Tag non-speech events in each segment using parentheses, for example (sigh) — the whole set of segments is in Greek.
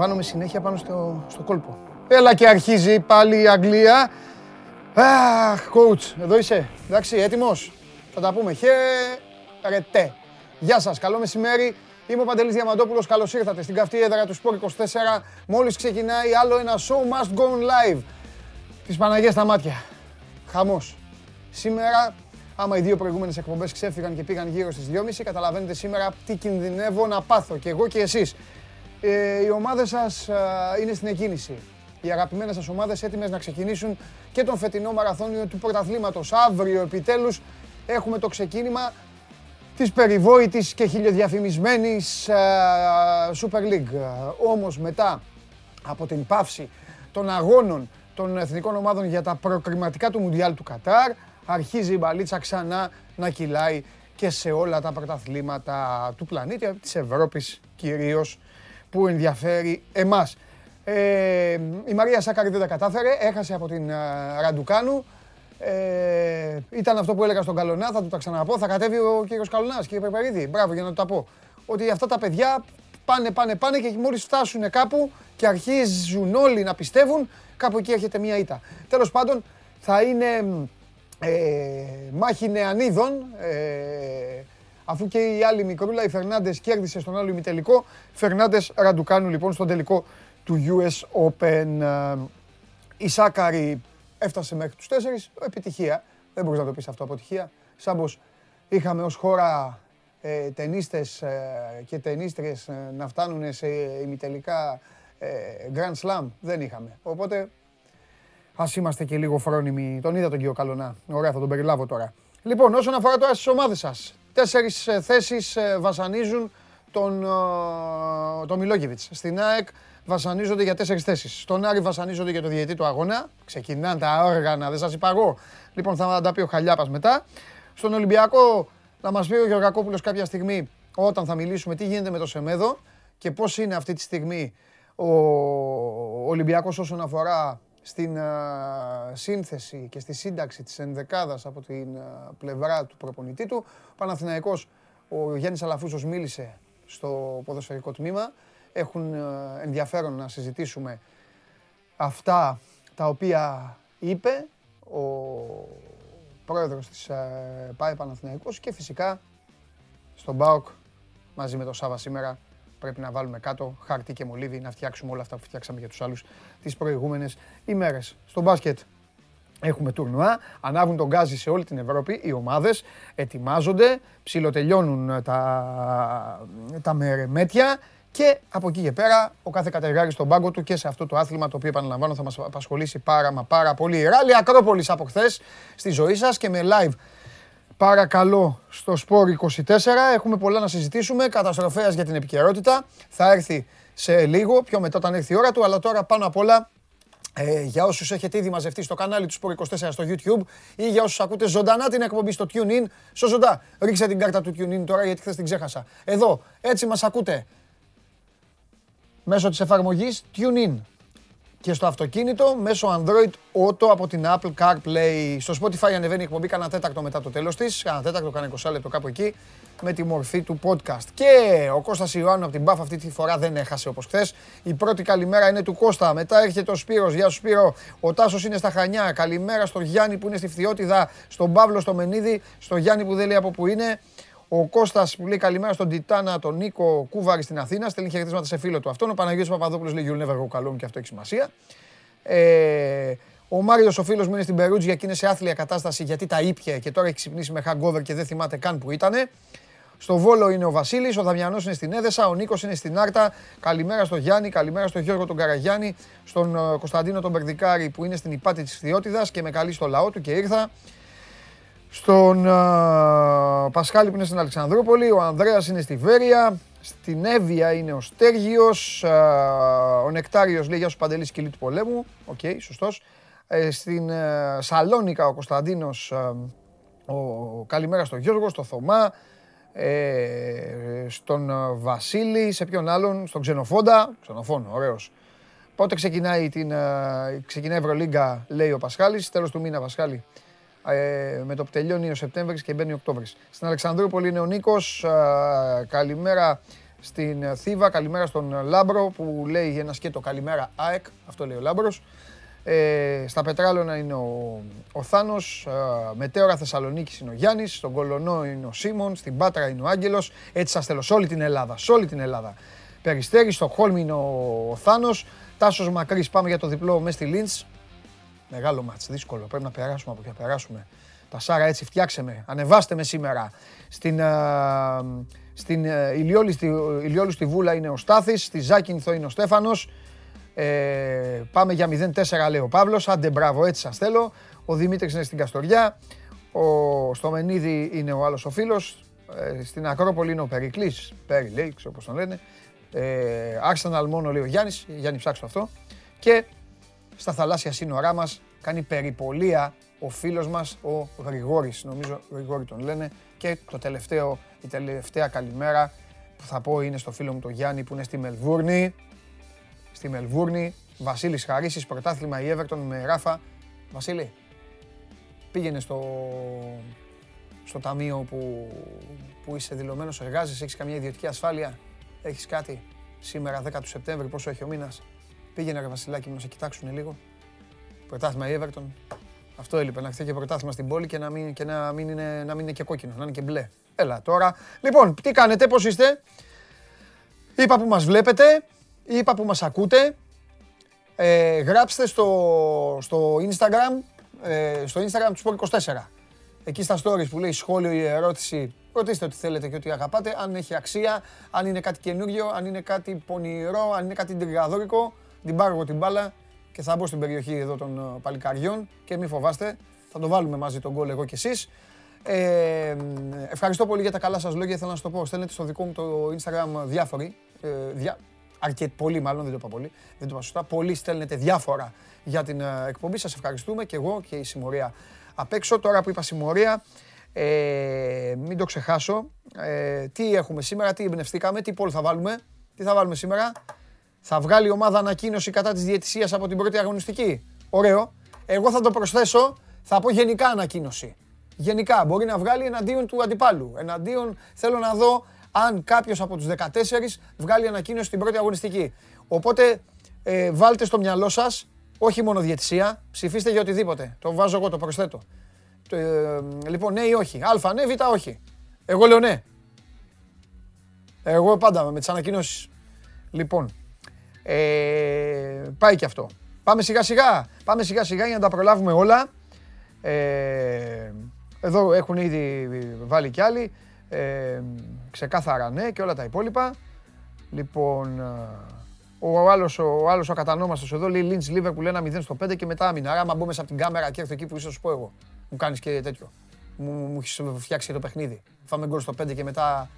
συλλαμβάνομαι συνέχεια πάνω στο, στο κόλπο. Έλα και αρχίζει πάλι η Αγγλία. Αχ, coach, εδώ είσαι. Εντάξει, έτοιμος; Θα τα πούμε. Χαιρετέ. Γεια σας, καλό μεσημέρι. Είμαι ο Παντελής Διαμαντόπουλος, καλώς ήρθατε στην καυτή έδρα του Sport 24. Μόλις ξεκινάει άλλο ένα show must go on live. Τις Παναγιές στα μάτια. Χαμός. Σήμερα, άμα οι δύο προηγούμενες εκπομπές ξέφυγαν και πήγαν γύρω στις 2.30, καταλαβαίνετε σήμερα τι κινδυνεύω να πάθω και εγώ και εσείς. Ε, οι ομάδες σας ε, είναι στην εκκίνηση. Οι αγαπημένες σας ομάδες έτοιμες να ξεκινήσουν και τον φετινό μαραθώνιο του πρωταθλήματος. Αύριο επιτέλους έχουμε το ξεκίνημα της περιβόητης και χιλιοδιαφημισμένης ε, Super League. Όμως μετά από την πάυση των αγώνων των εθνικών ομάδων για τα προκριματικά του Μουντιάλ του Κατάρ, αρχίζει η μπαλίτσα ξανά να κυλάει και σε όλα τα πρωταθλήματα του πλανήτη, της Ευρώπης κυρίως, που ενδιαφέρει εμάς. Ε, η Μαρία Σάκαρη δεν τα κατάφερε, έχασε από την Ραντουκάνου. Ε, ήταν αυτό που έλεγα στον Καλονά, θα του τα ξαναπώ. Θα κατέβει ο κύριος Καλονάς, κύριε Πεπερίδη. Μπράβο για να το τα πω. Ότι αυτά τα παιδιά πάνε, πάνε, πάνε και μόλις φτάσουν κάπου και αρχίζουν όλοι να πιστεύουν, κάπου εκεί έρχεται μια ήττα. Τέλος πάντων, θα είναι ε, μάχη νεανίδων. Ε, αφού και η άλλη μικρούλα, η Φερνάντες, κέρδισε στον άλλο ημιτελικό. Φερνάντες Ραντουκάνου λοιπόν στον τελικό του US Open. Ε, η Σάκαρη έφτασε μέχρι τους τέσσερις, επιτυχία. Δεν μπορείς να το πεις αυτό αποτυχία. Σαν πως είχαμε ως χώρα ε, ταινίστες ε, και ταινίστριες ε, να φτάνουν σε ημιτελικά ε, Grand Slam. Δεν είχαμε. Οπότε ας είμαστε και λίγο φρόνιμοι. Τον είδα τον κύριο Καλονά. Ωραία, θα τον περιλάβω τώρα. Λοιπόν, όσον αφορά τώρα στις ομάδες σας. Τέσσερις ε, θέσεις βασανίζουν τον, τον Μιλόγεβιτς. Στην ΑΕΚ βασανίζονται για τέσσερις θέσεις. Στον Άρη βασανίζονται για το διαιτή του αγώνα. Ξεκινάνε τα όργανα, δεν σας είπα εγώ. Λοιπόν, θα τα πει ο Χαλιάπας μετά. Στον Ολυμπιακό, να μας πει ο Γεωργακόπουλος κάποια στιγμή, όταν θα μιλήσουμε, τι γίνεται με το Σεμέδο και πώς είναι αυτή τη στιγμή ο Ολυμπιακός όσον αφορά στην σύνθεση και στη σύνταξη της ενδεκάδας από την πλευρά του προπονητή του. Ο Παναθηναϊκός, ο Γιάννης Αλαφούσος μίλησε στο ποδοσφαιρικό τμήμα έχουν ε, ενδιαφέρον να συζητήσουμε αυτά τα οποία είπε ο πρόεδρος της ε, ΠΑΕ Παναθηναϊκός και φυσικά στον ΠΑΟΚ μαζί με τον Σάβα σήμερα πρέπει να βάλουμε κάτω χαρτί και μολύβι να φτιάξουμε όλα αυτά που φτιάξαμε για τους άλλους τις προηγούμενες ημέρες. Στο μπάσκετ Έχουμε τουρνουά, ανάβουν τον γκάζι σε όλη την Ευρώπη, οι ομάδες ετοιμάζονται, ψιλοτελειώνουν τα, τα μερεμέτια και από εκεί και πέρα, ο κάθε κατεργάρι στον πάγκο του και σε αυτό το άθλημα το οποίο επαναλαμβάνω θα μας απασχολήσει πάρα μα πάρα πολύ. Η Ράλη Ακρόπολης από χθες στη ζωή σας και με live παρακαλώ στο Σπόρ 24. Έχουμε πολλά να συζητήσουμε. Καταστροφέας για την επικαιρότητα. Θα έρθει σε λίγο, πιο μετά όταν έρθει η ώρα του, αλλά τώρα πάνω απ' όλα ε, για όσους έχετε ήδη μαζευτεί στο κανάλι του Sport 24 στο YouTube ή για όσους ακούτε ζωντανά την εκπομπή στο TuneIn, στο ζωντά. Ρίξτε την κάρτα του TuneIn τώρα γιατί χθες την ξέχασα. Εδώ, έτσι μας ακούτε μέσω της εφαρμογής TuneIn και στο αυτοκίνητο μέσω Android Auto από την Apple CarPlay. Στο Spotify ανεβαίνει η εκπομπή κάνα τέταρτο μετά το τέλος της, κάνα τέταρτο, κάνα 20 λεπτό κάπου εκεί, με τη μορφή του podcast. Και ο Κώστας Ιωάννου από την Buff αυτή τη φορά δεν έχασε όπως χθες. Η πρώτη καλημέρα είναι του Κώστα, μετά έρχεται ο Σπύρος, γεια σου Σπύρο, ο Τάσος είναι στα Χανιά, καλημέρα στο Γιάννη που είναι στη Φθιώτιδα, στον Παύλο στο Μενίδη, στο Γιάννη που δεν λέει από που είναι, ο Κώστας που λέει καλημέρα στον Τιτάνα, τον Νίκο Κούβαρη στην Αθήνα. Στέλνει χαιρετίσματα σε φίλο του αυτόν. Ο Παναγιώτης Παπαδόπουλος λέει You'll never go και αυτό έχει σημασία. Ε, ο Μάριος ο φίλος μου είναι στην Περούτζια και είναι σε άθλια κατάσταση γιατί τα ήπια και τώρα έχει ξυπνήσει με hangover και δεν θυμάται καν που ήταν. Στο Βόλο είναι ο Βασίλης, ο Δαμιανός είναι στην Έδεσα, ο Νίκος είναι στην Άρτα. Καλημέρα στο Γιάννη, καλημέρα στον Γιώργο τον Καραγιάννη, στον ε, Κωνσταντίνο τον Μπερδικάρη που είναι στην υπάτη της Θειότητα και με καλεί στο λαό του και ήρθα. Στον Πασχάλη που είναι στην Αλεξανδρούπολη, ο Ανδρέας είναι στη Βέρεια, στην Εύβοια είναι ο Στέργιος, ο Νεκτάριος λέει για σου Παντελής σκυλί του πολέμου, OK, okay, σωστός. Ε, στην Σαλόνικα ο Κωνσταντίνος, ο, καλημέρα στον Γιώργο, στο Θωμά, ε, στον Βασίλη, σε ποιον άλλον, στον Ξενοφόντα, Ξενοφόνο, ωραίος. Πότε ξεκινάει, την, ξεκινάει η Ευρωλίγκα, λέει ο Πασχάλης, τέλος του μήνα Πασχάλη ε, με το που τελειώνει ο Σεπτέμβρης και μπαίνει ο Οκτώβρης. Στην Αλεξανδρούπολη είναι ο Νίκος. Καλημέρα στην ε, Θήβα, καλημέρα στον ε, Λάμπρο που λέει ένα σκέτο καλημέρα ΑΕΚ, αυτό λέει ο Λάμπρος. Ε, στα Πετράλωνα είναι ο, ο Θάνος, ε, Μετέωρα Θεσσαλονίκης είναι ο Γιάννης, στον Κολωνό είναι ο Σίμων, στην Πάτρα είναι ο Άγγελος, έτσι σας θέλω σε όλη την Ελλάδα, σε όλη την Ελλάδα. Περιστέρι, στο Χόλμη είναι ο, ο Θάνος, Τάσος Μακρύς, πάμε για το διπλό μέσα στη Λίντς. Μεγάλο ματς, δύσκολο, πρέπει να περάσουμε από εκεί, να περάσουμε. Τα Σάρα έτσι φτιάξε με, ανεβάστε με σήμερα. Στην, α, στην ε, Ηλιόλου, στη, Ηλιόλου στη Βούλα είναι ο Στάθης, στη Ζάκυνθο είναι ο Στέφανος. Ε, πάμε για 0-4 λέει ο Παύλος, άντε μπράβο έτσι σας θέλω. Ο Δημήτρης είναι στην Καστοριά, ο Στομενίδη είναι ο άλλος ο φίλος, ε, στην Ακρόπολη είναι ο Περικλής, Περι λέει, ξέρω πώς τον λένε. Ε, Arsenal μόνο λέει ο Γιάννης, Γιάννη ψάξω αυτό. Και στα θαλάσσια σύνορά μας κάνει περιπολία ο φίλος μας ο Γρηγόρης, νομίζω Γρηγόρη τον λένε. Και το τελευταίο, η τελευταία καλημέρα που θα πω είναι στο φίλο μου τον Γιάννη που είναι στη Μελβούρνη. Στη Μελβούρνη, Βασίλης Χαρίσης, πρωτάθλημα η Everton με Ράφα. Βασίλη, πήγαινε στο, στο ταμείο που, που είσαι δηλωμένος, εργάζεσαι, έχεις καμία ιδιωτική ασφάλεια, έχεις κάτι; Σήμερα 10 του Σεπτέμβρη, πόσο έχει ο μήνας; Πήγαινε ρε Βασιλάκη μου να σε κοιτάξουν λίγο. Πρωτάθλημα η Everton. Αυτό έλειπε, να χθεί και πρωτάθλημα στην πόλη και να μην, και να μην, είναι, να μην είναι και κόκκινο, να είναι και μπλε. Έλα τώρα. Λοιπόν, τι κάνετε, πώς είστε; Είπα που μας βλέπετε, είπα που μας ακούτε. Ε, γράψτε στο, στο Instagram, ε, στο Instagram του Sport24. Εκεί στα stories που λέει σχόλιο ή ερώτηση, ρωτήστε ό,τι θέλετε και ό,τι αγαπάτε. Αν έχει αξία, αν είναι κάτι καινούριο, αν είναι κάτι πονηρό, αν είναι κάτι τριγκαδόρικο, την πάρω εγώ την μπάλα και θα μπω στην περιοχή εδώ των ε, παλικαριών και μην φοβάστε, θα το βάλουμε μαζί τον γκολ εγώ και εσείς. Ε, ευχαριστώ πολύ για τα καλά σας λόγια, θέλω να σας το πω. Στέλνετε στο δικό μου το Instagram διάφοροι, ε, διά, αρκετ, πολύ μάλλον, δεν το είπα πολύ, δεν το είπα σωστά. Πολλοί στέλνετε διάφορα για την ε, εκπομπή, σας ευχαριστούμε και εγώ και η συμμορία απ' έξω. Τώρα που είπα συμμορία, ε, μην το ξεχάσω. Ε, τι έχουμε σήμερα, τι εμπνευστήκαμε, τι πόλ θα βάλουμε, τι θα βάλουμε σήμερα. Θα βγάλει η ομάδα ανακοίνωση κατά της διαιτησίας από την πρώτη αγωνιστική. Ωραίο. Εγώ θα το προσθέσω, θα πω γενικά ανακοίνωση. Γενικά, μπορεί να βγάλει εναντίον του αντιπάλου. Εναντίον, θέλω να δω αν κάποιος από τους 14 βγάλει ανακοίνωση στην πρώτη αγωνιστική. Οπότε ε, βάλτε στο μυαλό σας, όχι μόνο διαιτησία, ψηφίστε για οτιδήποτε. Το βάζω εγώ, το προσθέτω. Ε, λοιπόν, ναι ή όχι. Α, ναι, β, όχι. Εγώ λέω ναι. Εγώ πάντα με τις ανακοινώσεις. Λοιπόν, ε, πάει και αυτό. Πάμε σιγά σιγά. Πάμε σιγά σιγά για να τα προλάβουμε όλα. Ε, εδώ έχουν ήδη βάλει κι άλλοι. Ε, ξεκάθαρα ναι και όλα τα υπόλοιπα. Λοιπόν, ο άλλος ο, άλλος ο κατανόμαστος εδώ λέει Lynch Liverpool 1-0 στο 5 και μετά άμυνα. Άρα, άμα μπω μέσα από την κάμερα και έρθω εκεί που ίσως σου πω εγώ. Μου κάνεις και τέτοιο. Μου, μου έχεις φτιάξει το παιχνίδι. Φάμε γκολ στο 5 και μετά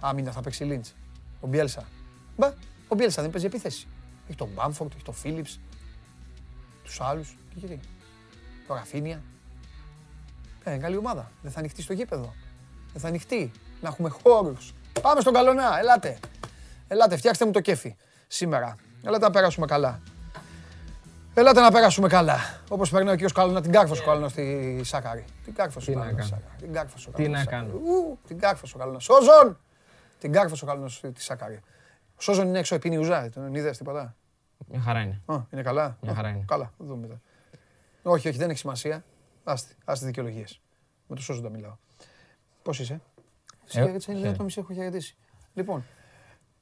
άμυνα θα παίξει Lynch. Ο Μπιέλσα. Μπα, ο Μπιέλσα δεν παίζει επίθεση. Έχει τον Μπάμφορντ, έχει τον Φίλιπς, τους άλλους. Τι γιατί; Το Ραφίνια. Ε, καλή ομάδα. Δεν θα ανοιχτεί στο γήπεδο. Δεν θα ανοιχτεί. Να έχουμε χώρους. Πάμε στον Καλονά. Ελάτε. Ελάτε, φτιάξτε μου το κέφι σήμερα. Ελάτε να περάσουμε καλά. Ελάτε να περάσουμε καλά. Όπως περνάει ο κύριος Καλονά, την κάρφωσε ο Καλονάς στη Σάκαρη. Την κάρφωσε ο Καλονάς. Την κάρφωσε ο Τι να κάνω. Την κάρφωσε ο Καλονάς. Σόζον! Την κάρφωσε ο Καλονάς στη Σάκαρη. Ο Σόζον είναι έξω, επίνει ουζά. Τον είδες τίποτα; Μια χαρά είναι. Α, είναι καλά. Μια χαρά είναι. Καλά, θα δούμε μετά. Όχι, όχι, δεν έχει σημασία. Άστε, άστε δικαιολογίες. Με το Σόζοντα μιλάω. Πώς είσαι; Έτσι είναι το μισή έχω χαιρετήσει. Λοιπόν,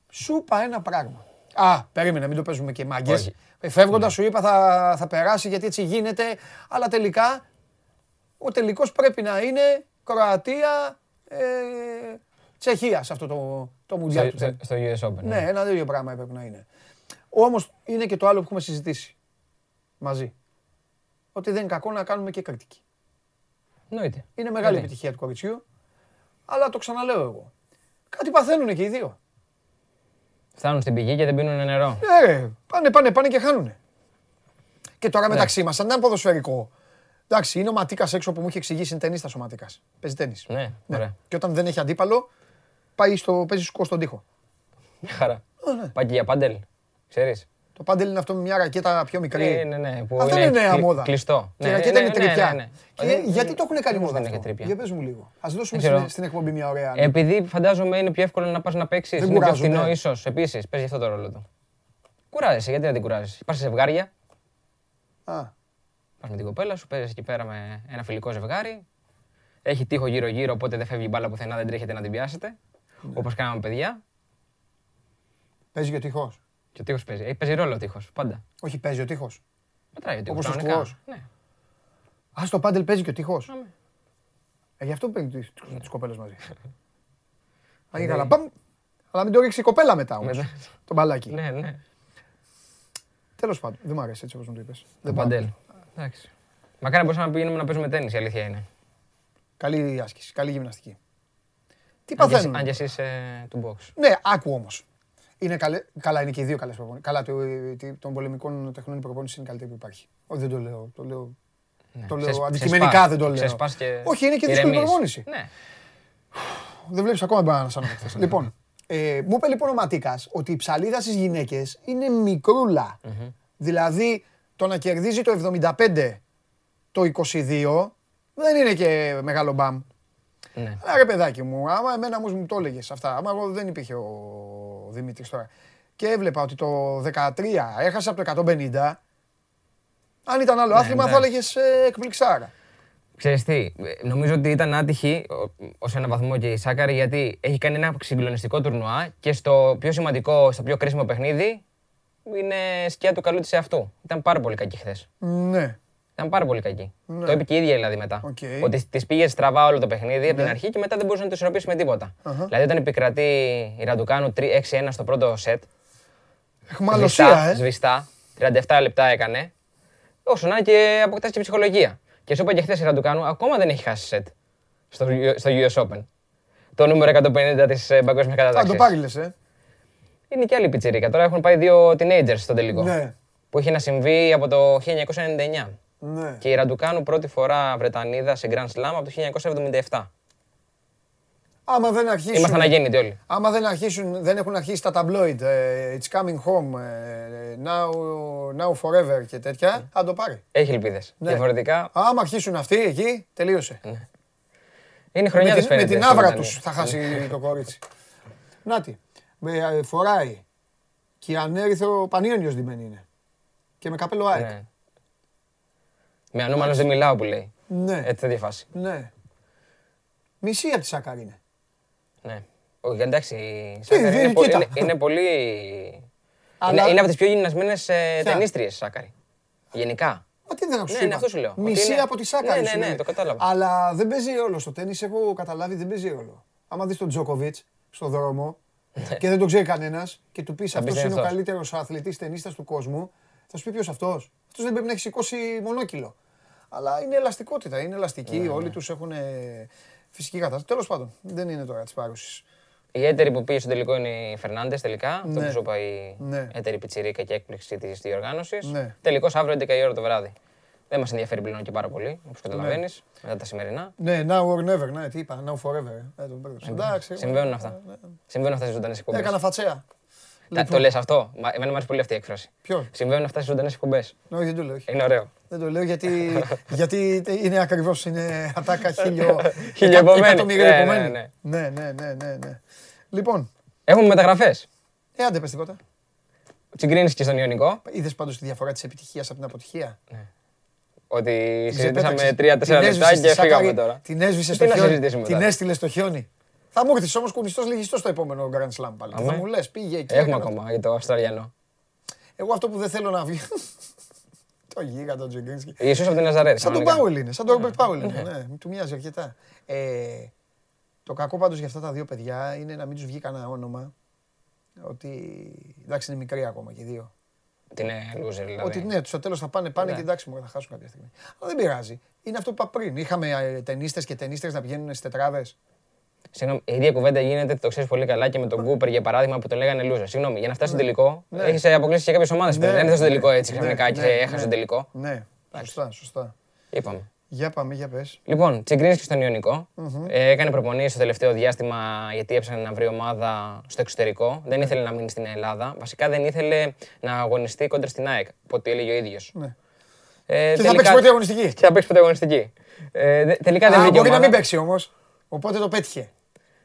σου είπα ένα πράγμα. Α, περίμενε, μην το παίζουμε και μάγκες. Φεύγοντας σου είπα θα, θα περάσει γιατί έτσι γίνεται. Αλλά τελικά ο τελικός πρέπει να είναι Κροατία, ε, Τσεχία σε αυτό το, το Μουντιάλ. Στο, στο US Open. Ναι, ένα τέτοιο πράγμα έπρεπε να είναι. Όμως είναι και το άλλο που έχουμε συζητήσει μαζί. Ότι δεν είναι κακό να κάνουμε και κριτική. Εννοείται. Είναι μεγάλη επιτυχία του κοριτσιού. Αλλά το ξαναλέω εγώ. Κάτι παθαίνουν και οι δύο. Φτάνουν στην πηγή και δεν πίνουν νερό. Ναι, πάνε, πάνε, πάνε και χάνουν. Και τώρα μεταξύ μας, αν ήταν ποδοσφαιρικό. Εντάξει, είναι ο Ματίκας έξω που μου έχει εξηγήσει είναι ταινίστας ο Ματίκας. Παίζει τέννη. Ναι, ωραία. Και όταν δεν έχει αντίπαλο, πάει στο, παίζει σκο στον τοίχο. Μια χαρά. Α, ναι. Πάει και για πάντελ. Ξέρεις. Το πάντελ είναι αυτό με μια ρακέτα πιο μικρή. Ε, ναι, ναι, που Αυτό είναι νέα κλει- μόδα. Κλειστό. Και η Ναι, ρακέτα ναι, είναι ναι, τρυπιά. ναι, ναι. Και Δεν- γιατί το έχουν κάνει πώς μόδα δεν έχει αυτό. τρύπια. Για πες μου λίγο. Ας δώσουμε Δεν ξέρω. στην, στην εκπομπή μια ωραία. Επειδή φαντάζομαι είναι πιο εύκολο να πας να παίξεις. Δεν Είναι πιο κουράζουν, φθηνό, ναι. ίσως. Επίσης, παίζει αυτό το ρόλο του. Κουράζεσαι, γιατί να την κουράζει. Πας σε ζευγάρια, Α, πας με την κοπέλα σου, παίζει εκεί πέρα με ένα φιλικό ζευγάρι. Έχει τείχο γύρω-γύρω, οπότε δεν φεύγει η μπάλα πουθενά, δεν τρέχετε να την πιάσετε. Ναι. Όπως κάναμε παιδιά. παίζει και ο τείχος. Και ο τείχος παίζει. Έχει παίζει ρόλο ο τείχος, πάντα. Όχι, παίζει ο τείχος. Μετράει ο τείχος. Όπως ο σκουός. Ναι. Α, στο πάντελ παίζει και ο τείχος. Αμέ. Ε, γι' αυτό παίρνει τις, τις κοπέλες μαζί. (laughs) Α, Ναι. καλά. Παμ. Αλλά μην το ρίξει η κοπέλα μετά όμως. Μετά. Το μπαλάκι. Ναι, ναι. Τέλος πάντων. Δεν μου αρέσει έτσι όπως μου το είπες. Το Δεν πάω. παντέλ. Εντάξει. Μακάρι να μπορούσαμε να πηγαίνουμε να παίζουμε τέννις, η αλήθεια είναι. Καλή άσκηση. Καλή γυμναστική. Τι Αν και εσύ- παθαίνουν. Αν και εσύ είσαι του box. Ναι, άκου όμως. Είναι καλέ... Καλά, είναι και οι δύο καλές προπονήσεις. Καλά, το, τι- των πολεμικών τεχνών η προπόνηση είναι η καλύτερη που υπάρχει. Όχι, δεν το λέω. Το λέω, Ναι. το λέω Ξεσ- αντικειμενικά, ξεσπάς- δεν το λέω. ξεσπάς και Όχι, είναι και δύσκολη ηρεμείς. προπόνηση. Ναι. Δεν βλέπεις ακόμα μπανάνα σαν χθες. λοιπόν, ε, μου είπε λοιπόν ο Ματίκας ότι η ψαλίδα στις γυναίκες είναι μικρούλα. Δηλαδή, το να κερδίζει το 75 το 22 δεν είναι και μεγάλο μπαμ. Ναι. Αλλά ρε παιδάκι μου, άμα εμένα όμως μου το έλεγες αυτά, άμα εγώ δεν υπήρχε ο Δημήτρης τώρα και έβλεπα ότι το 13 έχασε από το 150, αν ήταν άλλο άθλημα θα εντάξει. έλεγες ε, εκπληξάρα. Ξέρεις τι, ε, νομίζω ότι ήταν άτυχη ως ένα βαθμό και η Σάκαρη γιατί έχει κάνει ένα συγκλονιστικό τουρνουά και στο πιο σημαντικό, στο πιο κρίσιμο παιχνίδι είναι σκιά του καλού της εαυτού. Ήταν πάρα πολύ κακή χθες. Ναι. Ήταν πάρα πολύ κακή. Ναι. Το είπε και η ίδια δηλαδή μετά. Οκ. Ότι της πήγε στραβά όλο το παιχνίδι από την Ναι. αρχή και μετά δεν μπορούσε να το ισορροπήσει με τίποτα. Αχα. Δηλαδή όταν επικρατεί η Ραντουκάνου 3 6-1 στο πρώτο σετ, Αιχμαλωσία, σβηστά, ε. σβηστά, 37 λεπτά έκανε, όσο να και αποκτάς και ψυχολογία. Και σου είπα και χθες η Ραντουκάνου, ακόμα δεν έχει χάσει σετ στο, στο US Open. Το νούμερο 150 της ε, παγκόσμιας Θα κατάταξης. το πάρει λες, ε. Είναι και άλλη πιτσιρίκα. Τώρα έχουν πάει δύο teenagers στο τελικό. Ναι. Που είχε να συμβεί από το 1999. Ναι. Και η Ραντουκάνου πρώτη φορά Βρετανίδα σε Grand Slam από το 1977. Άμα δεν αρχίσουν... Ήμασταν αγέννητοι όλοι. Άμα δεν, αρχίσουν, δεν έχουν αρχίσει τα tabloid, ε, it's coming home, ε, now, now forever και τέτοια, θα το πάρει. Έχει ελπίδες. Ναι. Διαφορετικά Άμα αρχίσουν αυτοί εκεί, τελείωσε. είναι χρονιά με, της την, με φαίνεται. την στο άβρα Βρετανία. τους θα χάσει το κορίτσι. Νάτι. Με, ε, φοράει. Και η ανέριθρο πανίωνιος ντυμένη είναι. Και με καπέλο ΑΕΚ. Ναι. Με ανώμαλος δεν μιλάω που λέει. Ναι. Έτσι τέτοια φάση. ναι. Μισή από τη Σάκαρη είναι. Ναι. Όχι, εντάξει. η Τι, Σάκαρη τι, είναι, πο- κοίτα. είναι, είναι πολύ. Αλλά- Είναι, είναι από τις πιο γυμνασμένες ε, Ποια; ταινίστριες η Σάκαρη. Γενικά. Μα τι δεν Ναι, σου ναι, είπα. αυτό σου λέω. Μισή Ότι είναι- από τη Σάκαρη Ναι, σου ναι, ναι, λέει. το κατάλαβα. Αλλά δεν παίζει ρόλο στο τέννις, έχω καταλάβει δεν παίζει ρόλο. Άμα δεις τον Τζόκοβιτς στον δρόμο και δεν τον ξέρει κανένας και του πεις Ναι. Θα πεις αυτός είναι ο αυτός. καλύτερος αθλητής ταινίστας του κόσμου, θα σου πει ποιος αυτός. Αυτός δεν πρέπει να έχεις σηκώσει μονόκιλο. Αλλά είναι ελαστικότητα, είναι ελαστική, Ναι, όλοι τους έχουν ε, φυσική κατάσταση. Τέλος πάντων, δεν είναι τώρα της πάρουσης. Η έτερη που πήγε στο τελικό είναι η Φερνάντες τελικά. Αυτό Ναι. που σου είπα η Ναι. έτερη πιτσιρίκα και έκπληξη της διοργάνωσης. Ναι. Τελικός αύριο 11 η ώρα το βράδυ. Δεν μας ενδιαφέρει πλέον και πάρα πολύ, όπως καταλαβαίνεις, μετά τα σημερινά. Ναι, now or never, ναι, τι είπα, now forever. Ε, τον μπέρδεψα. Εντάξει. Συμβαίνουν ε, αυτά. ε, ε, Συμβαίνουν αυτά στι ζωντανές εκπομπές. Έκανα φατσέα. Το λες αυτό; Μα- Εμένα μου αρέσει πολύ αυτή η έκφραση. Ποιο; Συμβαίνουν αυτά στι ζωντανές εκπομπές. Όχι, δεν το λέω. όχι. Είναι ωραίο. Δεν το λέω γιατί, γιατί είναι ακριβώς, είναι ατάκα χίλιο, (laughs) Χιλιοεπομένη. εκατομμύρια Ναι, ναι, επομένη. ναι. Ναι, ναι, ναι, ναι, ναι. Λοιπόν, Έχουμε μεταγραφές. ε, άντε πες τίποτα. Τσιγκρίνης και στον Ιωνικό. Είδες πάντως τη διαφορά της επιτυχίας από την αποτυχία; Ότι Την συζητήσαμε ξεπέταξες. 3-4 Την λεπτά έσβησες στη και φύγαμε Σάκαρη, τώρα. Την έσβησες Τι στο να χιόνι. συζητήσουμε Την τώρα; έστειλες στο χιόνι; Θα μου έρθεις όμως κουνιστός λυγιστός στο επόμενο Grand Slam πάλι. Αμέ. Θα μου λες, πήγε εκεί. Έχουμε έκανα- ακόμα για το Αυστραλιανό. Εγώ αυτό που δεν θέλω να βγει. (laughs) Το γίγα τον Τζιγκρίνσκι. Ίσως από την Ναζαρέτη. Σαν τον κανονικά. Πάουελ είναι, σαν τον Ρόμπερτ Πάουελ είναι. Ναι, του μοιάζει αρκετά. Ε, το κακό πάντως για αυτά τα δύο παιδιά είναι να μην τους βγει κανένα όνομα. Ότι εντάξει είναι μικροί ακόμα και οι δύο. Ότι είναι loser δηλαδή. Ότι ναι, στο τέλος θα πάνε, πάνε Ναι. και εντάξει μου θα χάσουν κάποια στιγμή. Αλλά δεν πειράζει. Είναι αυτό που είπα πριν. Είχαμε ε, ταινίστες και ταινίστρες να πηγαίνουν στις τετράδες. Συγγνώμη, η ίδια κουβέντα γίνεται, το ξέρεις πολύ καλά και με τον Κούπερ για παράδειγμα που τον λέγανε loser. Συγγνώμη, για να φτάσει στο τελικό, Ναι. έχεις αποκλείσει και κάποιες ομάδες Ναι, πριν. Δεν είναι στο ναι, τελικό έτσι ναι, ξαφνικά και ναι, έχασες ναι. τον τελικό. Ναι, σωστά, σωστά. Είπαμε. Για πάμε, για πες. Λοιπόν, Τσιγκρίνης στον Ιωνικό. Ε, έκανε προπονήσεις στο τελευταίο διάστημα γιατί έψαχνε να βρει ομάδα στο εξωτερικό. Δεν ήθελε να μείνει στην Ελλάδα. Βασικά δεν ήθελε να αγωνιστεί κόντρα στην ΑΕΚ, από ό,τι έλεγε ο ίδιος. Ναι. Ε, Και θα παίξει πρώτη αγωνιστική. Και θα παίξει πρώτη αγωνιστική. Ε, δε- τελικά δεν Α, βρήκε μπορεί να ομάδα. μην παίξει όμως. Οπότε το πέτυχε.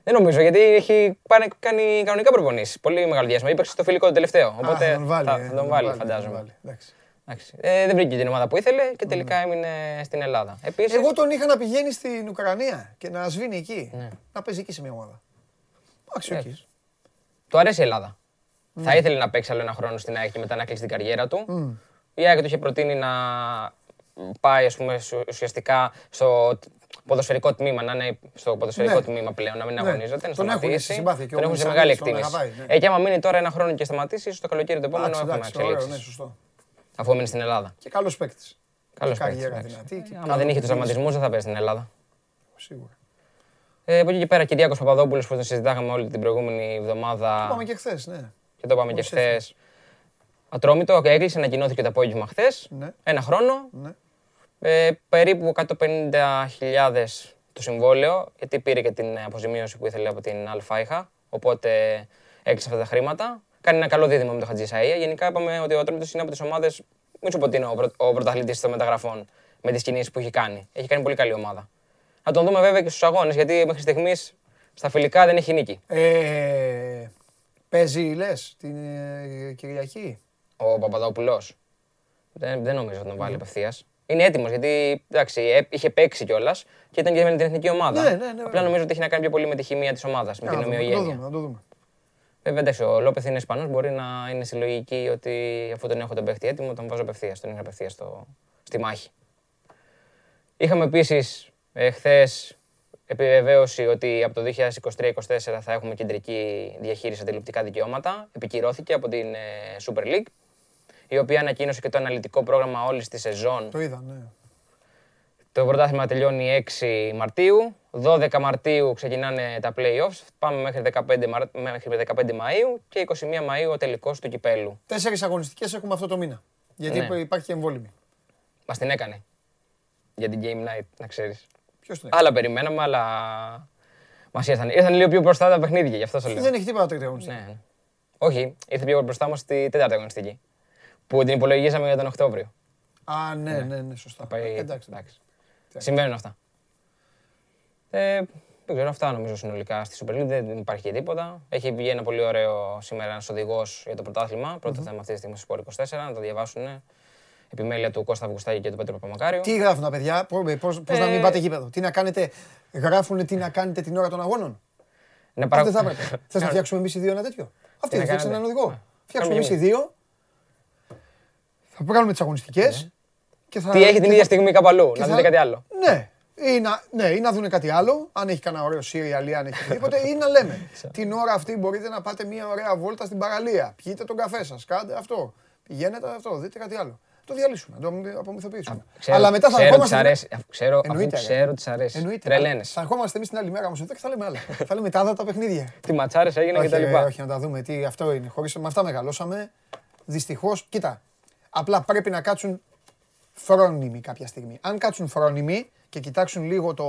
Δεν νομίζω, γιατί έχει πάνε- κάνει κανονικά προπονήσεις. Πολύ μεγάλο διάστημα. Έπαιξε στο φιλικό το τελευταίο. Α, Οπότε θα τον βάλει. θα, ε, θα τον βάλει, θα τον φαντάζομαι. βάλει, εντάξει. Εντάξει. Ε, δεν βρήκε την ομάδα που ήθελε και τελικά έμεινε στην Ελλάδα. Επίσης, Εγώ τον είχα να πηγαίνει στην Ουκρανία και να σβήνει εκεί. Ναι. Να παίζει εκεί σε μια ομάδα. Εντάξει, Ναι. οκ. του αρέσει η Ελλάδα. Ναι. Θα ήθελε να παίξει άλλο ένα χρόνο στην ΑΕΚ και μετά να κλείσει την καριέρα του. Η ΑΕΚ του είχε προτείνει να πάει ας πούμε, σου- ουσιαστικά στο ποδοσφαιρικό τμήμα, να είναι στο ποδοσφαιρικό Ναι. τμήμα πλέον, να μην Ναι. αγωνίζεται, να Τον έχουν σταματήσει. στη συμπάθεια και ο Τον έχουν σε Μελισσανίδης μεγάλη τον εκτίμηση. αγαπάει, ναι. Ε, και άμα μείνει τώρα ένα χρόνο και σταματήσει, ίσως το καλοκαίρι το επόμενο Εντάξει, έχουμε εντάξει, ωραίο, ναι, εξελίξεις. σωστό. Αφού έμεινε στην Ελλάδα. Και καλός παίκτης. Καλός καριέρα παίκτης, δυνατή και Ε, Άμα καλό δεν είχε τους παιχνίδι. τραυματισμούς δεν θα παίζει στην Ελλάδα. Σίγουρα. Ε, από εκεί και πέρα, Κυριάκος Παπαδόπουλος που τον συζητάγαμε όλη την προηγούμενη εβδομάδα. Πάμε και χθες, ναι. και το είπαμε και Μόλις χθες. Ατρόμητο, έκλεισε, ανακοινώθηκε το απόγευμα χθες. Ναι. Ένα χρόνο. Ναι. Ε, περίπου 150.000 το συμβόλαιο, γιατί πήρε και την αποζημίωση που ήθελε από την Αλφάιχα. Οπότε έκλεισε αυτά τα χρήματα. Κάνει ένα καλό δίδυμο με το Χατζη Σαΐα. Γενικά είπαμε ότι ο Ατρόμητος είναι από τις ομάδες. Μην σου πω ότι είναι ο, πρω, ο πρωταθλητής των μεταγραφών με τις κινήσεις που έχει κάνει. Έχει κάνει πολύ καλή ομάδα. Να τον δούμε βέβαια και στους αγώνες, γιατί μέχρι στιγμής στα φιλικά δεν έχει νίκη. Ε, παίζει, λες, την ε, Κυριακή; ο Παπαδόπουλος. Δεν, δεν νομίζω ότι τον βάλει απευθείας. Είναι έτοιμος γιατί εντάξει, ε, είχε παίξει κιόλας και ήταν και με την εθνική ομάδα. Ναι, ναι, ναι, Απλά βέβαια. νομίζω ότι έχει να κάνει πιο πολύ με τη χημεία της ομάδας, με Να την το δούμε, να το ομοιογένεια. δούμε, να το δούμε. Βέβαια, εντάξει, ο Λόπεθ είναι Ισπανός, μπορεί να είναι στη λογική ότι αφού τον έχω τον παίχτη έτοιμο, τον βάζω απευθείας, τον είχα απευθείας στο, στη μάχη. Είχαμε επίσης χθες επιβεβαίωση ότι από το 2023-2024 θα έχουμε κεντρική διαχείριση στα τηλεοπτικά δικαιώματα. Επικυρώθηκε από την ε, Super League, η οποία ανακοίνωσε και το αναλυτικό πρόγραμμα όλης της σεζόν Το είδα, ναι. το πρωτάθλημα τελειώνει 6 Μαρτίου. 12 Μαρτίου ξεκινάνε τα play-offs. Πάμε μέχρι 15, Μαρ... μέχρι 15 Μαΐου και 21 Μαΐου ο τελικός του κυπέλου. Τέσσερις αγωνιστικές έχουμε αυτό το μήνα. Γιατί Ναι. υπάρχει και εμβόλυμη. Μας την έκανε. Για την Game Night, να ξέρεις. Ποιος την Άλλα περιμέναμε, αλλά μας ήρθαν. Ήρθαν λίγο πιο μπροστά τα παιχνίδια, γι' αυτό το λέω. Δεν έχει τίποτα τρίτη αγωνιστική. Ναι. ναι. Όχι, ήρθε πιο μπροστά μας στη τέταρτη αγωνιστική. Που την υπολογίζαμε για τον Οκτώβριο. Α, ναι, ναι, ναι, σωστά. Πάει... Ε, Εντάξει. εντάξει. Συμβαίνουν αυτά. Ε, δεν ξέρω, αυτά νομίζω συνολικά στη Super League. Δεν υπάρχει και τίποτα. Έχει βγει ένα πολύ ωραίο σήμερα ένας οδηγός για το πρωτάθλημα. Πρώτο θέμα αυτή τη στιγμή στο Sport 24, να το διαβάσουν. Επιμέλεια του Κώστα Αυγουστάκη και του Πέτρου Παπαμακάριου. Τι γράφουν τα παιδιά, πώς να Ε, μην πάτε γήπεδο. Τι να κάνετε, γράφουν τι να κάνετε την ώρα των αγώνων; Να Αυτό δεν θα έπρεπε. Θες να (laughs) φτιάξουμε εμείς οι δύο ένα τέτοιο; Αυτοί να δεν φτιάξαν έναν κάνετε. οδηγό. Α, Φτιάξουμε εμείς οι κάνουμε δύο. Θα βγάλουμε τις αγωνιστικές. και θα- Τι έχει την και ίδια θα- στιγμή κάπου αλλού, και να θα- δείτε κάτι άλλο. Ναι. Ή να, ναι, ή να δουν κάτι άλλο, αν έχει κανένα ωραίο σύριαλ ή αν έχει οτιδήποτε, ή να λέμε (laughs) την ώρα αυτή μπορείτε να πάτε μια ωραία βόλτα στην παραλία. Πιείτε τον καφέ σας, κάντε αυτό. Πηγαίνετε αυτό, δείτε κάτι άλλο. Το διαλύσουμε, το απομυθοποιήσουμε. Ξέρω- Αλλά μετά θα ξέρω ερχόμαστε. της αρέσει, αφού ξέρω, αφού Εννοείται, ρε. ξέρω τι αρέσει. Εννοείται. Τρελαίνεσαι. Θα ερχόμαστε εμείς την άλλη μέρα όμως εδώ και θα λέμε άλλα. (laughs) θα λέμε τα άλλα τα παιχνίδια. Τι ματσάρες έγιναν όχι, και τα ρε, λοιπά. όχι, να τα δούμε. Τι αυτό είναι. Χωρίς, με αυτά μεγαλώσαμε. Δυστυχώς, κοίτα. Απλά πρέπει να κάτσουν φρόνιμοι κάποια στιγμή. Αν κάτσουν φρόνιμοι και κοιτάξουν λίγο το,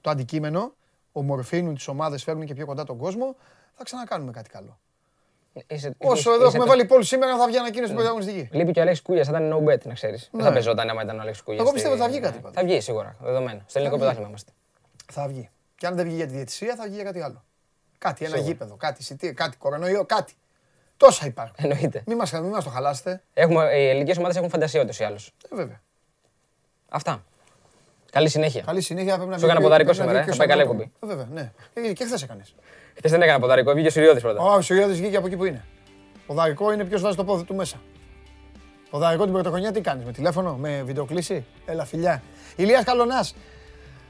το αντικείμενο, ομορφύνουν τις ομάδες, φέρνουν και πιο κοντά τον κόσμο, θα ξανακάνουμε κάτι καλό. Είσαι- Όσο είσαι- εδώ είσαι έχουμε το- βάλει πόλη σήμερα, θα βγει ανακοίνωση στην πρωταγωνιστική. Λείπει και ο Αλέξης Κούλιας, θα ήταν no bet, να ξέρεις. Δεν Ναι. θα παίζονταν άμα ήταν ο Αλέξης Κούλιας. Εγώ πιστεύω ότι θα βγει κάτι πάντως. Θα βγει σίγουρα, δεδομένο. Στο ελληνικό βγει. πρωτάθλημα είμαστε. Θα βγει. Και αν δεν βγει για τη διαιτησία, θα βγει για κάτι άλλο. Κάτι, ένα Σίγουρα. γήπεδο, κάτι εισιτήριο, κάτι κορονοϊό, κάτι. Τόσα υπάρχουν. Εννοείται. Μην μας, μην μας το χαλάσετε. Έχουμε, οι ελληνικές ομάδες έχουν φαντασία ούτως ή άλλως. Ε, βέβαια. Αυτά. Καλή συνέχεια. Καλή συνέχεια πρέπει να Σου έκανα βγει- ποδαρικό πρέπει να σήμερα, βγει ε. και Θα πάει στο καλά πρώτο. Ε, Βέβαια, ναι. Ε, Και χθες έκανες. Χθες δεν έκανα ποδαρικό, βγήκε ο Σιριώδης πρώτα. Ο Σιριώδης βγήκε από εκεί που είναι. Ποδαρικό είναι ποιος βάζει το πόδι του μέσα. Ποδαρικό την πρωτοχρονιά τι κάνεις, με τηλέφωνο, με βιντεοκλήση; Έλα, φιλιά. Ηλίας Καλονάς,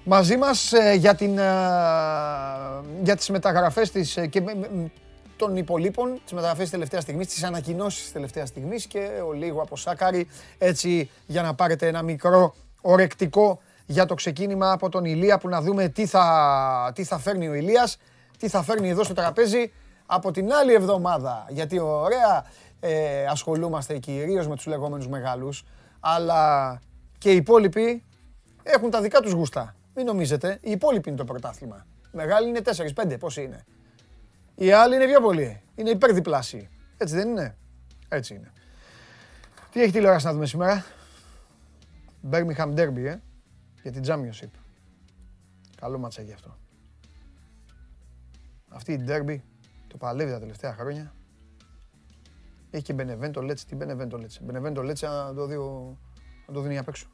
μαζί μας ε, για, την, ε, για τις μεταγραφές της ε, και με- με- των υπολείπων, τις μεταγραφές της τελευταίας στιγμής, τις ανακοινώσεις της τελευταίας στιγμής και ο λίγο από Σάκαρη, έτσι για να πάρετε ένα μικρό ορεκτικό για το ξεκίνημα από τον Ηλία που να δούμε τι θα, τι θα φέρνει ο Ηλίας, τι θα φέρνει εδώ στο τραπέζι από την άλλη εβδομάδα. Γιατί ωραία ε, ασχολούμαστε κυρίως με τους λεγόμενους μεγάλους, αλλά και οι υπόλοιποι έχουν τα δικά τους γούστα. Μην νομίζετε, οι υπόλοιποι είναι το πρωτάθλημα. Μεγάλοι είναι 4-5, πόσοι είναι. Οι άλλοι είναι πιο πολλοί. Είναι υπερδιπλάσιοι. Έτσι δεν είναι; Έτσι είναι. Τι έχει τηλεόραση να δούμε σήμερα; Birmingham Derby, ε, για την Championship. Καλό μάτσα γι' αυτό. Αυτή η Derby το παλεύει τα τελευταία χρόνια. Έχει και Benevento Lecce. Τι Benevento Lecce. Benevento Lecce να το, δει, να το δίνει απ' έξω.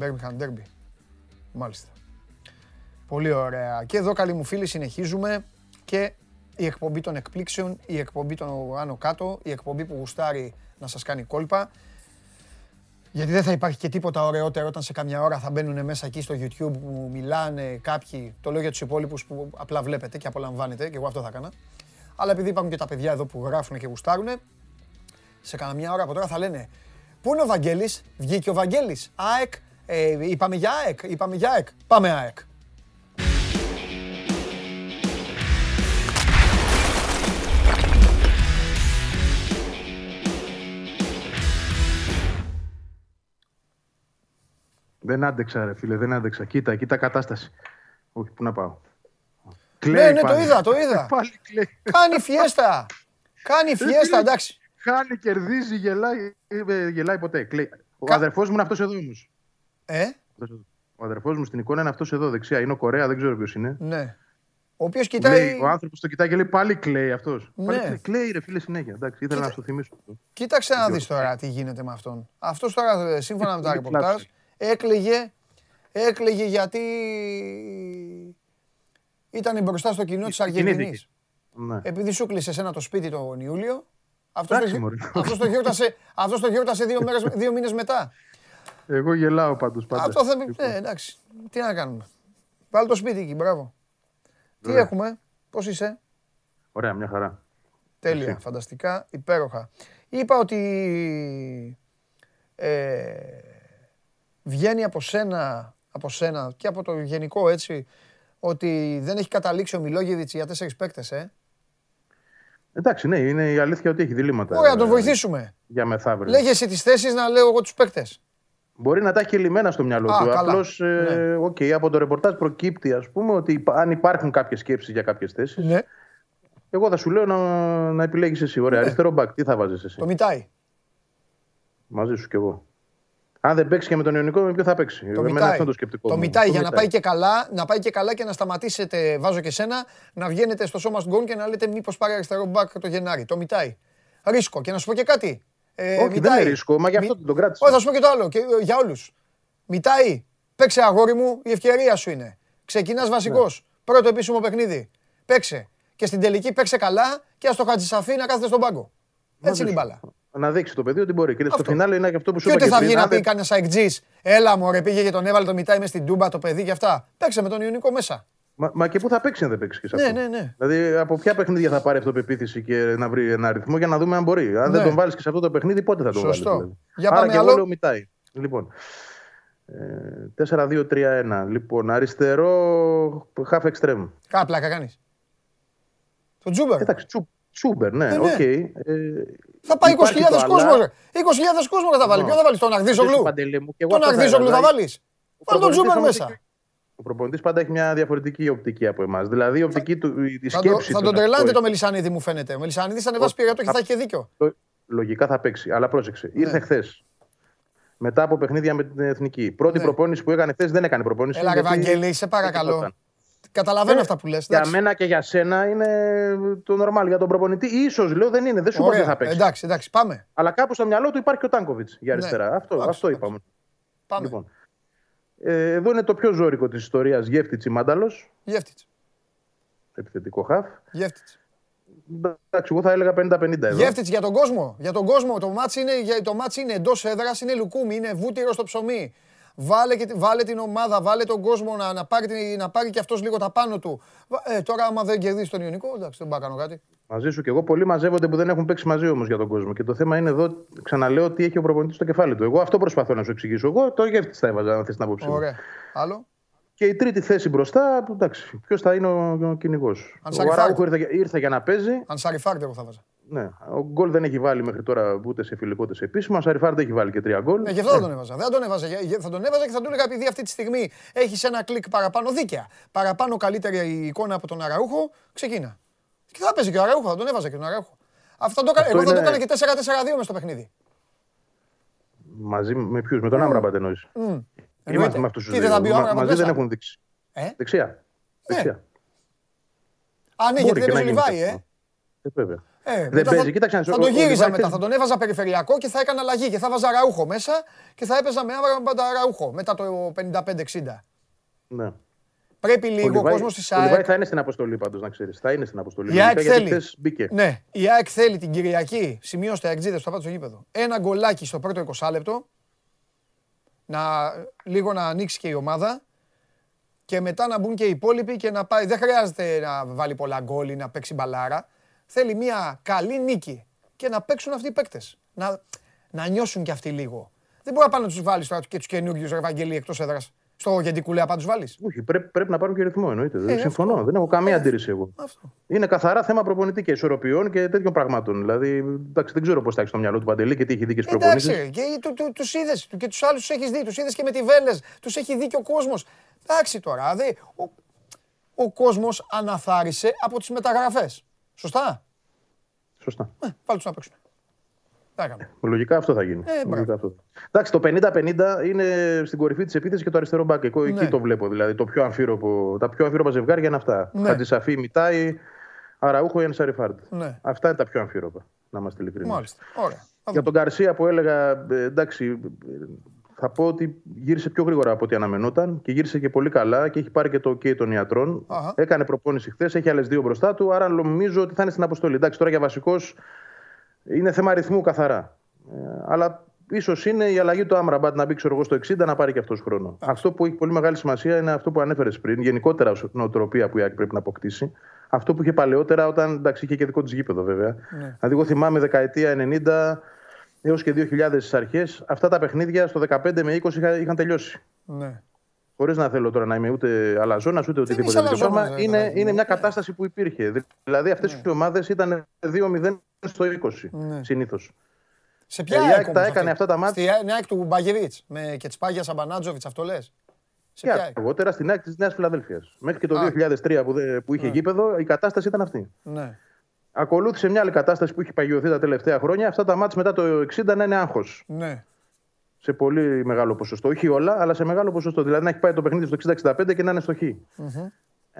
Birmingham Derby. Μάλιστα. Πολύ ωραία. Και εδώ καλοί μου φίλοι συνεχίζουμε και η εκπομπή των εκπλήξεων, η εκπομπή των άνω κάτω, η εκπομπή που γουστάρει να σας κάνει κόλπα. Γιατί δεν θα υπάρχει και τίποτα ωραιότερο όταν σε καμιά ώρα θα μπαίνουν μέσα εκεί στο YouTube που μιλάνε κάποιοι. Το λέω για τους υπόλοιπους που απλά βλέπετε και απολαμβάνετε και εγώ αυτό θα έκανα. Αλλά επειδή υπάρχουν και τα παιδιά εδώ που γράφουν και γουστάρουν, σε καμιά ώρα από τώρα θα λένε Πού είναι ο Βαγγέλης, βγήκε ο Βαγγέλης, ΑΕΚ, ε, είπαμε για ΑΕΚ, είπαμε για ΑΕΚ, πάμε ΑΕΚ. Δεν άντεξα, ρε φίλε, δεν άντεξα. Κοίτα, κοίτα κατάσταση. Όχι, πού να πάω. ναι, ναι, το είδα, το είδα. (laughs) Πάλι κλαίει. Κάνει φιέστα. Κάνει φιέστα, εντάξει. Χάνει, κερδίζει, γελάει, ε, γελάει ποτέ. Κλαίει. Ο Κα... αδερφός μου είναι αυτός εδώ όμως. Ε; Ο αδερφός μου στην εικόνα είναι αυτός εδώ, δεξιά. Είναι ο Κορέα, δεν ξέρω ποιος είναι. Ναι. Ο οποίος κοιτάει. Λέει, ο άνθρωπος το κοιτάει και λέει πάλι κλαίει αυτός. Ναι. Πάλι κλαίει, ρε φίλε, συνέχεια. Εντάξει, ήθελα Κοίτα... να σου θυμίσω αυτό. Κοίταξε να δεις τώρα τι γίνεται με αυτόν. Αυτός τώρα, ε, σύμφωνα με τα ρεπορτάζ, έκλαιγε, έκλαιγε γιατί ήταν μπροστά στο κοινό της Αργεντινής. Ναι. Επειδή σου κλείσε ένα το σπίτι τον Ιούλιο, αυτός το, αυτός το γιόρτασε, αυτός το γιόρτασε δύο, μέρες, δύο μήνες μετά. Εγώ γελάω πάντως πάντα. Αυτό θα... Ναι, εντάξει. Τι να κάνουμε. Βάλει το σπίτι εκεί, μπράβο. Τι έχουμε, πώς είσαι; Ωραία, μια χαρά. Τέλεια, φανταστικά, υπέροχα. Είπα ότι ε, βγαίνει από σένα, από σένα και από το γενικό έτσι, ότι δεν έχει καταλήξει ο Μιλόγεβιτς για τέσσερις παίκτες, ε; Εντάξει, ναι, είναι η αλήθεια ότι έχει διλήμματα. Ωραία, να τον βοηθήσουμε. Για μεθαύριο. Λέγε εσύ τις θέσεις να λέω εγώ τους παίκτες. Μπορεί να τα έχει λυμμένα στο μυαλό του. Απλώς, ε, ναι. okay, από το ρεπορτάζ προκύπτει, ας πούμε, ότι αν υπάρχουν κάποιες σκέψεις για κάποιες θέσεις. Ναι. Εγώ θα σου λέω να, να επιλέγεις εσύ. Ωραία, ναι. αριστερό μπακ, τι θα βάζεις εσύ; Το μιτάει. Μαζί σου κι εγώ. Αν δεν παίξει και με τον Ιωνικό, με ποιο θα παίξει; Το μιτάει. Αυτό το σκεπτικό. Το μιτάει για να πάει, και καλά, να πάει και καλά και να σταματήσετε, βάζω και σένα, να βγαίνετε στο σώμα γκολ και να λέτε μήπως πάρει αριστερό μπακ το Γενάρη. Το μιτάει. Ρίσκο. Και να σου πω και κάτι. Ε, Όχι, μιτάει. δεν είναι ρίσκο, μα γι' αυτό Μι... τον κράτησε. Όχι, θα σου πω και το άλλο. Και, ε, για όλους. Μιτάει. Παίξε αγόρι μου, η ευκαιρία σου είναι. Ξεκινάς βασικός. Ναι. Πρώτο επίσημο παιχνίδι. Παίξε. Και στην τελική παίξε καλά και ας το χατζησαφεί να κάθεται στον πάγκο. Έτσι είναι η μπάλα να δείξει το παιδί ότι μπορεί. Και στο φινάλε είναι και αυτό που σου είπα. Και ότι θα βγει να πει κανένα αεκτζή, έλα μου, ρε, πήγε και τον έβαλε το μητάι μες στην τούμπα το παιδί και αυτά. Παίξε με τον Ιωνικό μέσα. Μα, μα και πού θα παίξει αν δεν παίξει και σε ναι, αυτό. Ναι, ναι, ναι. Δηλαδή από ποια παιχνίδια θα πάρει αυτοπεποίθηση και να βρει ένα αριθμό για να δούμε αν μπορεί. Αν ναι. δεν τον βάλεις και σε αυτό το παιχνίδι, πότε θα τον βάλεις. Σωστό. Δηλαδή. Για πάμε Άρα και άλλο. εγώ Μιτάι. Λοιπόν. 4-2-3-1. Λοιπόν, αριστερό χαφ εξτρέμ. Κάπλα κάνεις. Το Τσούμπερ. Εντάξει, Τσούμπερ, ναι, ε, ναι. OK. Okay. Ε, θα πάει 20.000 κόσμος. 20.000 κόσμος θα βάλει. Ποιο θα βάλεις, τον Αγδίζογλου. Τον Αγδίζογλου θα βάλεις. Βάλει τον Τσούμπερ μέσα. Ο προπονητής πάντα έχει μια διαφορετική οπτική από εμάς. Δηλαδή η οπτική του, η σκέψη. Θα τον τρελάνετε το Μελισσανίδη, μου φαίνεται. Ο Μελισσανίδης θα ανεβάσει πειρατό και θα έχει και δίκιο. Λογικά θα παίξει, αλλά πρόσεξε. Ήρθε ναι. χθες. Μετά από παιχνίδια με την εθνική. Πρώτη ναι. προπόνηση που έκανε χθες δεν έκανε προπόνηση. Έλα, Ευαγγελή, σε παρακαλώ. Καταλαβαίνω ε, αυτά που λες. Για μένα και για σένα είναι το normal. Για τον προπονητή, σω λέω δεν είναι. Δεν σου πω ότι θα παίξει. Εντάξει, εντάξει, πάμε. Αλλά κάπου στο μυαλό του υπάρχει και ο Τάνκοβιτς για ναι. αριστερά. αυτό, αυτό είπαμε. Πάμε. Λοιπόν. Ε, εδώ είναι το πιο ζώρικο της ιστορίας. Γεύτιτς ή Μάνταλος. Γεύτιτς. Επιθετικό χαφ. Γεύτιτς. Εντάξει, εγώ θα έλεγα 50-50 Γεύτιτς για τον κόσμο. Για τον κόσμο. Το ματς είναι, το είναι εντός έδρας, είναι λουκούμι, είναι βούτυρο στο ψωμί. Βάλε, και, βάλε την ομάδα, βάλε τον κόσμο να, να, πάρει, να πάρει και αυτός λίγο τα πάνω του. Ε, τώρα, άμα δεν κερδίσει τον Ιωνικό, εντάξει, δεν πάω κάνω κάτι. Μαζί σου και εγώ. Πολλοί μαζεύονται που δεν έχουν παίξει μαζί όμως για τον κόσμο. Και το θέμα είναι εδώ, ξαναλέω, τι έχει ο προπονητής στο κεφάλι του. Εγώ αυτό προσπαθώ να σου εξηγήσω. Εγώ το γεύτη θα έβαζα, αν θες την άποψή Ωραία. Άλλο; Και η τρίτη θέση μπροστά, εντάξει, ποιος θα είναι ο, ο κυνηγός. Ο Αράουχο ήρθε, ήρθε, για να παίζει. Ανσαριφάρντ, εγώ θα βάζα. Ναι. Ο γκολ δεν έχει βάλει μέχρι τώρα ούτε σε φιλικό ούτε σε επίσημο. Ο Σαριφάρντ έχει βάλει και τρία γκολ. Ναι, γι' αυτό δεν τον έβαζα. Δεν τον έβαζα. Θα τον έβαζα και θα του έλεγα επειδή αυτή τη στιγμή έχεις ένα κλικ παραπάνω δίκαια. Παραπάνω καλύτερη εικόνα από τον Αραούχο, ξεκίνα. Και θα παίζει και ο Αραούχο, θα τον έβαζα και τον Αραούχο. Αυτό το, εγώ θα το έκανα και 4-4-2 μες στο παιχνίδι. Μαζί με ποιους, με τον Άμραμπατ εννοεί. Είμαστε με αυτούς τους δύο. Μαζί δεν έχουν δείξει. Ε; Δεξιά. Ναι. Δεξιά. Α, ναι, γιατί δεν παίζει ο Λιβάη, ε. ε βέβαια. Ε, δεν παίζει, κοίταξε Θα το γύριζα μετά, θα τον έβαζα περιφερειακό και θα έκανα αλλαγή και θα βάζα ραούχο μέσα και θα έπαιζα με άβρα ραούχο μετά το 55-60. Ναι. Πρέπει λίγο ο κόσμος της ΑΕΚ. Ο Λιβάη θα είναι στην αποστολή πάντως, να ξέρεις. Θα είναι στην αποστολή. Η ΑΕΚ θέλει. Ναι, η ΑΕΚ θέλει την Κυριακή, σημείωστε αεξίδες που θα πάτε στο γήπεδο. Ένα γκολάκι στο πρώτο 20 λεπτό. Να, λίγο να ανοίξει και η ομάδα και μετά να μπουν και οι υπόλοιποι και να πάει. Δεν χρειάζεται να βάλει πολλά γκολ ή να παίξει μπαλάρα. Θέλει μια καλή νίκη και να παίξουν αυτοί οι παίκτες. Να, να νιώσουν κι αυτοί λίγο. Δεν μπορεί να πάνε να τους βάλεις τώρα και τους καινούριους Ευαγγελί εκτός έδρας. Στο κουλέα να τους βάλεις. Όχι, πρέπει, πρέπει να πάρουν και ρυθμό εννοείται. Ε, συμφωνώ. Αυτό. Δεν έχω καμία ε, αντίρρηση εγώ. Αυτό. Είναι καθαρά θέμα προπονητή και ισορροπιών και τέτοιων πραγμάτων. Δηλαδή, εντάξει, δεν ξέρω πώς θα έχει στο μυαλό του Παντελή και τι έχει δει και στι προπονήσει. Εντάξει, και του είδες και τους άλλους τους έχεις δει. Τους είδες και με τη Βέλες. Τους έχει δει και ο κόσμος. Εντάξει τώρα, δε, ο, ο κόσμος αναθάρισε από τις μεταγραφές. Σωστά; Σωστά. Ε, πάλι τους να παίξουν. Ε, λογικά αυτό θα γίνει. Ε, λογικά αυτό. Εντάξει, το 50-50 είναι στην κορυφή της επίθεσης και το αριστερό μπακ. Εγώ εκεί ναι. το βλέπω. Δηλαδή, το πιο αμφίροπο, τα πιο αμφίροπα ζευγάρια είναι αυτά. Ναι. Χατζησαφή, Μιτάη, Αραούχο ή Ενσαριφάρντ. Ναι. Αυτά είναι τα πιο αμφίροπα, να είμαστε ειλικρινείς. Μάλιστα. Ωραία. Για τον Καρσία που έλεγα, ε, εντάξει, θα πω ότι γύρισε πιο γρήγορα από ό,τι αναμενόταν και γύρισε και πολύ καλά και έχει πάρει και το OK των ιατρών. Έκανε προπόνηση χθες, έχει άλλες δύο μπροστά του, άρα νομίζω ότι θα είναι στην αποστολή. Εντάξει, τώρα για βασικός είναι θέμα αριθμού καθαρά. Ε, αλλά ίσως είναι η αλλαγή του Άμραμπατ να μπει ξέρω εγώ, στο 60 να πάρει και αυτός χρόνο. Αυτό που έχει πολύ μεγάλη σημασία είναι αυτό που ανέφερες πριν, γενικότερα ως νοοτροπία που η ΑΕΚ πρέπει να αποκτήσει. Αυτό που είχε παλαιότερα όταν εντάξει, είχε και δικό της γήπεδο βέβαια. Ναι. Δηλαδή, εγώ θυμάμαι δεκαετία 90 έως και 2000 στις αρχές, αυτά τα παιχνίδια στο 15 με 20 είχαν τελειώσει. Ναι. Χωρίς να θέλω τώρα να είμαι ούτε αλαζόνας ούτε οτιδήποτε τέτοιο πράγμα. Είναι, είναι, είναι μια κατάσταση που υπήρχε. Δηλαδή αυτές ναι. οι ομάδες ήταν 2-0 στο 20 ναι. συνήθως. Σε ποια ε, ΑΕΚ τα έκανε αυτά τα μάτια. Στην ΑΕΚ του Μπαγεβίτ με και Τσπάγια Σαμπανάτζοβιτς, αυτό λες; Σε ποια αργότερα στην ΑΕΚ της Νέας Φιλαδέλφιας. Μέχρι και το 2003 που, που είχε ναι. γήπεδο η κατάσταση ήταν αυτή. Ναι. Ακολούθησε μια άλλη κατάσταση που έχει παγιωθεί τα τελευταία χρόνια. Αυτά τα μάτια μετά το 60 να είναι άγχος. Ναι. Σε πολύ μεγάλο ποσοστό. Όχι όλα, αλλά σε μεγάλο ποσοστό. Δηλαδή να έχει πάει το παιχνίδι στο 60-65 και να είναι στο χ.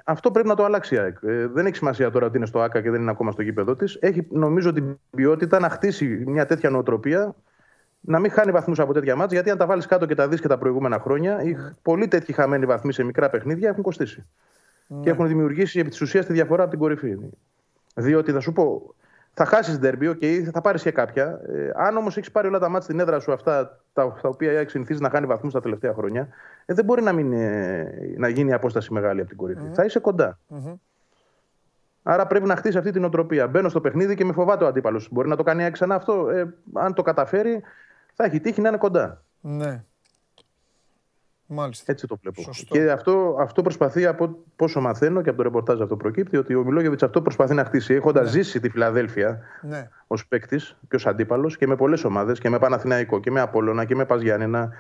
Αυτό πρέπει να το αλλάξει η ΑΕΚ. Ε, δεν έχει σημασία τώρα ότι είναι στο ΑΚΑ και δεν είναι ακόμα στο γήπεδο της. Έχει νομίζω την ποιότητα να χτίσει μια τέτοια νοοτροπία να μην χάνει βαθμούς από τέτοια μάτια. Γιατί αν τα βάλεις κάτω και τα δεις και τα προηγούμενα χρόνια, οι πολλοί τέτοιοι χαμένοι βαθμοί σε μικρά παιχνίδια έχουν κοστίσει. Ναι. Και έχουν δημιουργήσει επί της ουσίας τη διαφορά από την κορυφή. Διότι θα σου πω, θα χάσεις ντερμπι, okay, θα πάρεις και κάποια. Ε, αν όμως έχεις πάρει όλα τα μάτια στην έδρα σου αυτά, τα, τα οποία έχει συνηθίσει να χάνει βαθμούς τα τελευταία χρόνια, ε, δεν μπορεί να, μην, ε, να γίνει η απόσταση μεγάλη από την κορυφη Θα είσαι κοντά. Mm-hmm. Άρα πρέπει να χτίσεις αυτή την οτροπία. Μπαίνω στο παιχνίδι και με φοβάται ο αντίπαλος. Μπορεί να το κάνει ξανά αυτό. Ε, αν το καταφέρει, θα έχει τύχει να είναι κοντά. Ναι. Μάλιστα. Έτσι το βλέπω. Και αυτό, αυτό προσπαθεί από πόσο μαθαίνω και από το ρεπορτάζ αυτό προκύπτει ότι ο Μιλόγεβιτς αυτό προσπαθεί να χτίσει έχοντας ναι. ζήσει τη Φιλαδέλφια ναι. ως παίκτης και ως αντίπαλος και με πολλές ομάδες και με Παναθηναϊκό και με Απόλωνα και με Παζιάννενα.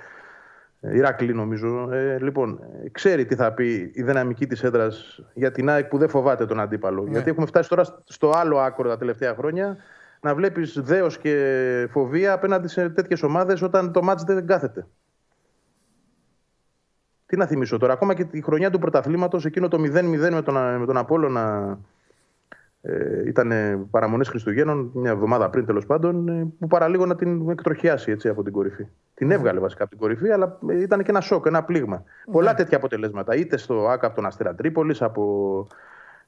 Ε, Ηράκλη νομίζω. Ε, λοιπόν, ξέρει τι θα πει η δυναμική της έδρας για την ΑΕΚ που δεν φοβάται τον αντίπαλο. Ναι. Γιατί έχουμε φτάσει τώρα στο άλλο άκρο τα τελευταία χρόνια να βλέπεις δέος και φοβία απέναντι σε τέτοιες ομάδες όταν το μάτς δεν κάθεται. Τι να θυμίσω τώρα, ακόμα και τη χρονιά του πρωταθλήματος, εκείνο το 0-0 με τον, με τον Απόλλωνα ε, ήταν παραμονές Χριστουγέννων, μια εβδομάδα πριν τέλος πάντων, ε, που παραλίγο να την εκτροχιάσει έτσι, από την κορυφή. Την ναι. έβγαλε βασικά από την κορυφή, αλλά ε, ήταν και ένα σοκ, ένα πλήγμα. Ναι. Πολλά τέτοια αποτελέσματα. Είτε στο ΑΚΑ από τον Αστέρα Τρίπολης, από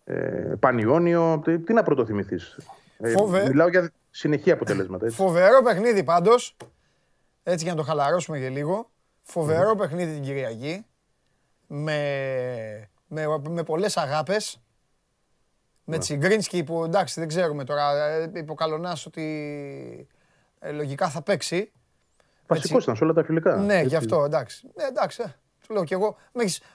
ε, Πανιόνιο. Τι, τι να πρωτοθυμηθείς. Ε, μιλάω για συνεχή αποτελέσματα. Έτσι. Φοβερό παιχνίδι πάντως. Έτσι για να το χαλαρώσουμε για λίγο. Φοβερό παιχνίδι την Κυριακή με, με, με πολλές αγάπες. Με ναι. Τσιγκρίνσκι που εντάξει δεν ξέρουμε τώρα, ε, είπε ο Καλονάς ότι ε, λογικά θα παίξει. Βασικός ήταν σε όλα τα φιλικά. Ναι, γι' αυτό εντάξει. Ε, εντάξει, ε, σου λέω κι εγώ,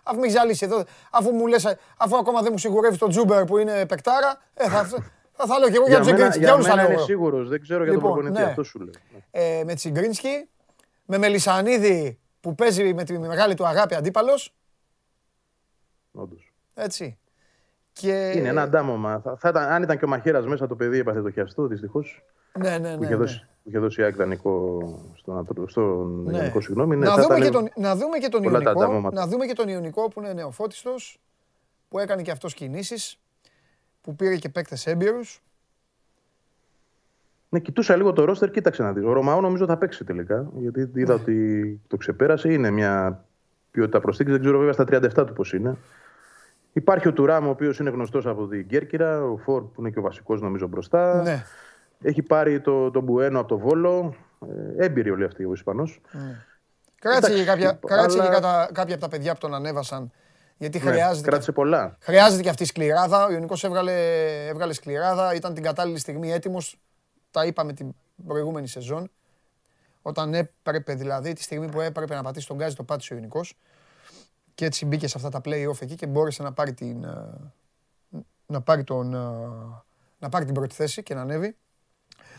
αφού με έχεις ζαλίσει εδώ, αφού μου λες, αφού ακόμα δεν μου σιγουρεύει τον Τζούμπερ που είναι παικτάρα, ε, θα, Θα, θα λέω και εγώ για, για τον Για μένα είναι σίγουρος. Δεν ξέρω για τον λοιπόν, προπονητή. Ναι. Αυτό σου λέω. Ε, με Τσιγκρίνσκι, με Μελισανίδη που παίζει με τη μεγάλη του αγάπη αντίπαλος. Όντως. Έτσι. Και... Είναι ένα αντάμωμα. Θα, θα ήταν, αν ήταν και ο Μαχαίρας μέσα το παιδί έπαθε το χιαστό, δυστυχώς. Ναι, ναι, ναι. Που είχε ναι. δώσει, που είχε δώσει ιδανικό στον, στον ναι. Ιωνικό, συγγνώμη. Ναι, να, δούμε και τον, να δούμε και τον Ιωνικό, να δούμε και τον Ιωνικό που είναι νεοφώτιστος, που έκανε και αυτός κινήσεις, που πήρε και παίκτες έμπειρους. Ναι, κοιτούσα λίγο το ρόστερ, κοίταξε να δεις. Ο Ρωμαό νομίζω θα παίξει τελικά, γιατί είδα ναι. ότι το ξεπέρασε. Είναι μια ποιότητα προσθήκης, δεν ξέρω βέβαια στα 37 του πώς είναι. Υπάρχει ο Τουράμ, ο οποίος είναι γνωστός από την Κέρκυρα, ο Φόρ που είναι και ο βασικός νομίζω μπροστά. Ναι. Έχει πάρει το, τον Μπουένο από το Βόλο. Ε, έμπειροι όλοι αυτοί ο Ισπανός. Ναι. Κράτησε και, κάποια, κράτησε αλλά... και κάποια από τα παιδιά που τον ανέβασαν. Γιατί ναι, χρειάζεται. Κράτησε πολλά. Χρειάζεται και αυτή η σκληράδα. Ο Ιωνικός έβγαλε, έβγαλε σκληράδα. Ήταν την κατάλληλη στιγμή έτοιμος. Τα είπαμε την προηγούμενη σεζόν. Όταν έπρεπε δηλαδή, τη στιγμή που έπρεπε να πατήσει τον γκάζι, το πάτησε ο Ιωνικός. Και έτσι μπήκε σε αυτά τα play-off εκεί και μπόρεσε να πάρει την, ε, να πάρει τον, ε, να πάρει την πρώτη θέση και να ανέβει.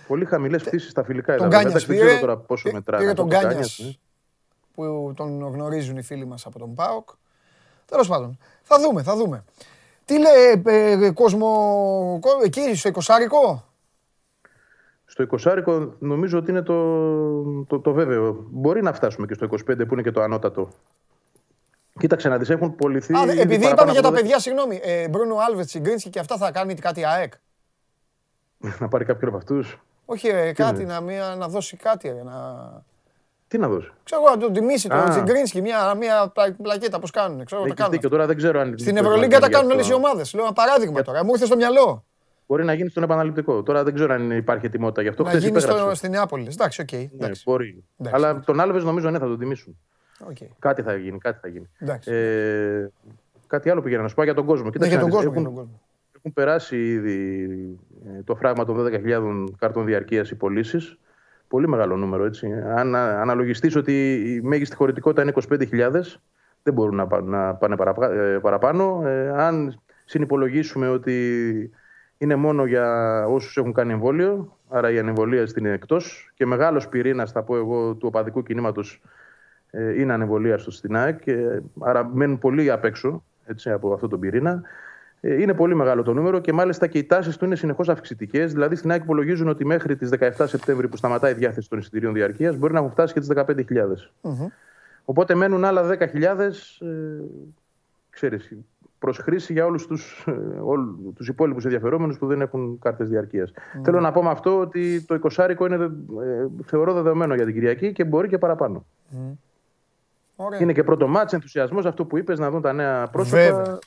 Πολύ χαμηλές πτήσεις στα φιλικά τον έδαφη. Δεν ξέρω τώρα πόσο μετράει. Πήρε τον Γκάνιας ναι. που τον γνωρίζουν οι φίλοι μας από τον ΠΑΟΚ. Τέλος πάντων, θα δούμε, θα δούμε. Τι λέει ε, ε κόσμο εκεί στο 20 στο 20 νομίζω ότι είναι το, το, το, βέβαιο. Μπορεί να φτάσουμε και στο 25 που είναι και το ανώτατο. Κοίταξε να δεις, έχουν πουληθεί. Α, επειδή είπαμε για τα παιδιά, συγγνώμη. Ε, Μπρούνο Άλβες, Τσιγκρίνσκι και αυτά θα κάνει κάτι ΑΕΚ. να πάρει κάποιον από αυτούς. Όχι, ε, κάτι, να, μια, να δώσει κάτι. Ε, να... Τι να δώσει; Ξέρω να τον τιμήσει τον Τσιγκρίνσκι, μια, μια πλακέτα πώς κάνουν. Ξέρω, τα κάνουν. τώρα δεν ξέρω αν. Στην Ευρωλίγκα τα κάνουν όλες οι ομάδες. Λέω ένα παράδειγμα τώρα. Μου ήρθε στο μυαλό. Μπορεί να γίνει στον επαναληπτικό. Τώρα δεν ξέρω αν υπάρχει ετοιμότητα γι' αυτό. Να γίνει στο, στην Νεάπολη. Εντάξει, OK. Okay. Ναι, μπορεί. Εντάξει, Αλλά τον Άλβε νομίζω ναι, θα τον τιμήσουν. Okay. Κάτι θα γίνει. Κάτι, θα γίνει. Ε, κάτι άλλο πήγαινα να σου πω για τον κόσμο. Ναι, για τον κόσμο. Έχουν, τον κόσμο. έχουν περάσει ήδη ε, το φράγμα των 12.000 κάρτων διαρκείας οι πωλήσεις. Πολύ μεγάλο νούμερο έτσι. Αν αναλογιστείς ότι η μέγιστη χωρητικότητα είναι 25.000, δεν μπορούν να, πάνε ε, παραπάνω. Ε, αν συνυπολογίσουμε ότι είναι μόνο για όσους έχουν κάνει εμβόλιο, άρα η ανεμβολία είναι εκτός και μεγάλος πυρήνας, θα πω εγώ, του οπαδικού κινήματος ε, είναι ανεμβολίαστος στην ΑΕΚ, και, άρα μένουν πολύ απ' έξω έτσι, από αυτό τον πυρήνα. Ε, είναι πολύ μεγάλο το νούμερο και μάλιστα και οι τάσεις του είναι συνεχώς αυξητικές. Δηλαδή στην ΑΕΚ υπολογίζουν ότι μέχρι τις 17 Σεπτέμβρη που σταματάει η διάθεση των εισιτηρίων διαρκείας μπορεί να έχουν φτάσει και τις 15.000. Mm-hmm. Οπότε μένουν άλλα 10.000 ε, ξέρεις, προς χρήση για όλους τους, ε, τους υπόλοιπους ενδιαφερόμενους που δεν έχουν κάρτες διαρκείας. Mm. Θέλω να πω με αυτό ότι το 20 είναι, ε, θεωρώ δεδομένο για την Κυριακή και μπορεί και παραπάνω. Mm. Είναι και πρώτο μάτς, ενθουσιασμός, αυτό που είπες, να δουν τα νέα πρόσωπα. Βέβαια.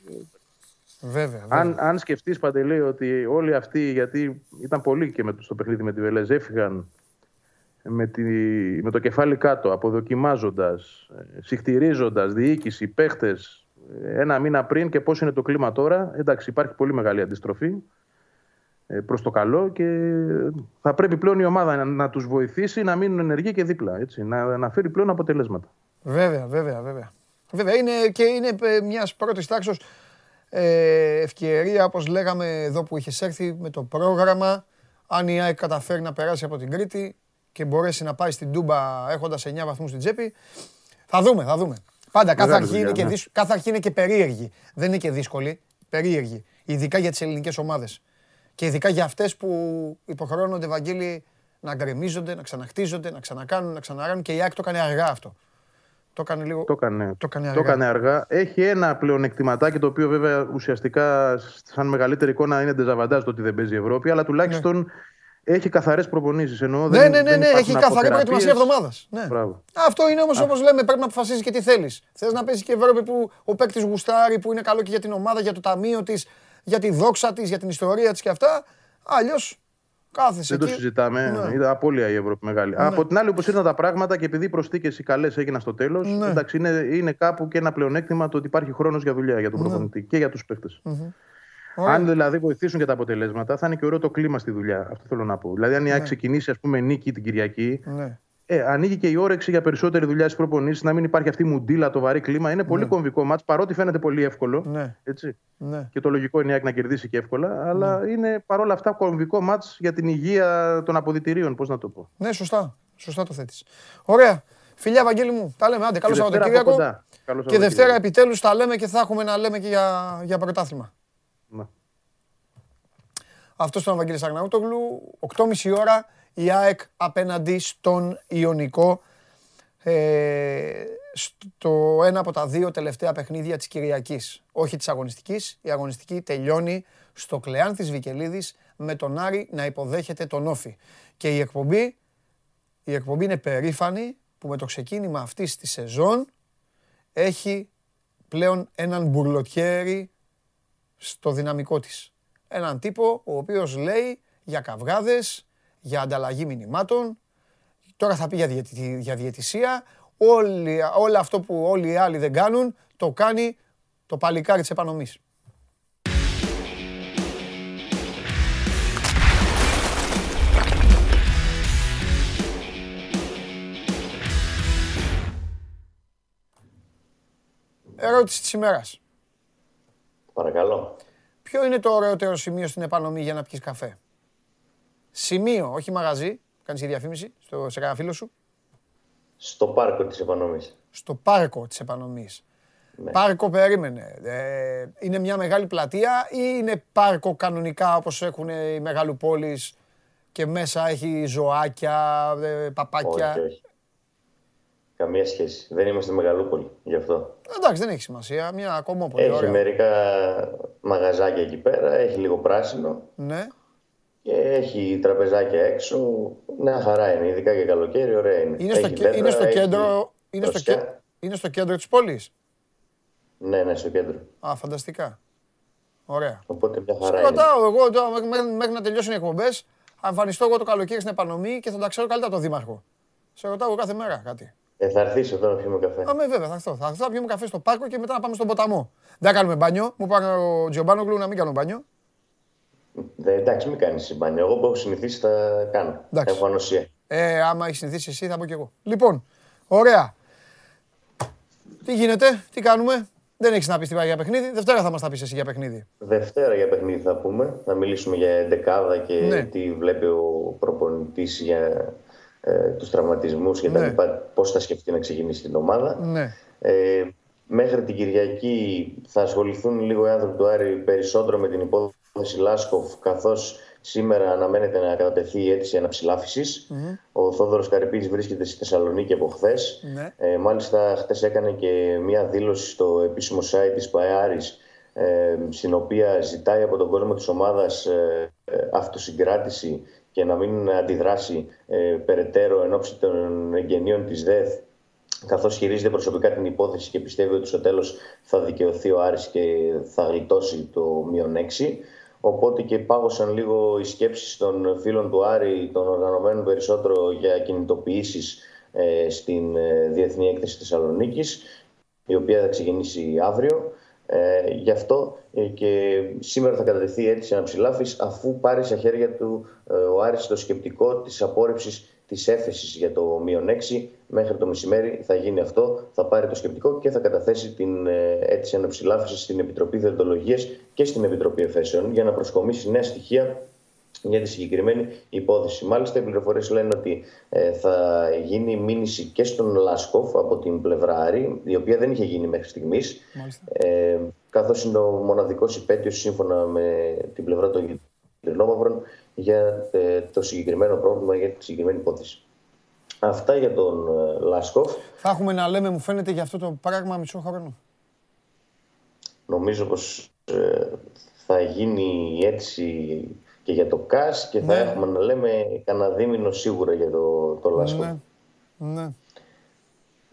Βέβαια, Αν, αν σκεφτείς Παντελή ότι όλοι αυτοί, γιατί ήταν πολλοί και με, στο παιχνίδι με τη Βελέζ, έφυγαν με, τη, με το κεφάλι κάτω, αποδοκιμάζοντας, συχτηρίζοντας διοίκηση, παίχτες, ένα μήνα πριν και πώς είναι το κλίμα τώρα. Εντάξει, υπάρχει πολύ μεγάλη αντιστροφή ε, προς το καλό και θα πρέπει πλέον η ομάδα να, να τους βοηθήσει να μείνουν ενεργοί και δίπλα. Έτσι, να, να φέρει πλέον αποτελέσματα. Βέβαια, βέβαια, βέβαια. Βέβαια, είναι και είναι ε, μιας πρώτης τάξης ε, ευκαιρία, όπως λέγαμε εδώ που είχες έρθει με το πρόγραμμα, αν η ΑΕΚ καταφέρει να περάσει από την Κρήτη και μπορέσει να πάει στην Τούμπα έχοντας 9 βαθμούς στην τσέπη, θα δούμε, θα δούμε. Πάντα κάθε αρχή, είναι και ναι. κάθε αρχή είναι και περίεργη. Δεν είναι και δύσκολη, περίεργη. Ειδικά για τις ελληνικές ομάδες. Και ειδικά για αυτές που υποχρεώνονται, Βαγγέλη, να γκρεμίζονται, να ξαναχτίζονται, να ξανακάνουν, να ξαναράνουν και η ΑΕΚ το έκανε αργά αυτό. Το έκανε λίγο. Το έκανε, το έκανε, αργά. Το έκανε αργά. Έχει ένα πλεονεκτηματάκι το οποίο βέβαια ουσιαστικά σαν μεγαλύτερη εικόνα είναι ντεζαβαντάζ το ότι δεν παίζει η Ευρώπη, αλλά τουλάχιστον ναι. έχει καθαρές προπονήσεις. Ναι, ναι, ναι, ναι, ναι έχει καθαρή προετοιμασία εβδομάδας. Ναι. Αυτό είναι όμως όπως λέμε, πρέπει να αποφασίζει και τι θέλεις. Θες να παίζει και Ευρώπη που ο παίκτης γουστάρει, που είναι καλό και για την ομάδα, για το ταμείο της, για τη δόξα της, για την ιστορία της και αυτά. Αλλιώς Κάθεσαι Δεν το συζητάμε. Ναι. Ήταν απώλεια η Ευρώπη μεγάλη. Ναι. Από την άλλη, όπως ήρθαν τα πράγματα και επειδή οι προσθήκες οι καλές έγιναν στο τέλος, ναι. εντάξει, είναι, είναι κάπου και ένα πλεονέκτημα το ότι υπάρχει χρόνος για δουλειά για τον ναι. προπονητή και για τους παιχτε Αν δηλαδή βοηθήσουν και τα αποτελέσματα, θα είναι και ωραίο το κλίμα στη δουλειά. Αυτό θέλω να πω. Δηλαδή, αν η ΑΕΚ ξεκινήσει ας πούμε, νίκη την Κυριακή, ναι. Ε, ανοίγει και η όρεξη για περισσότερη δουλειά στις προπονήσεις, να μην υπάρχει αυτή η μουντίλα, το βαρύ κλίμα. Είναι πολύ ναι. κομβικό μάτς, παρότι φαίνεται πολύ εύκολο. Ναι. Έτσι. Ναι. Και το λογικό είναι η ΑΕΚ να κερδίσει και εύκολα. Αλλά ναι. είναι παρόλα αυτά κομβικό μάτς για την υγεία των αποδητηρίων, πώς να το πω. Ναι, σωστά. Σωστά το θέτεις. Ωραία. Φιλιά, Βαγγέλη μου, τα λέμε. Άντε, καλό Σαββατοκύριακο. Και Δευτέρα επιτέλους τα λέμε και θα έχουμε να λέμε και για, για πρωτάθλημα. Ναι. Αυτός ήταν ο Βαγγέλης Αγναούτογλου. 8.30 ώρα η ΑΕΚ απέναντι στον Ιωνικό ε, στο ένα από τα δύο τελευταία παιχνίδια της Κυριακής. Όχι της αγωνιστικής. Η αγωνιστική τελειώνει στο Κλεάνθης Βικελίδης με τον Άρη να υποδέχεται τον Όφη. Και η εκπομπή, η εκπομπή είναι περήφανη που με το ξεκίνημα αυτής της σεζόν έχει πλέον έναν μπουρλοτιέρι στο δυναμικό της. Έναν τύπο ο οποίος λέει για καυγάδες, για ανταλλαγή μηνυμάτων. Τώρα θα πει για, διαιτη, για διαιτησία. Όλοι, όλα αυτό που όλοι οι άλλοι δεν κάνουν, το κάνει το παλικάρι της επανομής. Ερώτηση της ημέρας. Παρακαλώ. Ποιο είναι το ωραιότερο σημείο στην επανομή για να πιεις καφέ; Σημείο, όχι μαγαζί. Κάνεις διαφήμιση στο, σε κανένα φίλο σου. Στο πάρκο της επανομής. Στο πάρκο της επανομής. Ναι. Πάρκο περίμενε. Ε, είναι μια μεγάλη πλατεία ή είναι πάρκο κανονικά όπως έχουν οι μεγαλοπόλεις και μέσα έχει ζωάκια, ε, παπάκια; Όχι, όχι. Καμία σχέση. Δεν είμαστε Μεγαλούπολη γι' αυτό. Εντάξει, δεν έχει σημασία. Μια ακόμα Έχει μερικά μαγαζάκια εκεί πέρα, έχει λίγο πράσινο. Ναι. Και έχει τραπεζάκια έξω. Μια χαρά είναι, ειδικά και καλοκαίρι, ωραία είναι. Είναι, στο, δέντρα, είναι στο κέντρο, είναι στο, είναι στο κέντρο της πόλης; Ναι, ναι, στο κέντρο. Α, φανταστικά. Ωραία. Οπότε μια χαρά Σε ρωτάω εγώ τώρα, μέχρι, να τελειώσουν οι εκπομπές, εμφανιστώ εγώ το καλοκαίρι στην επανομή και θα τα ξέρω καλύτερα τον Δήμαρχο. Σε ρωτάω κάθε μέρα κάτι. Ε, θα έρθεις εδώ να πιούμε καφέ. Α, με, βέβαια, θα έρθω. Θα έρθω να πιούμε καφέ στο πάρκο και μετά να πάμε στον ποταμό. Δεν κάνουμε μπάνιο. Μου είπα ο Τζιομπάνογλου να μην κάνω μπάνιο. Δε, εντάξει, μην κάνεις μπάνιο. Εγώ που έχω συνηθίσει θα κάνω. Εντάξει. Έχω ανοσία. Ε, άμα έχεις συνηθίσει εσύ, θα πω κι εγώ. Λοιπόν, ωραία. Τι γίνεται, τι κάνουμε; Δεν έχεις να πεις τίποτα για παιχνίδι. Δευτέρα θα μας τα πεις εσύ για παιχνίδι. Δευτέρα για παιχνίδι θα πούμε. Θα μιλήσουμε για εντεκάδα και ναι. τι βλέπει ο προπονητής για ε, τους τραυματισμούς και τα ναι. λοιπά, πώς θα σκεφτεί να ξεκινήσει την ομάδα. Ναι. Ε, μέχρι την Κυριακή θα ασχοληθούν λίγο οι άνθρωποι του Άρη περισσότερο με την υπόθεση Λάσκοφ, καθώς σήμερα αναμένεται να κατατεθεί η αίτηση Ο Θόδωρος Καρυπίδης βρίσκεται στη Θεσσαλονίκη από χθες. Ναι. Ε, μάλιστα, χθε έκανε και μία δήλωση στο επίσημο site της ΠαΕΑΡης, ε, στην οποία ζητάει από τον κόσμο της ομάδας ε, ε αυτοσυγκράτηση και να μην αντιδράσει ε, περαιτέρω εν ώψη των εγγενείων της ΔΕΘ καθώς χειρίζεται προσωπικά την υπόθεση και πιστεύει ότι στο τέλος θα δικαιωθεί ο Άρης και θα γλιτώσει το μείον 6. Οπότε και πάγωσαν λίγο οι σκέψεις των φίλων του Άρη, των οργανωμένων περισσότερο για κινητοποιήσεις ε, στην ε, Διεθνή Έκθεση Θεσσαλονίκης, η οποία θα ξεκινήσει αύριο. Ε, γι' αυτό ε, και σήμερα θα κατατεθεί έτσι ένα ψηλάφης αφού πάρει στα χέρια του ε, ο Άρης το σκεπτικό της απόρριψης της έφεσης για το μείον 6 μέχρι το μεσημέρι θα γίνει αυτό, θα πάρει το σκεπτικό και θα καταθέσει την ε, αίτηση αναψηλάφισης στην Επιτροπή Διοντολογίας και στην Επιτροπή Εφέσεων για να προσκομίσει νέα στοιχεία για τη συγκεκριμένη υπόθεση. Μάλιστα, οι πληροφορίες λένε ότι ε, θα γίνει μήνυση και στον Λάσκοφ από την πλευρά Άρη, η οποία δεν είχε γίνει μέχρι στιγμής. Ε, Καθώς είναι ο μοναδικός υπέτειος, σύμφωνα με την πλευρά των Γερμανών για ε, το συγκεκριμένο πρόβλημα, για τη συγκεκριμένη υπόθεση. Αυτά για τον ε, Λάσκοφ. Θα έχουμε να λέμε, μου φαίνεται, για αυτό το πράγμα μισό χρόνο. Νομίζω πως ε, θα γίνει έτσι και για το ΚΑΣ και θα ναι. έχουμε να λέμε κανένα δίμηνο σίγουρα για το, το Λάσκο. Ναι. ναι.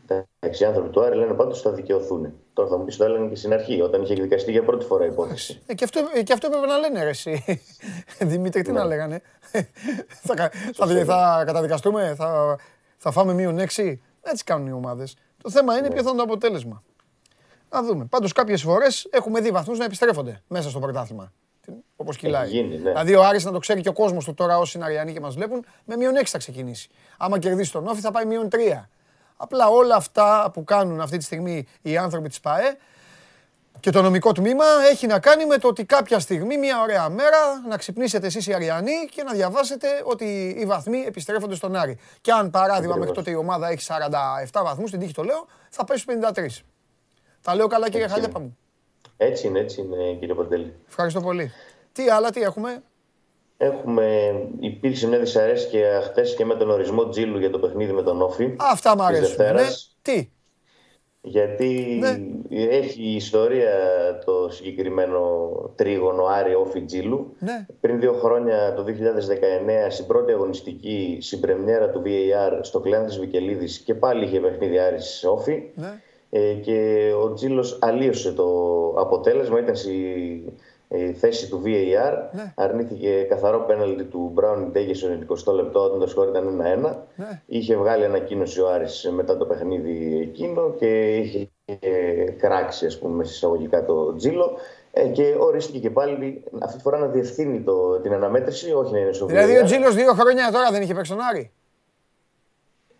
Εντάξει, οι άνθρωποι του Άρη λένε πάντως θα δικαιωθούν. Τώρα θα μου πει το έλεγαν και στην αρχή, όταν είχε εκδικαστεί για πρώτη φορά η υπόθεση. Ε, και, αυτό, ε, και αυτό έπρεπε να λένε ρε, εσύ. (laughs) Δημήτρη, τι ναι. να λέγανε; (laughs) θα, θα, θα, καταδικαστούμε, θα, θα φάμε μείον έξι; Έτσι κάνουν οι ομάδες. Το θέμα είναι ναι. ποιο θα είναι το αποτέλεσμα. Να δούμε. Πάντως κάποιες φορές έχουμε δει βαθμούς να επιστρέφονται μέσα στο πρωτάθλημα Όπως κυλάει. Ναι. Δηλαδή ο Άρης να το ξέρει και ο κόσμος του τώρα όσοι είναι Αριανοί και μας βλέπουν, με μείον 6 θα ξεκινήσει. Άμα κερδίσει τον Όφη θα πάει μείον 3. Απλά όλα αυτά που κάνουν αυτή τη στιγμή οι άνθρωποι της ΠαΕ και το νομικό τμήμα έχει να κάνει με το ότι κάποια στιγμή, μια ωραία μέρα, να ξυπνήσετε εσείς οι Αριανοί και να διαβάσετε ότι οι βαθμοί επιστρέφονται στον Άρη. Και αν παράδειγμα μέχρι τότε η ομάδα έχει 47 βαθμούς, την τύχη το λέω, θα πέσει 53. Τα λέω καλά κύριε Χαλιάπα μου. Έτσι είναι, έτσι είναι κύριε Παντέλη. Ευχαριστώ πολύ. Τι άλλα, τι έχουμε; Έχουμε, υπήρξε μια δυσαρέσκεια χθες και με τον ορισμό Τζίλου για το παιχνίδι με τον Όφη. Αυτά μου αρέσουν. Ναι. Τι; Γιατί ναι. έχει ιστορία το συγκεκριμένο τρίγωνο Άρη Όφη Τζίλου. Ναι. Πριν δύο χρόνια, το 2019, στην πρώτη αγωνιστική συμπρεμιέρα του VAR στο κλάν της Βικελίδης και πάλι είχε παιχνίδι Άρης Όφη. Ναι. Ε, και ο Τζίλος αλλίωσε το αποτέλεσμα, ήταν η θέση του VAR. Ναι. Αρνήθηκε καθαρό πέναλτι του Μπράουν Ντέγε στο 20 λεπτό όταν το σκόρ ήταν 1-1. Ναι. Είχε βγάλει ανακοίνωση ο Άρης μετά το παιχνίδι εκείνο και είχε κράξει ας πούμε εισαγωγικά το τζίλο ε, και ορίστηκε και πάλι αυτή τη φορά να διευθύνει το, την αναμέτρηση, όχι να είναι στο Δηλαδή ο Τζίλος δύο χρόνια τώρα δεν είχε παίξει τον Άρη;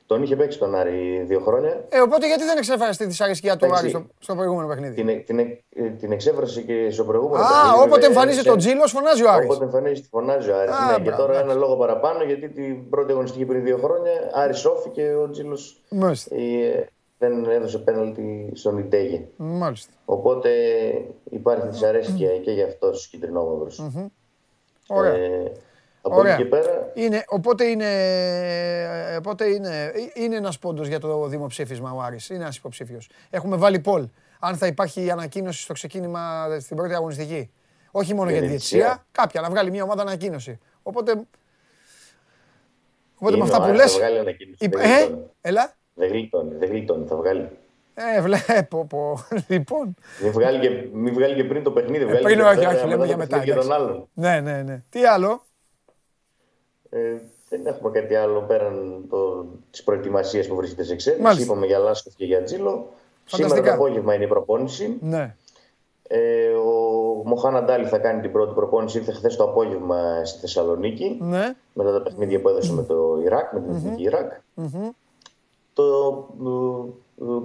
Τον είχε παίξει τον Άρη δύο χρόνια. Ε, οπότε γιατί δεν εξέφρασε τη δυσαρέσκεια του Άρη στο, στο προηγούμενο παιχνίδι; Την, την, την εξέφρασε και στο προηγούμενο Α, παιχνίδι. Α, όποτε εμφανίζεται τον Τζίλο, φωνάζει ο Άρης. Όποτε εμφανίζεται, φωνάζει ο Άρης. Ναι, και τώρα ένα λόγο παραπάνω γιατί την πρώτη αγωνιστική πριν δύο χρόνια Άρης σώφη και ο Τζίλος ε, δεν έδωσε πέναλτι στον Ιντέγε. Μάλιστα. Οπότε υπάρχει δυσαρέσκεια και για αυτό του κυτρινόμαυρου. Ωραία. Ε, από Ωραία. πέρα... Είναι, οπότε είναι, οπότε είναι, είναι ένας πόντος για το δημοψήφισμα ο Άρης. Είναι ένας υποψήφιος. Έχουμε βάλει Πολ. Αν θα υπάρχει η ανακοίνωση στο ξεκίνημα στην πρώτη αγωνιστική. Όχι μόνο για τη διετησία, κάποια να βγάλει μια ομάδα ανακοίνωση. Οπότε. Οπότε με αυτά που λες. Ε, έλα. Δεν γλίτωνει, δεν γλίτωνει, θα βγάλει. Ε, βλέπω. Πω. Λοιπόν. Μην βγάλει, και, μην βγάλει και πριν το παιχνίδι. Ε, πριν, όχι, όχι, λέμε για μετά. Ναι, ναι, ναι. Τι άλλο; Ε, δεν έχουμε κάτι άλλο πέραν το, της προετοιμασίας που βρίσκεται σε εξέλιξη. Είπαμε για Λάσκοφ και για Τζίλο. Σήμερα το απόγευμα είναι η προπόνηση. Ναι. Ε, ο Μοχάνα Ντάλι θα κάνει την πρώτη προπόνηση. Ήρθε χθες το απόγευμα στη Θεσσαλονίκη. Ναι. Μετά τα παιχνίδια που έδωσε με το Ιράκ, με την Εθνική Ιράκ. Το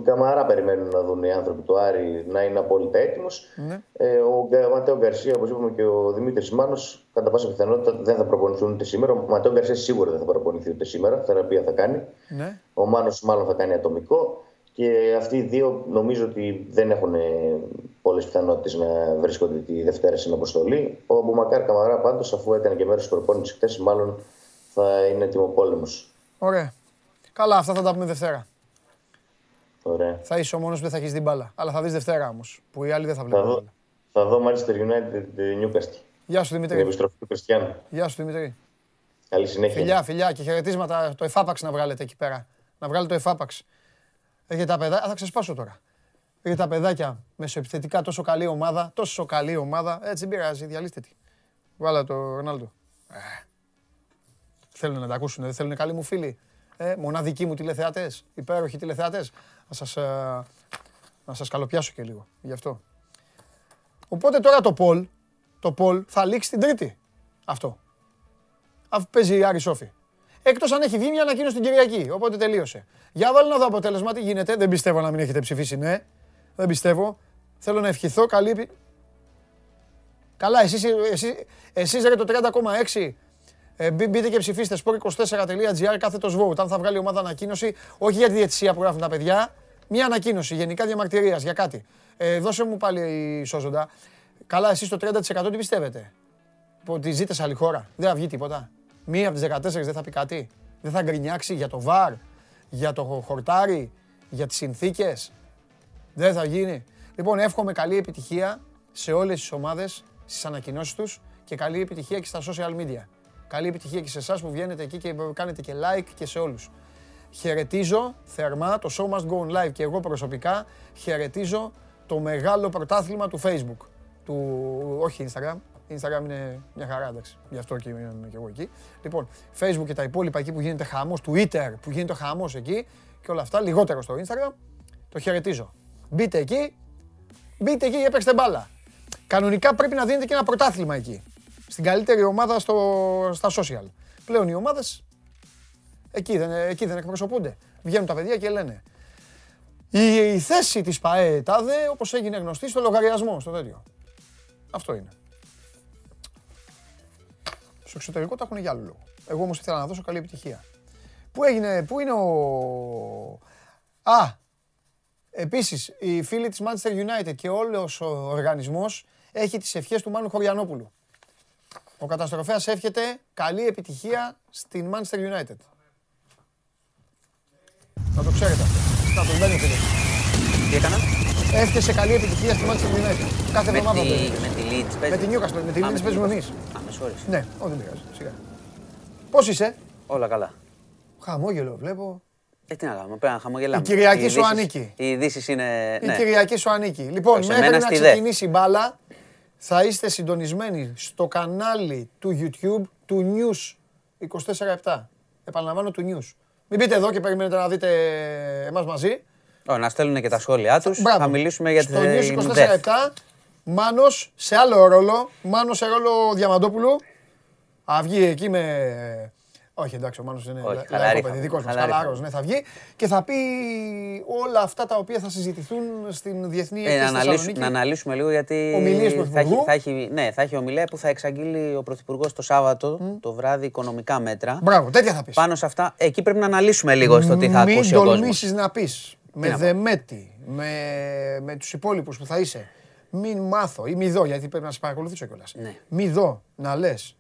Καμαρά περιμένουν να δουν οι άνθρωποι του Άρη να είναι απόλυτα έτοιμος. Ναι. Ε, ο Ματέο Γκαρσία, όπως είπαμε και ο Δημήτρης Μάνο, κατά πάσα πιθανότητα δεν θα προπονηθούν ούτε σήμερα. Ο Ματέο Γκαρσία σίγουρα δεν θα προπονηθεί ούτε σήμερα. Θεραπεία θα κάνει. Ναι. Ο Μάνος μάλλον θα κάνει ατομικό. Και αυτοί οι δύο νομίζω ότι δεν έχουν πολλές πιθανότητες να βρίσκονται τη Δευτέρα στην αποστολή. Ο Μπουμακάρ Καμαρά πάντως, αφού έκανε και μέρος της προπόνησης χθες, μάλλον θα είναι έτοιμο πόλεμος. Ωραία. Καλά, αυτά θα τα πούμε Δευτέρα. Ωραία. Θα είσαι ο μόνος που δεν θα έχεις την μπάλα. Αλλά θα δεις Δευτέρα όμω. Που οι άλλοι δεν θα βλέπουν. Θα δω, θα δω Manchester United Newcastle. Γεια σου Δημήτρη. Την επιστροφή του Κριστιανού. Γεια σου Δημήτρη. Καλή συνέχεια. Φιλιά, φιλιά και χαιρετίσματα. Το εφάπαξ να βγάλετε εκεί πέρα. Να βγάλετε το εφάπαξ. Έχετε τα παιδάκια. Θα ξεσπάσω τώρα. Έχετε τα παιδάκια μεσοεπιθετικά τόσο καλή ομάδα. Τόσο καλή ομάδα. Έτσι δεν πειράζει. Διαλύστε τη. Βάλα το Ρονάλντο. Ε. Θέλουν να τα ακούσουν. Δεν θέλουν καλοί μου φίλοι. Ε, μοναδικοί μου τηλεθεατές. Υπέροχοι τηλεθεατές να σας, ε, να σας καλοπιάσω και λίγο γι' αυτό. Οπότε τώρα το Πολ, το Πολ θα λήξει την Τρίτη. Αυτό. Αφού παίζει η Άρη Σόφη. Εκτός αν έχει βγει μια ανακοίνωση την Κυριακή, οπότε τελείωσε. Για βάλω να δω αποτέλεσμα τι γίνεται. Δεν πιστεύω να μην έχετε ψηφίσει ναι. Δεν πιστεύω. Θέλω να ευχηθώ καλή... Καλά, εσείς, εσείς, εσείς ρε το 30,6 ε, μπείτε και ψηφίστε sport24.gr κάθετος vote. Αν θα βγάλει η ομάδα ανακοίνωση, όχι για τη διαιτησία που γράφουν τα παιδιά, μια ανακοίνωση γενικά διαμαρτυρίας για κάτι. Ε, δώσε μου πάλι η σώζοντα. Καλά, εσείς το 30% τι πιστεύετε; Ότι ζείτε σε άλλη χώρα; Δεν θα βγει τίποτα. Μία από τις 14 δεν θα πει κάτι; Δεν θα γκρινιάξει για το βαρ, για το χορτάρι, για τις συνθήκες; Δεν θα γίνει. Λοιπόν, εύχομαι καλή επιτυχία σε όλες τις ομάδες, στις ανακοινώσεις τους και καλή επιτυχία και στα social media. Καλή επιτυχία και σε εσάς που βγαίνετε εκεί και κάνετε και like και σε όλους. Χαιρετίζω θερμά το Show Must Go On Live και εγώ προσωπικά χαιρετίζω το μεγάλο πρωτάθλημα του Facebook. Του, όχι Instagram, Instagram είναι μια χαρά, εντάξει. Γι' αυτό και είμαι και εγώ εκεί. Λοιπόν, Facebook και τα υπόλοιπα εκεί που γίνεται χαμός, Twitter που γίνεται χαμός εκεί και όλα αυτά, λιγότερο στο Instagram, το χαιρετίζω. Μπείτε εκεί, μπείτε εκεί και έπαιξτε μπάλα. Κανονικά πρέπει να δίνεται και ένα πρωτάθλημα εκεί. Στην καλύτερη ομάδα στο, στα social. Πλέον οι ομάδες εκεί δεν, εκεί δεν εκπροσωπούνται. Βγαίνουν τα παιδιά και λένε. Η, θέση της ΠαΕ τάδε, όπως έγινε γνωστή, στο λογαριασμό, στο τέτοιο. Αυτό είναι. Στο εξωτερικό τα έχουν για άλλο λόγο. Εγώ όμως ήθελα να δώσω καλή επιτυχία. Πού έγινε, πού είναι ο... Α, επίσης, οι φίλοι της Manchester United και όλος ο οργανισμός έχει τις ευχές του Μάνου Χωριανόπουλου. Ο καταστροφέας εύχεται καλή επιτυχία στην Manchester United. Να το ξέρετε αυτό. Να το μπαίνει φίλε. Τι έκανα; Εύχεσαι καλή επιτυχία στη Manchester United. Κάθε εβδομάδα Με τη Leeds Με τη Newcastle, με τη Leeds παίζουμε εμείς. Α, με συγχωρείς. Ναι, όχι δεν πειράζει. Σιγά. Πώς είσαι; Όλα καλά. Χαμόγελο βλέπω. Ε, τι να κάνουμε, πρέπει να χαμογελάμε. Η Κυριακή σου ανήκει. Οι ειδήσεις είναι. Η ναι. Κυριακή σου ανήκει. Λοιπόν, μέχρι να ξεκινήσει η μπάλα, θα είστε συντονισμένοι στο κανάλι του YouTube του News 24-7. Επαναλαμβάνω του News. Μην μπείτε εδώ και περιμένετε να δείτε εμάς μαζί. Ω, να στέλνουν και τα σχόλιά τους. Θα μιλήσουμε για το News 24-7. Μάνος σε άλλο ρόλο. Μάνος σε ρόλο Διαμαντόπουλου. Αυγεί εκεί με όχι, εντάξει, ο Μάνος είναι λαϊκό παιδί, δικός μας, χαλαρός, ναι, θα βγει και θα πει όλα αυτά τα οποία θα συζητηθούν στην Διεθνή ε, να, να αναλύσουμε λίγο γιατί Ομιλίες του θα έχει, θα έχει, ναι, θα έχει ομιλία που θα εξαγγείλει ο Πρωθυπουργός το Σάββατο, το βράδυ, οικονομικά μέτρα. Μπράβο, τέτοια θα πεις. Πάνω σε αυτά, εκεί πρέπει να αναλύσουμε λίγο στο τι θα ακούσει ο κόσμος. Μην τολμήσεις να πεις με Δεμέτη, με, με τους υπόλοιπους που θα είσαι. Μην μάθω ή μη δω, γιατί πρέπει να σε παρακολουθήσω κιόλας. Ναι. Μη δω να λες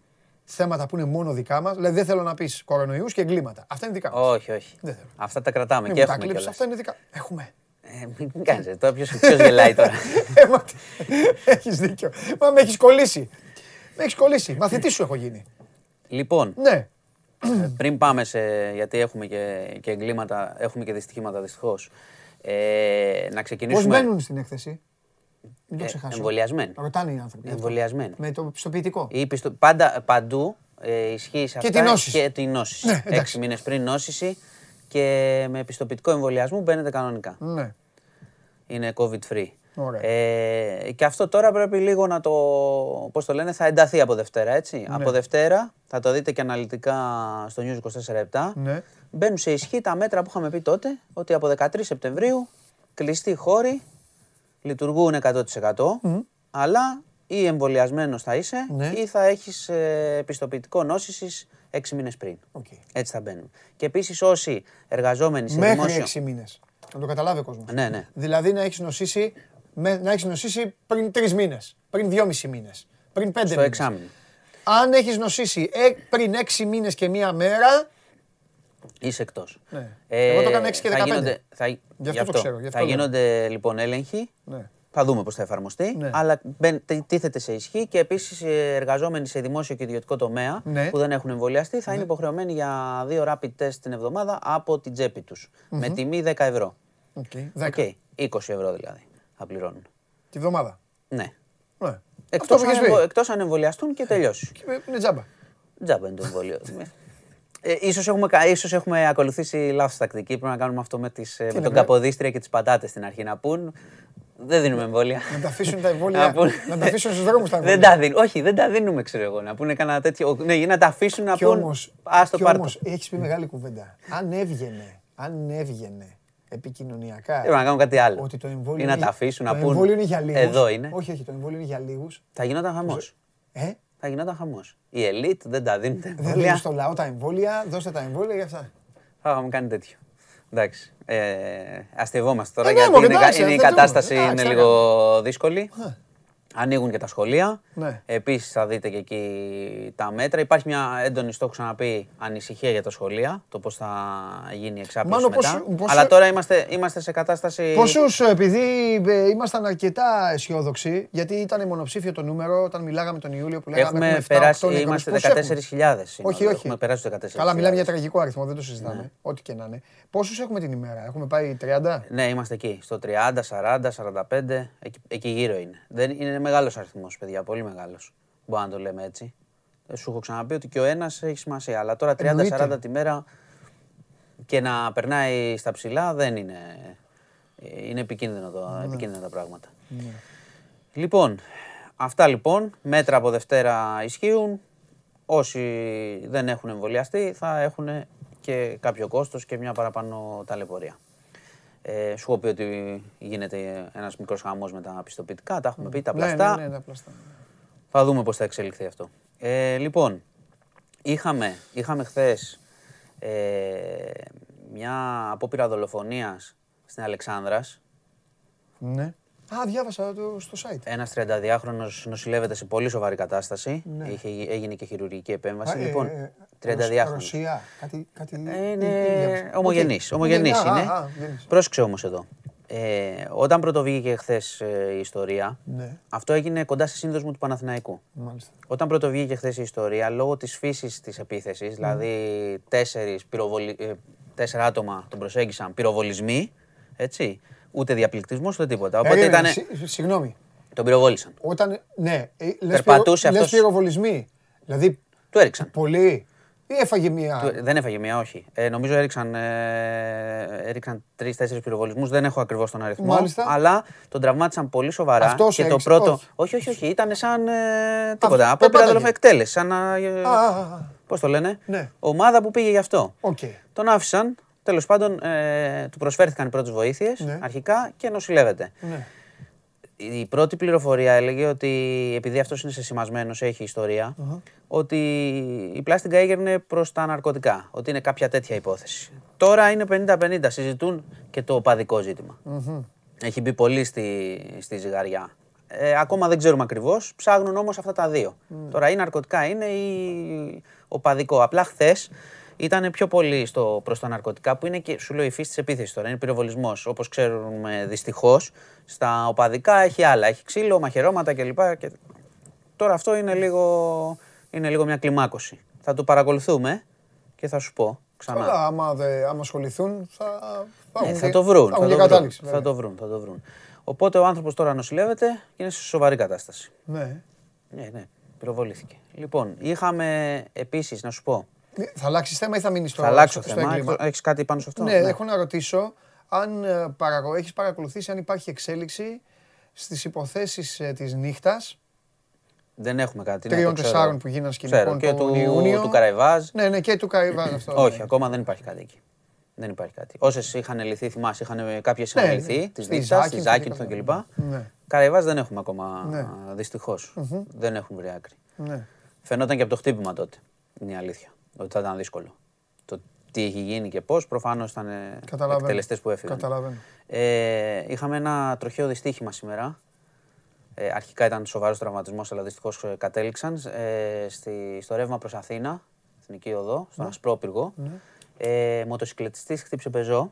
θέματα που είναι μόνο δικά μας. Δηλαδή δεν θέλω να πεις κορονοϊούς και εγκλήματα. Αυτά είναι δικά μας. Όχι, όχι. Δεν θέλω. Αυτά τα κρατάμε Μην και έχουμε. Κλείψεις, αυτά είναι δικά. Έχουμε. Ε, μην κάνεις τώρα, ποιο γελάει τώρα; (laughs) Ε, έχεις δίκιο. Μα με έχεις κολλήσει. Με έχεις κολλήσει. Μαθητής σου έχω γίνει. Λοιπόν. Ναι. Ε, πριν πάμε σε. γιατί έχουμε και, και εγκλήματα, έχουμε και δυστυχήματα δυστυχώς. Ε, να ξεκινήσουμε. Πώς μπαίνουν στην έκθεση; Μην το ε, ξεχάσω. Εμβολιασμένοι. Ρωτάνε οι άνθρωποι. Εμβολιασμένοι. Με το πιστοποιητικό. Ή πιστο... Πάντα, παντού ε, ισχύει σε αυτά. Και την νόσηση. Και την νόσηση. Ναι, Έξι μήνες πριν νόσηση και με πιστοποιητικό εμβολιασμό μπαίνετε κανονικά. Ναι. Είναι COVID free. Ωραία. Ε, και αυτό τώρα πρέπει λίγο να το, πώς το λένε, θα ενταθεί από Δευτέρα, έτσι. Ναι. Από Δευτέρα, θα το δείτε και αναλυτικά στο News 24-7, ναι. μπαίνουν σε ισχύ τα μέτρα που είχαμε πει τότε, ότι από 13 Σεπτεμβρίου κλειστοί χώροι λειτουργούν 100%, αλλά ή εμβολιασμένος θα είσαι ναι. ή θα έχεις ε, επιστοποιητικό νόσησης 6 μήνες πριν. Okay. Έτσι θα μπαίνουν. Και επίσης όσοι εργαζόμενοι σε Μέχρι δημόσιο. Μέχρι 6 μήνες. Να το καταλάβει ο κόσμος. Ναι, ναι. Δηλαδή να έχεις νοσήσει, να έχεις νοσήσει πριν 3 μήνες, πριν 2,5 μήνες, πριν 5 μήνες. Στο εξάμεινο. Αν έχεις νοσήσει ε, πριν 6 μήνες και μία μέρα, Είσαι εκτός. Ναι. Ε, Εγώ το έκανα 6 και 15. Θα γίνονται, θα, γι' αυτό, γι αυτό το ξέρω. Γι αυτό θα γίνονται λοιπόν έλεγχοι. Ναι. Θα δούμε πώς θα εφαρμοστεί. Ναι. Αλλά τίθεται σε ισχύ και επίσης οι εργαζόμενοι σε δημόσιο και ιδιωτικό τομέα ναι. που δεν έχουν εμβολιαστεί θα ναι. είναι υποχρεωμένοι για δύο rapid test την εβδομάδα από την τσέπη τους. Mm-hmm. Με τιμή 10 ευρώ. Okay. 10. Okay. 20 ευρώ δηλαδή θα πληρώνουν. Τη βδομάδα. Ναι. ναι. Εκτός, αν, εμβολιαστούν και τελειώσει. Είναι τζάμπα. Τζάμπα είναι το εμβόλιο. (laughs) Ε, ίσως, έχουμε, ίσως έχουμε ακολουθήσει λάθος τακτική. Πρέπει να κάνουμε αυτό με, τις, ε, με τον Καποδίστρια και τις πατάτες στην αρχή να πούν. Δεν δίνουμε εμβόλια. Να τα αφήσουν τα εμβόλια. να, τα αφήσουν στους δρόμους τα εμβόλια. Δεν τα δίνουν. Όχι, δεν τα δίνουμε, ξέρω εγώ. Να πούνε κανένα τέτοιο. Ναι, να τα αφήσουν να πούν. Α το πάρει. Όμως έχεις πει μεγάλη κουβέντα. Αν έβγαινε, αν έβγαινε επικοινωνιακά. Πρέπει να κάνουν κάτι άλλο. Ότι το εμβόλιο ή να τα αφήσουν να πούν. Το εμβόλιο είναι για λίγου. Εδώ είναι. Όχι, όχι, το εμβόλιο είναι για λίγους. Θα γινόταν χαμός. Ε; Θα γινόταν χαμός. Η ελίτ δεν τα δίνει. Δεν δίνεις στο λαό τα εμβόλια, δώστε τα εμβόλια για αυτά. Θα είχαμε κάνει τέτοιο. Εντάξει. Ε, αστευόμαστε τώρα ε, ναι, γιατί είναι, είναι, η κατάσταση είναι λίγο δύσκολη. Ανοίγουν και τα σχολεία. Ναι. Επίσης θα δείτε και εκεί τα μέτρα. Υπάρχει μια έντονη, στο έχω ξαναπεί, ανησυχία για τα σχολεία. Το πώς θα γίνει η εξάπλωση μετά. Πώς, Αλλά τώρα είμαστε, είμαστε σε κατάσταση. Πόσους, επειδή ε, ήμασταν αρκετά αισιόδοξοι, γιατί ήταν μονοψήφιο το νούμερο όταν μιλάγαμε τον Ιούλιο που λέγαμε έχουμε 7, περάσει, 8, είμαστε 14.000. Όχι, όχι. Έχουμε περάσει το 14.000. Καλά, μιλάμε για τραγικό αριθμό, δεν το συζητάμε. Ναι. Ό,τι και να είναι. Πόσους έχουμε την ημέρα, έχουμε πάει 30. Ναι, είμαστε εκεί. Στο 30, 40, 45. Εκεί, εκεί γύρω είναι. Δεν είναι μεγάλος αριθμός, παιδιά, πολύ μεγάλος. Μπορεί να το λέμε έτσι. Ε, σου έχω ξαναπεί ότι και ο ένας έχει σημασία. Αλλά τώρα 30-40 τη μέρα και να περνάει στα ψηλά δεν είναι. Είναι επικίνδυνο το, ναι. επικίνδυνα τα πράγματα. Ναι. Λοιπόν, αυτά λοιπόν, μέτρα από Δευτέρα ισχύουν. Όσοι δεν έχουν εμβολιαστεί θα έχουν και κάποιο κόστος και μια παραπάνω ταλαιπωρία. Ε, σου έχω πει ότι γίνεται ένας μικρός χαμός με τα πιστοποιητικά, τα έχουμε πει, τα πλαστά. Ναι, ναι, ναι, τα πλαστά. Θα δούμε πώς θα εξελιχθεί αυτό. Ε, λοιπόν, είχαμε, είχαμε χθες ε, μια απόπειρα δολοφονίας στην Αλεξάνδρας. Ναι. Α, διάβασα το στο site. Ένας 32χρονο νοσηλεύεται σε πολύ σοβαρή κατάσταση. Ναι. Είχε, έγινε και χειρουργική επέμβαση. Α, λοιπόν, ε, 32χρονο. Ρωσία, κάτι. κάτι ε, είναι ομογενής. Ομογενής είναι. Πρόσεξε όμως εδώ. Ε, όταν πρωτοβγήκε χθες ε, η ιστορία, ναι. αυτό έγινε κοντά σε σύνδεσμο του Παναθηναϊκού. Μάλιστα. Όταν πρωτοβγήκε χθες η ιστορία, λόγω της φύσης της επίθεσης, δηλαδή τέσσερις πυροβολι... Ε, τέσσερα άτομα τον προσέγγισαν πυροβολισμοί, έτσι, ούτε διαπληκτισμός ούτε τίποτα. Οπότε ήταν. Συγγνώμη. Τον πυροβόλησαν. Όταν. Ναι, ε, περπατούσε αυτός. πυροβολισμοί. Δηλαδή. Του έριξαν. Πολύ. Ή έφαγε μία. δεν έφαγε μία, όχι. Ε, νομίζω έριξαν, ε, έριξαν τρει-τέσσερι πυροβολισμούς. Δεν έχω ακριβώς τον αριθμό. Μάλιστα. Αλλά τον τραυμάτισαν πολύ σοβαρά. Αυτός και το πρώτο. Όχι, όχι, όχι. όχι. Ήταν σαν. Ε, τίποτα. Από πήρα εκτέλεση. Σαν να. Ε, Πώς το λένε; Ναι. Ομάδα που πήγε γι' αυτό. Okay. Τον άφησαν. Τέλος πάντων, ε, του προσφέρθηκαν οι πρώτες βοήθειες ναι. αρχικά και νοσηλεύεται. Ναι. Η πρώτη πληροφορία έλεγε ότι επειδή αυτός είναι σεσημασμένο, έχει ότι η πλάστιγκα έγινε προς τα ναρκωτικά. Ότι είναι κάποια τέτοια υπόθεση. Τώρα είναι 50-50. Συζητούν και το οπαδικό Έχει μπει πολύ στη, στη ζυγαριά. Ε, ακόμα δεν ξέρουμε ακριβώς. Ψάχνουν όμως αυτά τα δύο. Ναι. Τώρα ή ναρκωτικά είναι ή οπαδικό. Απλά χθες ήταν πιο πολύ στο, προς τα ναρκωτικά που είναι και σου λέω η φύση της επίθεσης τώρα, είναι πυροβολισμός. Όπως ξέρουμε δυστυχώς, στα οπαδικά έχει άλλα, έχει ξύλο, μαχαιρώματα κλπ. Και... Τώρα αυτό είναι λίγο, είναι λίγο μια κλιμάκωση. Θα το παρακολουθούμε και θα σου πω ξανά. Καλά, άμα, δε, άμα ασχοληθούν θα, θα, ναι, θα το βρουν. Θα, θα, το βρουν θα το βρουν, θα το βρουν. Οπότε ο άνθρωπος τώρα νοσηλεύεται και είναι σε σοβαρή κατάσταση. Ναι. Ναι, ναι, πυροβολήθηκε. Λοιπόν, είχαμε επίσης, να σου πω, θα αλλάξεις θέμα ή θα μείνεις στο Θα αλλάξω θέμα. Έχει κάτι πάνω σε αυτό; Ναι, ναι. έχω να ρωτήσω αν ε, έχεις παρακολουθήσει αν υπάρχει εξέλιξη στις υποθέσεις ε, της νύχτας; Δεν έχουμε κάτι. Τριών-τεσσάρων που γίνανε σκηνικών και του, Ιούνιο. του Καραϊβάζ. Ναι, ναι, και του Καραϊβάζ αυτό. (clears throat) Όχι, ναι. ακόμα δεν υπάρχει κάτι εκεί. Δεν υπάρχει κάτι. Όσες είχαν λυθεί, θυμάσαι, είχαν, κάποιες είχαν ναι, λυθεί, της Δίτα, τη Ζάκυνθον κλπ. Ναι. Καραϊβάζ δεν έχουμε ακόμα ναι. δυστυχώς. Δεν έχουν βρει άκρη. Ναι. Φαινόταν και από το χτύπημα τότε. Είναι η αλήθεια ότι θα ήταν δύσκολο. Το τι έχει γίνει και πώς, προφανώς ήταν εκτελεστές που έφυγαν. Καταλαβαίνω. Ε, είχαμε ένα τροχαίο δυστύχημα σήμερα. Ε, αρχικά ήταν σοβαρός τραυματισμός, αλλά δυστυχώς ε, κατέληξαν ε, στη, στο ρεύμα προς Αθήνα, εθνική οδό, στον ναι. Ασπρόπυργο. Ναι. Ε, Μοτοσυκλετιστής χτύπησε πεζό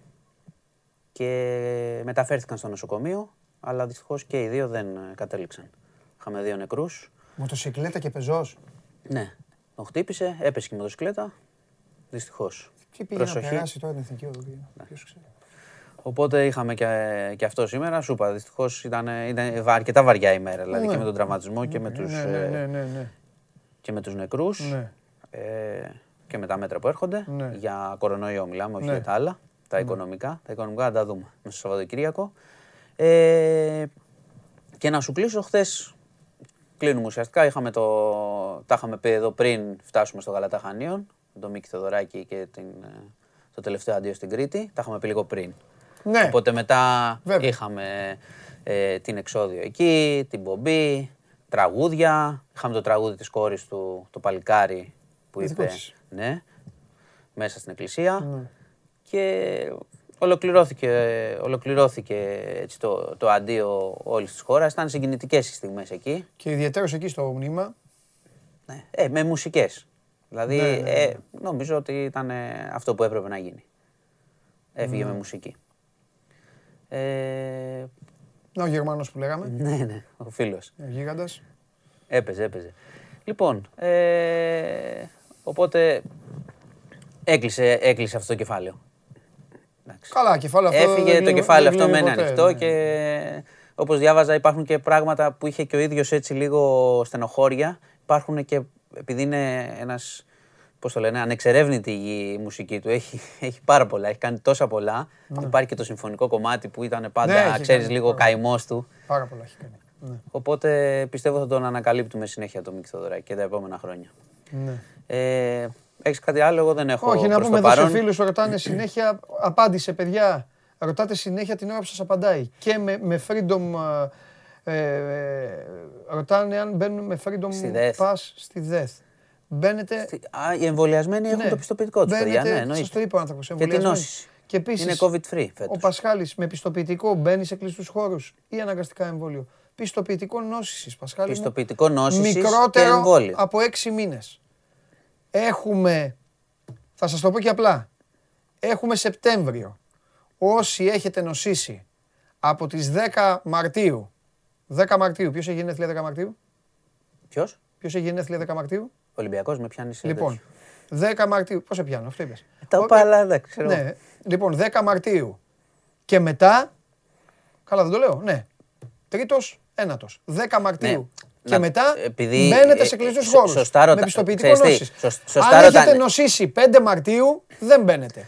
και μεταφέρθηκαν στο νοσοκομείο, αλλά δυστυχώς και οι δύο δεν ε, κατέληξαν. Είχαμε δύο νεκρούς. Μοτοσυκλέτα και πεζός. Ναι. Τον χτύπησε, έπεσε και η μοτοσυκλέτα. Δυστυχώς. Τι πήγε να περάσει τώρα την εθνική οδό. Οπότε είχαμε και, και αυτό σήμερα. Σου είπα, δυστυχώς ήταν, ήταν αρκετά βαριά ημέρα. Δηλαδή και ναι. με τον τραυματισμό και με ναι, τους ναι, ναι, και με τους νεκρούς ε, και με τα μέτρα που έρχονται. Για κορονοϊό μιλάμε, όχι για τα άλλα. Τα οικονομικά. Τα οικονομικά θα τα δούμε μέσα στο Σαββατοκύριακο. Ε, και να σου κλείσω χθες κλείνουμε ουσιαστικά. Είχαμε το, τα είχαμε πει εδώ πριν φτάσουμε στο Γαλατά Χανίων, τον Μίκη Θεοδωράκη και την, ε, το τελευταίο αντίο στην Κρήτη. Τα είχαμε πει λίγο πριν. Ναι. Οπότε μετά είχαμε ε, την εξόδιο εκεί, την πομπή, τραγούδια. Είχαμε το τραγούδι της κόρης του, το παλικάρι που είπε, ναι, μέσα στην εκκλησία. Ναι. Και Ολοκληρώθηκε, ολοκληρώθηκε έτσι το, το αντίο όλης της χώρας. Ήταν συγκινητικές οι στιγμές εκεί. Και ιδιαίτερως εκεί στο μνήμα. Ναι, ε, με μουσικές. Δηλαδή, ναι, ναι, ε, νομίζω ότι ήταν ε, αυτό που έπρεπε να γίνει. Έφυγε με μουσική. Ε, να ο Γερμανός που λέγαμε. Ναι, ναι, ο φίλος. Ο γίγαντας. Έπαιζε, έπαιζε. Λοιπόν, ε, οπότε έκλεισε, έκλεισε αυτό το κεφάλαιο. Καλά, κεφάλαιο αυτό. Έφυγε το κεφάλαιο αυτό μένει ανοιχτό ναι. και όπως διάβαζα υπάρχουν και πράγματα που είχε και ο ίδιος έτσι λίγο στενοχώρια. Υπάρχουν και επειδή είναι ένας, πώς το λένε, ανεξερεύνητη η μουσική του. Έχει, έχει πάρα πολλά, έχει κάνει τόσα πολλά. Ναι. Υπάρχει και το συμφωνικό κομμάτι που ήταν πάντα, ναι, ξέρεις, λίγο καημός του. Πάρα πολλά έχει κάνει. Ναι. Οπότε πιστεύω θα τον ανακαλύπτουμε συνέχεια το Μίκη Θοδωράκη και τα επόμενα χρόνια. Ναι. Ε, Έχεις κάτι άλλο, εγώ δεν έχω. Όχι, να πούμε εδώ σε φίλους που ρωτάνε συνέχεια. Απάντησε, παιδιά. Ρωτάτε συνέχεια την ώρα που σας απαντάει. Και με, με freedom. Ε, ε, ρωτάνε αν μπαίνουν με freedom στη pass στη ΔΕΘ. Μπαίνετε. Στη... Α, οι εμβολιασμένοι έχουν ναι. το πιστοποιητικό τους, παιδιά. Ναι, Σας το είπε ο άνθρωπος. Και την νόση. Και επίσης, είναι COVID-free φέτος. Ο Πασχάλης με πιστοποιητικό μπαίνει σε κλειστούς χώρους ή αναγκαστικά εμβόλιο. Πιστοποιητικό νόσησης, Πασχάλη. Πιστοποιητικό νόσησης. Μικρότερο από έξι μήνες. Έχουμε. Θα σας το πω και απλά. Έχουμε Σεπτέμβριο. Όσοι έχετε νοσήσει από τις 10 Μαρτίου. 10 Μαρτίου. Ποιος έχει γενέθλια 10 Μαρτίου; Ποιος; Ποιος έχει γενέθλια 10 Μαρτίου; Ολυμπιακός με πιάνεις Λοιπόν, 10 Μαρτίου. Πώς σε πιάνω, αυτό είπες. Τα πάλα, εντάξει. Ναι. Λοιπόν, 10 Μαρτίου. Και μετά, καλά δεν το λέω, ναι. Τρίτος, ένατος. 10 Μαρτίου. Ναι. Και μετά επειδή, μπαίνετε σε κλειστούς χώρους. Σωστά ρωτα... Με πιστοποιητικό νόσης. Αν έχετε νοσήσει 5 Μαρτίου, δεν μπαίνετε.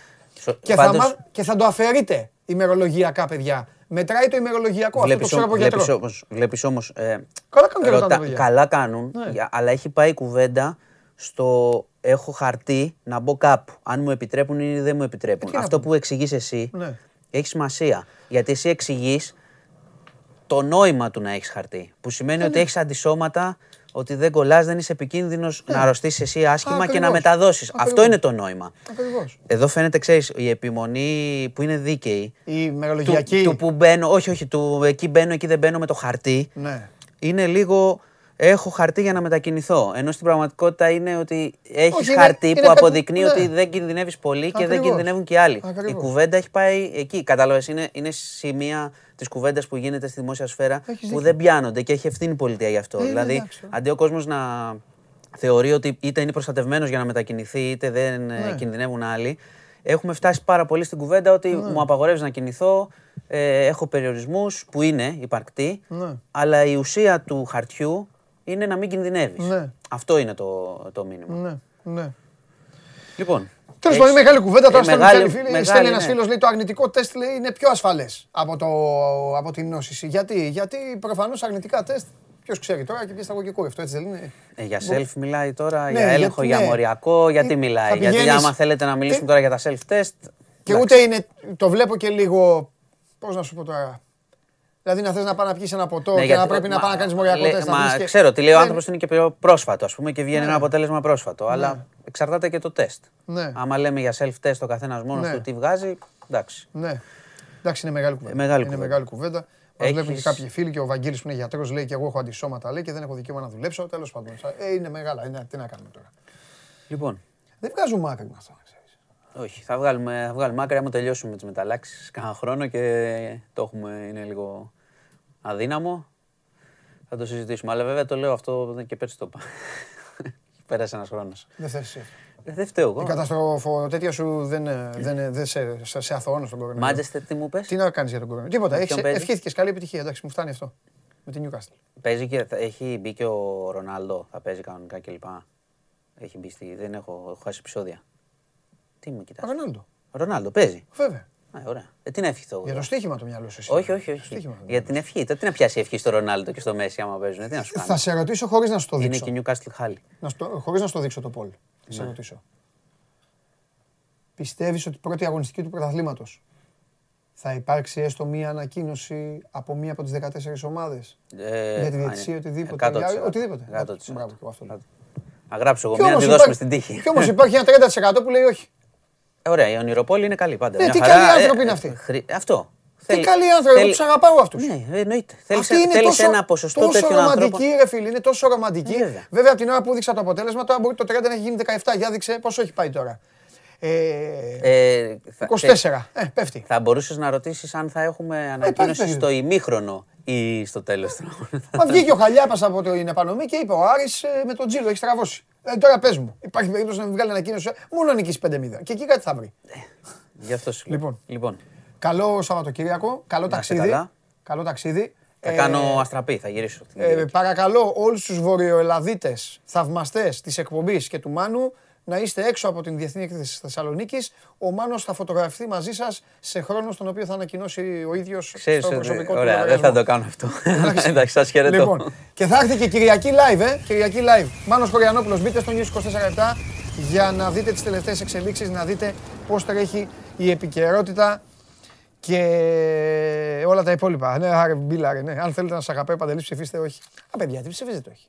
Και, πάντως... θα, και θα το αφαιρείτε ημερολογιακά, παιδιά. Μετράει το ημερολογιακό. Βλέπεις, αυτό το ξέρω από γιατρό. Όμως, βλέπεις όμως... Ε, καλά κάνουν και ρωτά, Καλά κάνουν, ναι. αλλά έχει πάει η κουβέντα στο έχω χαρτί να μπω κάπου. Αν μου επιτρέπουν ή δεν μου επιτρέπουν. Ε, αυτό που εξηγείς εσύ ναι. έχει σημασία. Γιατί εσύ εξηγείς το νόημα του να έχεις χαρτί. Που σημαίνει ε, ότι ναι. έχεις αντισώματα ότι δεν κολλάς, δεν είσαι επικίνδυνος να αρρωστήσεις εσύ άσχημα και να μεταδώσεις. Αυτό είναι το νόημα. Ακριβώς. Εδώ φαίνεται, ξέρεις, η επιμονή που είναι δίκαιη. Η μερολογιακή. Του, του που μπαίνω, όχι, όχι, του εκεί μπαίνω, εκεί δεν μπαίνω με το χαρτί. Ναι. Είναι λίγο. Έχω χαρτί για να μετακινηθώ. Ενώ στην πραγματικότητα είναι ότι έχεις χαρτί είναι, που είναι αποδεικνύει ναι. ότι δεν κινδυνεύεις πολύ και δεν κινδυνεύουν και άλλοι. Ακριβώς. Η κουβέντα έχει πάει εκεί. Κατάλαβες, είναι, είναι σημεία τη κουβέντα που γίνεται στη δημόσια σφαίρα που δεν πιάνονται και έχει ευθύνη η πολιτεία γι' αυτό. Ε, δηλαδή, αντί ο κόσμος να θεωρεί ότι είτε είναι προστατευμένος για να μετακινηθεί, είτε δεν ε, ναι. κινδυνεύουν άλλοι. Έχουμε φτάσει πάρα πολύ στην κουβέντα ότι ναι. μου απαγορεύεις να κινηθώ, ε, έχω περιορισμούς που είναι υπαρκτοί, ναι. αλλά η ουσία του χαρτιού είναι να μην κινδυνεύεις. Ναι. Αυτό είναι το, το μήνυμα. Ναι. Ναι. Λοιπόν, Τέλος πάντων, μεγάλη κουβέντα. Τώρα στέλνει ένας φίλος, λέει το αρνητικό τεστ λέει, είναι πιο ασφαλές από, το, από την νόσηση. Γιατί, Γιατί προφανώς αρνητικά τεστ Ποιος ξέρει τώρα και πιέζει τα αυτό έτσι δεν είναι. Ε, για self μιλάει τώρα, ναι, για έλεγχο, για, για μοριακό, γιατί μιλάει. Γιατί άμα θέλετε να μιλήσουμε τώρα για τα self test. Και ούτε είναι, το βλέπω και λίγο, πώς να σου πω τώρα, Δηλαδή να θες να πάει να πιεις ένα ποτό ναι, και να πρέπει να πάει να κάνεις μοριακό τεστ. Μα ξέρω τι λέει ο άνθρωπος είναι και πιο πρόσφατο, ας πούμε, και βγαίνει ένα ναι. αποτέλεσμα πρόσφατο. Αλλά ναι. εξαρτάται και το τεστ. Ναι. Άμα λέμε για self-test ο καθένας μόνος του τι βγάζει, εντάξει. Ναι. Εντάξει, είναι μεγάλη κουβέντα. Μεγάλη είναι μεγάλη κουβέντα. Μας βλέπουν και κάποιοι φίλοι και ο Βαγγέλης που είναι γιατρός λέει και εγώ έχω αντισώματα λέει και δεν έχω δικαίωμα να δουλέψω. Τέλος πάντων. Ε, είναι μεγάλα. Είναι, τι να κάνουμε τώρα. Λοιπόν. Δεν βγάζουμε άκρη με αυτό. Όχι, θα βγάλουμε, θα βγάλουμε άκρη άμα τελειώσουμε με τις μεταλλάξεις κάνα χρόνο και το έχουμε, είναι λίγο αδύναμο. Θα το συζητήσουμε. Αλλά βέβαια το λέω αυτό και πέρσι το είπα. (laughs) Πέρασε ένας χρόνος. Δεν θες εσύ. Ε, δεν φταίω εγώ. Η καταστροφο τέτοια σου δεν, δεν, δεν σε, σε, σε αθωώνω στον κορονοϊό. Μάντζεστε, τι μου πες; Τι να κάνεις για τον κορονοϊό; Τίποτα. Ευχήθηκες καλή επιτυχία. Εντάξει, μου φτάνει αυτό. Με την Newcastle. Παίζει και, έχει μπει και ο Ρονάλντο. Θα παίζει κανονικά κλπ. Έχει μπει στη. Δεν έχω, έχω χάσει επεισόδια. Τι μου κοιτάς. Ρονάλντο. Ρονάλντο παίζει. Βέβαια. Α, ωραία. Ε, τι να ευχηθώ. Για το στοίχημα το μυαλό σου. Όχι, όχι. όχι. Για την ευχή. Τι να πιάσει ευχή στο Ρονάλντο και στο Μέση άμα παίζουν. Τι να σου Θα σε ρωτήσω χωρίς να σου το δείξω. Είναι και Newcastle Hall. Χωρίς να σου το δείξω το Πολ. Θα σε ναι. ρωτήσω. Πιστεύεις ότι πρώτη αγωνιστική του πρωταθλήματος θα υπάρξει έστω μία ανακοίνωση από μία από τις 14 ομάδες; Ε, για τη διαιτησία, οτιδήποτε. οτιδήποτε. Να γράψω εγώ μία, να τη δώσουμε στην τύχη. Κι όμως υπάρχει ένα 30% που λέει όχι. Ε, ωραία, η ονειροπόλη είναι καλή πάντα. Ναι, τι καλοί άνθρωποι είναι αυτοί. Αυτό. Τι καλοί άνθρωποι, εγώ τους αγαπάω αυτούς. Ναι, εννοείται. Θέλεις ένα ποσοστό τέτοιων ανθρώπων. Τόσο ρομαντική, ρε φίλοι, είναι τόσο ρομαντική. Βέβαια, από την ώρα που έδειξα το αποτέλεσμα, τώρα μπορεί το 30 να έχει γίνει 17. Για δείξε πόσο έχει πάει τώρα. Ε, 24. Ε, πέφτει. Θα μπορούσες να ρωτήσεις αν θα έχουμε ανακοίνωση στο ημίχρονο ή στο τέλος του. Μα (laughs) βγήκε ο Χαλιάπας από την επανομή και είπε: Ο Άρης με τον Τζίλο έχει στραβώσει. Ε, τώρα πες μου, υπάρχει περίπτωση να βγάλει ανακοίνωση μόνο να νικήσει 5-0. Και εκεί κάτι θα βρει. Ε, γι' αυτό σου λοιπόν, λοιπόν. Καλό Σαββατοκύριακο, καλό ταξίδι. Καλό ταξίδι. Θα ε, κάνω αστραπή, θα γυρίσω. Ε, παρακαλώ όλους τους βορειοελαδίτες, θαυμαστές της εκπομπής και του Μάνου να είστε έξω από την Διεθνή Έκθεση της Θεσσαλονίκης. Ο Μάνος θα φωτογραφηθεί μαζί σας σε χρόνο στον οποίο θα ανακοινώσει ο ίδιος στο προσωπικό του Ωραία, δεν θα το κάνω αυτό. Εντάξει, σας χαιρετώ. Λοιπόν, και θα έρθει και Κυριακή live, ε, Κυριακή live. Μάνος Κοριανόπουλος, μπείτε στο News 24 για να δείτε τις τελευταίες εξελίξεις, να δείτε πώς τρέχει η επικαιρότητα και όλα τα υπόλοιπα. Ναι, άρε, μπίλαρε, ναι. Αν θέλετε να σας αγαπάει, παντελής ψηφίστε, όχι. Α, παιδιά, τι ψηφίζετε, όχι.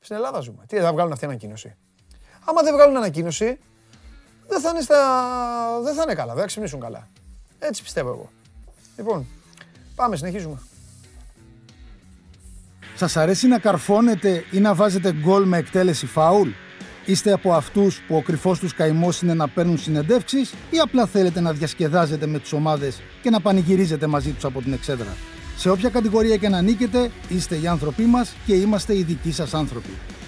Στην Ελλάδα ζούμε. Τι θα βγάλουν αυτή ανακοίνωση. Άμα δεν βγάλουν ανακοίνωση, δεν θα είναι, στα... δεν θα είναι καλά, δεν θα ξυπνήσουν καλά. Έτσι πιστεύω εγώ. Λοιπόν, πάμε, συνεχίζουμε. Σας αρέσει να καρφώνετε ή να βάζετε γκολ με εκτέλεση φάουλ; Είστε από αυτούς που ο κρυφός τους καημός είναι να παίρνουν συνεντεύξεις ή απλά θέλετε να διασκεδάζετε με τις ομάδες και να πανηγυρίζετε μαζί τους από την εξέδρα; Σε όποια κατηγορία και να νίκετε, είστε οι άνθρωποι μας και είμαστε οι δικοί σας άνθρωποι.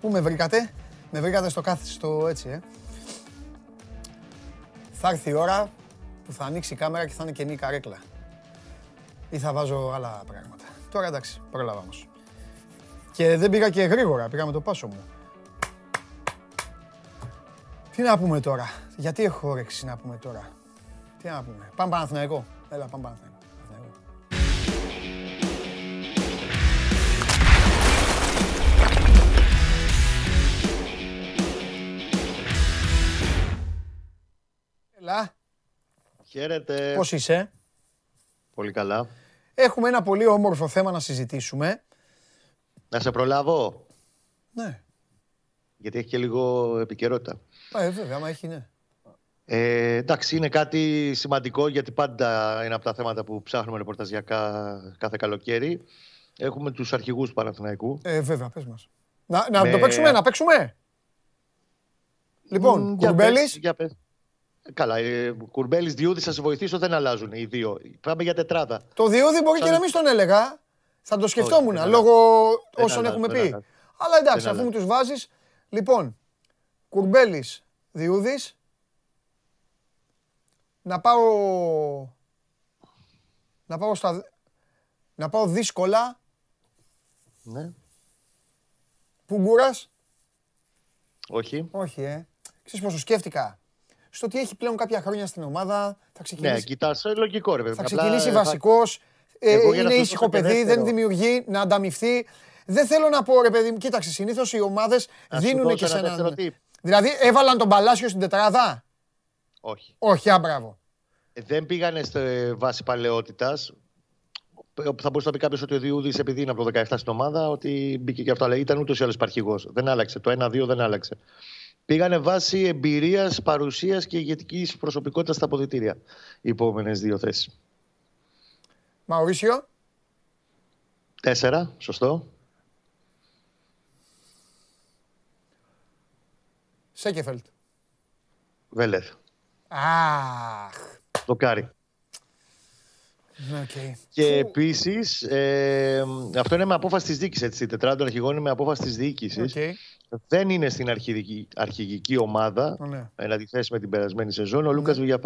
Πού με βρήκατε, με βρήκατε στο κάθε στο έτσι, ε. Θα έρθει η ώρα που θα ανοίξει η κάμερα και θα είναι καινή η καρέκλα. Ή θα βάζω άλλα πράγματα. Τώρα εντάξει, πρόλαβα όμως. Και δεν πήγα και γρήγορα, πήγα με το πάσο μου. Τι να πούμε τώρα; Γιατί έχω όρεξη να πούμε τώρα; Τι να πούμε; Πάμε Παναθηναϊκό. Έλα, πάμε Παναθηναϊκό. Έλα. Χαίρετε. Πώς είσαι; Πολύ καλά. Έχουμε ένα πολύ όμορφο θέμα να συζητήσουμε. Να σε προλάβω. Ναι. Γιατί έχει και λίγο επικαιρότητα. Ε, βέβαια, άμα έχει, ναι. Ε, εντάξει, είναι κάτι σημαντικό γιατί πάντα είναι από τα θέματα που ψάχνουμε ρεπορταζιακά κάθε καλοκαίρι. Έχουμε τους αρχηγούς του Παναθηναϊκού. Ε, βέβαια, πες μας. Να, να το παίξουμε, να παίξουμε. Λοιπόν, mm, Κουρμπέλης. Για πες, Καλά, ε, Κουρμπέλης, Διούδη, θα σε βοηθήσω, δεν αλλάζουν οι δύο. Πάμε για τετράδα. Το Διούδη μπορεί και να μην τον έλεγα. Θα το σκεφτόμουν λόγω όσων έχουμε πει. Αλλά εντάξει, αφού μου τους βάζεις. Λοιπόν, Κουρμπέλης, Διούδης. Να πάω... Να πάω στα... Να πάω δύσκολα. Ναι. Πουγκούρας. Όχι. Όχι, ε. Ξέρεις πόσο σκέφτηκα; Στο ότι έχει πλέον κάποια χρόνια στην ομάδα, θα ξεκινήσει... Ναι, κοιτάς, ε, λογικό ρε Θα ξεκινήσει βασικός, ε, είναι ήσυχο παιδί, δεν δημιουργεί, να ανταμυφθεί. Δεν θέλω να πω ρε παιδί μου, κοίταξε, συνήθως οι ομάδες δίνουν και σε έναν... Δηλαδή έβαλαν τον Παλάσιο στην τετράδα; Όχι. Όχι, άμπραβο. Ε, δεν πήγανε στη βάση παλαιότητας. Θα μπορούσε να πει κάποιος ότι ο Διούδης, επειδή είναι από το 17 στην ομάδα, ότι μπήκε και αυτό. Αλλά ήταν ούτως ή άλλως υπαρχηγός. Δεν άλλαξε. Το 1-2 δεν άλλαξε. Πήγανε βάση εμπειρίας, παρουσίας και ηγετικής προσωπικότητας στα αποδητήρια. Οι επόμενες δύο θέσεις. Μαουρίσιο. Τέσσερα, σωστό. Σέκεφελτ. Βέλερ. Αχ. Δοκάρι. Okay. Και επίσης, ε, αυτό είναι με απόφαση της διοίκησης. Έτσι, η τετράδα των αρχηγών είναι με απόφαση της διοίκησης. Okay. Δεν είναι στην αρχηγική, αρχηγική ομάδα, oh, ναι. να τη θέσει με την περασμένη σεζόν, ο Λούκας ναι. Ε,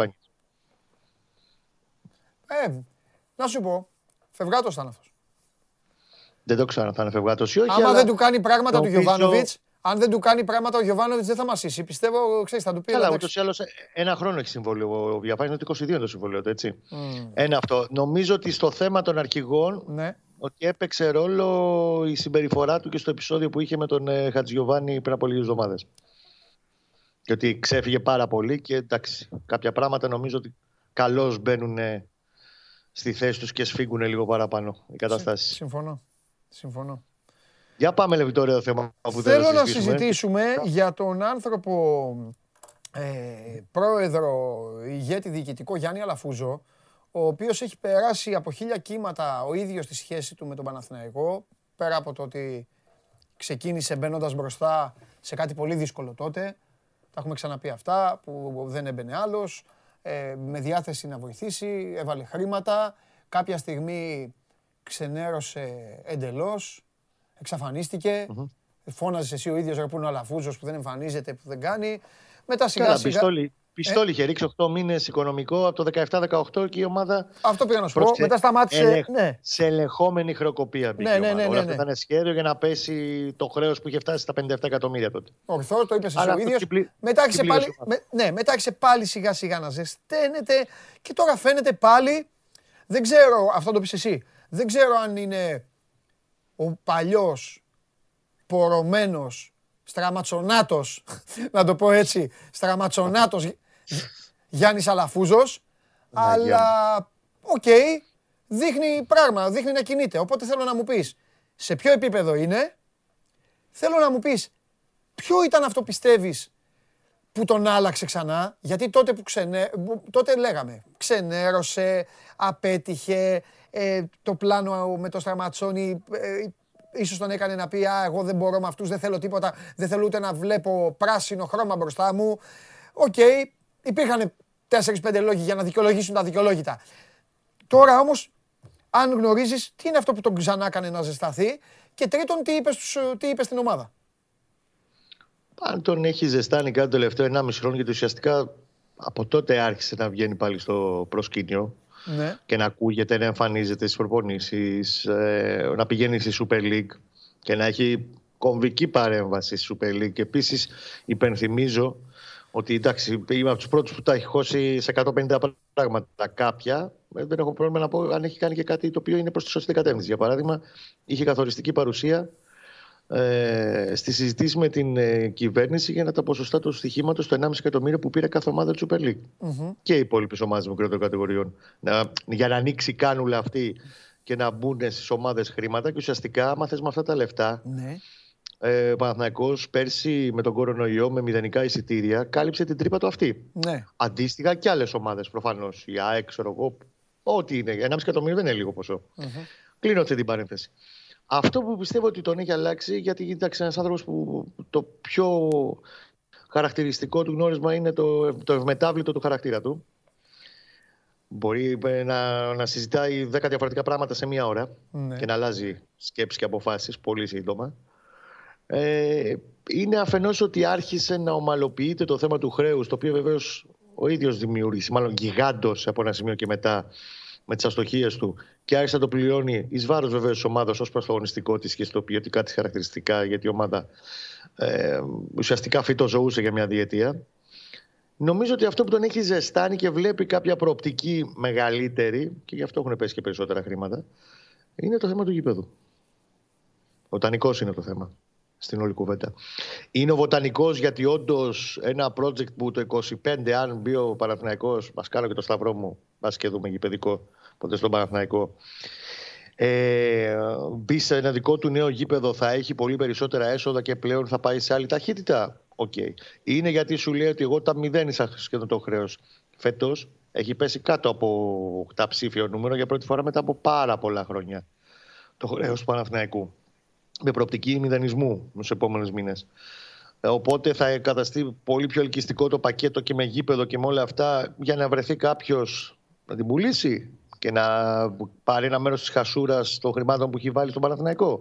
να σου πω, φευγάτος ήταν αυτό. Δεν το ξέρω αν θα είναι φευγάτος ή όχι. Άμα δεν του κάνει πράγματα του Γιωβάνοβιτς, αν δεν του κάνει πράγματα ο Γιωβάνοβιτς δεν θα μας ίσει. Πιστεύω, ξέρεις, θα του πει. Καλά, ούτως ή άλλως ένα χρόνο έχει συμβόλαιο. Ο Διαφάνη είναι το 22 το συμβόλαιο του, έτσι. Mm. Ένα αυτό. Νομίζω ότι στο θέμα των αρχηγών ναι. ότι έπαιξε ρόλο η συμπεριφορά του και στο επεισόδιο που είχε με τον ε, Χατζιωβάνη πριν από λίγες εβδομάδες. Και ότι ξέφυγε πάρα πολύ και εντάξει, κάποια πράγματα νομίζω ότι καλώς μπαίνουν στη θέση τους και σφίγγουν λίγο παραπάνω οι καταστάσεις. Συμφωνώ. Συμφωνώ. Για πάμε λίγο το ωραίο θέμα που Θέλω να συζητήσουμε για τον άνθρωπο ε, πρόεδρο, ηγέτη διοικητικό Γιάννη Αλαφούζο, ο οποίος έχει περάσει από χίλια κύματα ο ίδιος στη σχέση του με τον Παναθηναϊκό, πέρα από το ότι ξεκίνησε μπαίνοντας μπροστά σε κάτι πολύ δύσκολο τότε, Τα έχουμε ξαναπεί αυτά που δεν έμπαινε άλλος. Ε, με διάθεση να βοηθήσει, έβαλε χρήματα. Κάποια στιγμή ξενέρωσε εντελώς, εξαφανίστηκε. Mm-hmm. Φώναζες εσύ ο ίδιος που είναι ο Αλαφούζος που δεν εμφανίζεται, που δεν κάνει. Μετά σιγά σιγά... Πιστόλι είχε ρίξει 8 μήνες οικονομικό από το 17-18 και η ομάδα. Αυτό πήγα να σου πω. Μετά σταμάτησε. Ελεγ... Ναι. Σε ελεγχόμενη χρεοκοπία μπήκε. Ναι, ναι, ναι, ναι, ναι. ήταν σχέδιο για να πέσει το χρέος που είχε φτάσει στα 57 εκατομμύρια τότε. Ορθό, το είπες εσύ ο ίδιος. Μετά άρχισε πάλι, με, ναι, μετά άρχισε πάλι σιγά σιγά να ζεσταίνεται και τώρα φαίνεται πάλι. Δεν ξέρω, αυτό το πεις εσύ. Δεν ξέρω αν είναι ο παλιός πορωμένος στραματσονάτος, (laughs) να το πω έτσι, στραματσονάτος Γιάννης Αλαφούζος, ναι, αλλά οκ, δείχνει πράγμα, δείχνει να κινείται. Οπότε θέλω να μου πεις σε ποιο επίπεδο είναι, θέλω να μου πεις ποιο ήταν αυτό πιστεύεις που τον άλλαξε ξανά, γιατί τότε που ξενέ, τότε λέγαμε, ξενέρωσε, απέτυχε, ε, το πλάνο με το Στραματσόνι ε, ίσως τον έκανε να πει «Α, εγώ δεν μπορώ με αυτούς, δεν θέλω τίποτα, δεν θέλω ούτε να βλέπω πράσινο χρώμα μπροστά μου». OK, okay, υπήρχαν 4-5 λόγοι για να δικαιολογήσουν τα αδικαιολόγητα. Τώρα όμως, αν γνωρίζεις τι είναι αυτό που τον ξανά έκανε να ζεσταθεί και τρίτον, τι είπες, τι είπες στην ομάδα; Αν τον έχει ζεστάνει κάτι το τελευταίο 1,5 χρόνο γιατί ουσιαστικά από τότε άρχισε να βγαίνει πάλι στο προσκήνιο ναι. και να ακούγεται, να εμφανίζεται στις προπονήσεις, ε, να πηγαίνει στη Super League και να έχει κομβική παρέμβαση στη Super League. Και επίσης υπενθυμίζω ότι εντάξει, είμαι από τους πρώτους που τα έχει χώσει σε 150 πράγματα κάποια. Ε, δεν έχω πρόβλημα να πω αν έχει κάνει και κάτι το οποίο είναι προς τη σωστή κατεύθυνση. Για παράδειγμα, είχε καθοριστική παρουσία ε, στη συζήτηση με την ε, κυβέρνηση για να τα ποσοστά του στοιχήματος στο 1,5 εκατομμύριο που πήρε κάθε ομάδα του Super League. Mm-hmm. Και οι υπόλοιπες ομάδες μικρότερων κατηγοριών. Να, για να ανοίξει κάνουλα αυτή και να μπουν στις ομάδες χρήματα. Και ουσιαστικά, άμα θες με αυτά τα λεφτά, ναι. ε, ο πέρσι με τον κορονοϊό, με μηδενικά εισιτήρια, κάλυψε την τρύπα του αυτή. Ναι. Αντίστοιχα και άλλες ομάδες προφανώς. Η ΑΕΚ, ξέρω εγώ, ό,τι είναι. 1,5 εκατομμύριο δεν είναι λίγο ποσό. Mm-hmm. Κλείνω αυτή την παρένθεση. Αυτό που πιστεύω ότι τον έχει αλλάξει, γιατί κοίταξε ένας άνθρωπος που το πιο χαρακτηριστικό του γνώρισμα είναι το, το ευμετάβλητο του χαρακτήρα του. Μπορεί ε, να, να συζητάει δέκα διαφορετικά πράγματα σε μία ώρα ναι. και να αλλάζει σκέψεις και αποφάσεις πολύ σύντομα. Ε, είναι αφενός ότι άρχισε να ομαλοποιείται το θέμα του χρέους, το οποίο βεβαίως ο ίδιος δημιούργησε, μάλλον γιγάντος από ένα σημείο και μετά με τις αστοχίες του και άρχισε να το πληρώνει εις βάρος βεβαίω της ομάδας ως προ το αγωνιστικό της και στο ποιοτικά της χαρακτηριστικά, γιατί η ομάδα ε, ουσιαστικά φυτοζωούσε για μια διετία. Νομίζω ότι αυτό που τον έχει ζεστάνει και βλέπει κάποια προοπτική μεγαλύτερη, και γι' αυτό έχουν πέσει και περισσότερα χρήματα, είναι το θέμα του γήπεδου. Ο Τανικό είναι το θέμα στην όλη κουβέντα. Είναι ο βοτανικός γιατί όντως ένα project που το 25, αν μπει ο Παναθηναϊκός, μα κάνω και το σταυρό μου, να και δούμε γήπεδο κάποτε στον Παναθηναϊκό. Ε, μπει σε ένα δικό του νέο γήπεδο, θα έχει πολύ περισσότερα έσοδα και πλέον θα πάει σε άλλη ταχύτητα. OK. Okay. Είναι γιατί σου λέει ότι εγώ τα μηδένισα σχεδόν το χρέος. Φέτος έχει πέσει κάτω από διψήφιο νούμερο για πρώτη φορά μετά από πάρα πολλά χρόνια το χρέος του Παναθηναϊκού με προοπτική μηδενισμού στου επόμενους μήνες. Ε, οπότε θα καταστεί πολύ πιο ελκυστικό το πακέτο και με γήπεδο και με όλα αυτά για να βρεθεί κάποιος να την πουλήσει και να πάρει ένα μέρος της χασούρας των χρημάτων που έχει βάλει στον Παναθηναϊκό.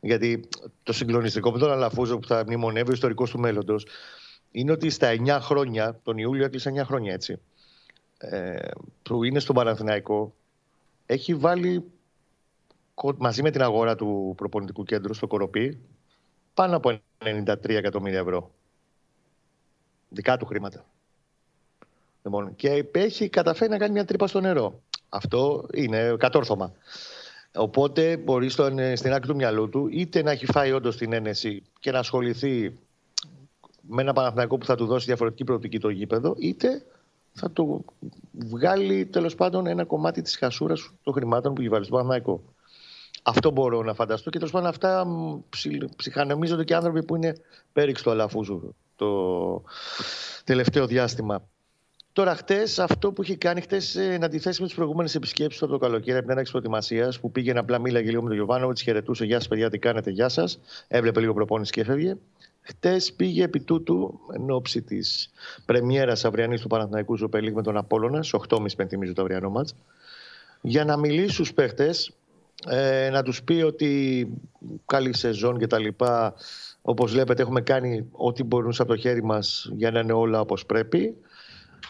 Γιατί το συγκλονιστικό με τον Αλαφούζο που θα μνημονεύει ο ιστορικός του μέλλοντος είναι ότι στα 9 χρόνια, τον Ιούλιο έκλεισε 9 χρόνια έτσι, ε, που είναι στον Παναθηναϊκό, έχει βάλει μαζί με την αγορά του προπονητικού κέντρου στο Κοροπή πάνω από 93 εκατομμύρια ευρώ. Δικά του χρήματα. Λοιπόν, και έχει καταφέρει να κάνει μια τρύπα στο νερό. Αυτό είναι κατόρθωμα. Οπότε μπορεί στον, στην άκρη του μυαλού του είτε να έχει φάει όντως την ένεση και να ασχοληθεί με ένα Παναθηναϊκό που θα του δώσει διαφορετική προοπτική το γήπεδο, είτε θα του βγάλει τέλος πάντων ένα κομμάτι της χασούρας των χρημάτων που έχει βάλει στο Παναθηναϊκό. Αυτό μπορώ να φανταστώ και τέλος πάντων αυτά ψυχανομίζονται και άνθρωποι που είναι πέριξ του Αλαφούζου το τελευταίο διάστημα. Τώρα, χτες αυτό που είχε κάνει χτες εν αντιθέσει με τις προηγούμενες επισκέψεις από το καλοκαίρι, από την έναξη προετοιμασίας, που πήγαινε απλά μίλαγε λίγο με τον Γιωβάνο, τη χαιρετούσε, Γεια σας, παιδιά, τι κάνετε, Γεια σας. Έβλεπε λίγο προπόνηση και έφευγε. Χτες πήγε επί τούτου εν ώψη της πρεμιέρας αυριανής του Παναθηναϊκού Ζωπελίγ με τον Απόλωνα, στι 8.30 πενθυμίζω το αυριανό μα, για να μιλήσει στους παίχτε, ε, να τους πει ότι καλή σεζόν κτλ. Όπως βλέπετε, έχουμε κάνει ό,τι μπορούν από το χέρι μας για να είναι όλα όπως πρέπει.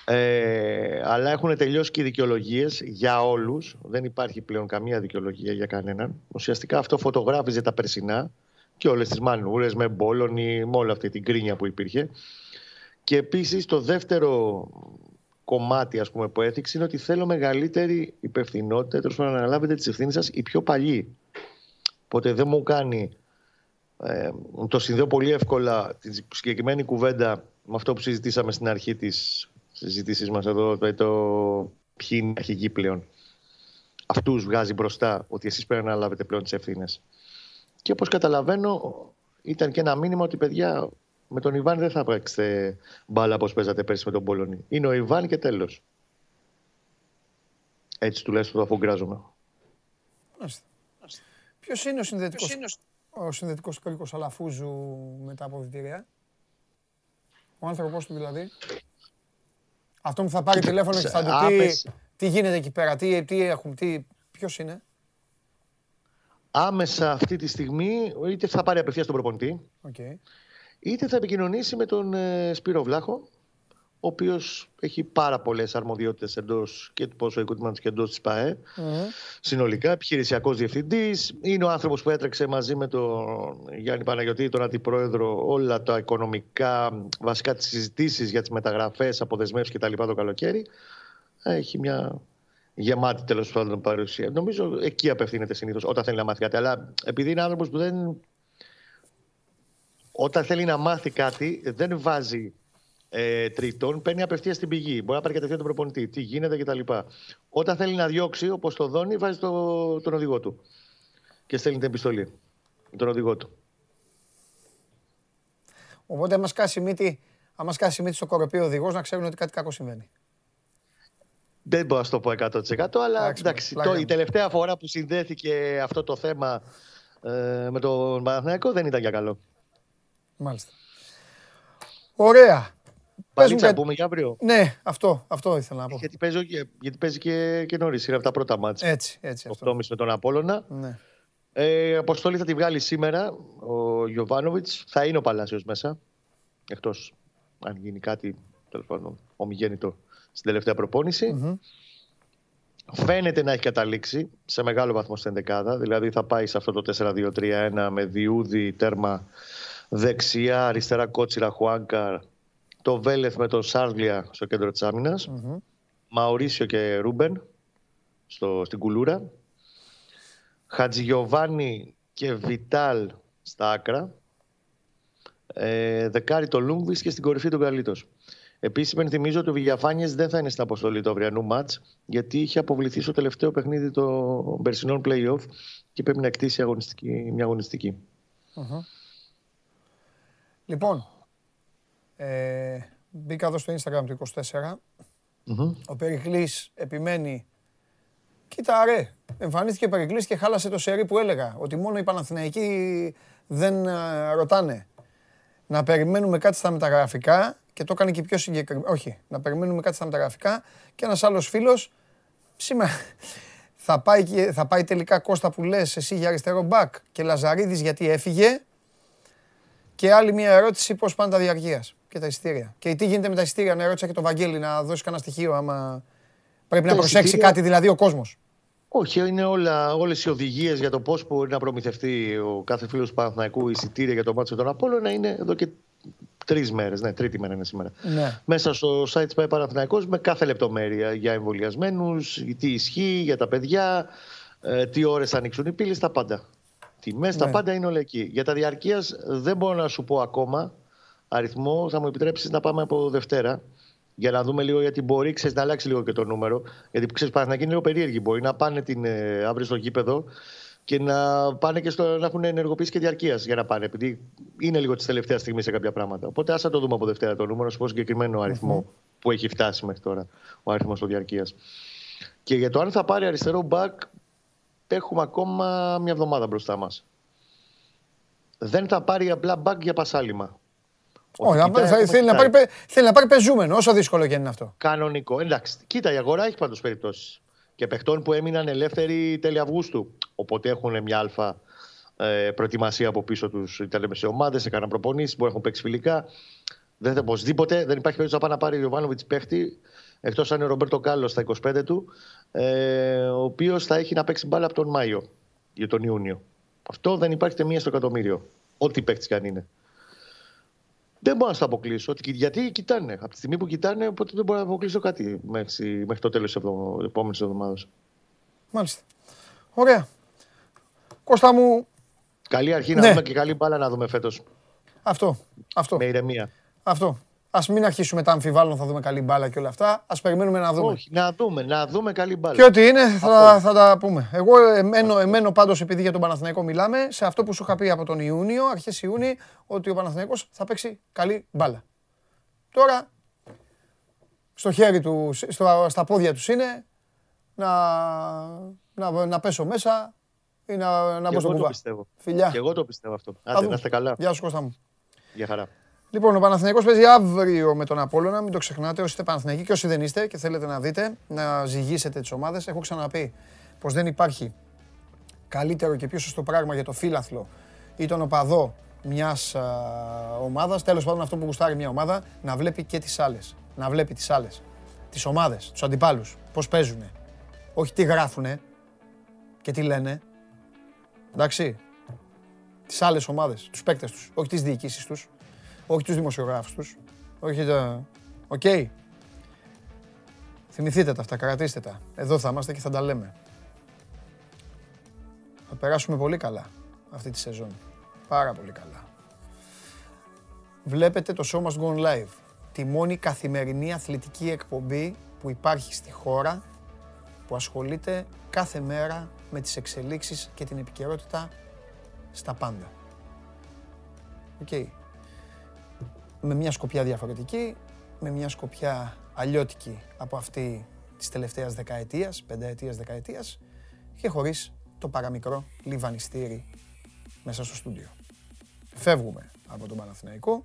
Ε, αλλά έχουν τελειώσει και οι δικαιολογίες για όλους. Δεν υπάρχει πλέον καμία δικαιολογία για κανέναν. Ουσιαστικά αυτό φωτογράφιζε τα περσινά και όλες τις μανούρες με μπόλονι, με όλη αυτή την κρίνια που υπήρχε. Και επίσης το δεύτερο κομμάτι ας πούμε, που έθιξε είναι ότι θέλω μεγαλύτερη υπευθυνότητα, τέλος πάντων να αναλάβετε τις ευθύνες σας οι πιο παλιοί. Οπότε δεν μου κάνει. Ε, το συνδέω πολύ εύκολα τη συγκεκριμένη κουβέντα με αυτό που συζητήσαμε στην αρχή της συζήτησής μας εδώ, το, το ποιοι είναι αρχηγοί πλέον. Αυτούς βγάζει μπροστά ότι εσείς πρέπει να αναλάβετε πλέον τις ευθύνες. Και όπως καταλαβαίνω, ήταν και ένα μήνυμα ότι παιδιά με τον Ιβάν δεν θα παίξετε μπάλα όπως παίζατε πέρσι με τον Πολωνή. Είναι ο Ιβάν και τέλος. Έτσι τουλάχιστον το αφογκράζομαι. Ποιος είναι ο συνδετικό ο συνδετικός κρίκος Αλαφούζου με τα αποδητήρια. Ο άνθρωπός του δηλαδή. Αυτό που θα πάρει τηλέφωνο και θα του πει τι γίνεται εκεί πέρα, τι, τι έχουν, τι, ποιος είναι; Άμεσα αυτή τη στιγμή είτε θα πάρει απευθείας τον προπονητή, okay. Είτε θα επικοινωνήσει με τον ε, Σπύρο Βλάχο, ο οποίος έχει πάρα πολλές αρμοδιότητες εντός και του ποσοϊκού τμήματο και εντός της ΠΑΕ. Συνολικά, επιχειρησιακός διευθυντής. Είναι ο άνθρωπος που έτρεξε μαζί με τον Γιάννη Παναγιώτη, τον αντιπρόεδρο, όλα τα οικονομικά, βασικά τις συζητήσεις για τις μεταγραφές, αποδεσμεύσεις κτλ. το καλοκαίρι. Έχει μια γεμάτη τέλος πάντων παρουσία. Νομίζω εκεί απευθύνεται συνήθως όταν θέλει να μάθει κάτι. Αλλά επειδή είναι άνθρωπος που δεν. Όταν θέλει να μάθει κάτι, δεν βάζει ε, τρίτον, παίρνει απευθείας στην πηγή. Μπορεί να πάρει κατευθείαν τον προπονητή. Τι γίνεται κτλ. Όταν θέλει να διώξει, όπως το δώνει, βάζει το, τον οδηγό του. Και στέλνει την επιστολή. Τον οδηγό του. Οπότε, άμα σκάσει μύτη, άμα σκάσει μύτη στο κοροπή ο οδηγός, να ξέρουν ότι κάτι κακό συμβαίνει. Δεν μπορώ να το πω 100% αλλά εντάξει, το, η τελευταία φορά που συνδέθηκε αυτό το θέμα ε, με τον Παναθηναϊκό δεν ήταν για καλό. Μάλιστα. Ωραία. Πάλι να πούμε για αύριο. Ναι, αυτό, αυτό ήθελα να πω. Γιατί παίζει, γιατί παίζει και, και νωρίς, είναι από τα πρώτα μάτια. Έτσι, έτσι. Αυτό. με τον Απόλλωνα. Ναι. Ε, αποστολή θα τη βγάλει σήμερα ο Γιωβάνοβιτς. Θα είναι ο Παλάσιος μέσα. Εκτός αν γίνει κάτι, τέλος πάντων, ομιγέννητο στην τελευταία Φαίνεται να έχει καταλήξει σε μεγάλο βαθμό στην δεκάδα. Δηλαδή θα πάει σε αυτό το 4-2-3-1 με διούδι, τέρμα δεξιά, αριστερά κότσιρα Χουάνκαρ, το Βέλεθ με τον Σάρλια στο κέντρο της αμυνας Μαουρίσιο και Ρούμπεν στο, στην Κουλούρα. Χατζηγιοβάνι και Βιτάλ στα άκρα. Ε, δεκάρι το Λούγκβις και στην κορυφή του Γαλλίτος. Επίσης, υπενθυμίζω ότι ο Βηγιαφάνιες δεν θα είναι στην αποστολή του αυριανού ματ, γιατί είχε αποβληθεί στο τελευταίο παιχνίδι των περσινών playoff και πρέπει να εκτίσει αγωνιστική, μια αγωνιστικη Λοιπόν, ε, μπήκα εδώ στο Instagram του 24. Ο Περικλής επιμένει Κοίτα ρε, εμφανίστηκε ο Περικλής και χάλασε το σερί που έλεγα. Ότι μόνο οι Παναθηναϊκοί δεν ε, ρωτάνε. Να περιμένουμε κάτι στα μεταγραφικά και το έκανε και πιο συγκεκριμένο. Όχι, να περιμένουμε κάτι στα μεταγραφικά. Και ένας άλλος φίλος σήμερα θα πάει, θα πάει τελικά Κώστα που λες εσύ για αριστερό μπακ και Λαζαρίδης γιατί έφυγε. Και άλλη μια ερώτηση πώς πάνε τα διαρκείας και τα εισιτήρια. Και τι γίνεται με τα εισιτήρια, να ερώτησα και τον Βαγγέλη να δώσει κανένα στοιχείο άμα πρέπει να προσέξει κάτι δηλαδή ο κόσμος. Όχι, είναι όλα, όλες οι οδηγίες για το πώς μπορεί να προμηθευτεί ο κάθε φίλος του Παναθηναϊκού εισιτήρια για το μάτσο των Απόλλων να είναι εδώ και Τρεις μέρες, ναι, τρίτη μέρα είναι σήμερα. Ναι. Μέσα στο site της ΠαΕ με κάθε λεπτομέρεια για εμβολιασμένους, τι ισχύει για τα παιδιά, ε, τι ώρες θα ανοίξουν οι πύλες, τα πάντα. Τιμές, ναι. τα πάντα είναι όλα εκεί. Για τα διαρκείας δεν μπορώ να σου πω ακόμα αριθμό. Θα μου επιτρέψεις να πάμε από Δευτέρα για να δούμε λίγο γιατί μπορεί ξέρεις, να αλλάξει λίγο και το νούμερο. Γιατί ξέρεις, να γίνει λίγο περίεργη. Μπορεί να πάνε την, ε, αύριο στο γήπεδο και να πάνε και στο, να έχουν ενεργοποίηση και διαρκείας για να πάνε. Επειδή είναι λίγο της τελευταίας στιγμής σε κάποια πράγματα. Οπότε ας το δούμε από Δευτέρα το νούμερο, σου πω συγκεκριμένο που έχει φτάσει μέχρι τώρα ο αριθμός των διαρκείας. Και για το αν θα πάρει αριστερό μπακ, έχουμε ακόμα μια εβδομάδα μπροστά μας. Δεν θα πάρει απλά μπακ για πασάλιμα. Όχι, θέλει, να πάρει, θέλει να πάρει πεζούμενο, όσο δύσκολο και είναι αυτό. Κανονικό. Εντάξει, κοίτα, η αγορά έχει πάντως περιπτώσεις. Και παιχτών που έμειναν ελεύθεροι τέλη Αυγούστου. Οπότε έχουν μια αλφα ε, προετοιμασία από πίσω τους. Ήταν σε ομάδες, έκαναν προπονήσεις, μπορεί να έχουν παίξει φιλικά. Δεν θα οπωσδήποτε δεν υπάρχει περίπτωση να πάει να πάρει ο Ιωβάνοβιτς παίχτη, εκτός αν είναι ο Ρομπέρτο Κάλλος στα 25 του, ε, ο οποίος θα έχει να παίξει μπάλα από τον Μάιο για τον Ιούνιο. Αυτό δεν υπάρχει μία στο εκατομμύριο. Ό,τι παίχτη κι αν είναι. Δεν μπορώ να σου αποκλείσω. Γιατί κοιτάνε. Από τη στιγμή που κοιτάνε, οπότε δεν μπορώ να αποκλείσω κάτι μέχρι, μέχρι το τέλος της επόμενης εβδομάδας. Μάλιστα. Ωραία. Κώστα μου. Καλή αρχή να ναι. δούμε και καλή μπάλα να δούμε φέτος. Αυτό. αυτό. Με ηρεμία. Αυτό. Α μην αρχίσουμε τα αμφιβάλλον, θα δούμε καλή μπάλα και όλα αυτά. Α περιμένουμε να δούμε. Όχι, να δούμε, να δούμε καλή μπάλα. Και ό,τι είναι θα, θα τα πούμε. Εγώ εμένω, εμένω πάντως, επειδή για τον Παναθηναϊκό μιλάμε, σε αυτό που σου είχα πει από τον Ιούνιο, αρχές Ιούνιου, ότι ο Παναθηναϊκός θα παίξει καλή μπάλα. Τώρα, στο χέρι του, στο, στα πόδια τους είναι να, να, να πέσω μέσα ή να, να μπω στο κουβά. Φιλιά. Και εγώ το πιστεύω αυτό. Άντε, να είστε καλά. Γεια σου Κώστα μου. Γεια χαρά. Λοιπόν, ο Παναθηναϊκός παίζει αύριο με τον Απόλλωνα, μην το ξεχνάτε. Όσοι είστε Παναθηναϊκοί και όσοι δεν είστε και θέλετε να δείτε, να ζυγίσετε τις ομάδες. Έχω ξαναπεί πως δεν υπάρχει καλύτερο και πιο σωστό πράγμα για το φύλαθλο ή τον οπαδό μιας ομάδας, τέλος πάντων αυτό που γουστάρει μια ομάδα, να βλέπει και τις άλλες. Να βλέπει τις άλλες. Τις ομάδες, τους αντιπάλους, πώς παίζουν. Όχι τι γράφουνε και τι λένε. Εντάξει. Τις άλλες ομάδες, τους παίκτες τους, όχι τις διοικήσεις τους όχι τους δημοσιογράφους τους, όχι τα... Οκ. Θυμηθείτε τα αυτά, κρατήστε τα. Εδώ θα είμαστε και θα τα λέμε. Θα περάσουμε πολύ καλά αυτή τη σεζόν. Πάρα πολύ καλά. Βλέπετε το Show Must Go On Live. Τη μόνη καθημερινή αθλητική εκπομπή που υπάρχει στη χώρα που ασχολείται κάθε μέρα με τις εξελίξεις και την επικαιρότητα στα πάντα. Οκ με μια σκοπιά διαφορετική, με μια σκοπιά αλλιώτικη από αυτή της τελευταίας δεκαετίας, πενταετίας, δεκαετίας και χωρίς το παραμικρό λιβανιστήρι μέσα στο στούντιο. Φεύγουμε από τον Παναθηναϊκό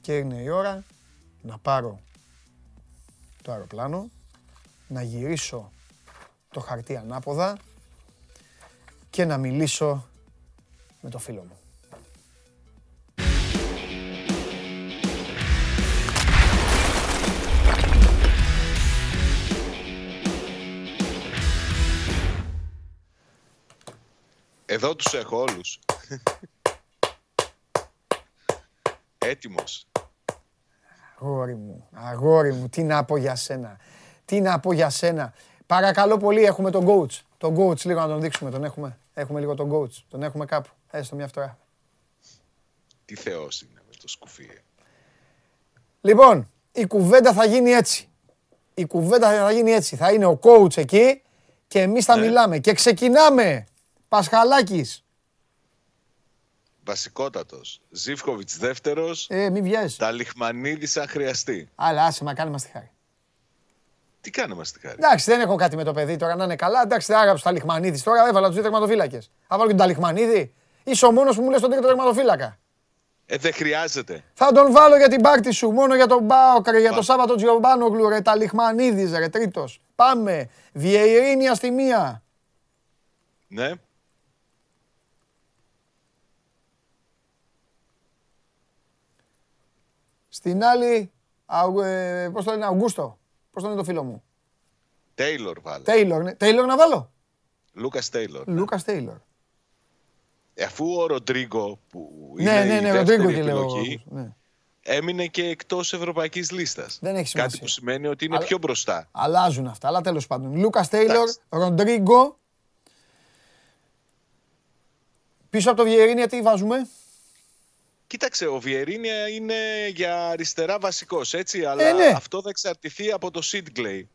και είναι η ώρα να πάρω το αεροπλάνο, να γυρίσω το χαρτί ανάποδα και να μιλήσω με το φίλο μου. Εδώ τους έχω όλους. Έτοιμος. Αγόρι μου, αγόρι μου, τι να πω για σένα. Τι να πω για σένα. Παρακαλώ πολύ, έχουμε τον coach. Τον coach, λίγο να τον δείξουμε, τον έχουμε. Έχουμε λίγο τον coach, τον έχουμε κάπου. Έστω μια φορά. Τι θεός είναι με το σκουφί. Λοιπόν, η κουβέντα θα γίνει έτσι. Η κουβέντα θα γίνει έτσι. Θα είναι ο coach εκεί και εμείς θα ναι. μιλάμε. Και ξεκινάμε. Πασχαλάκης. Βασικότατος. Ζήφκοβιτς δεύτερος. Ε, μη βιάζεις. Ταλιχμανίδης αν χρειαστεί. Αλλά άσε μα, κάνε μας τη χάρη. Τι κάνε μας τη χάρη. Εντάξει, δεν έχω κάτι με το παιδί τώρα να είναι καλά. Εντάξει, δεν άγραψε Ταλιχμανίδης. Τώρα έβαλα τους δύο τερματοφύλακες. Θα βάλω και τον Ταλιχμανίδη. Είσαι ο μόνος που μου λες τον τρίτο τερματοφύλακα. Ε, δεν χρειάζεται. Θα τον βάλω για την πάρτι σου, μόνο για τον Μπάοκρε, για τον Σάββατο Τζιομπάνογλου, ρε Ταλιχμανίδης, ρε τρίτος. Πάμε. Βιεϊρίνια στη μία. Ναι. Στην άλλη, ε, πώς το λένε, Αυγούστο. Πώς το λένε το φίλο μου. Τέιλορ βάλε. Τέιλορ, ναι. Τέιλορ να βάλω; Λούκας Τέιλορ. Λούκας Τέιλορ. Ε, αφού ο Ροντρίγκο που ναι, είναι ναι, ναι, η Ροντρίγκο και επιλογή, ναι. έμεινε και εκτός ευρωπαϊκής λίστας. Δεν έχει σημασία. Κάτι που σημαίνει ότι είναι πιο μπροστά. Αλλάζουν αυτά, αλλά τέλος πάντων. Λούκας Τέιλορ, Ροντρίγκο. Πίσω από το Βιερίνια τι βάζουμε; Κοίταξε, ο Βιερίνια είναι για αριστερά βασικός, έτσι, αλλά ε, ναι. αυτό θα εξαρτηθεί από το Σίτγκλεϊ.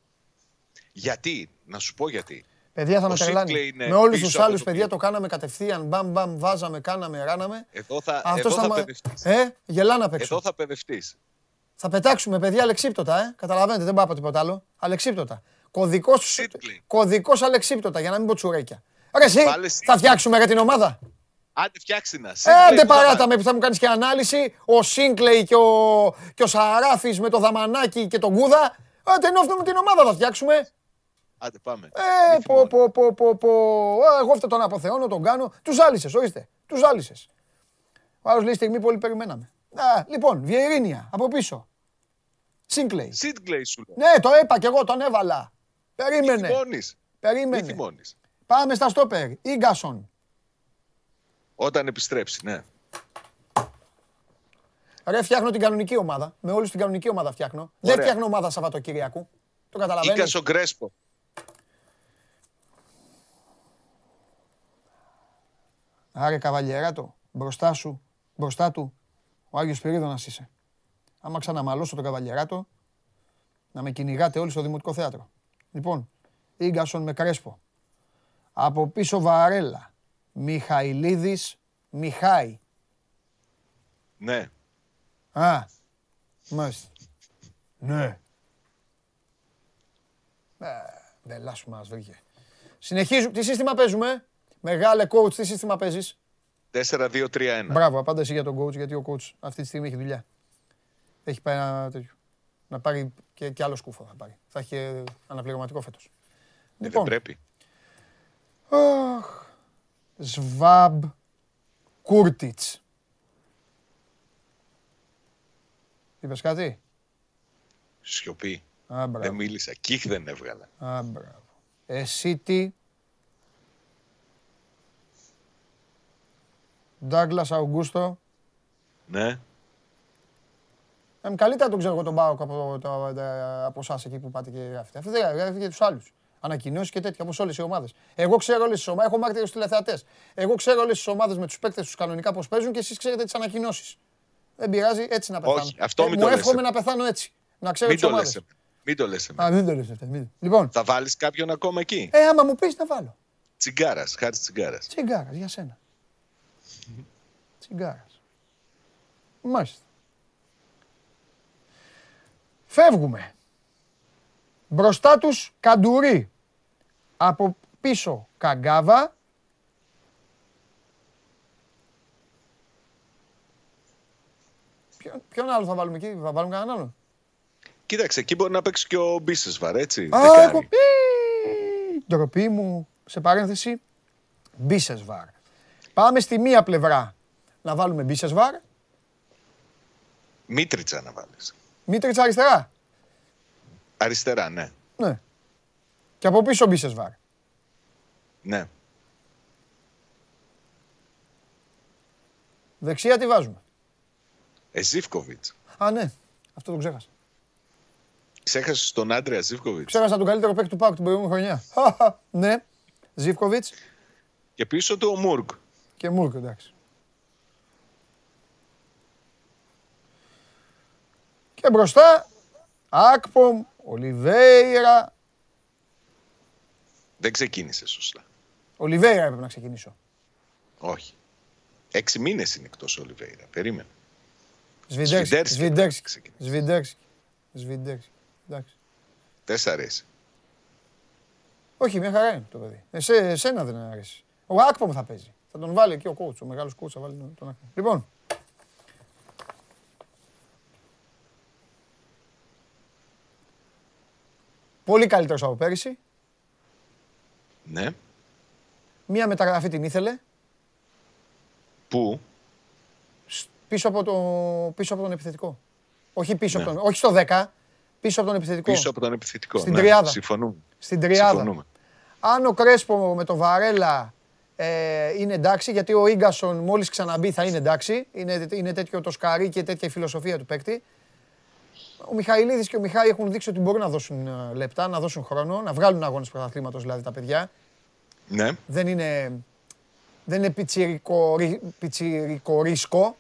Γιατί, να σου πω γιατί. Παιδιά θα με τρελάνει. Με όλους τους άλλους παιδιά το κάναμε κατευθείαν. Μπαμ, μπαμ, βάζαμε, κάναμε, ράναμε. Εδώ θα, εδώ θα, θα Ε, γελά να παίξω. Εδώ θα παιδευτείς. Θα πετάξουμε παιδιά αλεξίπτωτα, ε. Καταλαβαίνετε, δεν πάω από τίποτα άλλο. Αλεξίπτωτα. Κωδικό αλεξίπτωτα, για να μην πω τσουρέκια. Ωραία, εσύ, θα φτιάξουμε για την ομάδα; Άντε φτιάξτε να. Άντε παράτα με που θα μου κάνεις και ανάλυση. Ο Σίνκλεϊ και ο, και ο Σαράφης με το Δαμανάκι και τον Κούδα. Άντε ενώ με την ομάδα θα φτιάξουμε. Άντε πάμε. Ε, πω, πω, πω, πω, πω. Εγώ αυτό τον αποθεώνω, τον κάνω. Του ζάλισες, ορίστε. Τους ζάλισες. Ο άλλος λέει στιγμή πολύ περιμέναμε. Α, λοιπόν, Βιερίνια, από πίσω. Σίνκλεϊ. Σίνκλεϊ σου λέω. Ναι, το είπα και εγώ, τον έβαλα. Περίμενε. Περίμενε. Πάμε στα στόπερ. Ίγκασον. Όταν επιστρέψει, ναι. Ρε, φτιάχνω την κανονική ομάδα. Με όλους την κανονική ομάδα φτιάχνω. Δεν φτιάχνω ομάδα Σαββατοκύριακου. Το καταλαβαίνω. Ίγκασον Γκρέσπο. Άρε καβαλιεράτο, μπροστά σου, μπροστά του, ο Άγιος Πυρίδωνας είσαι. Άμα ξαναμαλώσω τον καβαλιεράτο, να με κυνηγάτε όλοι στο Δημοτικό Θέατρο. Λοιπόν, Ίγκασον με Κρέσπο. Από πίσω Βαρέλα. Μιχαηλίδης Μιχάη. Ναι. Α, μάλιστα. Ναι. Ε, δεν μας βρήκε. Συνεχίζουμε. Τι σύστημα παίζουμε; Μεγάλε coach, τι σύστημα παίζεις; 4-2-3-1. Μπράβο, απάντα εσύ για τον coach, γιατί ο coach αυτή τη στιγμή έχει δουλειά. Έχει πάει ένα τέτοιο. Να πάρει και, και άλλο σκούφο θα πάρει. Θα έχει αναπληρωματικό φέτος. Ε, λοιπόν, δεν πρέπει. Αχ, Σβάμπ Κούρτιτς. Είπες κάτι; Σιωπή. Α, δεν μίλησα. Κίχ δεν έβγαλα. Α, μπράβο. Εσύ τι. Ντάγκλας Αουγκούστο. Ναι. Ε, καλύτερα τον ξέρω εγώ τον πάω από, από εσάς εκεί που πάτε και γράφετε. Αυτό δεν γράφει για τους άλλους ανακοινώσεις και τέτοια όπω όλες οι ομάδες. Εγώ ξέρω όλες τις ομάδες, έχω μάρτυρες τηλεθεατές. Εγώ ξέρω όλες τις ομάδες με τους παίκτες τους κανονικά πώς παίζουν και εσείς ξέρετε τις ανακοινώσεις. Δεν πειράζει, έτσι να πεθάνω. Όχι, αυτό ε, μην μου εύχομαι να πεθάνω έτσι. Να ξέρω τις ομάδες. Μην το λες. Α, μην το λες αυτό. Λοιπόν. Θα βάλεις κάποιον ακόμα εκεί; Ε, άμα μου πεις να βάλω. Τσιγκάρας, χάρης τσιγκάρας. Τσιγκάρας, για σένα. Τσιγκάρας. Μάλιστα. Φεύγουμε. Μπροστά τους Καντουρί. Από πίσω Καγκάβα. Ποιο, ποιον άλλο θα βάλουμε εκεί, θα βάλουμε κανέναν άλλον; Κοίταξε, εκεί μπορεί να παίξει και ο Μπίσεσβαρ, έτσι. Α, έχω πει. Ντροπή μου, σε παρένθεση, Μπίσεσβαρ. Πάμε στη μία πλευρά να βάλουμε Μπίσεσβαρ. Μίτριτσα να βάλεις. Μίτριτσα αριστερά. Αριστερά, ναι. Ναι. Και από πίσω Μπίσεσβάρ. Ναι. Δεξιά τι βάζουμε. Εζίφκοβιτς. Α, ναι. Αυτό το ξέχασα. Ξέχασες τον Άντρεα Ζίβκοβιτ. Ξέχασα τον καλύτερο παίκτη του Πάκου την προηγούμενη χρονιά. ναι. Ζίβκοβιτ. Και πίσω του ο Μούργκ. Και Μούργκ, εντάξει. Και μπροστά Άκπομ, Ολιβέηρα. Δεν ξεκίνησε σωστά. Ολιβέηρα έπρεπε να ξεκινήσω. Όχι. Έξι μήνες είναι εκτός Ολιβέηρα. Περίμενε. Σβιντέρσκι. Σβιντέρσκι. Σβιντέρσκι. Σβιντέρσκι. Εντάξει. Δεν σ' αρέσει. Όχι, μια χαρά είναι το παιδί. Εσέ, εσένα δεν αρέσει. Ο Άκπομ θα παίζει. Θα τον βάλει εκεί ο κότσο. Ο μεγάλος κότσο θα βάλει τον Άκπομ. Λοιπόν, Πολύ καλύτερος από πέρυσι. Ναι. Μία μεταγραφή την ήθελε. Πού; Πίσω από, το, πίσω από τον επιθετικό. Όχι, πίσω από ναι. τον, όχι στο 10, πίσω από τον επιθετικό. Πίσω από τον επιθετικό. Στην ναι. τριάδα. Συμφωνούμε. Στην τριάδα. Συμφωνούμε. Αν ο Κρέσπο με τον Βαρέλα ε, είναι εντάξει, γιατί ο Ίγκασον μόλις ξαναμπεί θα είναι εντάξει. Είναι, είναι τέτοιο το σκαρί και τέτοια η φιλοσοφία του παίκτη ο Μιχαηλίδης και ο Μιχάη έχουν δείξει ότι μπορούν να δώσουν ε, λεπτά, να δώσουν χρόνο, να βγάλουν αγώνες πρωταθλήματος δηλαδή τα παιδιά. Ναι. Δεν είναι, δεν είναι πιτσιρικό, πιτσιρικό ρίσκο.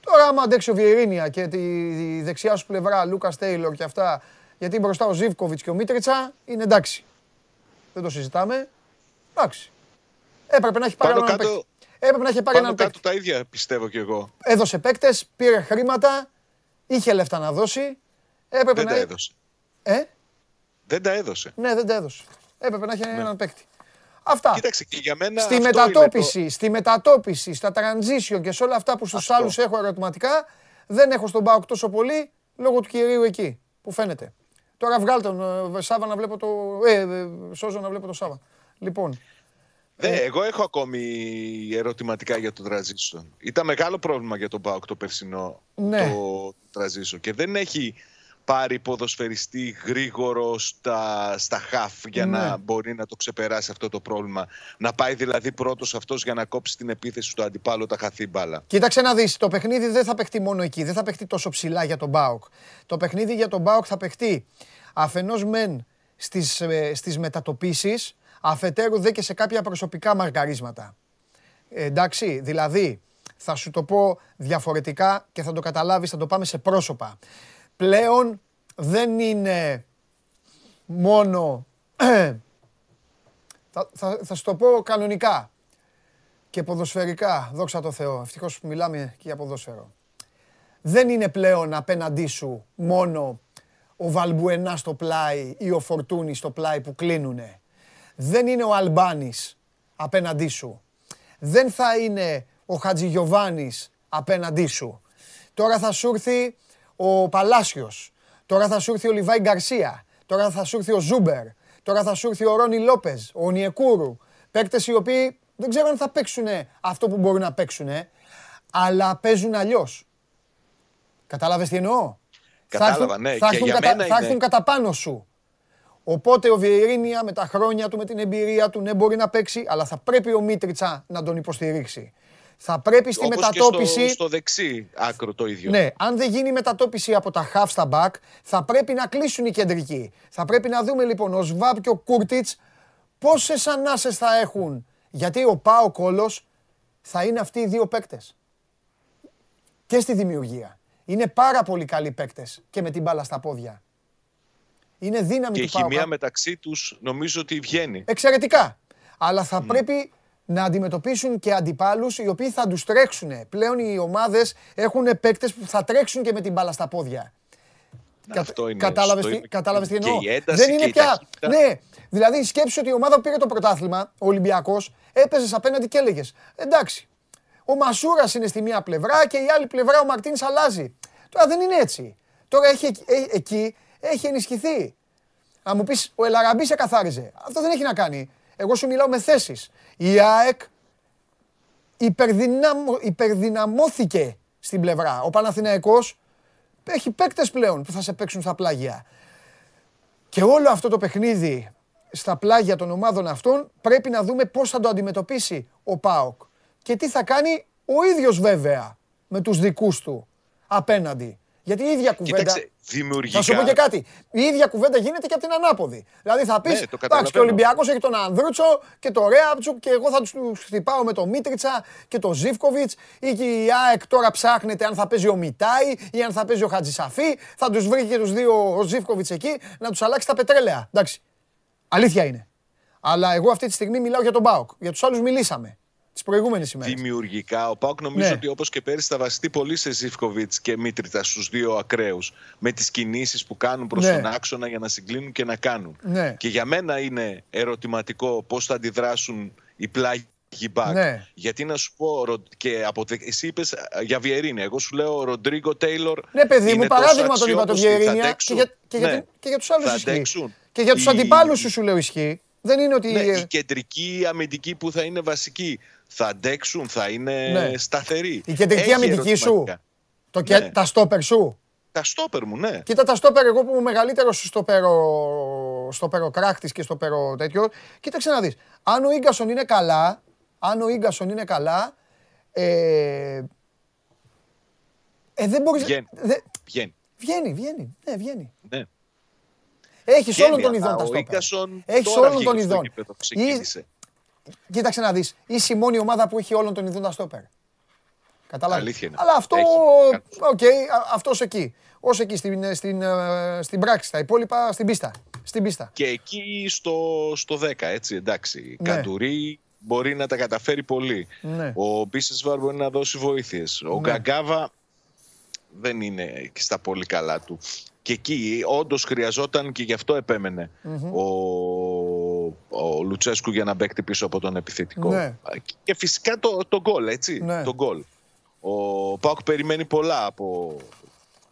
Τώρα, άμα αντέξει ο Βιερίνια και τη δεξιά σου πλευρά, Λούκας Τέιλορ και αυτά, γιατί μπροστά ο Ζήβκοβιτ και ο Μίτριτσα, είναι εντάξει. Δεν το συζητάμε. Εντάξει. Έπρεπε να έχει πάρει έναν παίκτη. Έπρεπε να έχει πάρει έναν παίκτη. τα ίδια πιστεύω κι εγώ. Έδωσε παίκτες, πήρε χρήματα, Είχε λεφτά να δώσει. Έπρεπε δεν να... τα έδωσε. Ε; Δεν τα έδωσε. Ναι, δεν τα έδωσε. Έπρεπε να έχει ναι. έναν παίκτη. Αυτά. Κοίταξε και για μένα. Στη μετατόπιση, το... στη μετατόπιση, στα transition και σε όλα αυτά που στους άλλους έχω ερωτηματικά, δεν έχω στον Πάοκ τόσο πολύ λόγω του κυρίου εκεί που φαίνεται. Τώρα βγάλ τον ε, Σάβα να βλέπω το. Ε, ε, Σόζο να βλέπω το Σάβα. Λοιπόν. Δε, ε, εγώ έχω ακόμη ερωτηματικά για το transition. Ήταν μεγάλο πρόβλημα για τον Πάοκ το περσινό ναι. το transition και δεν έχει πάρει ποδοσφαιριστή γρήγορο στα, στα χαφ για να ναι. μπορεί να το ξεπεράσει αυτό το πρόβλημα. Να πάει δηλαδή πρώτος αυτός για να κόψει την επίθεση του αντιπάλου τα χαθή μπάλα. Κοίταξε να δεις, το παιχνίδι δεν θα παιχτεί μόνο εκεί, δεν θα παιχτεί τόσο ψηλά για τον Μπάουκ. Το παιχνίδι για τον Μπάουκ θα παιχτεί αφενός μεν στις, ε, στις μετατοπίσεις, αφετέρου δε και σε κάποια προσωπικά μαργαρίσματα. Ε, εντάξει, δηλαδή θα σου το πω διαφορετικά και θα το καταλάβεις, θα το πάμε σε πρόσωπα πλέον δεν είναι μόνο... (clears throat) θα, θα, θα σου το πω κανονικά και ποδοσφαιρικά, δόξα τω Θεώ, ευτυχώς που μιλάμε και για ποδόσφαιρο. Δεν είναι πλέον απέναντί σου μόνο ο Βαλμπουενά στο πλάι ή ο Φορτούνη στο πλάι που κλείνουνε. Δεν είναι ο Αλμπάνης απέναντί σου. Δεν θα είναι ο Χατζηγιοβάνης απέναντί σου. Τώρα θα σου έρθει ο Παλάσιος. Τώρα θα σου έρθει ο Λιβάι Γκαρσία. Τώρα θα σου έρθει ο Ζούμπερ. Τώρα θα σου έρθει ο Ρόνι Λόπες, ο Ονιεκούρου. Παίκτες οι οποίοι δεν ξέρω αν θα παίξουν αυτό που μπορούν να παίξουν, αλλά παίζουν αλλιώς. Κατάλαβες τι εννοώ; Κατάλαβα, ναι. Θα έρθουν, κατα, θα έρθουν κατά πάνω σου. Οπότε ο Βιερίνια με τα χρόνια του, με την εμπειρία του, ναι μπορεί να παίξει, αλλά θα πρέπει ο Μίτριτσα να τον υποστηρίξει. Θα πρέπει στη Όπως μετατόπιση. Και στο, στο δεξί άκρο το ίδιο. Ναι, αν δεν γίνει μετατόπιση από τα half στα back, θα πρέπει να κλείσουν οι κεντρικοί. Θα πρέπει να δούμε λοιπόν ο Σβάμπ και ο Κούρτιτς πόσες ανάσες θα έχουν. Γιατί ο Πάο Κόλος θα είναι αυτοί οι δύο παίκτες. Και στη δημιουργία. Είναι πάρα πολύ καλοί παίκτες και με την μπάλα στα πόδια. Είναι δύναμη και του Πάου. Και η χημεία μεταξύ τους νομίζω ότι βγαίνει. Εξαιρετικά. Αλλά θα πρέπει να αντιμετωπίσουν και αντιπάλους οι οποίοι θα τους τρέξουν. Πλέον οι ομάδες έχουν παίκτες που θα τρέξουν και με την μπάλα στα πόδια. Αυτό είναι. Κατάλαβες τι εννοώ; Δεν είναι πια. Ναι, δηλαδή σκέψου ότι η ομάδα που πήρε το πρωτάθλημα, ο Ολυμπιακός, έπαιζες απέναντι και έλεγες Εντάξει, ο Μασούρας είναι στη μία πλευρά και η άλλη πλευρά ο Μαρτίνς αλλάζει. Τώρα δεν είναι έτσι. Τώρα έχει, ε, εκεί έχει ενισχυθεί. Αν μου πεις, ο Ελαραμπή σε καθάριζε. Αυτό δεν έχει να κάνει. Εγώ σου μιλάω με θέσεις. Η ΑΕΚ υπερδυναμω, υπερδυναμώθηκε στην πλευρά. Ο Παναθηναϊκός έχει παίκτες πλέον που θα σε παίξουν στα πλάγια. Και όλο αυτό το παιχνίδι στα πλάγια των ομάδων αυτών πρέπει να δούμε πώς θα το αντιμετωπίσει ο ΠΑΟΚ. Και τι θα κάνει ο ίδιος βέβαια με τους δικούς του απέναντι. Γιατί η ίδια κουβέντα. Κοίταξε, δημιουργικά. Θα σου πω και κάτι. Η ίδια κουβέντα γίνεται και από την ανάποδη. Δηλαδή θα πεις: ναι, Εντάξει, και ο Ολυμπιακός έχει τον Ανδρούτσο και τον Ρέαπτσουκ και εγώ θα τους χτυπάω με τον Μίτριτσα και τον Ζήφκοβιτς ή και η ΑΕΚ τώρα ψάχνεται αν θα παίζει ο Μιτάι ή αν θα παίζει ο Χατζησαφή. Θα τους βρει και τους δύο ο Ζήφκοβιτς εκεί να τους αλλάξει τα πετρέλαια. Εντάξει. Αλήθεια είναι. Αλλά εγώ αυτή τη στιγμή μιλάω για τον Μπάουκ. Για τους άλλους μιλήσαμε τις προηγούμενες ημέρες. Δημιουργικά. Ο Πάουκ νομίζω ναι. ότι όπως και πέρυσι θα βασιστεί πολύ σε Ζήφκοβιτς και Μίτριτα στους δύο ακραίους. Με τις κινήσεις που κάνουν προς ναι. τον άξονα για να συγκλίνουν και να κάνουν. Ναι. Και για μένα είναι ερωτηματικό πώς θα αντιδράσουν οι πλάγοι back. Ναι. Γιατί να σου πω, και από, εσύ είπες για Βιερίνια. Εγώ σου λέω ο Ροντρίγκο Τέιλορ. Ναι, παιδί μου, παράδειγμα τον είπα τον Βιερίνια. Και για, και, για, ναι. και για τους άλλους ισχύει. Και για τους αντιπάλους σου σου λέω ισχύει. Δεν είναι ότι. Ναι, η κεντρική αμυντική που θα είναι βασική θα αντέξουν, θα είναι ναι. σταθεροί. Η κεντρική αμυντική σου, το ναι. τα στόπερ σου. Τα στόπερ μου, ναι. Κοίτα τα στόπερ, εγώ που είμαι μεγαλύτερο στο περο, στο περοκράκτη και στο περο τέτοιο. Κοίταξε να δεις. Αν ο γκασον είναι καλά, αν ο γκασον είναι καλά, ε, ε, δεν μπορεί. Βγαίνει. Δε, βγαίνει. Βγαίνει, βγαίνει. Ναι, βγαίνει. Ναι. Έχεις όλων των ειδών τα στόπερ. Έχεις όλων των ειδών. Κοίταξε να δεις. Είσαι η μόνη ομάδα που έχει όλων των ειδών τα στόπερ. Κατάλαβες; Αλλά αυτό. OK, okay, αυτός εκεί. Όσο εκεί στην, στην, ε, στην πράξη. Τα υπόλοιπα στην πίστα. Στην πίστα. Και εκεί στο, στο 10, έτσι εντάξει. Ναι. Καντουρί μπορεί να τα καταφέρει πολύ. Ναι. Ο Μπίσεσβαρ μπορεί να δώσει βοήθειες. Ο ναι. Γκαγκάβα δεν είναι και στα πολύ καλά του. Και εκεί όντως χρειαζόταν και γι' αυτό επέμενε ο ο Λουτσέσκου για να μπέκτη πίσω από τον επιθετικό. Ναι. Και φυσικά το, το γκολ, έτσι. Ναι. Το γκολ. Ο Πάοκ περιμένει πολλά από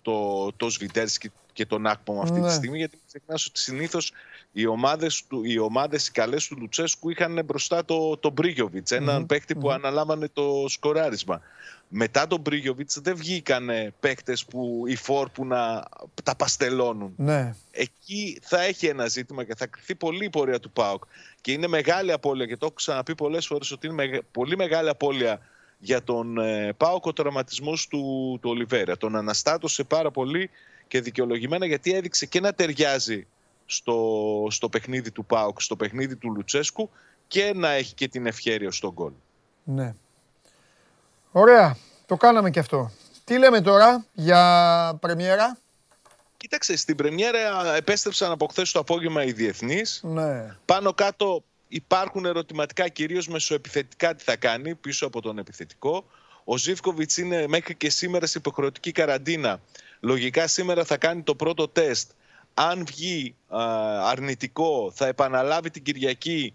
το, το Σβιτέρσκι και τον Άκπομ αυτή ναι. τη στιγμή, γιατί ξεχνάς ότι συνήθως οι ομάδες οι, ομάδες, οι καλές του Λουτσέσκου είχαν μπροστά το, το Μπρίγιοβιτς, έναν mm παίκτη που αναλάμβανε το σκοράρισμα. Μετά τον Μπρίγιοβιτς δεν βγήκαν παίκτες που οι φόρ που να τα παστελώνουν. Ναι. Εκεί θα έχει ένα ζήτημα και θα κρυθεί πολύ η πορεία του ΠΑΟΚ. Και είναι μεγάλη απώλεια, και το έχω ξαναπεί πολλές φορές ότι είναι πολύ μεγάλη απώλεια για τον ε, ΠΑΟΚ ο τραυματισμός του, του Ολιβέρα. Τον αναστάτωσε πάρα πολύ και δικαιολογημένα γιατί έδειξε και να ταιριάζει στο, στο παιχνίδι του ΠΑΟΚ, στο παιχνίδι του Λουτσέσκου και να έχει και την ευχαίρεια στον γκολ. Ναι. Ωραία. Το κάναμε και αυτό. Τι λέμε τώρα για πρεμιέρα; Κοίταξε, στην πρεμιέρα επέστρεψαν από χθες το απόγευμα οι διεθνείς. Ναι. Πάνω κάτω υπάρχουν ερωτηματικά κυρίως μεσοεπιθετικά τι θα κάνει πίσω από τον επιθετικό. Ο Ζήφκοβιτς είναι μέχρι και σήμερα σε υποχρεωτική καραντίνα. Λογικά σήμερα θα κάνει το πρώτο τεστ. Αν βγει αρνητικό, θα επαναλάβει την Κυριακή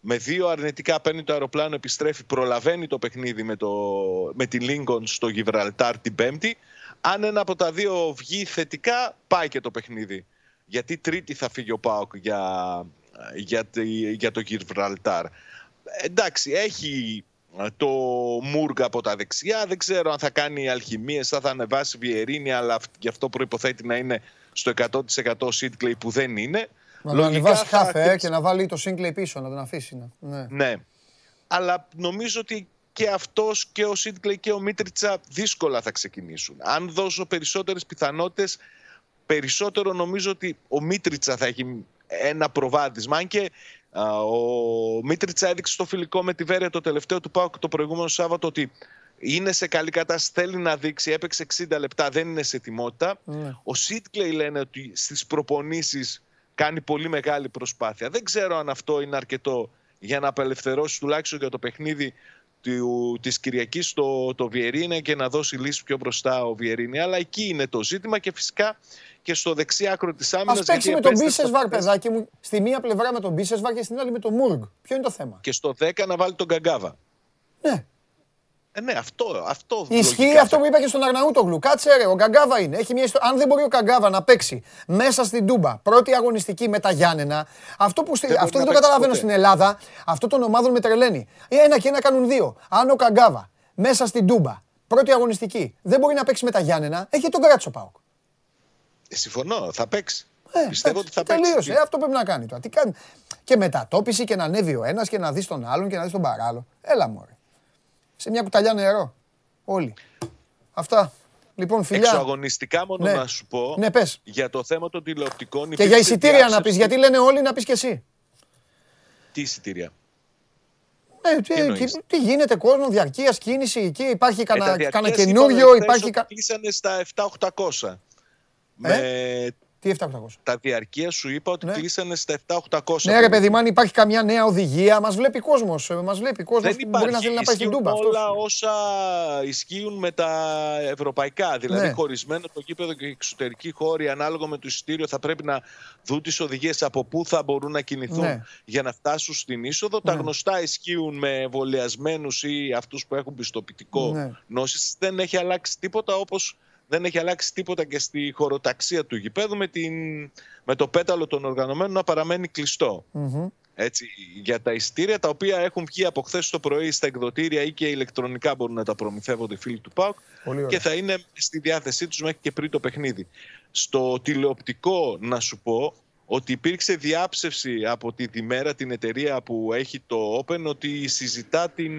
με δύο αρνητικά παίρνει το αεροπλάνο, επιστρέφει, προλαβαίνει το παιχνίδι με, το, με τη Λίγκον στο Γιβραλτάρ την Πέμπτη. Αν ένα από τα δύο βγει θετικά, πάει και το παιχνίδι. Γιατί τρίτη θα φύγει ο Πάοκ για, για, για το Γιβραλτάρ. Εντάξει, έχει το Μούργα από τα δεξιά. Δεν ξέρω αν θα κάνει αλχημίες, θα, θα ανεβάσει Βιερίνη, αλλά γι' αυτό προϋποθέτει να είναι στο 100% Σίτκλεϊ που δεν είναι. Να τον ανεβάσει χάφε και να βάλει το Σίτκλεϊ πίσω, να τον αφήσει. Ναι. ναι. Αλλά νομίζω ότι και αυτός και ο Σίτκλεϊ και ο Μίτριτσα δύσκολα θα ξεκινήσουν. Αν δώσω περισσότερες πιθανότητες, περισσότερο νομίζω ότι ο Μίτριτσα θα έχει ένα προβάδισμα. Αν και ο Μίτριτσα έδειξε στο φιλικό με τη Βέρεια το τελευταίο του Πάουκ το προηγούμενο Σάββατο ότι είναι σε καλή κατάσταση, θέλει να δείξει, έπαιξε 60 λεπτά, δεν είναι σε ετοιμότητα. Ναι. Ο Σίτκλεϊ λένε ότι στις προπονήσεις κάνει πολύ μεγάλη προσπάθεια. Δεν ξέρω αν αυτό είναι αρκετό για να απελευθερώσει τουλάχιστον για το παιχνίδι του, της Κυριακής το, το Βιερίνε και να δώσει λύση πιο μπροστά ο Βιερίνε. Αλλά εκεί είναι το ζήτημα και φυσικά και στο δεξί άκρο της άμυνας. Α παίξει με τον Μπίσεσβαρ, παιδάκι μου, στη μία πλευρά με τον Μπίσεσβαρ και στην άλλη με τον Μούργκ. Ποιο είναι το θέμα; Και στο 10 να βάλει τον Γκαγκάβα. Ναι. Ε, ναι, αυτό. αυτό Ισχύει αυτό που είπα και στον Αρναούτογλου. Κάτσε ρε, ο Γκαγκάβα είναι. Έχει μια Αν δεν μπορεί ο Γκαγκάβα να παίξει μέσα στην Τούμπα, πρώτη αγωνιστική με τα Γιάννενα, αυτό, που δεν, αυτό δεν το καταλαβαίνω στην Ελλάδα, αυτό των ομάδων με τρελαίνει. Ένα και ένα κάνουν δύο. Αν ο Γκαγκάβα μέσα στην Τούμπα, πρώτη αγωνιστική, δεν μπορεί να παίξει με τα Γιάννενα, έχει τον Κράτσο Πάουκ. Ε, συμφωνώ, θα παίξει. Ε, Πιστεύω ότι θα παίξει. Τελείωσε. Ε, αυτό πρέπει να κάνει τώρα. Τι κάνει; Και μετατόπιση και να ανέβει ο ένας και να δεις τον άλλον και να δεις τον παράλληλο. Έλα μωρέ. Σε μια κουταλιά νερό. Όλοι. Αυτά. Λοιπόν, φιλιά. Εξωαγωνιστικά μόνο ναι. να σου πω ναι, πες. για το θέμα των τηλεοπτικών. Και για εισιτήρια να πεις, γιατί λένε όλοι να πεις και εσύ. Τι εισιτήρια; Ε, τι, τι, τι, γίνεται, κόσμο, διαρκείας κίνηση εκεί, υπάρχει κανένα καινούριο. Υπάρχει... Κλείσανε στα 7-800. Με ε; Τι 7-800. Τα διαρκεία σου είπα ότι ναι. κλείσανε στα 7-800. Ναι, ρε παιδί μου, αν υπάρχει καμιά νέα οδηγία, μας βλέπει κόσμος. Μας βλέπει κόσμος που μπορεί να θέλει να πάει στην Τούμπα. Όλα όσα ισχύουν με τα ευρωπαϊκά. Δηλαδή, ναι. χωρισμένο το γήπεδο και εξωτερική χώρη, ανάλογα με το εισιτήριο, θα πρέπει να δουν τις οδηγίες από πού θα μπορούν να κινηθούν ναι. για να φτάσουν στην είσοδο. Τα ναι. γνωστά ισχύουν με εμβολιασμένους ή αυτούς που έχουν πιστοποιητικό ναι. νόσης. Δεν έχει αλλάξει τίποτα όπως δεν έχει αλλάξει τίποτα και στη χωροταξία του γηπέδου με, την, με το πέταλο των οργανωμένων να παραμένει Έτσι, για τα ειστήρια τα οποία έχουν βγει από χθες το πρωί στα εκδοτήρια ή και ηλεκτρονικά μπορούν να τα προμηθεύονται οι φίλοι του ΠΑΟΚ και θα είναι στη διάθεσή τους μέχρι και πριν το παιχνίδι. Στο τηλεοπτικό να σου πω ότι υπήρξε διάψευση από τη Διμέρα, την εταιρεία που έχει το Open, ότι συζητά την,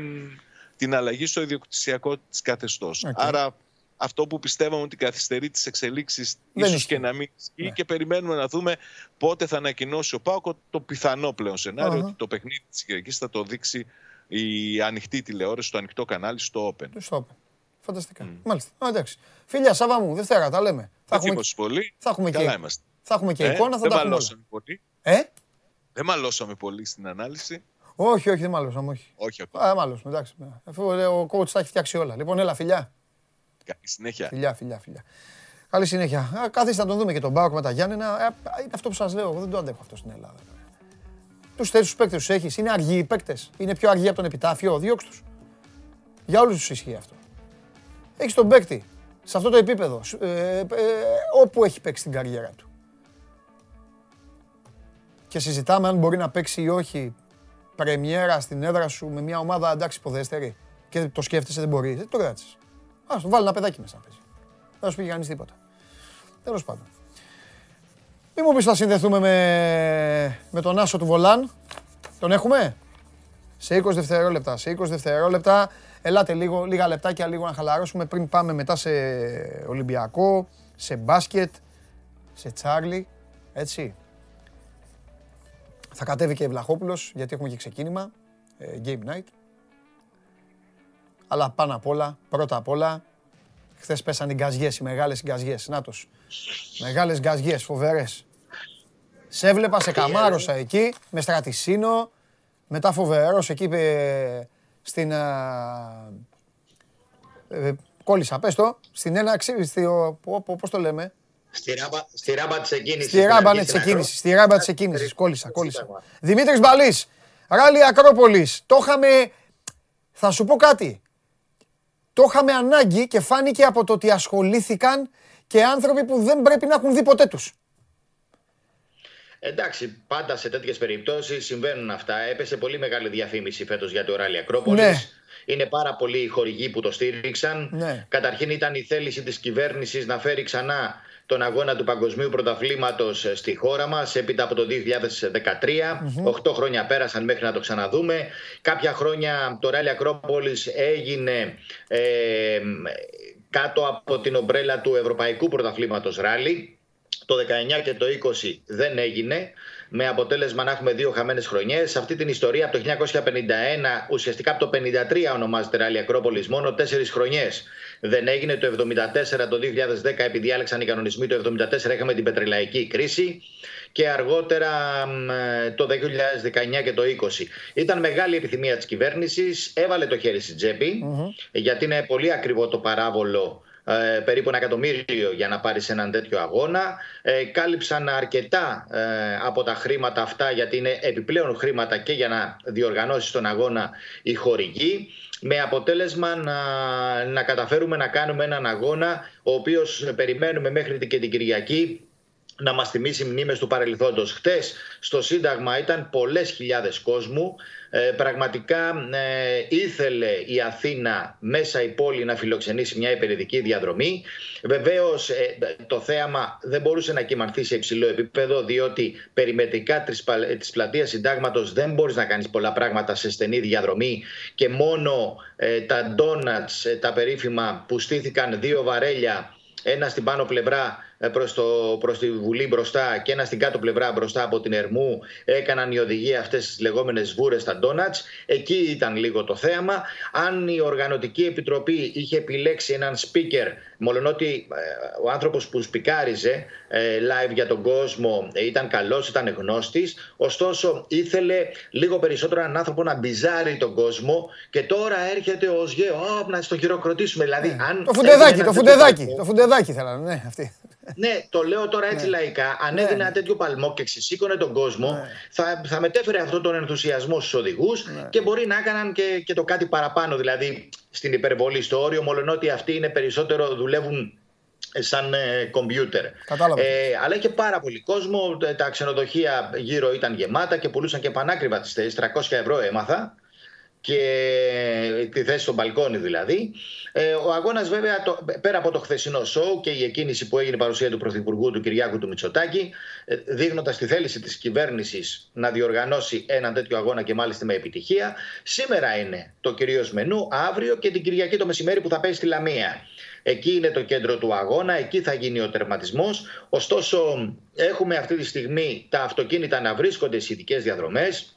την αλλαγή στο ιδιοκτησιακό της καθεστώς. Άρα αυτό που πιστεύαμε ότι καθυστερεί τις εξελίξεις, ίσως και να μην ισχύει ναι. και περιμένουμε να δούμε πότε θα ανακοινώσει ο Πάοκο το πιθανό πλέον ότι το παιχνίδι της Κυριακής θα το δείξει η ανοιχτή τηλεόραση, το ανοιχτό κανάλι στο Open. Στο Open. Φανταστικά. Mm. Μάλιστα. Α, εντάξει. Φίλια, Σάβα μου, Δευτέρα τα λέμε. Θα έχουμε, πολύ. Θα έχουμε Καλά και... είμαστε. Θα έχουμε και ε, εικόνα, θα δεν τα μαλώσαμε πολύ. Ε; Δεν μαλώσαμε πολύ στην ανάλυση. Όχι, όχι, δεν μαλώσαμε. Όχι, όχι ακόμα. Α, μάλωσαμε, εντάξει. Αφού ο coach τα έχει φτιάξει όλα. Λοιπόν, έλα, φιλιά. Καλή συνέχεια. Φιλιά, φιλιά, φιλιά. Καλή συνέχεια. Κάθεστε να τον δούμε και τον Μπάουκ με τα Γιάννενα. Ε, είναι αυτό που σας λέω. Εγώ δεν το αντέχω αυτό στην Ελλάδα. Τους τέτοιου παίκτες τους έχεις. Είναι αργοί οι παίκτες. Είναι πιο αργοί από τον επιτάφιο. Διώξ τους. Για όλους τους ισχύει αυτό. Έχεις τον παίκτη σε αυτό το επίπεδο, ε, ε, όπου έχει παίξει την καριέρα του. Και συζητάμε αν μπορεί να παίξει ή όχι πρεμιέρα στην έδρα σου με μια ομάδα εντάξει υποδέστερη και το σκέφτεσαι δεν μπορεί, δεν το κράτησες. Α το βάλει ένα παιδάκι μέσα να παίζει. Δεν σου πει κανείς τίποτα. Τέλος πάντων. Μην μου πεις θα συνδεθούμε με, με τον Άσο του Βολάν. Τον έχουμε; Σε 20 δευτερόλεπτα. Σε 20 δευτερόλεπτα. Ελάτε λίγο, λίγα λεπτάκια λίγο να χαλαρώσουμε πριν πάμε μετά σε Ολυμπιακό, σε μπάσκετ, σε Τσάρλι. Έτσι. Θα κατέβει και η Βλαχόπουλος γιατί έχουμε και ξεκίνημα. Ε, game night. Αλλά πάνω απ' όλα, πρώτα απ' όλα, χθες πέσαν οι γκαζιές, οι μεγάλες γκαζιές. Νάτος. Μεγάλες γκαζιές, φοβερές. Σε έβλεπα, σε καμάρωσα εκεί, με στρατισίνο, μετά φοβερός εκεί στην... Ε, κόλλησα, πες το, στην ένα, πώς το λέμε, Στη ράμπα, στη ράμπα της εκκίνησης. Στη ράμπα ναι, της εκκίνησης, στη ράμπα της εκκίνησης, κόλλησα, κόλλησα. Δημήτρης Μπαλής, Ράλι Ακρόπολης, το είχαμε, θα σου πω κάτι, το είχαμε ανάγκη και φάνηκε από το ότι ασχολήθηκαν και άνθρωποι που δεν πρέπει να έχουν δει ποτέ τους. Εντάξει, πάντα σε τέτοιες περιπτώσεις συμβαίνουν αυτά. Έπεσε πολύ μεγάλη διαφήμιση φέτος για το Ράλι Ακρόπολης. Ναι. Είναι πάρα πολλοί οι χορηγοί που το στήριξαν. Ναι. Καταρχήν ήταν η θέληση της κυβέρνησης να φέρει ξανά τον αγώνα του Παγκοσμίου Πρωταθλήματος στη χώρα μας έπειτα από το 2013. 8 χρόνια πέρασαν μέχρι να το ξαναδούμε. Κάποια χρόνια το Ράλι Ακρόπολης έγινε ε, κάτω από την ομπρέλα του Ευρωπαϊκού Πρωταθλήματος Ράλι. Το 19 και το 20 δεν έγινε με αποτέλεσμα να έχουμε δύο χαμένες χρονιές. Σε αυτή την ιστορία από το 1951, ουσιαστικά από το 1953 ονομάζεται Ράλι Ακρόπολης, μόνο τέσσερις χρονιές δεν έγινε. Το 1974, το 2010, επειδή άλεξαν οι κανονισμοί, το 1974 είχαμε την πετρελαϊκή κρίση και αργότερα το 2019 και το 20. Ήταν μεγάλη επιθυμία της κυβέρνησης, έβαλε το χέρι στην τσεπη γιατί είναι πολύ ακριβό το παράβολο ε, περίπου ένα εκατομμύριο για να πάρεις έναν τέτοιο αγώνα. Ε, κάλυψαν αρκετά ε, από τα χρήματα αυτά γιατί είναι επιπλέον χρήματα και για να διοργανώσεις τον αγώνα η χορηγή με αποτέλεσμα να, να καταφέρουμε να κάνουμε έναν αγώνα ο οποίος περιμένουμε μέχρι και την Κυριακή να μας θυμίσει μνήμες του παρελθόντος. Χτες στο Σύνταγμα ήταν πολλές χιλιάδες κόσμου. Ε, πραγματικά ε, ήθελε η Αθήνα μέσα η πόλη να φιλοξενήσει μια υπηρετική διαδρομή. Βεβαίως ε, το θέαμα δεν μπορούσε να κυμανθεί σε υψηλό επίπεδο διότι περιμετρικά της πλατείας Συντάγματος δεν μπορείς να κάνεις πολλά πράγματα σε στενή διαδρομή και μόνο τα ντόνατς, τα περίφημα που στήθηκαν δύο βαρέλια ένα στην πάνω πλευρά ε, προς, το, προς τη Βουλή μπροστά και ένα στην κάτω πλευρά μπροστά από την Ερμού έκαναν οι οδηγοί αυτές τις λεγόμενες βούρες στα ντόνατς. Εκεί ήταν λίγο το θέαμα. Αν η Οργανωτική Επιτροπή είχε επιλέξει έναν speaker, μολονότι ε, ο άνθρωπος που σπικάριζε ε, live για τον κόσμο ήταν καλός, ήταν γνώστης, ωστόσο ήθελε λίγο περισσότερο έναν άνθρωπο να μπιζάρει τον κόσμο και τώρα έρχεται ο ΣΓΕ, να στο χειροκροτήσουμε. Δηλαδή, αν το φουντεδάκι, το φουντεδάκι, το φουντεδάκι θέλανε, ναι, αυτή ναι, το λέω τώρα έτσι ναι. λαϊκά. Αν ναι. έδινε ένα τέτοιο παλμό και ξεσήκωνε τον κόσμο, ναι. θα, θα μετέφερε αυτόν τον ενθουσιασμό στους οδηγούς ναι. και μπορεί να έκαναν και, και το κάτι παραπάνω. Δηλαδή στην υπερβολή, στο όριο, μόλον ότι αυτοί είναι περισσότερο, δουλεύουν σαν κομπιούτερ. Ε, αλλά είχε πάρα πολύ κόσμο. Τα ξενοδοχεία γύρω ήταν γεμάτα και πουλούσαν και πανάκριβα τις θέσεις. 300 ευρώ έμαθα και τη θέση στο μπαλκόνι δηλαδή. Ε, ο αγώνας, βέβαια, το, πέρα από το χθεσινό σοου και η εκκίνηση που έγινε παρουσία του Πρωθυπουργού του Κυριάκου του Μητσοτάκη, ε, δείχνοντας τη θέληση της κυβέρνησης να διοργανώσει έναν τέτοιο αγώνα και μάλιστα με επιτυχία, σήμερα είναι το κυρίως μενού, αύριο και την Κυριακή το μεσημέρι που θα πέσει στη Λαμία. Εκεί είναι το κέντρο του αγώνα, εκεί θα γίνει ο τερματισμός. Ωστόσο, έχουμε αυτή τη στιγμή τα αυτοκίνητα να βρίσκονται σε ειδικές διαδρομές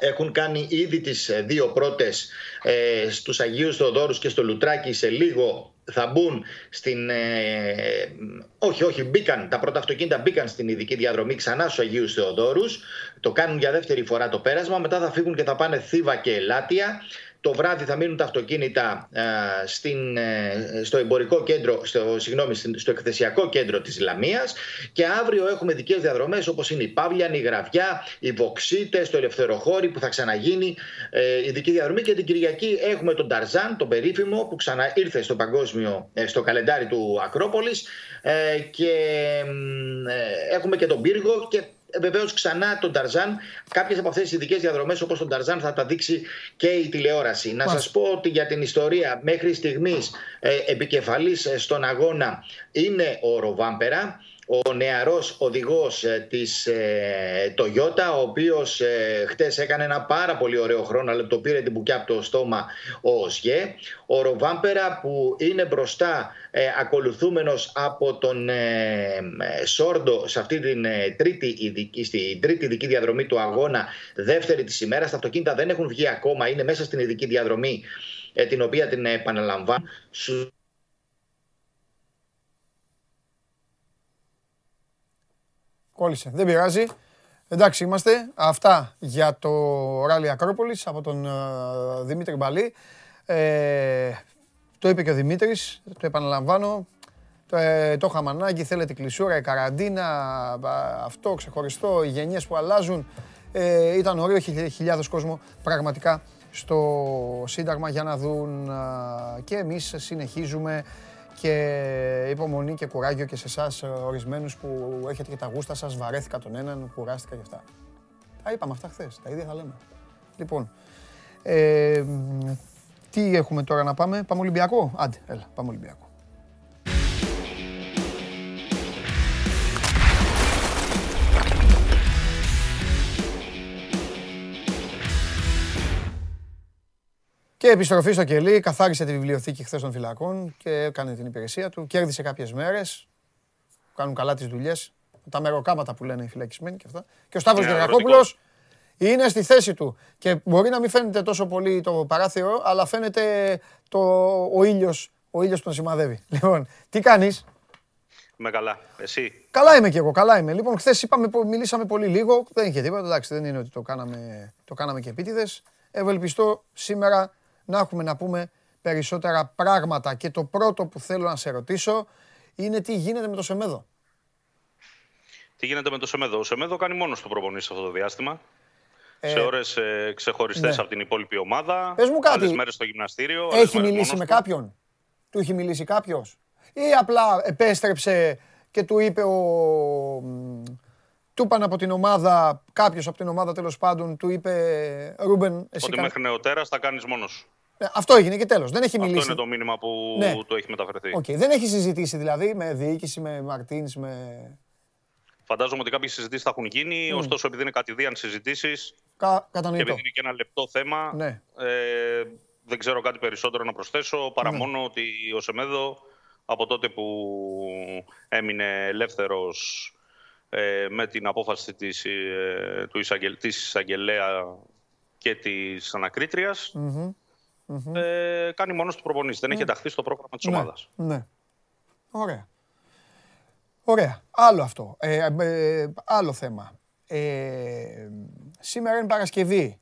έχουν κάνει ήδη τις ε, δύο πρώτες ε, στους Αγίους Θεοδόρους και στο Λουτράκι σε λίγο θα μπουν στην... Ε, όχι, όχι, μπήκαν, τα πρώτα αυτοκίνητα μπήκαν στην ειδική διαδρομή ξανά στους Αγίους Θεοδόρους. Το κάνουν για δεύτερη φορά το πέρασμα, μετά θα φύγουν και θα πάνε Θήβα και Ελάτια. Το βράδυ θα μείνουν τα αυτοκίνητα στην, στο εμπορικό κέντρο, στο, συγγνώμη, στο εκθεσιακό κέντρο της Λαμίας και αύριο έχουμε δικές διαδρομές όπως είναι η Παύλιαν, η Γραβιά, οι Βοξίτες, το Ελευθεροχώρι που θα ξαναγίνει ε, δική διαδρομή και την Κυριακή έχουμε τον Ταρζάν, τον περίφημο που ξαναήρθε στο παγκόσμιο, ε, στο καλεντάρι του Ακρόπολης ε, και ε, έχουμε και τον Πύργο και βεβαίως ξανά τον Ταρζάν. Κάποιες από αυτές τις ειδικές διαδρομές, όπως τον Ταρζάν, θα τα δείξει και η τηλεόραση. Να σας πω ότι για την ιστορία, μέχρι στιγμής ε, επικεφαλής στον αγώνα είναι ο Ροβάμπερα ο νεαρός οδηγός ε, της ε, Toyota, ο οποίος ε, χτες έκανε ένα πάρα πολύ ωραίο χρόνο, αλλά το πήρε την μπουκιά από το στόμα ο ΟΣΓΕ. Ο Ροβάμπερα που είναι μπροστά ε, ακολουθούμενος από τον ε, Σόρντο σε αυτή την τρίτη, ειδική, στην τρίτη ειδική διαδρομή του αγώνα, δεύτερη της ημέρας. Τα αυτοκίνητα δεν έχουν βγει ακόμα, είναι μέσα στην ειδική διαδρομή την οποία την επαναλαμβάνω. Κόλλησε. Δεν πειράζει. Εντάξει είμαστε. Αυτά για το ράλι Ακρόπολης από τον uh, Δημήτρη Μπαλή. Ε, το είπε και ο Δημήτρης, το επαναλαμβάνω. Το, ε, το είχαμε ανάγκη, θέλετε κλεισούρα, η καραντίνα, αυτό ξεχωριστό, οι γενιές που αλλάζουν. Ε, ήταν ωραίο, είχε χιλιάδες κόσμο πραγματικά στο Σύνταγμα για να δουν και εμείς συνεχίζουμε και υπομονή και κουράγιο και σε εσάς ορισμένους που έχετε και τα γούστα σας. Βαρέθηκα τον έναν, κουράστηκα και αυτά. Τα είπαμε αυτά χθες. Τα ίδια θα λέμε. Λοιπόν, ε, τι έχουμε τώρα να πάμε. Πάμε Ολυμπιακό; Άντε, έλα, πάμε Ολυμπιακό. Και επιστροφή στο κελί, καθάρισε τη βιβλιοθήκη χθες των φυλακών και έκανε την υπηρεσία του. Κέρδισε κάποιες μέρες. Κάνουν καλά τις δουλειές. Τα μεροκάματα που λένε οι φυλακισμένοι και αυτά. Και ο Σταύρος Γερακόπουλο είναι στη θέση του. Και μπορεί να μην φαίνεται τόσο πολύ το παράθυρο, αλλά φαίνεται το, ο ήλιος ο ήλιος που τον σημαδεύει. (laughs) Λοιπόν, τι κάνεις; Είμαι καλά. Εσύ; Καλά είμαι κι εγώ, καλά είμαι. Λοιπόν, χθες μιλήσαμε πολύ λίγο. Δεν είχε τίποτα. Εντάξει, δεν είναι ότι το κάναμε, το κάναμε και επίτηδες. Ευελπιστώ σήμερα να έχουμε να πούμε περισσότερα πράγματα. Και το πρώτο που θέλω να σε ρωτήσω είναι τι γίνεται με το Σεμέδο. Τι γίνεται με το Σεμέδο; Ο Σεμέδο κάνει μόνος του προπονή σε αυτό το διάστημα. Ε, σε ώρες ε, ξεχωριστές ναι. από την υπόλοιπη ομάδα. Πες μου κάτι. μέρες στο γυμναστήριο. Έχει μιλήσει με κάποιον; Του έχει μιλήσει κάποιος; Ή απλά επέστρεψε και του είπε ο. Του είπαν από την ομάδα, κάποιος από την ομάδα τέλος πάντων, του είπε Ρούμπεν. Εσύ Ότι μέχρι νεοτέρας θα κάνεις μόνος σου. Ε, αυτό έγινε και τέλος. Δεν έχει μιλήσει. Αυτό είναι το μήνυμα που ναι. το έχει μεταφερθεί. Okay. Δεν έχει συζητήσει δηλαδή με διοίκηση, με Μαρτίνς, με. Φαντάζομαι ότι κάποιες συζητήσεις θα έχουν γίνει. Mm. Ωστόσο, επειδή είναι κατηδίαν συζητήσεις. Κα... Και επειδή είναι και ένα λεπτό θέμα. Ναι. Ε, δεν ξέρω κάτι περισσότερο να προσθέσω παρά ναι. μόνο ότι ο Σεμέδο από τότε που έμεινε ελεύθερος ε, με την απόφαση της, ε, του εισαγγελ, της εισαγγελέα και της ανακριτριας ε, κάνει μόνος του προπονήσεις. Δεν έχει ναι. ενταχθεί στο πρόγραμμα της ναι. ομάδας. Ναι. Ωραία. Ωραία. Άλλο αυτό. Ε, ε, άλλο θέμα. Ε, σήμερα είναι Παρασκευή.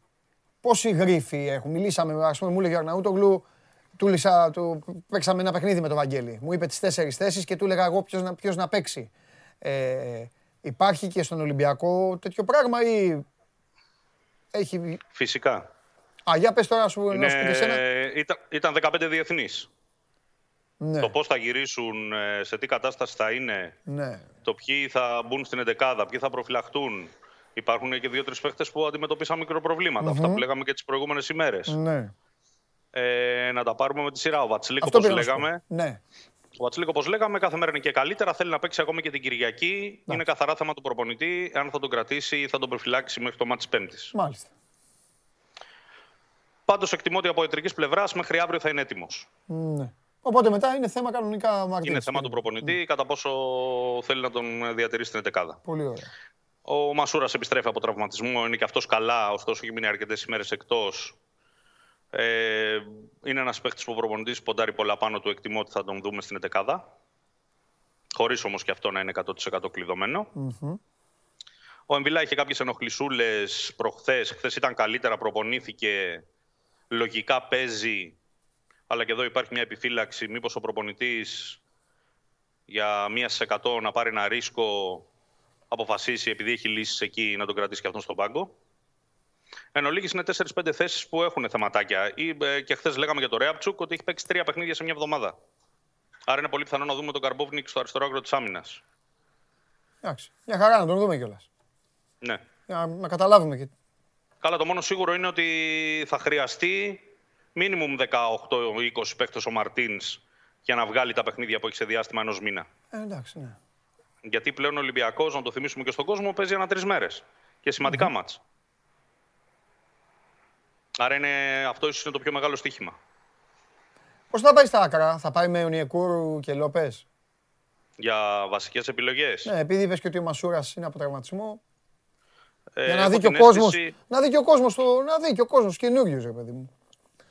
Πόσοι γρίφοι έχουν; Μιλήσαμε, ας πούμε, μου έλεγε ο Αρναούτογλου, του, λυσα, του παίξαμε ένα παιχνίδι με τον Βαγγέλη. Μου είπε τις τέσσερις θέσεις και του έλεγα εγώ ποιος να, ποιος να παίξει. Ε, υπάρχει και στον Ολυμπιακό τέτοιο πράγμα ή έχει... Φυσικά. Α, για πες τώρα, σου, Είναι... να σου πει εσένα. Ήταν, ήταν 15 διεθνείς. Ναι. Το πώς θα γυρίσουν, ε, σε τι κατάσταση θα είναι, ναι. το ποιοι θα μπουν στην εντεκάδα, ποιοι θα προφυλαχτούν. Υπάρχουν και δύο-τρει παίχτε που αντιμετωπίσαν μικροπροβλήματα. Mm-hmm. Αυτά που λέγαμε και τις προηγούμενες ημέρες. Ναι. Ε, να τα πάρουμε με τη σειρά. Ο Βατσλίκο, όπως λέγαμε. Ναι. Ο Βατσλίκο, όπως λέγαμε, κάθε μέρα είναι και καλύτερα. Θέλει να παίξει ακόμη και την Κυριακή. Ναι. Είναι καθαρά θέμα του προπονητή, αν θα τον κρατήσει ή θα τον προφυλάξει μέχρι το μάτι Πέμπτης. Μάλιστα. Πάντως εκτιμώ ότι από ιατρικής πλευράς μέχρι αύριο θα είναι έτοιμος. Ναι. Οπότε μετά είναι θέμα κανονικά Μαρτίνη. Είναι θέμα του προπονητή, ναι. κατά πόσο θέλει να τον διατηρήσει στην 11. Πολύ ωραία. Ο Μασούρας επιστρέφει από τραυματισμό, είναι και αυτός καλά, ωστόσο έχει μείνει αρκετές ημέρες εκτός. Ε, είναι ένας παίχτης που ο προπονητής ποντάρει πολλά πάνω του. Εκτιμώ ότι θα τον δούμε στην 11. Χωρίς όμως και αυτό να είναι 100% κλειδωμένο. Mm-hmm. Ο Εμβιλά είχε κάποιες ενοχλησούλες προχθές. Χθες ήταν καλύτερα, προπονήθηκε. Λογικά παίζει, αλλά και εδώ υπάρχει μια επιφύλαξη, μήπως ο προπονητής για μία σε εκατό να πάρει ένα ρίσκο, αποφασίσει επειδή έχει λύσεις εκεί να τον κρατήσει και αυτόν στον πάγκο. Εν ολίγης είναι 4-5 θέσεις που έχουν θεματάκια. Ή, ε, και χθες λέγαμε για το Ρέαπτσουκ ότι έχει παίξει τρία παιχνίδια σε μια εβδομάδα. Άρα είναι πολύ πιθανό να δούμε τον Καρμπόβνικ στο αριστερό άκρο της άμυνας. Εντάξει. Μια χαρά να τον δούμε κιόλας. Ναι. Για να καταλάβουμε και. Καλά, το μόνο σίγουρο είναι ότι θα χρειαστεί μίνιμουμ 18-20 παίχτε ο Μαρτίνς για να βγάλει τα παιχνίδια που έχει σε διάστημα ενός μήνα. Ε, εντάξει, ναι. Γιατί πλέον ο Ολυμπιακός, να το θυμίσουμε και στον κόσμο, παίζει ένα τρεις μέρες. Και σημαντικά mm-hmm. μάτς. Άρα είναι, αυτό ίσως είναι το πιο μεγάλο στοίχημα. Πώς θα πάει στα άκρα, θα πάει με Ονιεκούρου και Λόπες; Για βασικές επιλογές. Ναι, επειδή είπες και ότι ο Μασούρας είναι από τραυματισμό. Ε, για να δει, και ο κόσμος, να δει και ο κόσμος, να δει και ο κόσμος καινούριος, ρε παιδί μου.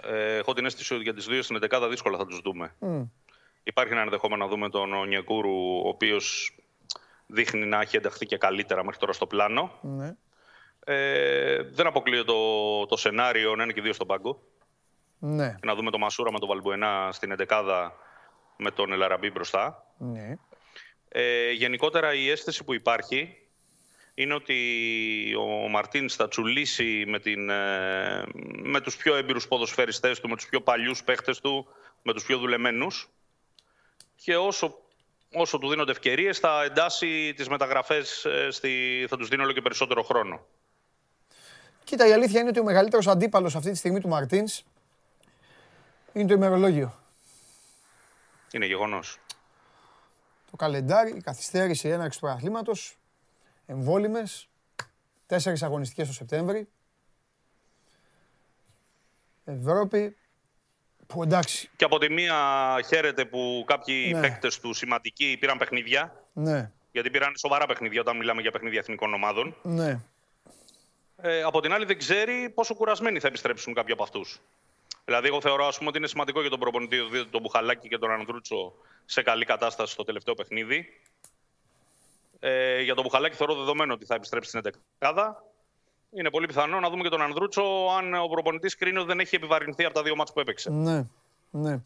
Ε, έχω την αίσθηση ότι για τις δύο στην 11 δύσκολα θα τους δούμε. Mm. Υπάρχει ένα ενδεχόμενο να δούμε τον Ονιεκούρου, ο οποίος δείχνει να έχει ενταχθεί και καλύτερα μέχρι τώρα στο πλάνο. Ναι. Ε, δεν αποκλείω το, το σενάριο να είναι και δύο στον πάγκο. Ναι. Και να δούμε το Μασούρα με τον Βαλμπουενά στην 11 με τον Ελαραμπή μπροστά. Ναι. Ε, γενικότερα η αίσθηση που υπάρχει είναι ότι ο Μαρτίνς θα τσουλήσει με, την, ε, με τους πιο έμπειρους ποδοσφαιριστές του, με τους πιο παλιούς παίχτες του, με τους πιο δουλεμένους και όσο, όσο του δίνονται ευκαιρίες θα εντάσει τις μεταγραφές, ε, στη, θα τους δίνει όλο και περισσότερο χρόνο. Κοίτα, η αλήθεια είναι ότι ο μεγαλύτερος αντίπαλος αυτή τη στιγμή του Μαρτίνς είναι το ημερολόγιο. Είναι γεγονός. Το καλεντάρι, η καθυστέρηση έναρξη του αθλήματος, εμβόλυμες, τέσσερις αγωνιστικές το Σεπτέμβρη. Ευρώπη, που εντάξει. Και από τη μία χαίρεται που κάποιοι ναι. παίκτες του σημαντικοί πήραν παιχνίδια. Ναι. Γιατί πήραν σοβαρά παιχνίδια όταν μιλάμε για παιχνίδια εθνικών ομάδων. Ναι. Ε, από την άλλη δεν ξέρει πόσο κουρασμένοι θα επιστρέψουν κάποιοι από αυτούς. Δηλαδή, εγώ θεωρώ ας πούμε, ότι είναι σημαντικό για τον προπονητή τον Μπουχαλάκη και τον Ανδρούτσο σε καλή κατάσταση στο τελευταίο παιχνίδι. Ε, για τον Μπουχαλάκη θεωρώ δεδομένο ότι θα επιστρέψει στην 11 Είναι πολύ πιθανό να δούμε και τον Ανδρούτσο αν ο προπονητής κρίνει ότι δεν έχει επιβαρυνθεί από τα δύο μάτια που έπαιξε. Ναι, ναι.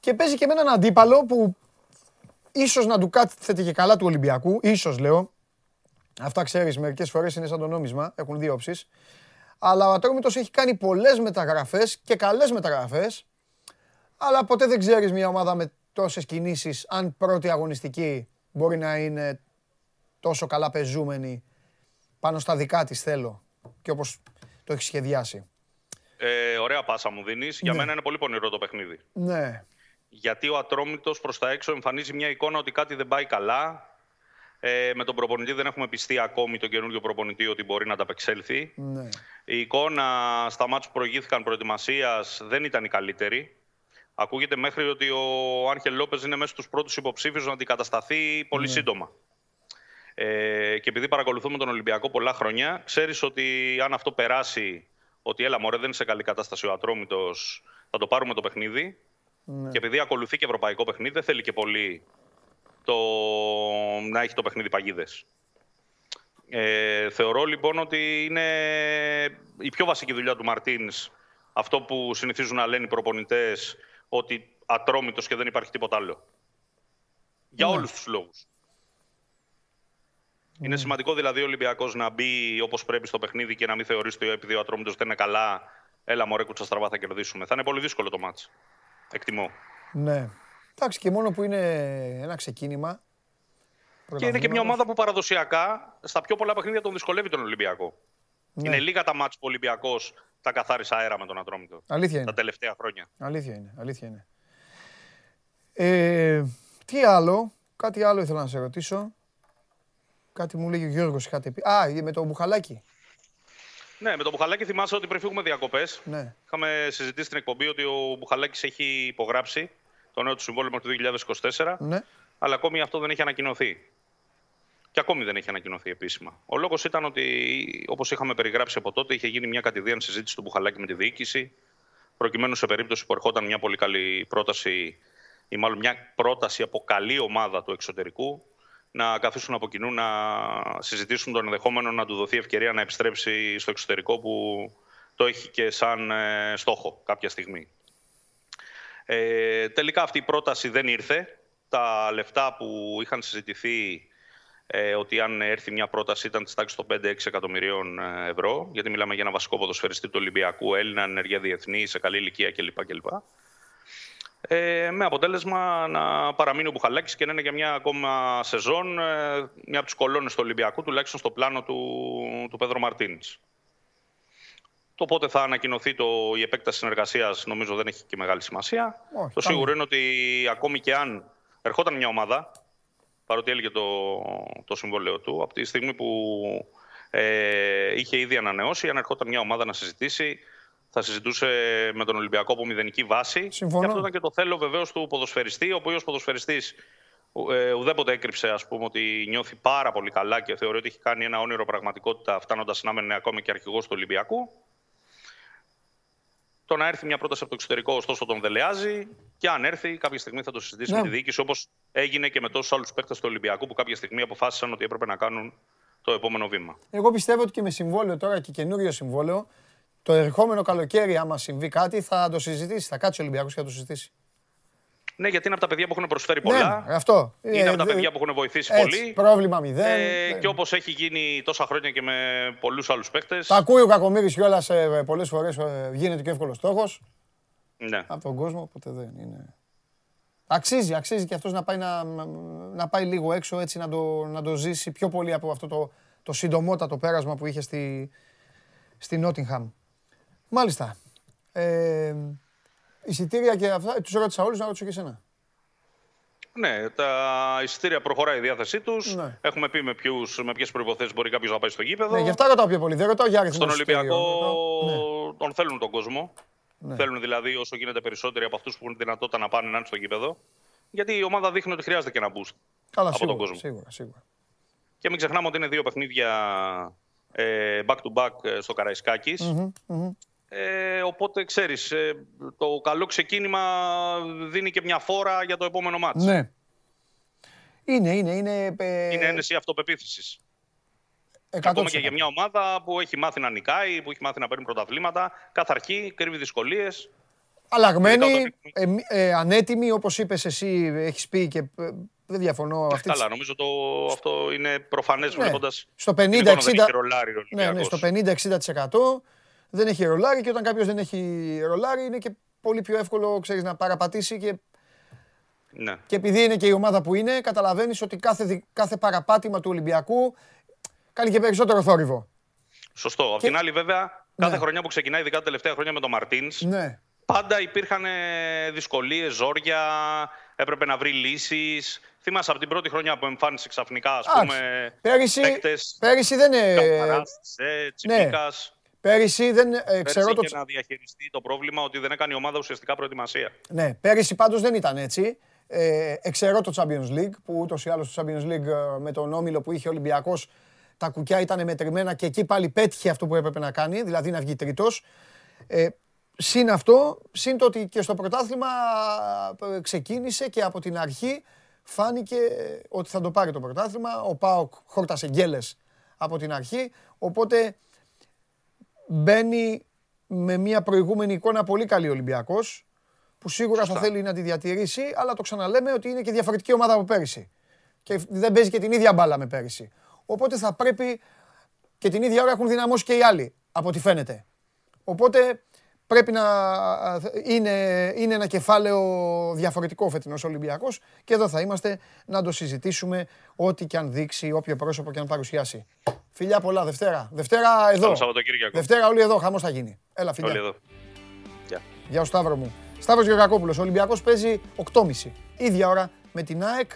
Και παίζει και με έναν αντίπαλο που ίσως να του κάθεται και καλά του Ολυμπιακού. ίσως λέω. Αυτά ξέρεις, μερικές φορές είναι σαν το νόμισμα. Έχουν δύο όψεις. Αλλά ο Ατρόμητος έχει κάνει πολλές μεταγραφές και καλές μεταγραφές. Αλλά ποτέ δεν ξέρεις μια ομάδα με τόσες κινήσεις αν πρώτη αγωνιστική μπορεί να είναι τόσο καλά πεζούμενη πάνω στα δικά της θέλω και όπως το έχεις σχεδιάσει. Ε, ωραία πάσα μου δίνεις. Για ναι. μένα είναι πολύ πονηρό το παιχνίδι. Ναι. Γιατί ο Ατρόμητος προς τα έξω εμφανίζει μια εικόνα ότι κάτι δεν πάει καλά. Ε, με τον προπονητή δεν έχουμε πιστεί ακόμη τον καινούριο προπονητή ότι μπορεί να ανταπεξέλθει. Ναι. Η εικόνα στα μάτια που προηγήθηκαν προετοιμασίας δεν ήταν η καλύτερη. Ακούγεται μέχρι ότι ο Άγχελ Λόπες είναι μέσα στους πρώτους υποψήφιους να αντικατασταθεί πολύ ναι. σύντομα. Ε, και επειδή παρακολουθούμε τον Ολυμπιακό πολλά χρόνια, ξέρεις ότι αν αυτό περάσει, ότι έλα μωρέ δεν είναι σε καλή κατάσταση ο Ατρόμητος, θα το πάρουμε το παιχνίδι. Ναι. Και επειδή ακολουθεί και ευρωπαϊκό παιχνίδι, δεν θέλει και πολύ το... να έχει το παιχνίδι παγίδες. Ε, θεωρώ λοιπόν ότι είναι η πιο βασική δουλειά του Μαρτίνς αυτό που συνηθίζουν να λένε οι προπονητές ότι ατρόμητος και δεν υπάρχει τίποτα άλλο. Για ναι. όλους τους λόγους. Ναι. Είναι σημαντικό δηλαδή ο Ολυμπιακός να μπει όπως πρέπει στο παιχνίδι και να μην θεωρήσει ότι επειδή ο ατρόμητος δεν είναι καλά, έλα μωρέ κουτσα στραβά θα κερδίσουμε. Θα είναι πολύ δύσκολο το μάτς. Εκτιμώ. Ναι. Εντάξει, και μόνο που είναι ένα ξεκίνημα. Και είναι και μια ομάδα που παραδοσιακά στα πιο πολλά παιχνίδια τον δυσκολεύει τον Ολυμπιακό. Ναι. Είναι λίγα τα μάτς που ο Ολυμπιακός τα καθάρισε αέρα με τον Ατρόμητο. Αλήθεια είναι. Τα τελευταία χρόνια. Αλήθεια είναι. Αλήθεια είναι. Ε, τι άλλο, κάτι άλλο ήθελα να σε ρωτήσω. Κάτι μου λέει ο Γιώργος είχατε πει. Α, με το Μπουχαλάκι. Ναι, με το Μπουχαλάκι θυμάσαι ότι πριν φύγουμε διακοπές. Ναι. Είχαμε συζητήσει στην εκπομπή ότι ο Μπουχαλάκης έχει υπογράψει το νέο του συμβόλαιο του 2024. Ναι. Αλλά ακόμη αυτό δεν έχει ανακοινωθεί. Και ακόμη δεν έχει ανακοινωθεί επίσημα. Ο λόγος ήταν ότι, όπως είχαμε περιγράψει από τότε, είχε γίνει μια κατηδίαν συζήτηση του Μπουχαλάκη με τη διοίκηση, προκειμένου σε περίπτωση που ερχόταν μια πολύ καλή πρόταση, ή μάλλον μια πρόταση από καλή ομάδα του εξωτερικού, να καθίσουν από κοινού να συζητήσουν τον ενδεχόμενο να του δοθεί ευκαιρία να επιστρέψει στο εξωτερικό που το έχει και σαν ε, στόχο κάποια στιγμή. Ε, τελικά αυτή η πρόταση δεν ήρθε. Τα λεφτά που είχαν συζητηθεί ε, ότι αν έρθει μια πρόταση ήταν της τάξης των 5-6 εκατομμυρίων ε, ευρώ, γιατί μιλάμε για ένα βασικό ποδοσφαιριστή του Ολυμπιακού, Έλληνα, ενεργεία διεθνή, σε καλή ηλικία κλπ. κλπ. Ε, με αποτέλεσμα να παραμείνει ο Μπουχαλάκης και να είναι για μια ακόμα σεζόν ε, μια από τις κολόνες του Ολυμπιακού, τουλάχιστον στο πλάνο του, του Πέδρο Μαρτίνης. Το πότε θα ανακοινωθεί το, η επέκταση συνεργασίας, νομίζω δεν έχει και μεγάλη σημασία. το σίγουρο είναι ότι ακόμη και αν ερχόταν μια ομάδα, παρότι έλεγε το, το συμβόλαιο του, από τη στιγμή που ε, είχε ήδη ανανεώσει, αν ερχόταν μια ομάδα να συζητήσει, θα συζητούσε με τον Ολυμπιακό από μηδενική βάση. Συμφωνώ. Και αυτό ήταν και το θέλω βεβαίως του ποδοσφαιριστή, ο οποίος ποδοσφαιριστής ε, ουδέποτε έκρυψε ας πούμε, ότι νιώθει πάρα πολύ καλά και θεωρεί ότι έχει κάνει ένα όνειρο πραγματικότητα φτάνοντας να είναι ακόμη και αρχηγός του Ολυμπιακού. Το να έρθει μια πρόταση από το εξωτερικό, ωστόσο, τον δελεάζει. Και αν έρθει, κάποια στιγμή θα το συζητήσει ναι. με τη διοίκηση, όπως έγινε και με τόσους άλλους παίκτες του Ολυμπιακού που κάποια στιγμή αποφάσισαν ότι έπρεπε να κάνουν το επόμενο βήμα. Εγώ πιστεύω ότι και με συμβόλαιο τώρα και καινούριο συμβόλαιο, το ερχόμενο καλοκαίρι, άμα συμβεί κάτι, θα το συζητήσει. Θα κάτσει ο Ολυμπιακός και θα το συζητήσει. Ναι, γιατί είναι από τα παιδιά που έχουν προσφέρει πολλά. Ναι, αυτό. Είναι ε, από τα παιδιά που έχουν βοηθήσει έτσι, πολύ. Πρόβλημα μηδέν. Ε, και όπως έχει γίνει τόσα χρόνια και με πολλούς άλλους παίκτες. Τα ακούει ο Κακομήρη κιόλας ε, πολλές φορές. Ε, γίνεται και εύκολος στόχος. Ναι. Από τον κόσμο, οπότε δεν είναι. Αξίζει, αξίζει και αυτός να πάει, να, να πάει λίγο έξω έτσι να το, να το ζήσει πιο πολύ από αυτό το, το συντομότατο πέρασμα που είχε στη, στη Νότιγχαμ. Μάλιστα. Ε, εισιτήρια και αυτά, τους ρώτησα όλους, να ρωτήσω και εσένα. Ναι, τα εισιτήρια προχωράει η διάθεσή τους. Ναι. Έχουμε πει με, ποιους, με ποιες προποθέσει μπορεί κάποιος να πάει στο γήπεδο. Ναι, γι' αυτά ρωτάω πιο πολύ. Δεν ρωτάω για αριθμό. Στον Ολυμπιακό ναι. τον θέλουν τον κόσμο. Ναι. Θέλουν δηλαδή όσο γίνεται περισσότεροι από αυτούς που έχουν δυνατότητα να πάνε να είναι στο γήπεδο. Γιατί η ομάδα δείχνει ότι χρειάζεται και ένα boost Καλά, από σίγουρα, τον κόσμο. Σίγουρα, σίγουρα. Και μην ξεχνάμε ότι είναι δύο παιχνίδια ε, back to back ε, στο καραϊσκακης mm-hmm, Ε, οπότε ξέρεις, ε, το καλό ξεκίνημα δίνει και μια φόρα για το επόμενο μάτς. Ναι. Είναι, είναι, είναι... Ε... Είναι ένεση αυτοπεποίθησης. Ακόμα και για μια ομάδα που έχει μάθει να νικάει, που έχει μάθει να παίρνει πρωταθλήματα, καθ' αρχή κρύβει δυσκολίες. Αλλαγμένοι, ε, ε, ανέτοιμοι, όπως είπες εσύ, έχεις πει και ε, δεν διαφωνώ. Αυτή καλά, νομίζω το, αυτό είναι προφανές ναι. βλέποντας. Στο 50-60%. Ναι, ναι, στο 50-60% δεν έχει ρολάρι και όταν κάποιος δεν έχει ρολάρι είναι και πολύ πιο εύκολο ξέρεις, να παραπατήσει και ναι. Και επειδή είναι και η ομάδα που είναι, καταλαβαίνεις ότι κάθε, κάθε παραπάτημα του Ολυμπιακού κάνει και περισσότερο θόρυβο. Σωστό. Και... Απ' την άλλη, βέβαια, κάθε ναι. χρονιά που ξεκινάει, ειδικά τα τελευταία χρόνια με τον Μαρτίνς, ναι. πάντα υπήρχαν δυσκολίες, ζόρια, έπρεπε να βρει λύσεις. Θυμάσαι από την πρώτη χρονιά που εμφάνισε ξαφνικά, ας πούμε. Πέρυσι, παίκτες, πέρυσι δεν είναι. Ναι. Πέρυσι δεν ε, ξέρω το... να διαχειριστεί το πρόβλημα ότι δεν έκανε η ομάδα ουσιαστικά προετοιμασία. Ναι, πέρυσι πάντως δεν ήταν έτσι. Ε, εξαιρώ το Champions League, που ούτως ή άλλως το Champions League ε, με τον Όμιλο που είχε ο Ολυμπιακός τα κουκιά ήταν μετρημένα και εκεί πάλι πέτυχε αυτό που έπρεπε να κάνει, δηλαδή να βγει τρίτος. Ε, συν αυτό, συν το ότι και στο πρωτάθλημα ε, ξεκίνησε και από την αρχή φάνηκε ότι θα το πάρει το πρωτάθλημα. Ο Πάοκ χόρτασε γκέλες από την αρχή, οπότε μπαίνει με μια προηγούμενη εικόνα πολύ καλή ο Ολυμπιακός, που σίγουρα θα θέλει να τη διατηρήσει, αλλά το ξαναλέμε ότι είναι και διαφορετική ομάδα από πέρυσι. Και δεν παίζει και την ίδια μπάλα με πέρυσι. Οπότε θα πρέπει και την ίδια ώρα έχουν δυναμώσει και οι άλλοι, από ό,τι φαίνεται. Οπότε πρέπει να είναι, είναι ένα κεφάλαιο διαφορετικό ο φετινός Ολυμπιακός και εδώ θα είμαστε να το συζητήσουμε ό,τι και αν δείξει, όποιο πρόσωπο και αν παρουσιάσει. Φιλιά πολλά, Δευτέρα. Δευτέρα εδώ. Δευτέρα όλοι εδώ, χαμός θα γίνει. Έλα φιλιά. Όλοι εδώ. Γεια. Γεια ο Σταύρο μου. Σταύρος Γεωργακόπουλος, ο Ολυμπιακός παίζει 8.30. Ίδια ώρα με την ΑΕΚ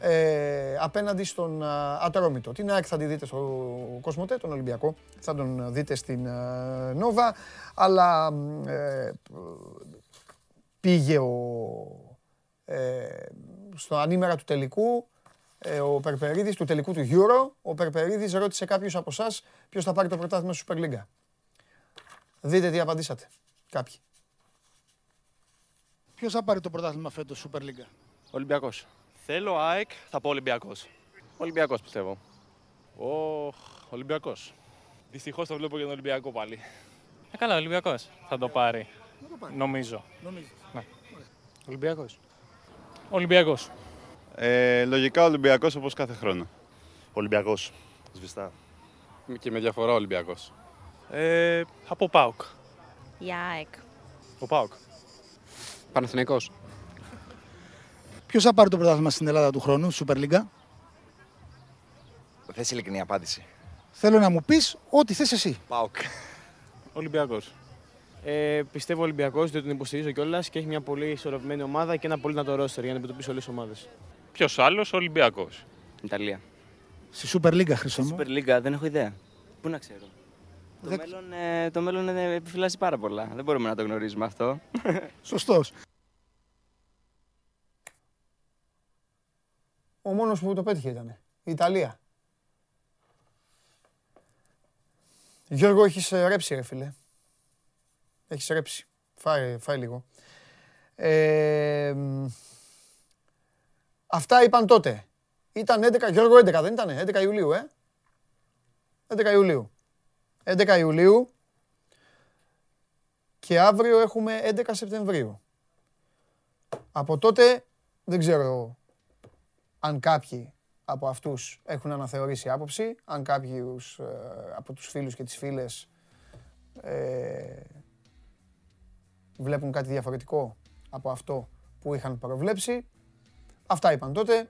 ε, απέναντι στον Ατρόμητο. Την ΑΕΚ θα τη δείτε στο Κοσμοτέ, τον Ολυμπιακό. Θα τον δείτε στην Νόβα. Αλλά ε, πήγε ο, ε, στο ανήμερα του τελικού ε, ο Περπερίδης, του τελικού του Euro. Ο Περπερίδης ρώτησε κάποιος από εσάς ποιος θα πάρει το πρωτάθλημα στη Super League. Δείτε τι απαντήσατε. Κάποιοι. Ποιος θα πάρει το πρωτάθλημα φέτος Super League. Ολυμπιακός. Θέλω ΑΕΚ, θα πω Ολυμπιακός. Ολυμπιακός πιστεύω. Ο Ολυμπιακός. Δυστυχώς το βλέπω για τον Ολυμπιακό πάλι. Ε, καλά, ο Ολυμπιακός θα το πάρει. Νομίζω. Ναι. Ολυμπιακός. Ολυμπιακός. Ε, λογικά Ολυμπιακός όπως κάθε χρόνο. Ολυμπιακός. Σβηστά. Και με διαφορά Ολυμπιακός. Ε, από ΠΑΟΚ. Για ΑΕΚ. Ο ΠΑΟΚ. Παναθηναϊκός. Ποιος θα πάρει το πρωτάθλημα στην Ελλάδα του χρόνου, Super League. Θες ειλικρινή απάντηση. Θέλω να μου πεις ό,τι θες εσύ. ΠΑΟΚ. Ολυμπιακός. Ε, πιστεύω Ολυμπιακός, διότι τον υποστηρίζω κιόλας και έχει μια πολύ ισορροπημένη ομάδα και ένα πολύ δυνατό ρόστερ για να αντιμετωπίσει όλες τις ομάδες. Ποιος άλλος, Ολυμπιακός. Ιταλία. Στη Super League, Χρυσό μου. Super League, δεν έχω ιδέα. Πού να ξέρω. Το, μέλλον, ε, το μέλλον ε, επιφυλάσσει πάρα πολλά. Δεν μπορούμε να το γνωρίζουμε αυτό. (laughs) Σωστός. Ο μόνος που το πέτυχε ήταν. Η Ιταλία. Γιώργο, έχεις ρέψει ρε φίλε. Έχεις ρέψει. Φάει, φάει λίγο. Ε, αυτά είπαν τότε. Ήταν 11, Γιώργο 11 δεν ήταν, 11 Ιουλίου, ε. 11 Ιουλίου. 11 Ιουλίου και αύριο έχουμε 11 Σεπτεμβρίου. Από τότε δεν ξέρω αν κάποιοι από αυτούς έχουν αναθεωρήσει άποψη, αν κάποιους ε, από τους φίλους και τις φίλες ε, βλέπουν κάτι διαφορετικό από αυτό που είχαν προβλέψει. Αυτά είπαν τότε,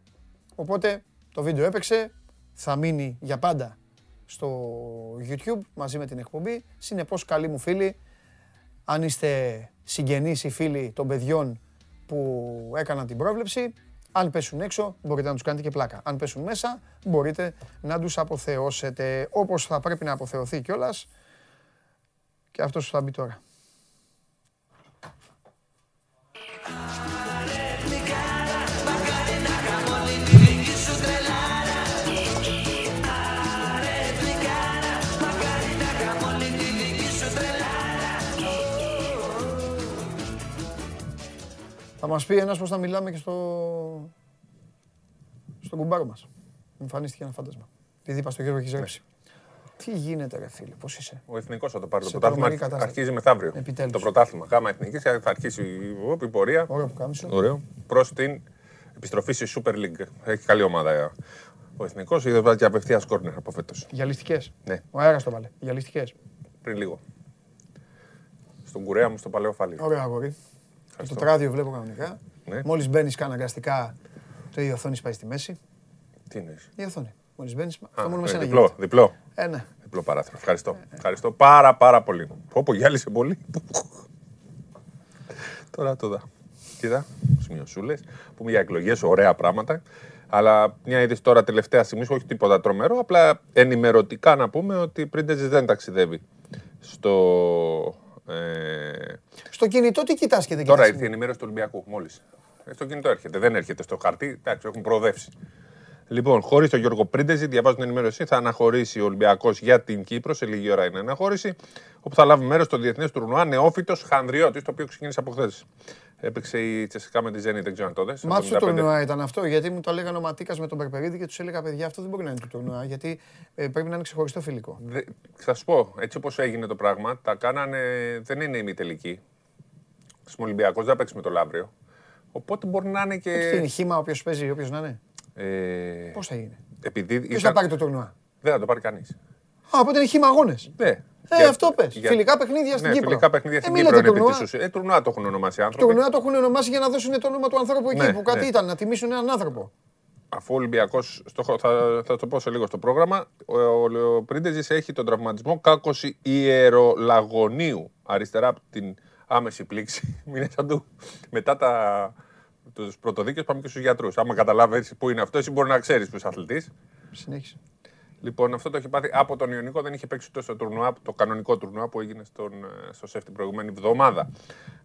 οπότε το βίντεο έπαιξε, θα μείνει για πάντα στο YouTube μαζί με την εκπομπή. Συνεπώς, καλοί μου φίλοι, αν είστε συγγενείς ή φίλοι των παιδιών που έκαναν την πρόβλεψη, αν πέσουν έξω, μπορείτε να τους κάνετε και πλάκα. Αν πέσουν μέσα, μπορείτε να τους αποθεώσετε όπως θα πρέπει να αποθεωθεί κιόλας και αυτός που θα μπει τώρα. Θα μας πει ένας πώς θα μιλάμε και στο... στον κουμπάρο μας. Εμφανίστηκε ένα φάντασμα. Επειδή είπα στο Γιώργο έχεις ρέψει. Τι γίνεται, ρε φίλε, πώς είσαι; Ο εθνικός θα το πάρει. Το πρωτάθλημα αρχίζει μεθαύριο. Επιτέλους. Το πρωτάθλημα. Γάμα εθνικής θα αρχίσει η πορεία. Ωραίο που κάμισο. Ωραίο. Προς την επιστροφή στη Super League. Έχει καλή ομάδα ο εθνικός. Είδες βάζει και απευθείας κόρνερ από φέτος. Γυαλιστικές. Ναι. Ο αέρας το βάλε. Γυαλιστικές. Πριν λίγο. Στον κουρέα μου στο παλαιό φάλι. Ωραία, αγόρι. Το τράδιο βλέπω κανονικά. Ναι. Μόλις μπαίνεις αναγκαστικά, το η οθόνη πάει στη μέση. Τι είναι. Η οθόνη. Μόλις μπαίνεις, αυτό μόνο ναι, με σένα διπλό, γίνεται. διπλό. Ε, ναι. Διπλό παράθυρο. Ευχαριστώ. Ευχαριστώ πάρα πάρα πολύ. Πω γυάλισε πολύ. Τώρα το δα. Κοίτα, σημειωσούλες. Πούμε για εκλογές, ωραία πράγματα. Αλλά μια είδηση τώρα τελευταία στιγμή, όχι τίποτα τρομερό, απλά ενημερωτικά να πούμε ότι πριν δεν ταξιδεύει στο. Ε... Στο κινητό τι κοιτάς και δεν Τώρα ήρθε η ενημέρωση του Ολυμπιακού, μόλις. Στο κινητό έρχεται, δεν έρχεται στο χαρτί. Εντάξει, έχουν προοδεύσει. Λοιπόν, χωρίς τον Γιώργο Πρίντεζη, διαβάζω την ενημέρωση, θα αναχωρήσει ο Ολυμπιακός για την Κύπρο. Σε λίγη ώρα είναι αναχώρηση. Όπου θα λάβει μέρος στο διεθνές τουρνουά Νεόφυτος Χανδριώτης, το οποίο ξεκίνησε από χθες. Έπαιξε η Τσεσικά με τη Ζένη, δεν ξέρω αν το δες. Μα το τουρνουά ήταν αυτό, γιατί μου το έλεγαν ο Ματίκας με τον Περπερίδη και τους έλεγα παιδιά αυτό δεν μπορεί να είναι το τουρνουά, γιατί ε, πρέπει να είναι ξεχωριστό φιλικό. Δε, θα σου πω, έτσι όπως έγινε το πράγμα, τα κάνανε, δεν είναι ημιτελική. Στον Ολυμπιακό δεν παίξει με το Λαύριο. Οπότε μπορεί να είναι και. Τι είναι χήμα, όποιος παίζει, όποιος να είναι. Ε... Πώς θα γίνει. Επειδή Ποιο θα πάρει το τουρνουά. Δεν θα το πάρει κανείς. Α, οπότε είναι χήμα αγώνε. Ναι. Ε, για... αυτό πες. Για... Φιλικά παιχνίδια στην ναι, Κύπρο. Φιλικά παιχνίδια στην ε, Κύπρο είναι τουρνουά. επί Ε, τουρνουά το έχουν ονομάσει οι άνθρωποι. Τουρνουά το έχουν ονομάσει για να δώσουν το όνομα του ανθρώπου εκεί ναι, που κάτι ναι. ήταν, να τιμήσουν έναν άνθρωπο. Αφού ο Ολυμπιακός, θα, θα το πω σε λίγο στο πρόγραμμα, ο, ο, ο Πρίντεζη έχει τον τραυματισμό κάκωση ιερολαγωνίου αριστερά από την άμεση πλήξη. (laughs) του μετά τα, τους πρωτοδίκες πάμε και στους γιατρούς. Άμα καταλάβεις πού είναι αυτός, εσύ μπορεί να ξέρεις που είσαι αθλητής. Συνέχισε. Λοιπόν, αυτό το έχει πάθει από τον Ιωνικό. Δεν είχε παίξει ούτε στο τουρνουά, το κανονικό τουρνουά που έγινε στον, στο ΣΕΦ την προηγούμενη εβδομάδα.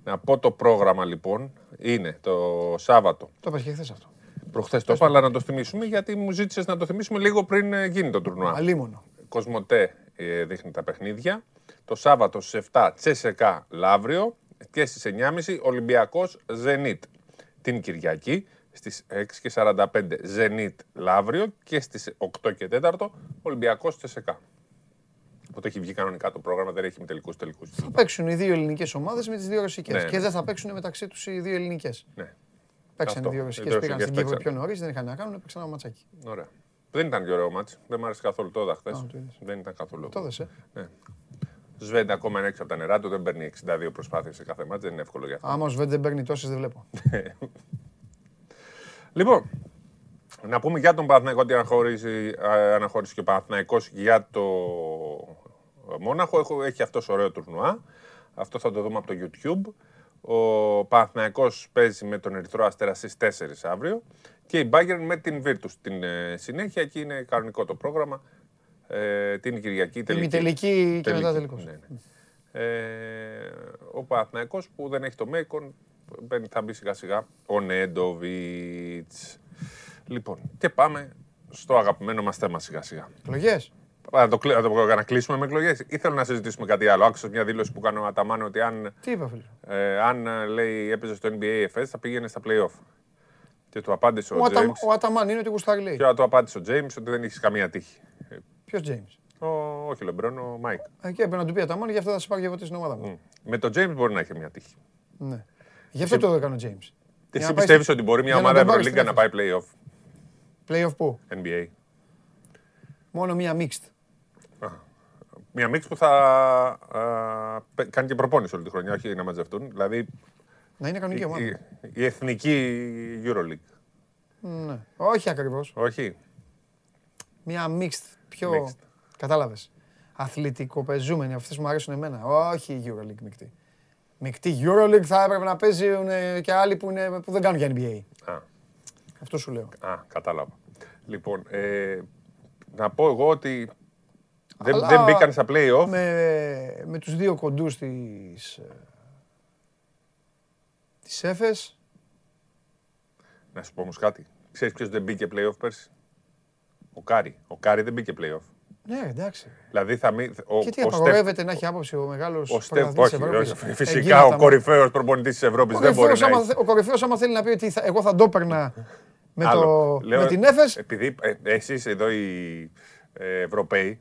Να πω το πρόγραμμα λοιπόν είναι το Σάββατο. Το είπα και χθες αυτό. Προχθές το είπα, αλλά να το θυμίσουμε γιατί μου ζήτησες να το θυμίσουμε λίγο πριν γίνει το τουρνουά. Αλίμονο. Κοσμοτέ ε, δείχνει τα παιχνίδια. Το Σάββατο στις 7 Τσέσεκα Λαύριο και στις 9.30 Ολυμπιακός Ζενίτ. Την Κυριακή στις 6.45 Zenit Λαύριο και στις 8 και 4 Ολυμπιακός Τσεσεκά. Οπότε έχει βγει κανονικά το πρόγραμμα, δεν έχει με τελικούς τελικούς. Θα παίξουν οι δύο ελληνικές ομάδες με τις δύο ρωσικές. Ναι, και ναι. δεν θα παίξουν μεταξύ τους οι δύο ελληνικές. Ναι. Παίξαν οι Αυτό. δύο Οι ρωσικέ, δύο πήγαν ρωσικές στην Κύπρο παίξαν. πιο νωρίς, δεν είχαν να κάνουν, παίξαν ένα ματσάκι. Ωραία. Δεν ήταν και ωραίο μάτς. Δεν μου άρεσε καθόλου το είδα χθες. Α, το είδες. Δεν ήταν καθόλου. Το είδες, ε; Ναι. Σβέντα ακόμα είναι έξω από τα νερά του, δεν παίρνει 62 προσπάθειες σε κάθε μάτς, δεν είναι εύκολο για αυτό. Άμα ο Σβέντ δεν παίρνει τόσες, δεν βλέπω. (laughs) Λοιπόν, να πούμε για τον Παναθηναϊκό ότι αναχώρησε, αναχώρησε και ο Παναθηναϊκός για το Μόναχο. Έχω, έχει αυτός ωραίο τουρνουά. Αυτό θα το δούμε από το YouTube. Ο Παναθηναϊκός παίζει με τον Ερυθρό Αστέρα στις 4 αύριο και η Bayern με την Virtus στην ε, συνέχεια. Εκεί είναι κανονικό το πρόγραμμα. Ε, την Κυριακή τελική. Ημιτελική και μετά Τελική, τελικός. ναι, ναι. Ε, ο Παναθηναϊκός που δεν έχει το Μέικον μπαίνει, θα μπει σιγά σιγά ο Νέντοβιτς. Λοιπόν, και πάμε στο αγαπημένο μας θέμα σιγά σιγά. Εκλογές. Να το, κλει- να το να κλείσουμε με εκλογές ή θέλω να συζητήσουμε κάτι άλλο. Άκουσα μια δήλωση που έκανε ο Αταμάν ότι αν, Τι είπα, φίλε; ε, αν ε, λέει, έπαιζε στο NBA η Εφές θα πήγαινε στα playoff. Και του απάντησε ο, Ο, Ατα, James. ο Αταμάν είναι ότι γουστάρει λέει. Και του απάντησε ο James ότι δεν έχεις καμία τύχη. Ποιος James. Ο, όχι ο Λεμπρόν, ο Μάικ. Εκεί έπρεπε να του πει Αταμάν, γι' αυτό θα σε πάρει για στην ομάδα μου. Με τον James μπορεί να έχει μια τύχη. Ναι. Γι' αυτό το έκανε ο James. Για Εσύ να πάει πιστεύεις στη- ότι μπορεί μια για να ομάδα τον πάρει Ευρωλίγκα στην να πάει playoff; Playoff πού; NBA. Μόνο μία mixed. Μια μίξ που θα α, πε- κάνει και προπόνηση όλη τη χρονιά, όχι να μαζευτούν. Δηλαδή Να είναι κανονική η, ομάδα. η, η εθνική Euroleague. Ναι. Όχι ακριβώς. Όχι. Μία mixed. Πιο. Mixed. Κατάλαβες. Αθλητικοπεζούμενη. Αυτές μου αρέσουν εμένα. Όχι η Euroleague μεικτή. Μεικτή Euroleague θα έπρεπε να παίζουν ε, και άλλοι που, είναι, που δεν κάνουν για NBA. Α, Αυτό σου λέω. α, κατάλαβα. Λοιπόν, ε, να πω εγώ ότι δεν, Αλλά δεν μπήκαν στα play-off. Με, με τους δύο κοντούς της, ε, της Έφες. Να σου πω όμως κάτι. Ξέρεις ποιος δεν μπήκε play-off πέρσι; Ο Κάρι. Ο Κάρι δεν μπήκε play-off. Ναι, εντάξει. Δηλαδή θα μη, ο, και τι ο Στεφ- απαγορεύεται να έχει άποψη ο μεγάλος ο Στεφ, πρωταθλητής όχι, Ευρώπης. όχι, Ε, φυσικά γίνεται ο τα- κορυφαίος προπονητής της Ευρώπης Ο δεν μπορεί κορυφαίος να άμα έχει. θε- Ο κορυφαίος άμα θέλει να πει ότι θα- εγώ θα το έπαιρνα με, το, Άλλο. Λέω, με την Έφες. Επειδή ε, εσείς εδώ οι ε, Ευρωπαίοι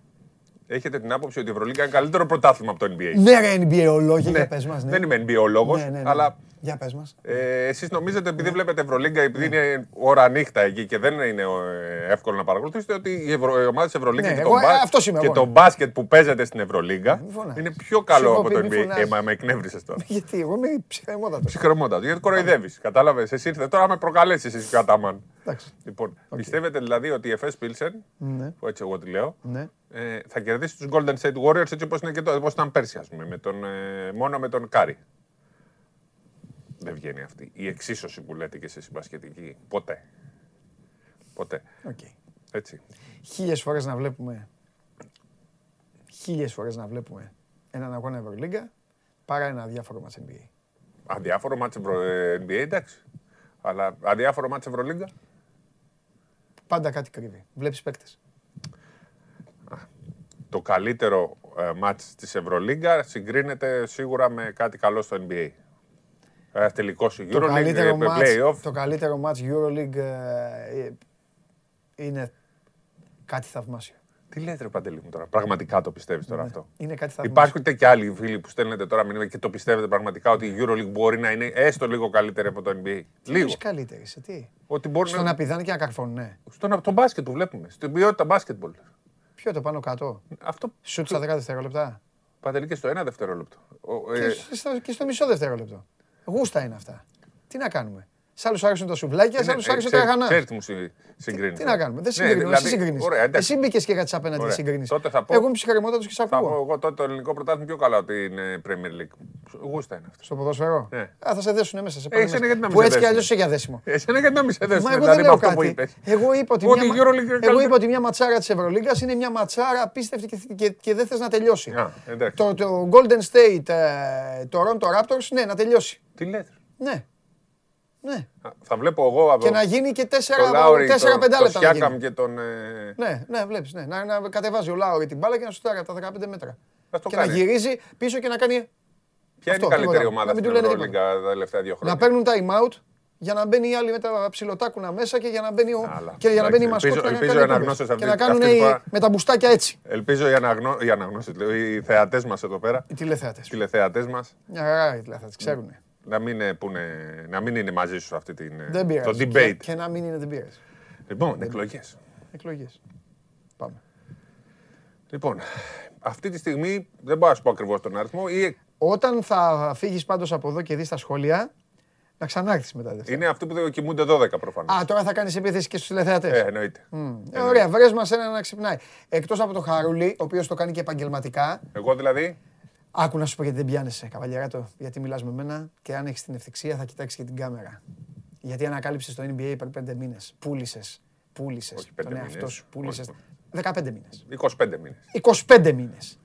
έχετε την άποψη ότι η Ευρωλίγκα είναι καλύτερο πρωτάθλημα από το NBA. Ναι ρε NBA ολόγια, Ναι. για πες μας. Ναι. Δεν είμαι NBA ο λόγος, Ναι, ναι, ναι. αλλά Για πες μας. ε, εσείς νομίζετε επειδή βλέπετε Ευρωλίγκα, επειδή είναι ώρα νύχτα εκεί και δεν είναι ε, εύκολο να παρακολουθήσετε, ότι οι, Ευρω... οι ομάδες της Ευρωλίγκα Ναι, και, εγώ, το, ε, μπα- αυτός είμαι και εγώ, το ναι. μπάσκετ που παίζεται στην Ευρωλίγκα φωνάζεις. είναι πιο καλό Σου από έχω το πει, μη NBA. Ε, φωνάζεις. μα με εκνεύρισες τώρα. (laughs) Γιατί εγώ είμαι ψυχραιμότατος. Ψυχραιμότατος, γιατί κοροϊδεύεις. Κατάλαβες. Εσύ ήρθες τώρα να με προκαλέσεις εσύ και ο Αταμάν. Εντάξει. Λοιπόν, πιστεύετε δηλαδή ότι η Εφές Πίλσεν, Ναι. που έτσι εγώ τη λέω, Ναι. ε, θα κερδίσει τους Golden State Warriors έτσι όπως όπως ήταν πέρσι, ας πούμε, με τον, ε, μόνο με τον Κάρι. Δεν βγαίνει αυτή. Η εξίσωση που λέτε και εσείς η μπασκετική. Ποτέ. Ποτέ. Οκ. Έτσι. Χίλιες φορές να βλέπουμε χίλιες φορές να βλέπουμε έναν αγώνα Ευρωλίγκα παρά ένα αδιάφορο μάτς NBA. Αδιάφορο μάτς Ευρω... ε, NBA, εντάξει. Αλλά αδιάφορο μάτς Ευρωλίγκα; Πάντα κάτι κρύβει. Βλέπεις παίκτες. Το καλύτερο ε, μάτς της Ευρωλίγκα συγκρίνεται σίγουρα με κάτι καλό στο NBA. Ένα τελικό η Το Euroleague, καλύτερο, ε, με μάτς, play-off. το καλύτερο μάτς Euroleague ε, ε, είναι κάτι θαυμάσιο. Τι λέτε ρε Παντελή μου τώρα, πραγματικά το πιστεύεις τώρα Ναι, αυτό; Είναι κάτι θαυμάσιο. Υπάρχουν και άλλοι φίλοι που στέλνετε τώρα μηνύματα και το πιστεύετε πραγματικά ότι η Euroleague μπορεί να είναι έστω λίγο καλύτερη από το NBA. Λίγο. Ποιος καλύτερη, σε τι; Ότι μπορεί Στο να... να πηδάνε και να καρφώνουν, ναι. Στον το μπάσκετ που βλέπουμε, στην ποιότητα μπάσκετμπολ. Ποιο το πάνω κάτω; Αυτό. Σουτ στα 10 δευτερόλεπτα. Παντελή και στο ένα δευτερόλεπτο. Ο, ε, Και, στο, και στο μισό δευτερόλεπτο. Γούστα είναι αυτά. Τι να κάνουμε. Σ' άλλους άρεσαν τα σουβλάκια, σ' είναι- άλλους ε, άρεσαν τα ξέρεις- γανά. ξέρεις τι μου συ- συγκρίνεις. Τι να κάνουμε. Δεν Ναι, συγκρίνουμε. Εσύ δηλαδή, συγκρίνεις. ωραία, εντάξει. Εσύ μπήκες και κάτι απέναντι Ωραία. συγκρίνεις. Τότε θα πω- Εγώ είμαι ψυχαρεμότατος και σ' Θα πω ακούω. εγώ τότε το ελληνικό πρωτάθλημα πιο καλά ότι είναι Premier League. Γούστα είναι αυτό. Στο ποδόσφαιρο; Ναι. Α, θα σε δέσουνε μέσα. Σε Ε, πάνε εσένα μέσα. γιατί να μην Που σε έτσι κι δέσουνε; αλλιώς είσαι για δέσιμο. Εσένα γιατί να μην σε δέσουν, Μα εγώ δηλαδή, δεν με λέω αυτό που κάτι. είπες. Εγώ είπα ότι, Ότι μια, η Euroleague είναι εγώ καλύτερη. είπα ότι μια ματσάρα της Ευρωλίγκας είναι μια ματσάρα απίστευτη και, και, και δεν θες να τελειώσει. Α, εντάξει. Το, το Golden State, ε, Toronto Raptors, ναι, να τελειώσει. Τι λέτε; Ναι. Ναι. Α, Θα βλέπω εγώ από Και να γίνει και 4-5 τον Λάουρι, λεπτά τον- να τον γίνει. Σιάκαμ και τον... ε, Ναι, ναι, βλέπεις, ναι. Να, να κατεβάζει ο Λάουρι την μπάλα και να σουτάρει από τα 15 μέτρα. Ας το και κάνει. να γυρίζει πίσω και να κάνει Ποια είναι αυτό, η καλύτερη τίποτα. ομάδα Να μην στην του λένε Ευρωλίγκα τα τελευταία δύο χρόνια; να παίρνουν time out για να μπαίνει η άλλη με τα ψιλοτάκουνα μέσα και για να μπαίνει, ο... και για να μπαίνει η μασκότ και, και να κάνουν με τα μπουστάκια έτσι. Ελπίζω οι, αναγνώ... οι αναγνώσεις, οι θεατές μας εδώ πέρα. Οι τηλεθεατές. Οι τηλεθεατές μας. Μια χαρά οι τηλεθεατές, ξέρουν. Να μην, πούνε, να μην είναι μαζί σου αυτή την, δεν το debate. Και, και να μην είναι δεν πειράζει. Λοιπόν, εκλογές. Εκλογές. Πάμε. Λοιπόν, αυτή τη στιγμή δεν μπορώ να σου πω ακριβώς τον αριθμό. Ή... Όταν θα φύγεις πάντως από εδώ και δεις τα σχόλια, να ξανάρθεις μετά. Δευτέρα. Είναι αυτοί που κοιμούνται 12 προφανώς. Α, τώρα θα κάνεις επίθεση και στους τηλεθεατές. Ε, εννοείται. Mm. Ε, ωραία, βρες μας ένα να ξυπνάει. Εκτός από το Χαρούλη, ο οποίος το κάνει και επαγγελματικά. Εγώ δηλαδή; Άκου να σου πω γιατί δεν πιάνεσαι, καβαλιαράτο. Γιατί μιλάς με μένα και αν έχεις την ευθυξία θα κοιτάξεις και την κάμερα. Γιατί ανακάλυψες το NBA πριν 5 μήνες. Πούλησες. Πούλησες τον εαυτό σου. Πούλησες. 15 μήνες. 25 μήνες. 25 μήνες.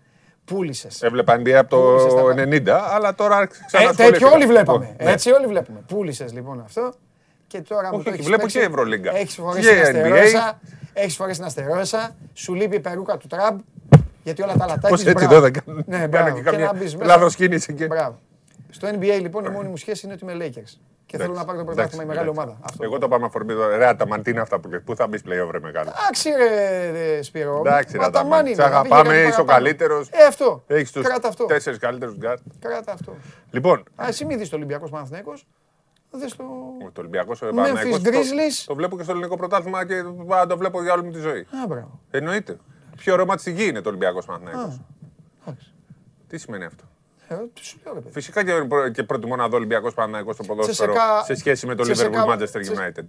Πούλησες. Έβλεπα NBA από το 90, αλλά τώρα ξανά. Ε, τέτοιο όλοι βλέπαμε. Ναι. Έτσι όλοι βλέπουμε. Πούλησες λοιπόν αυτό. Και τώρα όχι, μου το βλέπω και Ευρωλίγκα. Έχεις φορέσει την αστερόσα. Έχεις φορέσει την αστερόεσσα. Σου λείπει η περούκα του Τραμπ. Γιατί όλα τα άλλα τα έχεις. Πώς έτσι εδώ δεν κάνω. Ναι, μπράβο. Και καμιά λάθος κίνηση. Μπράβο. Στο NBA λοιπόν η μόνη μου σχέση είναι ότι είμαι Lakers. Και θέλω να πάρω το πρωτάθλημα η μεγάλη ομάδα. Εγώ το πάμε αφορμή. Ρε Αταμάν, τι είναι αυτά που λες. Πού θα μπεις πλέον, ρε μεγάλο. Εντάξει, ρε Σπύρο. Εντάξει, ρε Αταμάν. Σε αγαπάμε, είσαι ο καλύτερος. Ε, αυτό. Έχεις τους τέσσερις καλύτερους γκάρτ. Κράτα αυτό. Λοιπόν. Α, εσύ μην δεις το Ολυμπιακός Παναθηναϊκός. Δες το... Το Ολυμπιακός Παναθυνέκο. Το, το βλέπω και στο ελληνικό πρωτάθλημα και το βλέπω για όλη μου τη ζωή. Α, μπράβο. Εννοείται. Πιο ρόμα της γη είναι το Ολυμπιακός Παναθυνέκο. Τι σημαίνει αυτό; Ε, Φυσικά και, και προτιμώ να δω Ολυμπιακός Παναγιώ στο ποδόσφαιρο σε σχέση με το Liverpool Manchester United.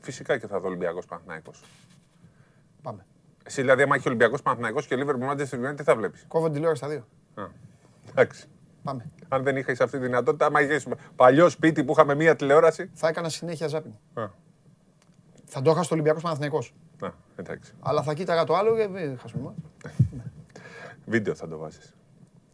Φυσικά και θα δω Ολυμπιακός Παναγιώ. Πάμε. Εσύ δηλαδή, άμα έχει Ολυμπιακός Παναγιώ και Liverpool Manchester United, τι θα βλέπεις; Κόβω την τηλεόραση στα δύο. Εντάξει. Πάμε. Αν δεν είχα αυτή τη δυνατότητα, άμα είχες παλιό σπίτι που είχαμε μία τηλεόραση. Θα έκανα συνέχεια ζάπινγκ. Θα το είχα στο Ολυμπιακός Παναθυνικό. εντάξει. Αλλά θα κοίταγα το άλλο και δεν χάσουμε. Βίντεο θα το βάζεις.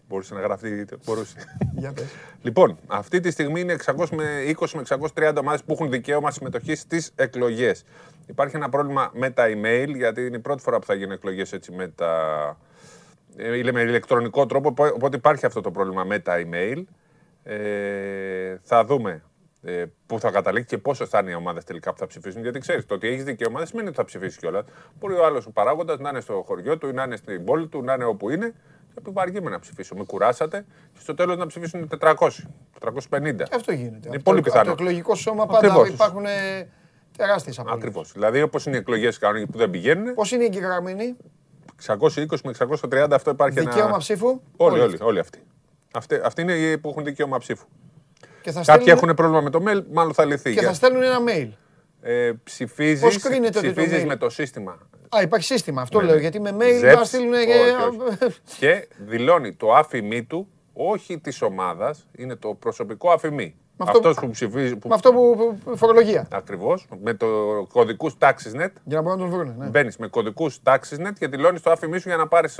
Μπορούσε να γραφτεί, μπορούσε. Για πες. Λοιπόν, αυτή τη στιγμή είναι 600 με 20 με 630 ομάδες που έχουν δικαίωμα συμμετοχής στις εκλογές. Υπάρχει ένα πρόβλημα με τα email, γιατί είναι η πρώτη φορά που θα γίνουν εκλογές έτσι με τα... Ε, με ηλεκτρονικό τρόπο, οπότε υπάρχει αυτό το πρόβλημα με τα email. Ε, θα δούμε ε, πού θα καταλήξει και πόσο θα είναι οι ομάδες τελικά που θα ψηφίσουν. Γιατί ξέρεις, το ότι έχεις δικαίωμα δεν σημαίνει ότι θα ψηφίσεις κιόλας. Μπορεί ο άλλος παράγοντας να είναι στο χωριό του, ή να είναι στην πόλη του, να είναι όπου είναι επιβαργήμαι να ψηφίσω. Με κουράσατε και στο τέλος να ψηφίσουν 400, 450. Αυτό γίνεται. Είναι πολύ πιθανό. Το εκλογικό σώμα πάντα υπάρχουν τεράστιες απολύτως. Ακριβώς. Δηλαδή, όπως είναι οι εκλογές που δεν πηγαίνουν. Πώς είναι οι εγγεγραμμένοι. 620 με 630 αυτό υπάρχει δικαίωμα ένα... ψήφου. Όλοι, όλοι, όλοι αυτοί. Αυτοί, αυτοί είναι οι που έχουν δικαίωμα ψήφου. Και θα στέλνουν... Κάποιοι έχουν πρόβλημα με το mail, μάλλον θα λυθεί. Και θα στέλνουν ένα mail. Ε, ψηφίζεις, ψηφίζεις με το σύστημα; Α, υπάρχει σύστημα. Αυτό λέω. Γιατί με mail θα στείλουν. Και δηλώνει το άφημί του, όχι της ομάδας, είναι το προσωπικό άφημί. Με αυτό, που ψηφίζει. Που... Με αυτό που φορολογία. Ακριβώς. Με το κωδικούς TaxisNet. Για να μπορούν να τον βρουν. Ναι. Μπαίνεις με κωδικούς TaxisNet και δηλώνεις το άφημί σου για να πάρεις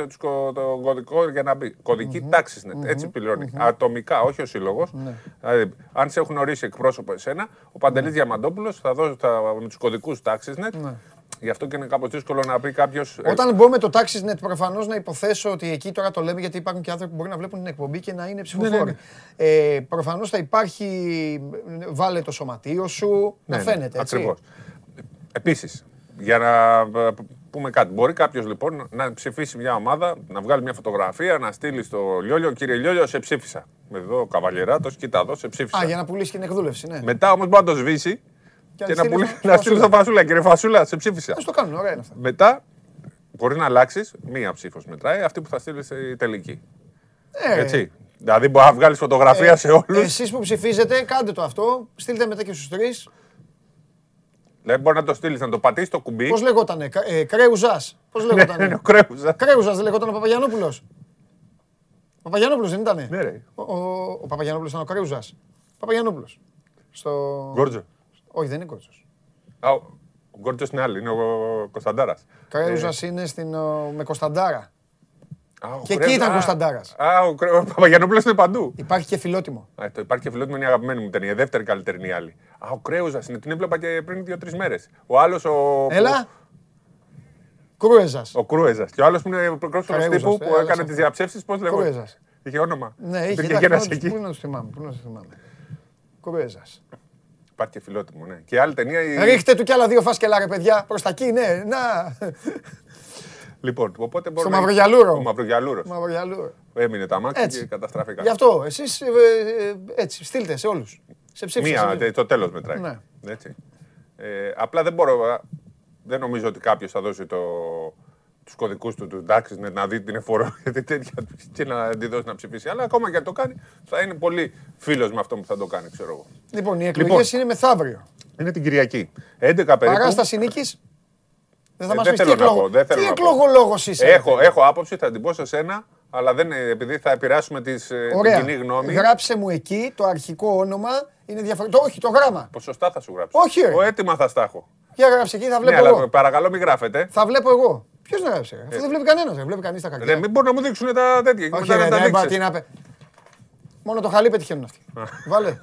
το κωδικό για να μπει. Κωδική mm-hmm. TaxisNet. Mm-hmm. Έτσι πληρώνει. Mm-hmm. Ατομικά, όχι ο σύλλογος. Ναι. Δηλαδή, αν σε έχουν ορίσει εκπρόσωπο εσένα, ο Παντελής ναι. Διαμαντόπουλος θα δώσει με τους κωδικούς TaxisNet ναι. Γι' αυτό και είναι κάπως δύσκολο να πει κάποιος. Ε, Όταν μπω με το TaxisNet, προφανώς να υποθέσω ότι εκεί τώρα το λέμε γιατί υπάρχουν και άνθρωποι που μπορεί να βλέπουν την εκπομπή και να είναι ψηφοφόροι. Ναι, ναι, ναι. Ε, προφανώς θα υπάρχει. Βάλε το σωματείο σου. να ναι, φαίνεται. Έτσι. Ακριβώς. Επίσης, για να ε, πούμε κάτι. Μπορεί κάποιος λοιπόν να ψηφίσει μια ομάδα, να βγάλει μια φωτογραφία, να στείλει στο Λιόλιο, κύριε Λιόλιο, σε ψήφισα. Με εδώ καβαλιεράτος, κοίτα εδώ, σε ψήφισα. Α, για να πουλήσει και την εκδούλευση, ναι. Μετά όμως μπορεί να το σβήσει και, να, πουλ... να στείλεις το φασούλα. Κύριε Φασούλα, σε ψήφισα. Α το κάνουν, ωραία είναι αυτά. Μετά μπορεί να αλλάξεις. Μία ψήφος μετράει, αυτή που θα στείλεις η τελική. Ε, Έτσι. Δηλαδή μπορεί να βγάλεις φωτογραφία ε, σε όλους. Εσείς που ψηφίζετε, κάντε το αυτό. Στείλτε μετά και στους τρεις. Δηλαδή μπορεί να το στείλεις, να το πατήσεις το κουμπί. Πώς λεγότανε, ε, Κρέουζας. Πώς ναι, λεγότανε; Ναι, Κρέουζας. Κρέουζας δεν λεγόταν ο Παπαγιανόπουλος. Ο Παπαγιανόπουλος δεν ήταν. Ναι, ρε. Ο, ο, ο Παπαγιανόπουλος ήταν ο Κρέουζας. Παπαγιανόπουλος. Στο... Γκόρτζο. Όχι, δεν είναι Γκόρτζο. Ο Γκόρτζο είναι άλλη, είναι ο Κωνσταντάρας. Κρέουζα ε, είναι στην, με Κωνσταντάρα. και εκεί ήταν Κωνσταντάρας. Α, ο Παπαγιανόπουλος είναι παντού. Υπάρχει και φιλότιμο. Α, το υπάρχει και φιλότιμο, είναι η αγαπημένη μου ήταν. Η δεύτερη καλύτερη είναι η άλλη. Α, ο Κρέουζα είναι, την έβλεπα και πριν δύο-τρεις μέρες. Ο άλλος ο. Έλα. Κρούεζας. Ο Κρούεζας. Και ο άλλος που είναι πρόσωπο τύπου που έκανε τις διαψεύσεις, πώς λέγεται. Είχε όνομα. Ναι, είχε και ένα εκεί. Πού να το θυμάμαι. Κρούεζας. Υπάρχει και φιλότιμο, ναι. Και άλλη ταινία. Η... Ρίχτε του κι άλλα δύο φάσκελα, ρε παιδιά. Προς τα εκεί, ναι. Να. Λοιπόν, οπότε μπορεί Στο Μαυρογιαλούρο. Ο Μαυρογιαλούρο. Μαυρογιαλούρο. Έμεινε τα μάτια Έτσι. και καταστράφηκαν. Γι' αυτό εσείς έτσι, στείλτε σε όλους. Σε ψήφισε. σε Μία, λίγο. το τέλος μετράει. Ναι. Έτσι. Ε, απλά δεν μπορώ. α, Δεν νομίζω ότι κάποιος θα δώσει το, τους κωδικούς του, του εντάξει, ναι, να δει την εφορία (laughs) και τέτοια και να τη δώσει να ψηφίσει. Αλλά ακόμα και αν το κάνει, θα είναι πολύ φίλος με αυτό που θα το κάνει, ξέρω εγώ. Λοιπόν, οι εκλογές Λοιπόν. είναι μεθαύριο. Είναι την Κυριακή. 11 περίπου. Παράσταση νίκης. Δεν θα Ε, μας δεν πεις τι, θέλω να εκλογο... πω, δεν θέλω τι να πω. εκλογολόγος είσαι. ρε Έχω, παιδί. έχω άποψη, θα την πω σε σένα, αλλά δεν, είναι- επειδή θα επηρεάσουμε τις, ε, την Ωραία. κοινή γνώμη. Γράψε μου εκεί το αρχικό όνομα. Είναι διαφορετικό. Όχι, το γράμμα. Ποσοστά θα σου γράψω. Όχι, ρε. Ο έτοιμα θα στα έχω. Για γράψε εκεί, θα Ναι, βλέπω αλλά εγώ. παρακαλώ μην γράφετε. Θα βλέπω εγώ. Ποιος να γράψει, ρε. Αυτό δεν βλέπει κανένας. Δεν βλέπει κανείς τα κακιά. Ε. Ναι, μην μπορούν να μου δείξουν τα τέτοια. και Όχι, μετά ρε, να τα δεν είπα δείξεις. τι να πει. Μόνο το χαλί πετυχαίνουν αυτοί. Βάλε.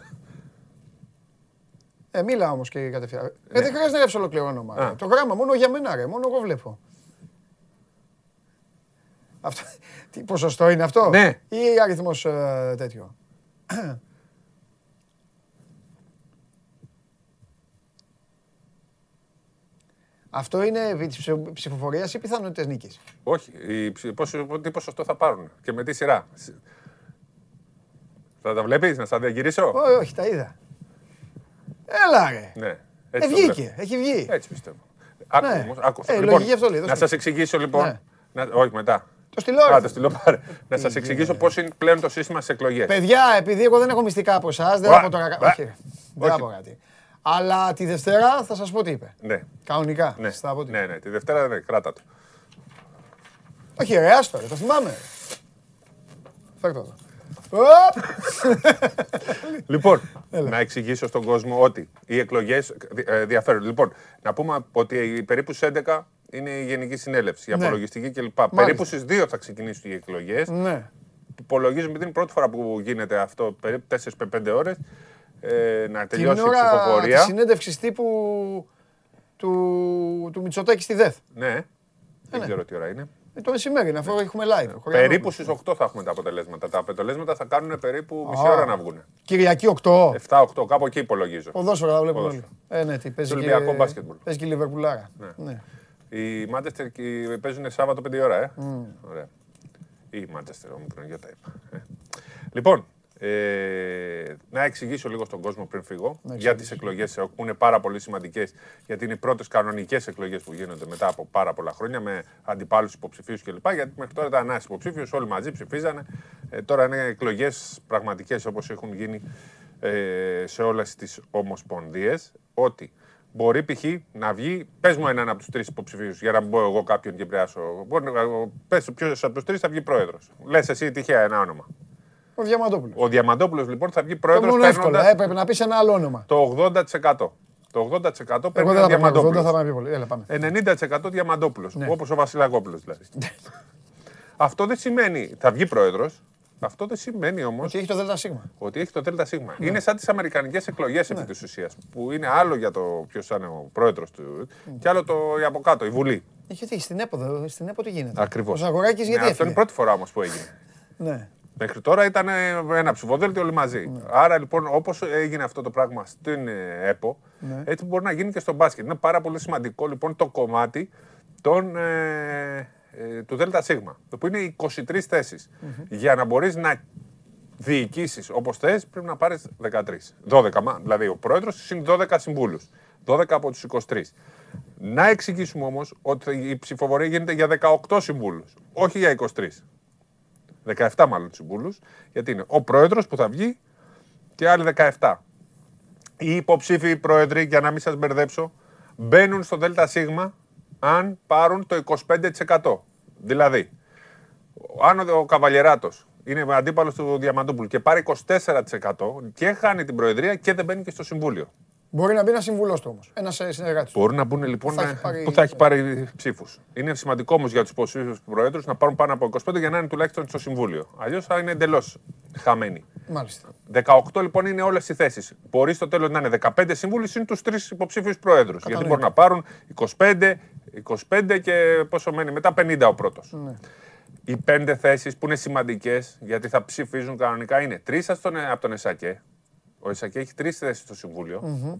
Ε, μίλα όμως και κατευθείαν. Ε, δεν χρειάζεται να γράψει ολόκληρο όνομα. Ναι. Α. ρε. Το γράμμα μόνο για μένα, ρε. Μόνο εγώ βλέπω. Αυτό, (laughs) τι ποσοστό είναι αυτό, Ναι. ή αριθμός τέτοιο; Αυτό είναι επί της ψηφοφορίας ή πιθανότητες νίκης. Όχι. οι ψη- πόσο- τι ποσοστό θα πάρουν και με τι σειρά. Θα τα βλέπεις, να στα διαγυρίσω; Ω, όχι, τα είδα. Έλα ρε. Ναι. Ε, έτσι το βγήκε, βλέπω. έχει βγει. Έτσι πιστεύω. Άκου Ναι. όμως, άκου. Ε, Λοιπόν, λογική αυτό λέει, δώσε να μου. σας εξηγήσω λοιπόν. Ναι. Να, όχι μετά. Το στυλό. ρε. Α, το στυλό πάρε. (laughs) να σας εξηγήσω πώς είναι πλέον το σύστημα στις εκλογές. Παιδιά, επειδή εγώ δεν έχω μυστικά από εσάς, δεν Ουα, θα πω τώρα. ουα. Όχι, ρε. δεν θα πω κάτι. Αλλά τη Δευτέρα θα σας πω τι είπε. Ναι. Κανονικά. Ναι. Θα πω τι. ναι, ναι, τη Δευτέρα ναι, κράτα το. Όχι, ρε, άστο, ρε, το θυμάμαι. ρε. Φέρ' το εδώ. Οπ! (laughs) Λοιπόν, να εξηγήσω στον κόσμο ότι οι εκλογές διαφέρουν. Λοιπόν, να πούμε ότι περίπου στις 11 είναι η Γενική Συνέλευση, η Ναι. απολογιστική κλπ. Περίπου στις 2 θα ξεκινήσουν οι εκλογές. Ναι. Υπολογίζουμε ότι είναι η πρώτη φορά που γίνεται αυτό, περίπου 4 με 5 ώρες, ε, να Την τελειώσει η ώρα της ψηφοφορία. συνέντευξης τύπου του, του Μητσοτάκη στη ΔΕΘ. Ναι, δεν ναι. ξέρω τι ώρα είναι. Ε, το μεσημέρι, είναι, αφού έχουμε live. χωριανό. Περίπου στις 8 θα έχουμε τα αποτελέσματα. Τα αποτελέσματα θα κάνουν περίπου μισή Α. ώρα να βγουν. Κυριακή 8. 7-8, κάπου εκεί υπολογίζω. Ποδόσφαιρα θα βλέπουμε όλοι. Ποδόσφαιρα. Ε, ναι, τι παίζει Το και, Ολυμπιακό μπάσκετμπολ. παίζει και η Λιβερπουλάρα. Ναι. Ναι. Οι Μάντσεστερ παίζουν Σάββατο 5 ώρα, ε. Μμ. Ωραία. Ή η Μάντσεστερ, όμικρον, για τα είπα. Ε. Λοιπόν, ε, να εξηγήσω λίγο στον κόσμο πριν φύγω για τις εκλογές που είναι πάρα πολύ σημαντικές, γιατί είναι οι πρώτες κανονικές εκλογές που γίνονται μετά από πάρα πολλά χρόνια με αντιπάλους υποψηφίους κλπ. Γιατί μέχρι τώρα ήταν ένας υποψήφιος, όλοι μαζί ψηφίζανε. Ε, τώρα είναι εκλογές πραγματικές όπως έχουν γίνει ε, σε όλες τις ομοσπονδίες. Ότι μπορεί π.χ. να βγει, πες μου έναν από τους τρεις υποψηφίους, για να μην πω εγώ κάποιον και επηρεάσω. Πες ποιος από τους τρεις θα βγει πρόεδρος. Λες εσύ τυχαία ένα όνομα. Ο Διαμαντόπουλος. Ο Διαμαντόπουλος λοιπόν θα βγει Το πρόεδρος μόνο εύκολα, έπρεπε να πεις ένα άλλο όνομα. το 80%. Το 80% Εγώ παίρνει δεν ο θα πάμε 80, Διαμαντόπουλο. θα πάμε πιο πολύ. Έλα, πάμε. 90% Διαμαντόπουλος. Ναι. Όπως ο Βασιλακόπουλο δηλαδή. Αυτό δεν σημαίνει. Θα βγει πρόεδρος. Αυτό δεν σημαίνει όμως Ότι έχει το ΔΣ. ότι έχει το ΔΣ. Ναι. Είναι σαν τις Αμερικανικές εκλογές επί της ουσίας. Που είναι άλλο για το ποιος θα είναι ο πρόεδρος του και άλλο το από κάτω, η Βουλή. Έχει τι, στην ΕΠΟ, δε- στην ΕΠΟ τι γίνεται; Ακριβώς. Ο Ζαγοράκης γιατί Αυτό είναι έφυγε; η πρώτη φορά όμως που έγινε. Ναι. Μέχρι τώρα ήταν ε, ένα ψηφοδέλτιο όλοι μαζί. Άρα λοιπόν, όπως έγινε αυτό το πράγμα στην ε, ΕΠΟ, Ναι. έτσι μπορεί να γίνει και στο μπάσκετ. Είναι πάρα πολύ σημαντικό λοιπόν το κομμάτι των, ε, ε, του ΔΣ, το που είναι 23 θέσεις. Για να μπορείς να διοικήσεις όπως θες, πρέπει να πάρεις 13. 12, μα, δηλαδή ο πρόεδρος συν 12 συμβούλους. 12 από τους 23. Να εξηγήσουμε όμως ότι η ψηφοφορία γίνεται για 18 συμβούλους, όχι για 23. 17 μάλλον συμβούλου, γιατί είναι ο πρόεδρος που θα βγει και άλλοι 17. Οι υποψήφοι πρόεδροι, για να μην σας μπερδέψω, μπαίνουν στο ΔΣ αν πάρουν το 25%. Δηλαδή, αν ο- ο Καβαλιεράτος είναι αντίπαλος του Διαμαντούπουλου και πάρει 24% και χάνει την προεδρία και δεν μπαίνει και στο συμβούλιο. Μπορεί να μπει ένας συμβουλός του όμως. Ένας συνεργάτης του. Μπορούν να μπουν λοιπόν Θα έχει ε, πάρει- που θα έχει πάρει ψήφους. Είναι σημαντικό όμως για τους υποψήφιους προέδρους να πάρουν πάνω από 25 για να είναι τουλάχιστον στο συμβούλιο. Αλλιώς θα είναι εντελώς χαμένοι. Μάλιστα. 18 λοιπόν είναι όλες οι θέσεις. Μπορεί στο τέλος να είναι 15 συμβούλοι συν τους τρεις υποψήφιους προέδρους. Γιατί μπορούν να πάρουν 25, 25 και πόσο μένει μετά 50 ο πρώτος. Ναι. Οι πέντε θέσεις που είναι σημαντικές γιατί θα ψηφίζουν κανονικά είναι τρεις από τον ΕΣΑΚΕ, Ο Ισακή έχει τρεις θέσεις στο συμβουλιο mm-hmm.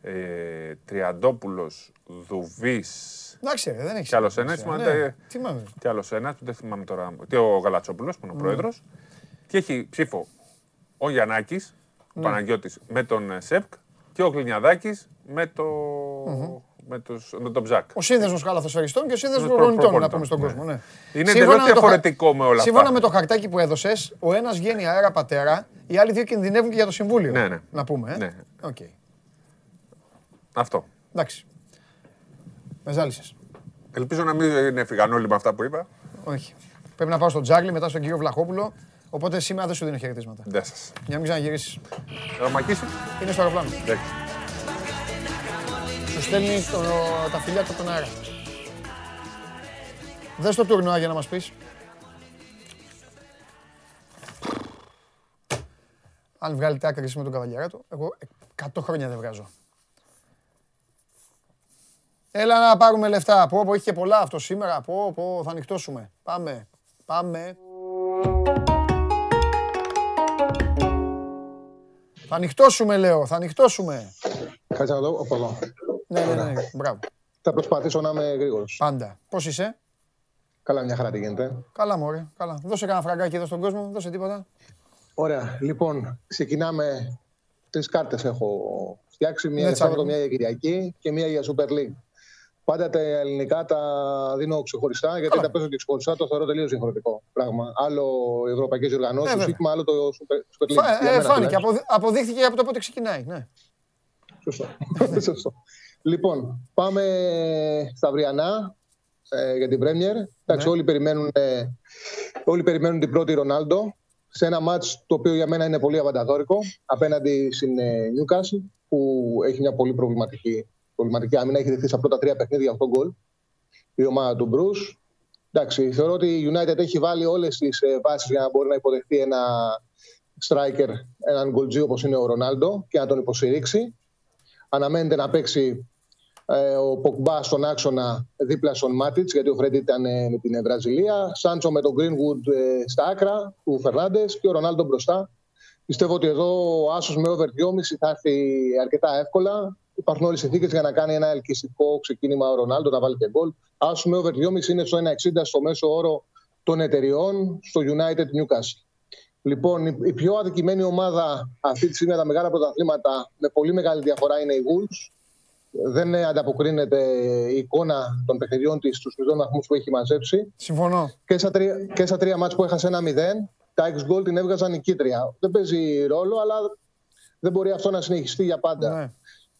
Ε, Τριαντόπουλος, Δουβής. Εντάξει, δεν έχει. Κι άλλος ένας. Ναι. Κι άλλος ένας, δεν θυμάμαι τώρα. Και ο Γαλατσόπουλος που είναι ο ναι. πρόεδρος. Και έχει ψήφο ο Γιαννάκης, ο ναι. Παναγιώτης με τον ΣΕΠΚ και ο Γλινιαδάκη με το. Mm-hmm με, τους, με τον Μπζάκ. Ο σύνδεσμος καλαθοσφαιριστών και ο σύνδεσμος προπονητών, να πούμε στον ναι. κόσμο. Ναι. Είναι εντελώς διαφορετικό με όλα Σύμφωνα με το χαρτάκι που έδωσες, ο ένας βγαίνει αέρα πατέρα, οι άλλοι δύο κινδυνεύουν και για το συμβούλιο. Ναι, ναι. Να πούμε. Ε. Ναι. Okay. Αυτό. Εντάξει. Με ζάλισες. Ελπίζω να μην έφυγαν όλοι με αυτά που είπα. Όχι. Πρέπει να πάω στον Τζάγλι, μετά στον κύριο Βλαχόπουλο. Οπότε σήμερα δεν σου δίνω χαιρετίσματα. Δεν σας. Για να μην ξαναγυρίσεις. Θα Είναι στο αεροπλάνο σου στέλνει το, τα φιλιά του από τον αέρα. Δες το τουρνουά για να μας πεις. Αν βγάλετε άκρη με τον καβαλιαράτο, εγώ 100 χρόνια δεν βγάζω. Έλα να πάρουμε λεφτά. Πω, πω, είχε και πολλά αυτό σήμερα. Πω, πω, θα ανοιχτώσουμε. Πάμε, πάμε. Θα ανοιχτώσουμε, λέω, θα ανοιχτώσουμε. Κάτσε να δω από εδώ. Ναι, ναι, ναι, μπράβο. Θα προσπαθήσω να είμαι γρήγορος. Πάντα. Πώς είσαι, Καλά, μια χαρά τι γίνεται. Καλά, μωρέ. Καλά. Δώσε κανένα φραγκάκι εδώ στον κόσμο, δώσε τίποτα. Ωραία. Λοιπόν, ξεκινάμε. Τρεις κάρτες έχω φτιάξει. Μία για Σάββατο, μία για Κυριακή και μία για Super League. Πάντα τα ελληνικά τα δίνω ξεχωριστά, γιατί τα παίζω και ξεχωριστά το θεωρώ τελείως διαφορετικό πράγμα. Άλλο οι ευρωπαϊκές οργανώσεις, ε, άλλο το Super League. Ε, φάνηκε, αποδείχθηκε από το πότε ξεκινάει. Ναι. Σωστό. (laughs) Σωστό. Λοιπόν, πάμε στα αυριανά ε, για την Πρέμιερ. Εντάξει, ναι. όλοι, περιμένουν, ε, όλοι περιμένουν την πρώτη Ρονάλντο σε ένα μάτς το οποίο για μένα είναι πολύ αβανταδόρικο απέναντι στην Νιούκας που έχει μια πολύ προβληματική, προβληματική άμυνα. Έχει δεχθεί στα πρώτα τρία παιχνίδια αυτό γκολ η ομάδα του Μπρούς. Εντάξει, θεωρώ ότι η United έχει βάλει όλες τις ε, βάσεις για να μπορεί να υποδεχτεί ένα striker, έναν γκολτζί όπως είναι ο Ρονάλντο και να τον υποστηρίξει. Αναμένεται να παίξει ε, ο Ποκμπά στον άξονα δίπλα στον Μάτιτς, γιατί ο Φρέντι ήταν ε, με την Βραζιλία. Σάντσο με τον Greenwood ε, στα άκρα του Φερνάντες και ο Ρονάλντο μπροστά. Πιστεύω ότι εδώ ο Άσος με over 2,5 θα έρθει αρκετά εύκολα. Υπάρχουν όλες οι συνθήκες για να κάνει ένα ελκυστικό ξεκίνημα ο Ρονάλντο, να βάλει και γκολ. Άσος με over 2,5 είναι στο 1,60 στο μέσο όρο των εταιριών στο United Newcastle. Λοιπόν, η πιο αδικημένη ομάδα αυτή τη στιγμή τα μεγάλα πρωταθλήματα με πολύ μεγάλη διαφορά είναι η Wolves. Δεν ανταποκρίνεται η εικόνα των παιχνιδιών της στους μηδέν βαθμούς που έχει μαζέψει. Συμφωνώ. Και στα τρία, και στα τρία μάτς που έχασε ένα μηδέν, τα X Gold την έβγαζαν νικήτρια. Δεν παίζει ρόλο, αλλά δεν μπορεί αυτό να συνεχιστεί για πάντα. Ναι.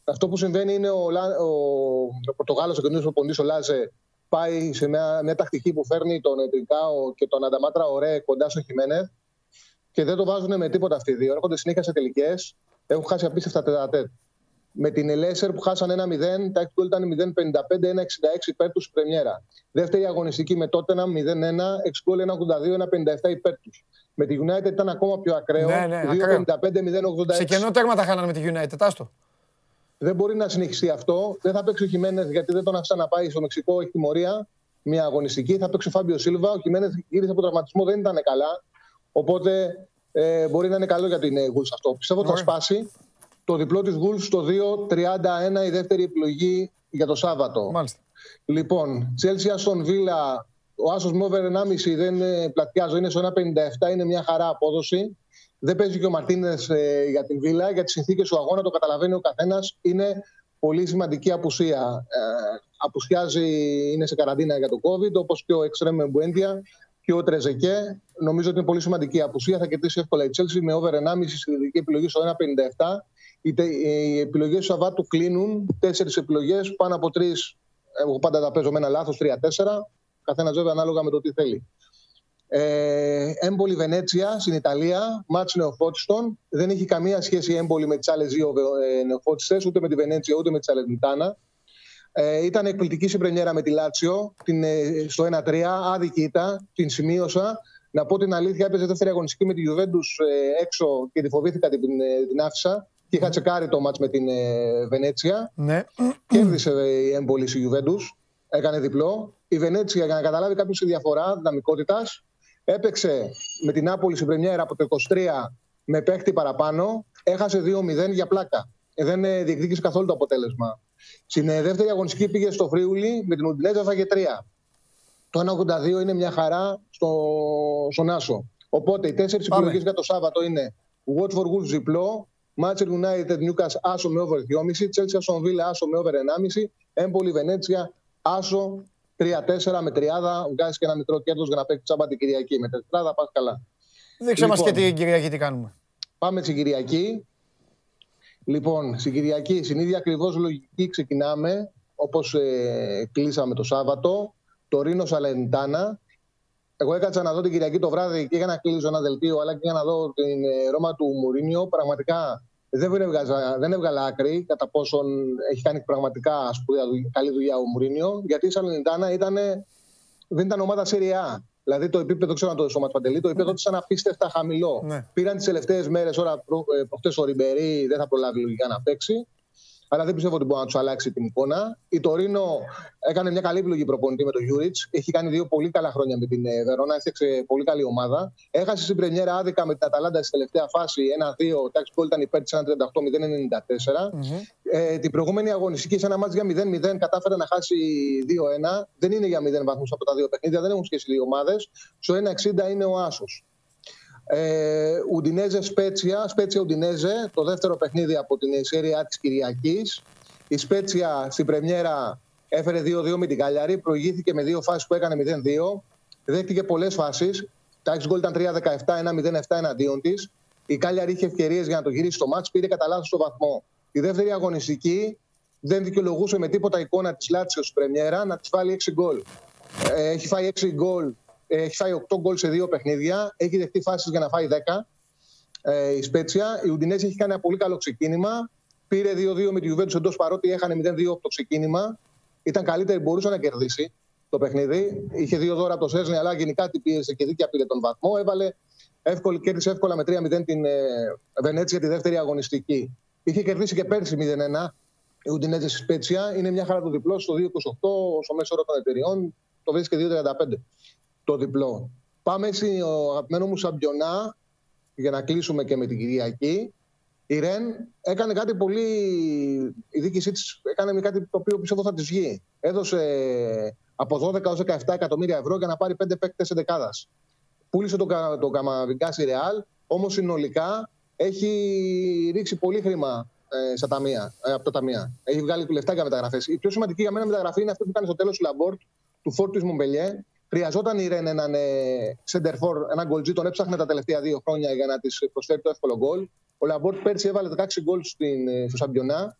Αυτό που συμβαίνει είναι ο, ο, ο Πορτογάλος, ο καινούριο ο Λάζε, πάει σε μια, μια τακτική που φέρνει τον Ετρικάο και τον Ανταμάτρα Ωρέ κοντά στο Χιμένεθ και δεν το βάζουν με τίποτα αυτοί οι δύο. Έρχονται συνέχεια σε τελικές. Έχουν χάσει απίστευτα τετατέτ. Με την Ελέσσερ που χάσαν 1-0, τα έξι ήταν 0-55-1-66 υπέρ τους Πρεμιέρα. Δεύτερη αγωνιστική με τότε 0-1, 6 γκολ 1-82-1-57 υπέρ τους. Με τη United ήταν ακόμα πιο ακραίο. Ναι, ναι, 2-55-0-86. Σε κενό τέρμα τα χάνανε με τη United, άστο. Δεν μπορεί να συνεχιστεί αυτό. Δεν θα παίξει ο Χιμένες γιατί δεν τον άφησαν να πάει στο Μεξικό. Έχει τιμωρία μια αγωνιστική. Θα παίξει ο Φάμπιο Σίλβα. Ο Χιμένες γύρισε από τραυματισμό, δεν ήταν καλά. Οπότε ε, μπορεί να είναι καλό για την Wolves αυτό. Πιστεύω ότι θα σπάσει το διπλό της Wolves στο 2-31 η δεύτερη επιλογή για το Σάββατο. Μάλιστα. Λοιπόν, Chelsea Aston Villa, ο Άσος Μόβερ 1,5 δεν πλατιάζω, είναι στο 1,57, είναι μια χαρά απόδοση. Δεν παίζει και ο Μαρτίνες ε, για την Βίλα, για τις συνθήκες του αγώνα, το καταλαβαίνει ο καθένας. Είναι πολύ σημαντική απουσία. Ε, απουσιάζει, είναι σε καραντίνα για το COVID, όπως και ο Εξτρέμ Μπουέντια και ο Τρεζεκέ. Νομίζω ότι είναι πολύ σημαντική η απουσία. Θα κερδίσει εύκολα η Chelsea με over 1,5 στη δική επιλογή στο 1,57. Οι επιλογές του Σαββάτου κλείνουν. Τέσσερις επιλογές, πάνω από τρεις. Εγώ πάντα τα παίζω με ένα λάθος, 3-4. Καθένας βέβαια ανάλογα με το τι θέλει. Ε, έμπολη Βενέτσια στην Ιταλία, μάτς νεοφώτιστον. Δεν έχει καμία σχέση έμπολη με τις άλλες δύο ε, νεοφώτιστες, ούτε με τη Βενέτσια ούτε με τη Σαλερνιτάνα. Ε, ήταν εκπληκτική συμπρεμιέρα με τη Λάτσιο την, ε, στο 1-3. Άδικη ήταν, την σημείωσα. Να πω την αλήθεια, έπαιζε δεύτερη αγωνιστική με τη Γιουβέντους ε, έξω και τη φοβήθηκα την, ε, την άφησα. Και είχα τσεκάρει το μάτς με την ε, Βενέτσια. Ναι. Κέρδισε η έμπολη η Γιουβέντους. Έκανε διπλό. Η Βενέτσια, για να καταλάβει κάποιος τη διαφορά δυναμικότητας, έπαιξε με την Άπολη στην Πρεμιέρα από το 23 με παίχτη παραπάνω. έχασε 2-0 για πλάκα. Ε, δεν ε, διεκδίκησε καθόλου το αποτέλεσμα. Στην ε, δεύτερη αγωνιστική πήγε στο Φρίουλι με την Ουντινέζα, φάγε 3. Το 1,82 είναι μια χαρά στο, στον Άσο. Οπότε οι τέσσερις επιλογές για το Σάββατο είναι Watch for Wolves διπλό, Manchester United Newcastle Άσο με over 2,5, Chelsea Aston Villa Άσο με over 1,5, Empoli Βενέτσια Άσο 3-4 με τριάδα. Βγάζει και ένα μικρό κέρδος για να παίξει τσάμπα την Κυριακή. Με τετράδα πας καλά. Δείξε λοιπόν, μας και την Κυριακή τι κάνουμε. Πάμε στην Κυριακή. Λοιπόν, στην Κυριακή, στην ίδια ακριβώς λογική ξεκινάμε, όπως ε, κλείσαμε το Σάββατο. Το Ρήνο Σαλεντάνα. Εγώ έκατσα να δω την Κυριακή το βράδυ και για να κλείσω ένα δελτίο, αλλά και για να δω την ε, Ρώμα του Μουρίνιο. Πραγματικά δεν, έβγαζα, δεν έβγαλα άκρη κατά πόσον έχει κάνει πραγματικά σπουδαία, καλή δουλειά ο Μουρίνιο. Γιατί η Σαλενιτάνα ήταν, δεν ήταν ομάδα Serie Δηλαδή το επίπεδο, ξέρω να το σώμα Παντελή, το επίπεδο ήταν απίστευτα χαμηλό. Ναι. Πήραν τις τελευταίες μέρες, τώρα προχτές ο Ριμπερί δεν θα προλάβει λογικά να παίξει αλλά δεν πιστεύω ότι μπορεί να του αλλάξει την εικόνα. Η Τωρίνο έκανε μια καλή επιλογή προπονητή με τον Γιούριτς. Έχει κάνει δύο πολύ καλά χρόνια με την ε, Βερόνα. Έφτιαξε πολύ καλή ομάδα. Έχασε στην Πρεμιέρα άδικα με την Αταλάντα στη τελευταία φάση 1-2. Το xG ήταν υπέρ της 1-38-0-94. Mm-hmm. Ε, την προηγούμενη αγωνιστική σε ένα ματς για 0-0 κατάφερε να χάσει 2-1. Δεν είναι για 0 βαθμούς από τα δύο παιχνίδια. Δεν έχουν σχέση δύο ομάδες. Στο 1-60 είναι ο Άσος. Ε, Ουντινέζε Σπέτσια, Σπέτσια Ουντινέζε, το δεύτερο παιχνίδι από την σέρια της Κυριακής. Η Σπέτσια στην Πρεμιέρα έφερε 2-2 με την Καλιαρή, προηγήθηκε με δύο φάσεις που έκανε 0-2. Δέχτηκε πολλές φάσεις. Τα 6 γκολ ήταν 3-17, 1-0-7 εναντίον της. Η Κάλιαρη είχε ευκαιρίες για να το γυρίσει στο μάτς, πήρε κατά λάθος το βαθμό. Η δεύτερη αγωνιστική δεν δικαιολογούσε με τίποτα εικόνα της Λάτσιος στην Πρεμιέρα να της βάλει 6 γκολ. Ε, έχει φάει 6 γκολ έχει φάει 8 γκολ σε δύο παιχνίδια. Έχει δεχτεί φάσεις για να φάει 10. Ε, η Σπέτσια. Η Ουντινέζη έχει κάνει ένα πολύ καλό ξεκίνημα. Πήρε 2-2 με τη Γιουβέντους εντός παρότι έχανε 0-2 από το ξεκίνημα. Ήταν καλύτερη, μπορούσε να κερδίσει το παιχνίδι. Είχε δύο δώρα από το Σέσνη, αλλά γενικά την πίεσε και δίκαια πήρε τον βαθμό. Έβαλε εύκολη, κέρδισε εύκολα με 3-0 την ε, Βενέτσια τη δεύτερη αγωνιστική. Είχε κερδίσει και πέρσι 0-1. Η Ουντινέζη Σπέτσια είναι μια χαρά του διπλό στο 2-28, στο μέσο όρο των εταιριών. Το βρίσκει 2-35 το διπλό. Πάμε στο αγαπημένο μου Σαμπιονά για να κλείσουμε και με την Κυριακή. Η Ρεν έκανε κάτι πολύ. Η δίκησή της έκανε κάτι το οποίο πιστεύω θα της βγει. Έδωσε από 12 έως 17 εκατομμύρια ευρώ για να πάρει 5 παίκτες σε δεκάδα. Πούλησε τον Καμαβινγκά στη Ρεάλ, όμως συνολικά έχει ρίξει πολύ χρήμα ε, στα ταμεία, ε, από τα ταμεία. Έχει βγάλει του λεφτά για μεταγραφές. Η πιο σημαντική για μένα μεταγραφή είναι αυτή που κάνει στο τέλος του Λαμπόρντ του φορ του Μονπελιέ, Χρειαζόταν η Ρεν έναν σεντερφόρ, έναν γκολτζή, τον έψαχνε τα τελευταία δύο χρόνια για να της προσφέρει το εύκολο γκολ. Ο Λαμπόρντ πέρσι έβαλε 16 γκολ ε, στο Σαμπιονά.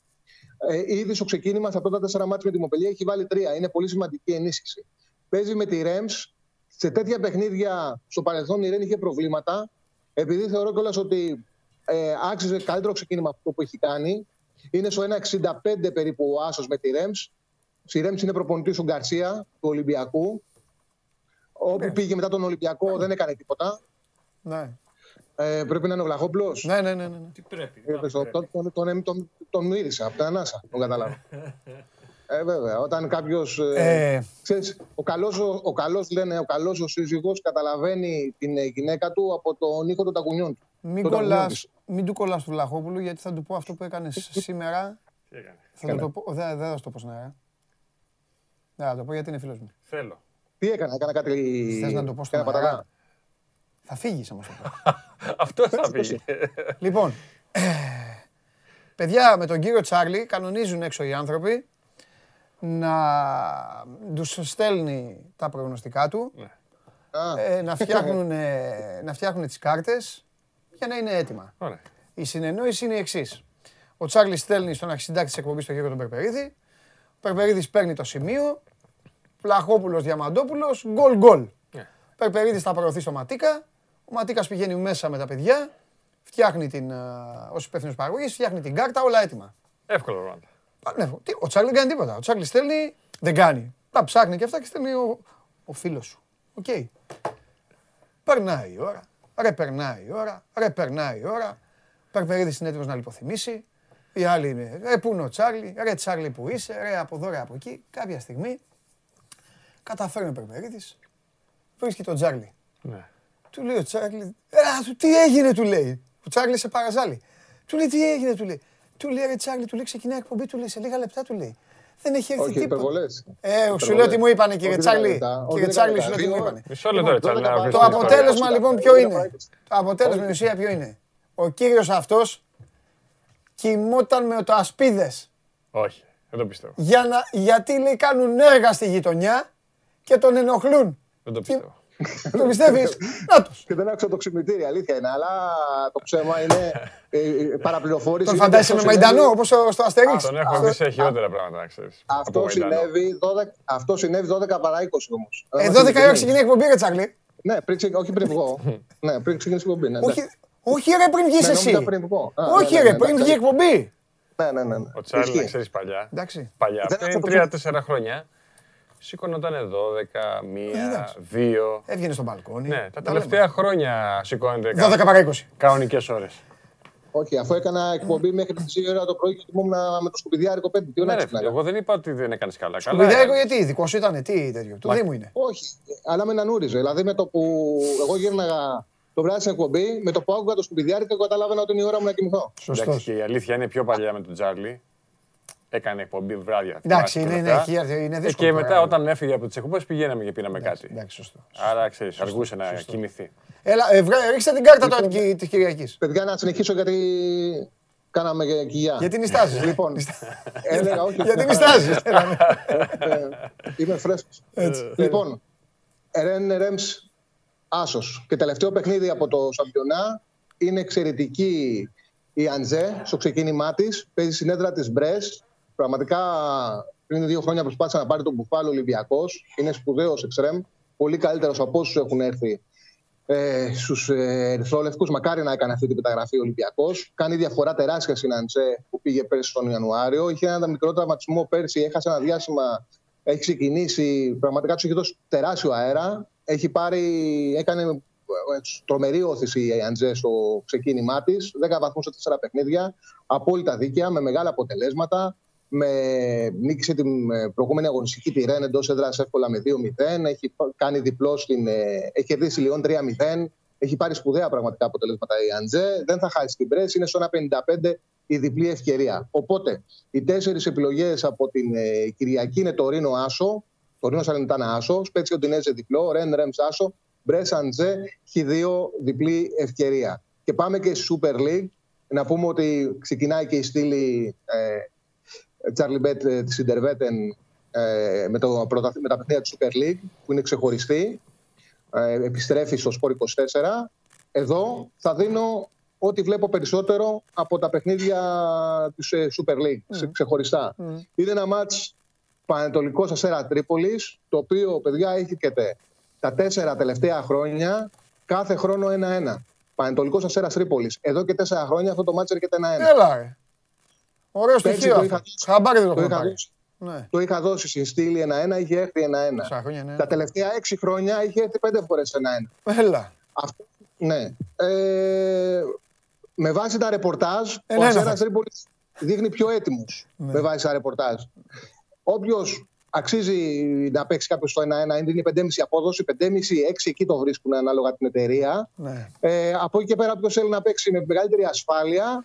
Ε, ήδη στο ξεκίνημα, στα πρώτα τέσσερα ματς με τη Μονπελιέ, έχει βάλει τρία. Είναι πολύ σημαντική ενίσχυση. Παίζει με τη Ρέμς. Σε τέτοια παιχνίδια στο παρελθόν η Ρεν είχε προβλήματα. Επειδή θεωρώ κιόλας ότι ε, άξιζε καλύτερο ξεκίνημα αυτό που έχει κάνει. Είναι στο 1,65 περίπου ο Άσος με τη Ρέμς. Στη Ρέμς είναι προπονητής του Γκαρσία του Ολυμπιακού. Όπου ναι. πήγε μετά τον Ολυμπιακό δεν έκανε τίποτα. Ναι. Ε, πρέπει να είναι ο Βλαχόπουλος. Ναι, ναι, ναι, ναι. Τι πρέπει. Ε, τον, τον, τον, τον, τον, τον μύρισα από τα ανάσα, τον καταλάβω. (laughs) Ε, βέβαια. Όταν κάποιος. Ε, ε. ο καλός, ο καλός, λένε, ο καλός ο σύζυγος καταλαβαίνει την γυναίκα του από τον ήχο των τακουνιών του. Μην, κολλάς, μην του κολλάς του Βλαχόπουλου, γιατί θα του πω αυτό που έκανε σήμερα. Θα το πω, δεν, δεν θα το πω σήμερα. Δεν θα το πω γιατί είναι φίλος μου. Θέλω. Τι έκανα, έκανα κάτι. Θες να το πω στον αέρα; Θα φύγεις όμως. (laughs) Αυτό θα φύγεις. (laughs) λοιπόν, παιδιά με τον κύριο Τσάρλι κανονίζουν έξω οι άνθρωποι να τους στέλνει τα προγνωστικά του, ναι. ε, να, φτιάχνουν, να φτιάχνουν τις κάρτες για να είναι έτοιμα. Η συνεννόηση είναι η εξής. Ο Τσάρλι στέλνει στον αρχισυντάκτη της εκπομπής τον κύριο τον Περπερίδη. Ο Περπερίδης παίρνει το σημείο, Πλαχόπουλος, Διαμαντόπουλος, γκολ γκολ. Ναι. Περπερίδης θα προωθεί στο Ματίκα, ο Ματίκας πηγαίνει μέσα με τα παιδιά, φτιάχνει την, ως υπεύθυνος παραγωγής, φτιάχνει την κάρτα, όλα έτοιμα. Εύκολο ρόλο. Ναι, ο Τσάρλι δεν κάνει τίποτα. Ο Τσάρλι στέλνει, δεν κάνει. Τα ψάχνει και αυτά και στέλνει ο, ο φίλος σου. OK. Okay. Περνάει η ώρα. Ρε περνάει η ώρα. Ρε περνάει η ώρα. Περπερίδης είναι έτοιμος να λιποθυμήσει. Οι άλλοι είναι, ρε πού είναι ο Τσάρλι, ρε Τσάρλι που είσαι, ρε από εδώ, ρε από εκεί. Κάποια στιγμή Καταφέρνει ο Περπερίδης, βρίσκει τον Τζάρλι. Ναι. Του λέει ο Τσάρλι, τι έγινε του λέει. Ο Τσάρλι σε παραζάλι. Του λέει τι έγινε, του λέει. Του λέει ρε Τσάρλι, του λέει ξεκινάει η εκπομπή, του λέει σε λίγα λεπτά του λέει. Δεν έχει έρθει Όχι, τίποτα. υπερβολές. Ε, σου λέω τι μου είπανε κύριε Όχι, Τσάρλι. δεν λεπτά. Όχι, Κύριε δεν Τσάρλι, λεπτά. σου λέω τι μου Δύο- είπανε. Μισό λεπτό, ρε Τσάρλι, να βρεις Το την αποτέλεσμα ιστορία. λοιπόν ποιο είναι; Το αποτέλεσμα στην ουσία ποιο είναι; Ο κύριος αυτός κοιμόταν με το ασπίδες. Όχι, δεν το πιστεύω. Για να, γιατί λέει κάνουν έργα στη γειτονιά και τον ενοχλούν. Δεν το πιστεύω. (laughs) Το πιστεύεις; Να τους. Και δεν άκουσα το ξυπνητήρι, αλήθεια είναι. Αλλά το ψέμα είναι ε, ε, παραπληροφόρηση. Τον Είναι φαντάζεσαι με αυτό συνέβη- Μαϊντανό όπως στο στο Αστέριξ. Τον έχω δει σε χειρότερα πράγματα, να ξέρεις. από Αυτό Μαϊντανό. συνέβη, 12, αυτό συνέβη 12 παρά 20 όμως. Ε, 12 η ώρα ξεκινάει η εκπομπή ρε Τσάρλι. Ναι, πριν, ξεκι- όχι πριν βγω. (laughs) ναι, πριν ξεκινήσει η εκπομπή. Ναι, Όχι, εντάξει. όχι ρε πριν βγεις Ναι, νόμιζα εσύ. πριν βγω. Α, Όχι ναι, ναι, ρε ναι, πριν εντάξει. βγει η εκπομπή. Ναι, ναι, ναι. ναι. Ο Τσάρλι, Ισχύει. να ξέρεις παλιά. Εντάξει. Παλιά, Δεν πριν θα το 3-4 χρόνια, σηκώνονταν 12, 1, 2. Έβγαινε στο μπαλκόνι. Ναι, τα Τα τελευταία χρόνια σηκώνεται 12 παρά 20. κανονικές ώρες. Όχι, αφού έκανα εκπομπή μέχρι τις 2 ώρα το πρωί και κοιμόμουν με το σκουπιδιάρικο 5. Τι ώρα Ναι, ρε, ξυπνάγα. εγώ δεν είπα ότι δεν έκανες καλά. καλά Σκουπιδιάρικο έκανες. γιατί, δικός σου ήταν, τι τέτοιο, του Μα- Δήμου είναι. Όχι, αλλά με νανούριζε. Δηλαδή με το που εγώ γύρναγα το βράδυ στην εκπομπή, με το που άκουγα το σκουπιδιάρικο, εγώ καταλάβαινα ότι είναι η ώρα μου να κοιμηθώ. Εντάξει, και η αλήθεια είναι πιο παλιά με τον Τζάρλι. Έκανε εκπομπή βράδια. Εντάξει, θυμάσαι είναι, και είναι, αυτά. έχει- είναι Ε, δύσκολο. Και μετά τώρα. όταν έφυγε από τις εκπομπές πηγαίναμε και πίναμε κάτι. Εντάξει, σωστό. Άρα ξέρεις, αργούσε να κοιμηθεί. Έλα, ε, βρε- ρίξτε την κάρτα Λοιπόν, τώρα της Κυριακής. Παιδιά, να συνεχίσω γιατί κάναμε και κοιλιά. Γιατί νιστάζεις. Λοιπόν, έλεγα όχι. (laughs) Γιατί μια νιστάζεις. χαρά. Έλα, ναι. Ε, Είμαι φρέσκος. Λοιπόν, Ρεν Ρέμς Άσος. Και τελευταίο παιχνίδι από το Σαμπιονά είναι εξαιρετική η Αντζέ στο ξεκίνημά της. Παίζει συνέδρα της Μπρες. Πραγματικά πριν δύο χρόνια προσπάθησε να πάρει τον Μπουφάλο Ολυμπιακός. Είναι σπουδαίος εξτρεμ. Πολύ καλύτερος από όσους έχουν έρθει ε, στους ε, Ερυθρόλευκους. Μακάρι να έκανε αυτή την μεταγραφή ο Ολυμπιακός. Κάνει διαφορά τεράστια στην Αντζέ που πήγε πέρσι τον Ιανουάριο. Είχε ένα μικρό τραυματισμό πέρσι, έχασε ένα διάστημα. Έχει ξεκινήσει, πραγματικά τους έχει δώσει τεράστιο αέρα. Έχει πάρει, έκανε ε, τρομερή όθηση η Αντζέ στο ξεκίνημά της. 10 βαθμούς σε 4 παιχνίδια. Απόλυτα δίκαια, με μεγάλα αποτελέσματα. Με νίκησε την ε, προηγούμενη αγωνιστική τη Ρεν εντός έδρας εύκολα με 2-0. Έχει κάνει διπλό στην. ε, Έχει κερδίσει Λιόν 3-0. Έχει πάρει σπουδαία πραγματικά αποτελέσματα η Αντζέ. Δεν θα χάσει την πρέση. Είναι στο 1,55 η διπλή ευκαιρία. Οπότε οι τέσσερις επιλογές από την ε, Κυριακή είναι το Ρήνο Άσο. Το Ρήνο Σαλενιτάνα Άσο. Σπέτσι Οντινέζε διπλό. Ρεν Ρέμς Άσο. Μπρε Αντζέ. Χ2 διπλή ευκαιρία. Και πάμε και στη Super League. Να πούμε ότι ξεκινάει και η στήλη ε, Charlie Bet ε, της Ιντερβέτεν ε, με, το, πρωταθ- με τα παιχνίδια του Super League που είναι ξεχωριστή. Ε, επιστρέφει στο Sport 24. Εδώ θα δίνω ό,τι βλέπω περισσότερο από τα παιχνίδια της ε, Super League σε- ξεχωριστά. Είναι ένα μάτς Πανετολικός Αστέρα Τρίπολης, το οποίο, παιδιά, έχετε τα τέσσερα τελευταία χρόνια, κάθε χρόνο ένα-ένα. Πανετολικός Αστέρας Τρίπολης. Εδώ και τέσσερα χρόνια αυτό το μάτς έρχεται ένα-ένα. Έλα, ρε. Ωραίο Πέρσι στοιχείο το αυτό. είχα- Χαμπάρι δεν το το έχω είχα πάρει. δώσει. Ναι. Το είχα δώσει στην στήλη 1-1, είχε έρθει 1-1. Τόσα χρόνια, ναι. Τα τελευταία έξι χρόνια είχε έρθει πέντε φορές 1-1. Έλα. Αυτό, ναι. Ε, με βάση τα ρεπορτάζ, Ε, ο ναι, Αστέρα ναι. Τρίπολης δείχνει πιο έτοιμο Ναι. με βάση τα ρεπορτάζ. Όποιος αξίζει να παίξει κάποιος στο 1-1, είναι 5,5 απόδοση, 5,5-6 εκεί το βρίσκουν ανάλογα την εταιρεία. Ναι. Ε, από εκεί και πέρα, όποιος θέλει να παίξει με μεγαλύτερη ασφάλεια,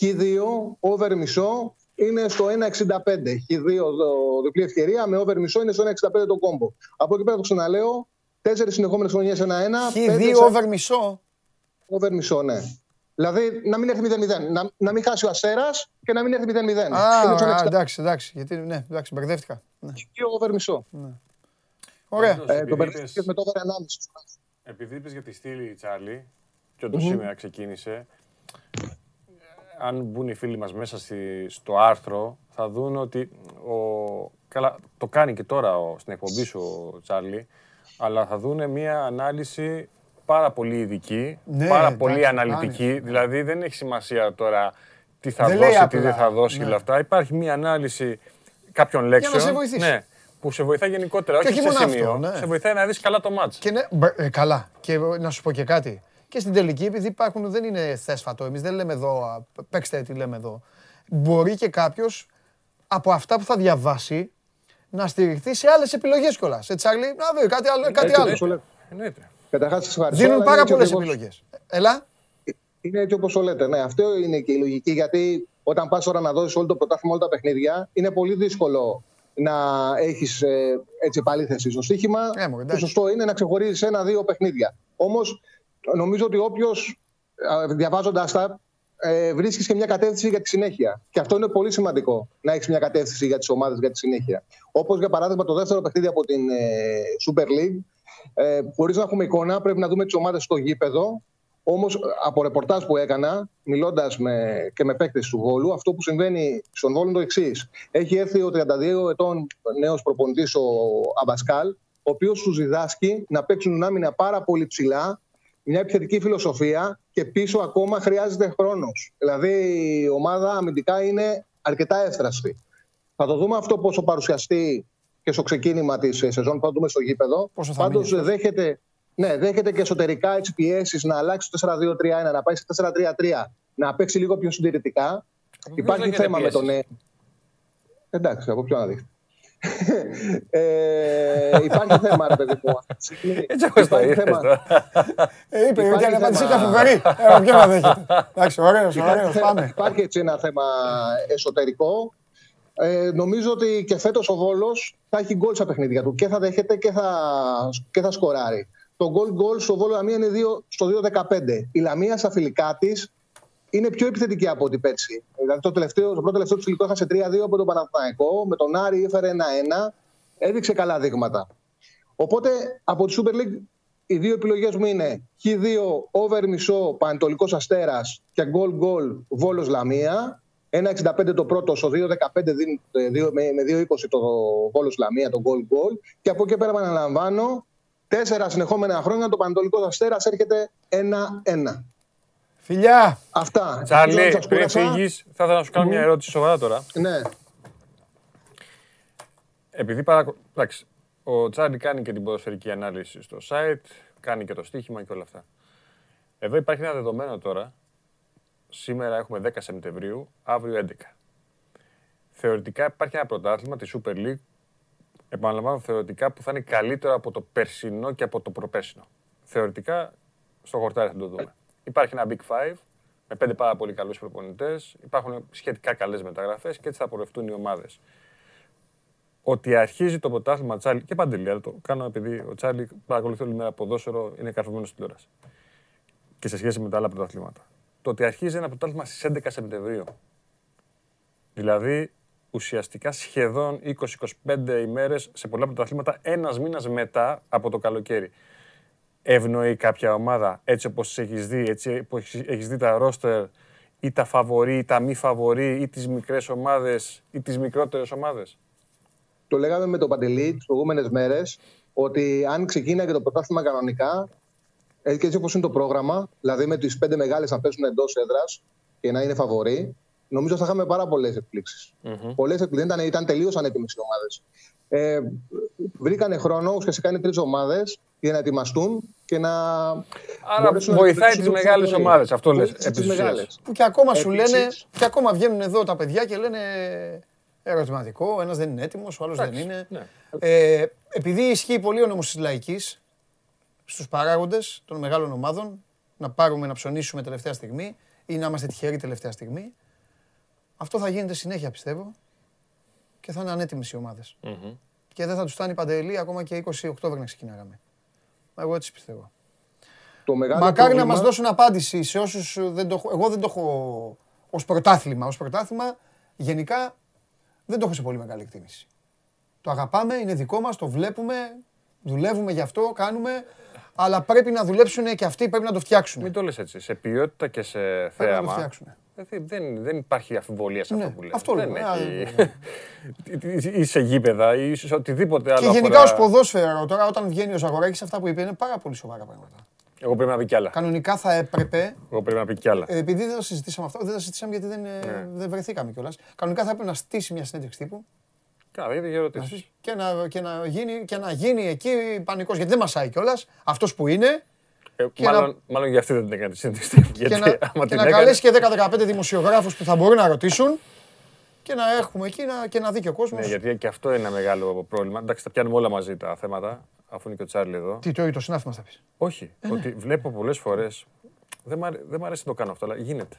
Χ2, over μισό, είναι στο 1,65. Χ2 το- διπλή ευκαιρία, με over μισό είναι στο 1,65 το κόμπο. Από εκεί πέρα το ξαναλέω, τέσσερις συνεχόμενες χρονιές 1-1. Χ2 πέντε over μισό. over μισό, ναι. Δηλαδή να μην έρθει 0-0. Να, να μην χάσει ο Αστέρας και να μην έρθει 0-0. Α, Είναι στο α, 1,65 εντάξει, εντάξει. Γιατί, ναι, εντάξει, μπερδεύτηκα. Ναι. over μισό. Ωραία. Ε, το Επειδή μπερδεύτηκες είπες- με το over 1,5. Επειδή είπες για τη στήλη Τσάρλι, και όντως Μμμ. σήμερα ξεκίνησε, αν μπουν οι φίλοι μας μέσα στη- στο άρθρο, θα δουν ότι ο, καλά, το κάνει και τώρα ο, στην εκπομπή σου ο Τσάρλι, αλλά θα δουν μια ανάλυση πάρα πολύ ειδική, Ναι, πάρα εντάξει, πολύ το αναλυτική. Δηλαδή δεν έχει σημασία τώρα τι θα Δεν λέει δώσει, τι απλά, δεν θα δώσει ναι. και όλα αυτά. Υπάρχει μια ανάλυση κάποιων λέξεων. σε βοηθήσει. Ναι, που σε βοηθάει γενικότερα, Και όχι όχι σε μόνο σημείο. αυτό, ναι. Σε βοηθάει να δεις καλά το μάτς. Και ναι, μπ- ε, καλά. Και να σου πω και κάτι. Και στην τελική, επειδή υπάρχουν, δεν είναι θέσφατο. Εμείς δεν λέμε εδώ, α, παίξτε τι λέμε εδώ. Μπορεί και κάποιος από αυτά που θα διαβάσει να στηριχθεί σε άλλες επιλογές κιόλας. Σε Τσάρλι, να δει κάτι άλλο. Κάτι άλλο. Εννοείται. Καταρχάς, σας ευχαριστώ. Δίνουν αλλά πάρα είναι έτσι πολλές ακριβώς- επιλογές. Έλα. Είναι έτσι όπως το λέτε. Ναι, αυτό είναι και η λογική. Γιατί όταν πας τώρα να δώσεις όλο το πρωτάθλημα, όλα τα παιχνίδια, είναι πολύ δύσκολο να έχεις ε, έτσι επαλήθευση στο στοίχημα. Ε, το σωστό είναι να ξεχωρίζεις ένα-δύο παιχνίδια. Όμως νομίζω ότι όποιος διαβάζοντας τα ε, βρίσκεις και μια κατεύθυνση για τη συνέχεια. Και αυτό είναι πολύ σημαντικό, να έχεις μια κατεύθυνση για τις ομάδες για τη συνέχεια. Όπως για παράδειγμα το δεύτερο παιχνίδι από την ε, Super League. Ε, Χωρίς να έχουμε εικόνα, πρέπει να δούμε τις ομάδες στο γήπεδο. Όμως, από ρεπορτάζ που έκανα, μιλώντας και με παίκτες του Βόλου, αυτό που συμβαίνει στον Βόλου είναι το εξής. Έχει έρθει ο 32 ετών νέος προπονητής, ο Αμπασκάλ, ο οποίος τους διδάσκει να παίξουν άμυνα πάρα πολύ ψηλά, μια επιθετική φιλοσοφία και πίσω ακόμα χρειάζεται χρόνος. Δηλαδή η ομάδα αμυντικά είναι αρκετά εύθραστη. Θα το δούμε αυτό πόσο παρουσιαστεί και στο ξεκίνημα της σεζόν, θα το δούμε στο γήπεδο. Πάντως δέχεται, ναι, δέχεται και εσωτερικά έτσι πιέσεις να αλλάξει το 4-2-3-1, να πάει σε 4-3-3, να παίξει λίγο πιο συντηρητικά. Υπάρχει θέμα με τον. Ναι. Εντάξει, από ποιο να δείχνει ε, υπάρχει θέμα, ρε παιδί μου. Έτσι όπως το είπες ε, Είπε, ότι αν απάντησε ήταν φοβερή. Ε, ποιο να δέχεται. Εντάξει, ωραίος, ωραίος, πάμε. Υπάρχει έτσι ένα θέμα εσωτερικό. Ε, νομίζω ότι και φέτος ο Βόλο θα έχει γκολ στα παιχνίδια του και θα δέχεται και θα, και θα σκοράρει. Το γκολ γκολ στο Βόλο Λαμία είναι 2, στο 2-15. Η Λαμία στα φιλικά της είναι πιο επιθετική από ό,τι πέρσι. Δηλαδή το, τελευταίο, το πρώτο τελευταίο του φιλικό έχασε 3-2 από τον Παναθηναϊκό. Με τον Άρη έφερε 1-1. Έδειξε καλά δείγματα. Οπότε από τη Super League οι δύο επιλογές μου είναι Χ2 over μισό Πανετολικός Αστέρας και γκολ γκολ Βόλος Λαμία. 1,65 το πρώτο, στο 2,15 με 2,20 το Βόλος Λαμία, το γκολ γκολ. Και από εκεί πέρα επαναλαμβάνω, τέσσερα συνεχόμενα χρόνια το Πανετολικός Αστέρας έρχεται 1-1. Φιλιά! Αυτά. Τσάρλι, πριν φύγεις, θα ήθελα να σου κάνω μια ερώτηση σοβαρά τώρα. Ναι. Επειδή παρακο... Εντάξει, ο Τσάρλι κάνει και την ποδοσφαιρική ανάλυση στο site, κάνει και το στοίχημα και όλα αυτά. Εδώ υπάρχει ένα δεδομένο τώρα. Σήμερα έχουμε 10 Σεπτεμβρίου, αύριο 11. Θεωρητικά υπάρχει ένα πρωτάθλημα, τη Super League, επαναλαμβάνω θεωρητικά, που θα είναι καλύτερο από το περσινό και από το προπέρσινο. Θεωρητικά, στο χορτάρι θα το δούμε. Υπάρχει ένα Big Five με πέντε πάρα πολύ καλούς προπονητές. Υπάρχουν σχετικά καλές μεταγραφές και έτσι θα πορευτούν οι ομάδες. Ότι αρχίζει το πρωτάθλημα Τσάλι και παντελή, το κάνω επειδή ο Τσάλι παρακολουθεί όλη μέρα ποδόσφαιρο, είναι καρφωμένος στην τηλεόραση. Και σε σχέση με τα άλλα πρωταθλήματα. Το ότι αρχίζει ένα πρωτάθλημα στις 11 Σεπτεμβρίου. Δηλαδή ουσιαστικά σχεδόν 20-25 ημέρες σε πολλά πρωταθλήματα, ένας μήνας μετά από το καλοκαίρι ευνοεί κάποια ομάδα έτσι όπως έχεις δει, έτσι όπως έχεις δει τα ρόστερ ή τα φαβορή ή τα μη φαβορή ή τις μικρές ομάδες ή τις μικρότερες ομάδες; Το λέγαμε με τον Παντελή τις προηγούμενες μέρες ότι αν ξεκίναγε το πρωτάθλημα κανονικά έτσι όπως είναι το πρόγραμμα, δηλαδή με τις πέντε μεγάλες να πέσουν εντός έδρας και να είναι φαβορή, νομίζω θα είχαμε πάρα πολλές εκπλήξεις. Mm-hmm. Πολλές εκπλήξεις. Ήταν, ήταν τελείως ανέτοιμες οι ομάδες. Ε, βρήκανε χρόνο ουσιαστικά είναι τρεις ομάδες για να ετοιμαστούν και να. Άρα βοηθάει τις μεγάλες ομάδες. Αυτό λες. Που και ακόμα σου λένε, και ακόμα βγαίνουν εδώ τα παιδιά και λένε ερωτηματικό. Ένας δεν είναι έτοιμος, ο άλλος δεν είναι. Ναι. Ε, επειδή ισχύει πολύ ο νόμο της λαϊκής στους παράγοντες των μεγάλων ομάδων να πάρουμε να ψωνίσουμε τελευταία στιγμή ή να είμαστε τυχεροί τελευταία στιγμή. Αυτό θα γίνεται συνέχεια πιστεύω και θα είναι ανέτοιμες οι ομάδες. Και δεν θα τους φτάνει παντελή ακόμα και 20 Οκτώβρη να ξεκινάγαμε. Εγώ έτσι πιστεύω. Το Μακάρι πρόβλημα... να μας δώσουν απάντηση σε όσους δεν το έχω. Εγώ δεν το έχω ως πρωτάθλημα. Ω πρωτάθλημα γενικά δεν το έχω σε πολύ μεγάλη εκτίμηση. Το αγαπάμε, είναι δικό μας, το βλέπουμε, δουλεύουμε γι' αυτό, κάνουμε. Αλλά πρέπει να δουλέψουν και αυτοί, πρέπει να το φτιάξουν. Μην το λες έτσι. Σε ποιότητα και σε θέαμα. Πρέπει να το φτιάξουν. Δεν, δεν υπάρχει αφιβολία σε αυτό ναι, που λέμε. Αυτό δεν έχει. (laughs) ή σε γήπεδα ή σε οτιδήποτε άλλο. Και γενικά ως ποδόσφαιρο τώρα, όταν βγαίνει ο Ζαγοράκης, αυτά που είπε είναι πάρα πολύ σοβαρά πράγματα. Εγώ πρέπει να πει κι άλλα. Κανονικά θα έπρεπε. Εγώ πρέπει να πει κι άλλα. Ε, επειδή δεν το συζητήσαμε αυτό, δεν το συζητήσαμε γιατί δεν, ε, ναι. δεν βρεθήκαμε κιόλας. Κανονικά θα έπρεπε να στήσει μια συνέντευξη τύπου. Καλά, γιατί για ερωτήσεις. Και να, και, να γίνει, και να γίνει εκεί πανικός. Γιατί δεν μασάει κιόλας. Αυτός που είναι ε, μάλλον, να... μάλλον για αυτή δεν την έκανε τη σύνδεση. Και, να, και να καλέσει και 10-15 δημοσιογράφους που θα μπορούν να ρωτήσουν και να έχουμε εκεί να, και να δει και ο κόσμος. Ναι, γιατί και αυτό είναι ένα μεγάλο πρόβλημα. Εντάξει, τα πιάνουμε όλα μαζί τα θέματα, αφού είναι και ο Τσάρλι εδώ. Τι, το, το συνάθημα θα πεις. Όχι. Ε, ναι. ότι βλέπω πολλές φορέ Δεν μ' αρέσει να το κάνω αυτό, αλλά γίνεται.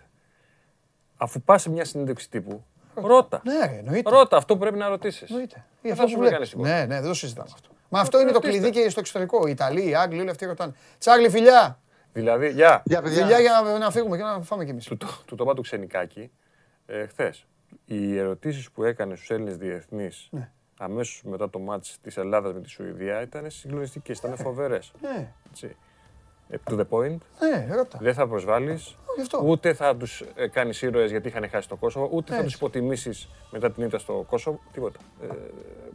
Αφού πας σε μια συνέντευξη τύπου, ρώτα. Ναι, εννοείται. Ρώτα αυτό που πρέπει να ρωτήσεις. Εννοείται. Δεν θα σου κάνει Ναι, ναι, δεν το συζητάμε αυτό. Μα αυτό είναι το κλειδί και στο εξωτερικό. Οι Ιταλοί, οι Άγγλοι, όλοι αυτοί ρωτάνε. Τσάρλι, φιλιά! Δηλαδή, γεια. Φιλιά για να, να φύγουμε και να φάμε κι εμείς. Του, του, του το είπα του Ξενικάκη ε, χθες. Οι ερωτήσεις που έκανε στους Έλληνες διεθνείς ναι. αμέσως μετά το μάτς της Ελλάδας με τη Σουηδία ήταν συγκλονιστικές, ήταν φοβερές. Ναι. To the point. Ναι, ρώτα. Δεν θα προσβάλλεις. Ούτε θα τους ε, κάνεις ήρωες γιατί είχαν χάσει το Κόσοβο, ούτε θα τους υποτιμήσεις μετά την ήττα στο Κόσοβο. Τίποτα. Ε,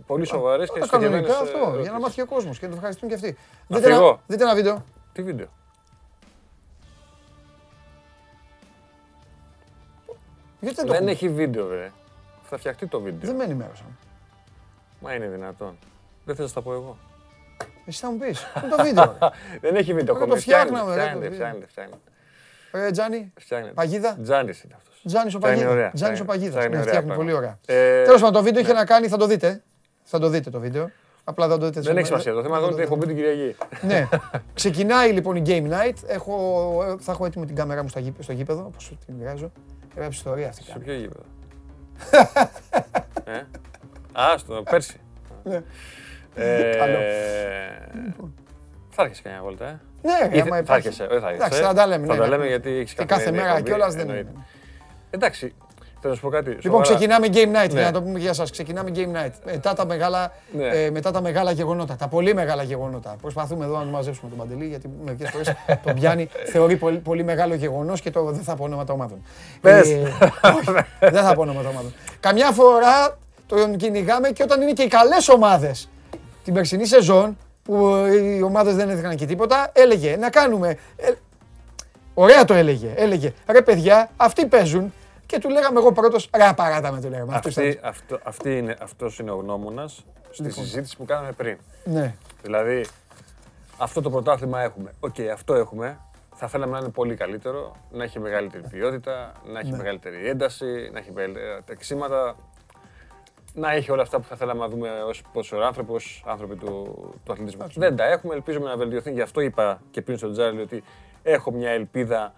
πολύ σοβαρές και συγκεκριμένες. αυτό, για να μάθει ο κόσμος και να το ευχαριστούν και αυτοί. Δείτε δείτε ένα βίντεο. Τι βίντεο; Γιατί δεν έχει βίντεο, βέβαια. Θα φτιαχτεί το βίντεο. Δεν με ενημέρωσαν. Μα είναι δυνατόν. Δεν θέλω να τα πω εγώ; Εσύ θα μου πεις. Είναι το βίντεο. (laughs) δεν έχει βίντεο ακόμα. Το φτιάχναμε. Φτιάχνεται, φτιάχνεται. Ε, Τζάνι, παγίδα. Τζάνις είναι αυτός. Τζάνις ο Παγίδα. Τζάνις ο Παγίδας. Ναι, φτιάχνει πολύ ωραία. Ε, Τέλος πάντων, το βίντεο είχε ναι. να κάνει, θα το δείτε. Θα το δείτε το βίντεο. Απλά δεν το δείτε. Δεν έχει σημασία. Το θέμα είναι ότι έχω μπει την Κυριακή. Ναι. (laughs) Ξεκινάει λοιπόν η Game Night. Έχω, θα έχω έτοιμη την κάμερά μου στο γήπεδο, όπως την βγάζω. Γράψει ιστορία αυτή. Σε ποιο γήπεδο; ε; Α, στο πέρσι. Ναι. Ε, θα έρχεσαι κανένα βόλτα, ε. Ναι, άμα Θα έρχεσαι, δεν θα έρχεσαι. Εντάξει, θα τα λέμε. Θα ναι, τα ναι. λέμε γιατί έχεις Και κάθε μέρα κιόλας δεν είναι. Εντάξει, Θέλω να σου πω κάτι. Λοιπόν, ξεκινάμε Game Night, για να το πούμε για σας. Ξεκινάμε Game Night. Μετά τα, μεγάλα, ε, μετά τα μεγάλα γεγονότα, τα πολύ μεγάλα γεγονότα. Προσπαθούμε εδώ να το μαζέψουμε τον Παντελή, γιατί μερικές φορές (laughs) τον πιάνει, θεωρεί πολύ, πολύ μεγάλο γεγονός και το, δεν θα πω ονόματα ομάδων. Πες. Ε, δεν θα πω ονόματα ομάδων. Καμιά φορά τον κυνηγάμε και όταν είναι και οι καλές ομάδες. Την περσινή σεζόν, που οι ομάδες δεν έδειχναν και τίποτα, έλεγε να κάνουμε... Ε, ωραία το έλεγε. Έλεγε, ρε παιδιά, αυτοί παίζουν, και του λέγαμε εγώ πρώτος, ρε παράτα με του λέγαμε. Αυτή, αυτό, αυτή είναι, αυτός είναι ο γνώμονας στη λοιπόν. συζήτηση που κάναμε πριν. Ναι. Δηλαδή, αυτό το πρωτάθλημα έχουμε. OK, okay, αυτό έχουμε. Θα θέλαμε να είναι πολύ καλύτερο, να έχει μεγαλύτερη ποιότητα, να έχει ναι. μεγαλύτερη ένταση, να έχει μεγαλύτερα τεξίματα. Να έχει όλα αυτά που θα θέλαμε να δούμε ως ποδοσφαιράνθρωπο, άνθρωποι του, του αθλητισμού. Δεν τα έχουμε, ελπίζουμε να βελτιωθεί. Γι' αυτό είπα και πριν στον Τζάρλι ότι έχω μια ελπίδα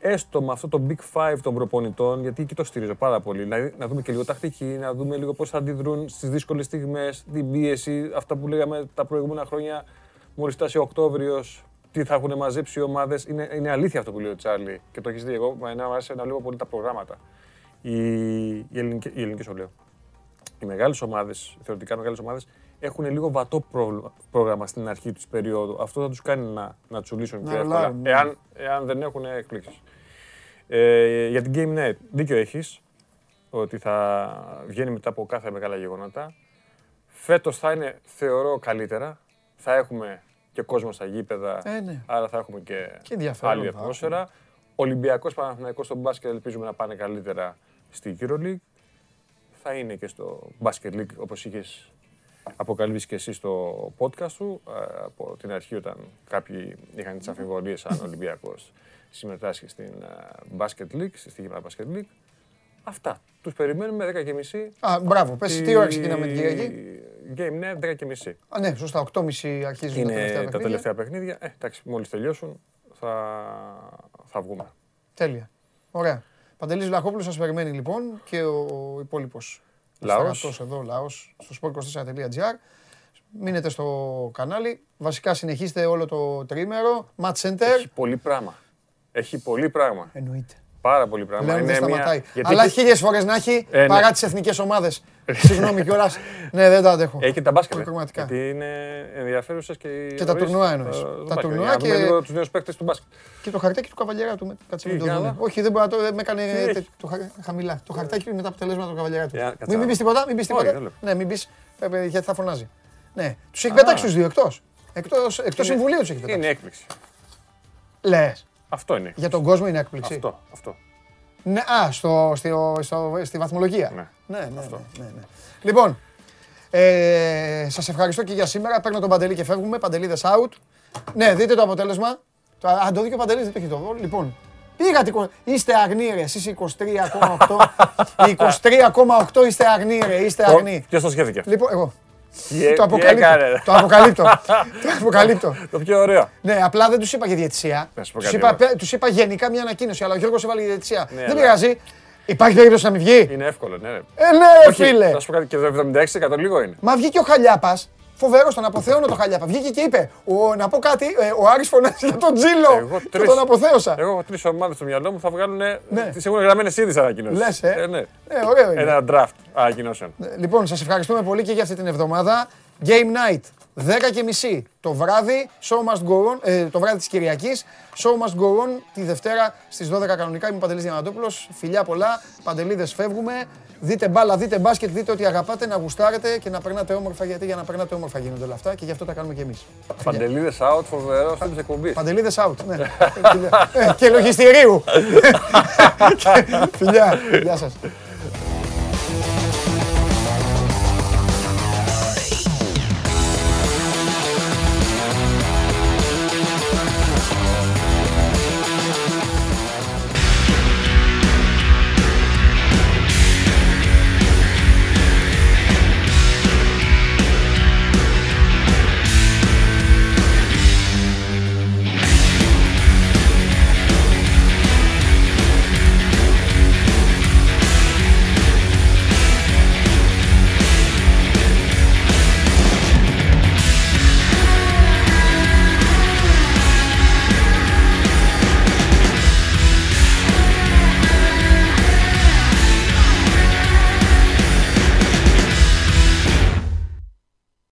έστω με αυτό το Big Five των προπονητών, γιατί εκεί το στηρίζω πάρα πολύ. Δηλαδή, να δούμε και λίγο τακτική, να δούμε λίγο πώς θα αντιδρούν στις δύσκολες στιγμές, την πίεση, αυτά που λέγαμε τα προηγούμενα χρόνια. Μόλις φτάσει ο Οκτώβριος, τι θα έχουν μαζέψει οι ομάδες. Είναι, είναι αλήθεια αυτό που λέει ο Τσάρλι και το έχεις δει εγώ. Μα να άρεσε να λέω πολύ τα προγράμματα. Οι, οι, ελληνικές, οι ελληνικές λέω. Οι μεγάλες ομάδες, θεωρητικά μεγάλες ομάδες, έχουν λίγο βατό πρόγραμμα στην αρχή της περίοδου. Αυτό θα τους κάνει να, να τσουλήσουν πιο εύκολα. Ναι. Εάν, εάν δεν έχουν εκπλήξεις. Ε, για την Game Net, δίκιο έχεις ότι θα βγαίνει μετά από κάθε μεγάλα γεγονότα. Φέτος θα είναι, θεωρώ, καλύτερα. Θα έχουμε και κόσμο στα γήπεδα, ε, ναι. άρα θα έχουμε και, και άλλη ατμόσφαιρα. Ολυμπιακός Παναθηναϊκός στο μπάσκετ ελπίζουμε να πάνε καλύτερα στη EuroLeague. Θα είναι και στο Basket League όπως είχες αποκαλύψει και εσύ στο podcast σου ε, από την αρχή όταν κάποιοι είχαν τις αμφιβολίες αν ο Ολυμπιακός συμμετάσχει στην ε, Basket League, στη Στίγημα Basket League. Αυτά. Τους περιμένουμε 10.30. Α, μπράβο. Πες τι ώρα ξεκινάμε την Κυριακή; Game ναι, 10.30. Α, ναι, σωστά. 8.30 αρχίζουν Είναι τα τελευταία παιχνίδια. τα τελευταία παιχνίδια. Ε, εντάξει, μόλις τελειώσουν θα, θα βγούμε. Τέλεια. Ωραία. Παντελής Βλαχόπουλος σας περιμένει λοιπόν και ο υπόλοιπος Λαός. εδώ, λαός, στο sport24.gr. Μείνετε στο κανάλι. Βασικά συνεχίστε όλο το τρίμερο. Match Center. Έχει πολύ πράγμα. Έχει πολύ πράγμα. Εννοείται. Πάρα πολύ πράγμα. Λέω, δεν σταματάει. Μια... Αλλά χίλιες φορές να έχει ε, ναι. παρά τις εθνικές ομάδες. Συγγνώμη κιόλας. ναι, δεν τα αντέχω. Έχει και τα μπάσκετ. Γιατί είναι ενδιαφέρουσες και. Και τα τουρνουά εννοείς. Τα τουρνουά και. λίγο τους νέους παίκτες του μπάσκετ. Και το χαρτάκι του καβαλιέρα του. Κάτσε με το δούμε. Όχι, δεν μπορεί να το. Με έκανε χαμηλά. Το χαρτάκι με τα αποτελέσματα του καβαλιέρα του. Μην πεις τίποτα. Μην πεις τίποτα. Ναι, μην πεις. Γιατί θα φωνάζει. Ναι, τους έχει πετάξει τους δύο εκτός. Εκτό συμβουλίου τους έχει πετάξει. Είναι έκπληξη. Λες. Αυτό είναι. Για τον κόσμο είναι έκπληξη. Αυτό. αυτό. Ναι, α, στο, στο, στο, στη βαθμολογία. Ναι, ναι, ναι, αυτό. ναι, ναι, ναι. Λοιπόν, ε, σας ευχαριστώ και για σήμερα. Παίρνω τον Παντελή και φεύγουμε. Παντελίδες out. Ναι, δείτε το αποτέλεσμα. Το, α, το δει και ο Παντελής, δεν το έχει το δω. Λοιπόν, πήγατε, είστε αγνοί ρε, εσείς 23,8. 23,8 (laughs) είστε αγνοί ρε, είστε αγνοί. Ποιος το σκέφτηκε. Λοιπόν, εγώ. Το αποκαλύπτω. Το (laughs) αποκαλύπτω. Το αποκαλύπτω. Το πιο ωραίο. Ναι, απλά δεν τους είπα για διαιτησία. Τους είπα γενικά μια ανακοίνωση, αλλά ο Γιώργος έβαλε για διαιτησία. Ναι, δεν πειράζει. Υπάρχει περίπτωση να μην βγει; Είναι εύκολο, ναι. Ε, ναι, φίλε. Θα σου πω κάτι και το 76% λίγο είναι. Μα βγήκε ο Χαλιάπας Φοβερό, τον αποθέωνε το Χαλιάπα. Βγήκε και είπε: ο, Να πω κάτι, ε, ο Άρης φωνάζει για τον Τζίλο. Εγώ τρεις, και τον αποθέωσα. Εγώ έχω τρεις ομάδες στο μυαλό μου θα βγάλουν. Ναι. Τις έχουν γραμμένες ήδη ανακοινώσεις. Λες, ε. ε. ναι. ε, ωραίο είναι. Ένα draft ανακοινώσεων. Ε, λοιπόν, σας ευχαριστούμε πολύ και για αυτή την εβδομάδα. Game night. 10 και μισή το βράδυ, show must go on, ε, το βράδυ της Κυριακής, show must go on τη Δευτέρα στις 12 κανονικά. Είμαι ο Παντελής Διαμαντόπουλος, φιλιά πολλά, Παντελίδες φεύγουμε. Δείτε μπάλα, δείτε μπάσκετ, δείτε ό,τι αγαπάτε, να γουστάρετε και να περνάτε όμορφα. Γιατί για να περνάτε όμορφα γίνονται όλα αυτά και γι' αυτό τα κάνουμε κι εμείς. Παντελίδε out, φοβερό τη εκπομπή. Παντελίδε out, ναι. Ε, και λογιστηρίου. (laughs) (laughs) Φιλιά, γεια σας.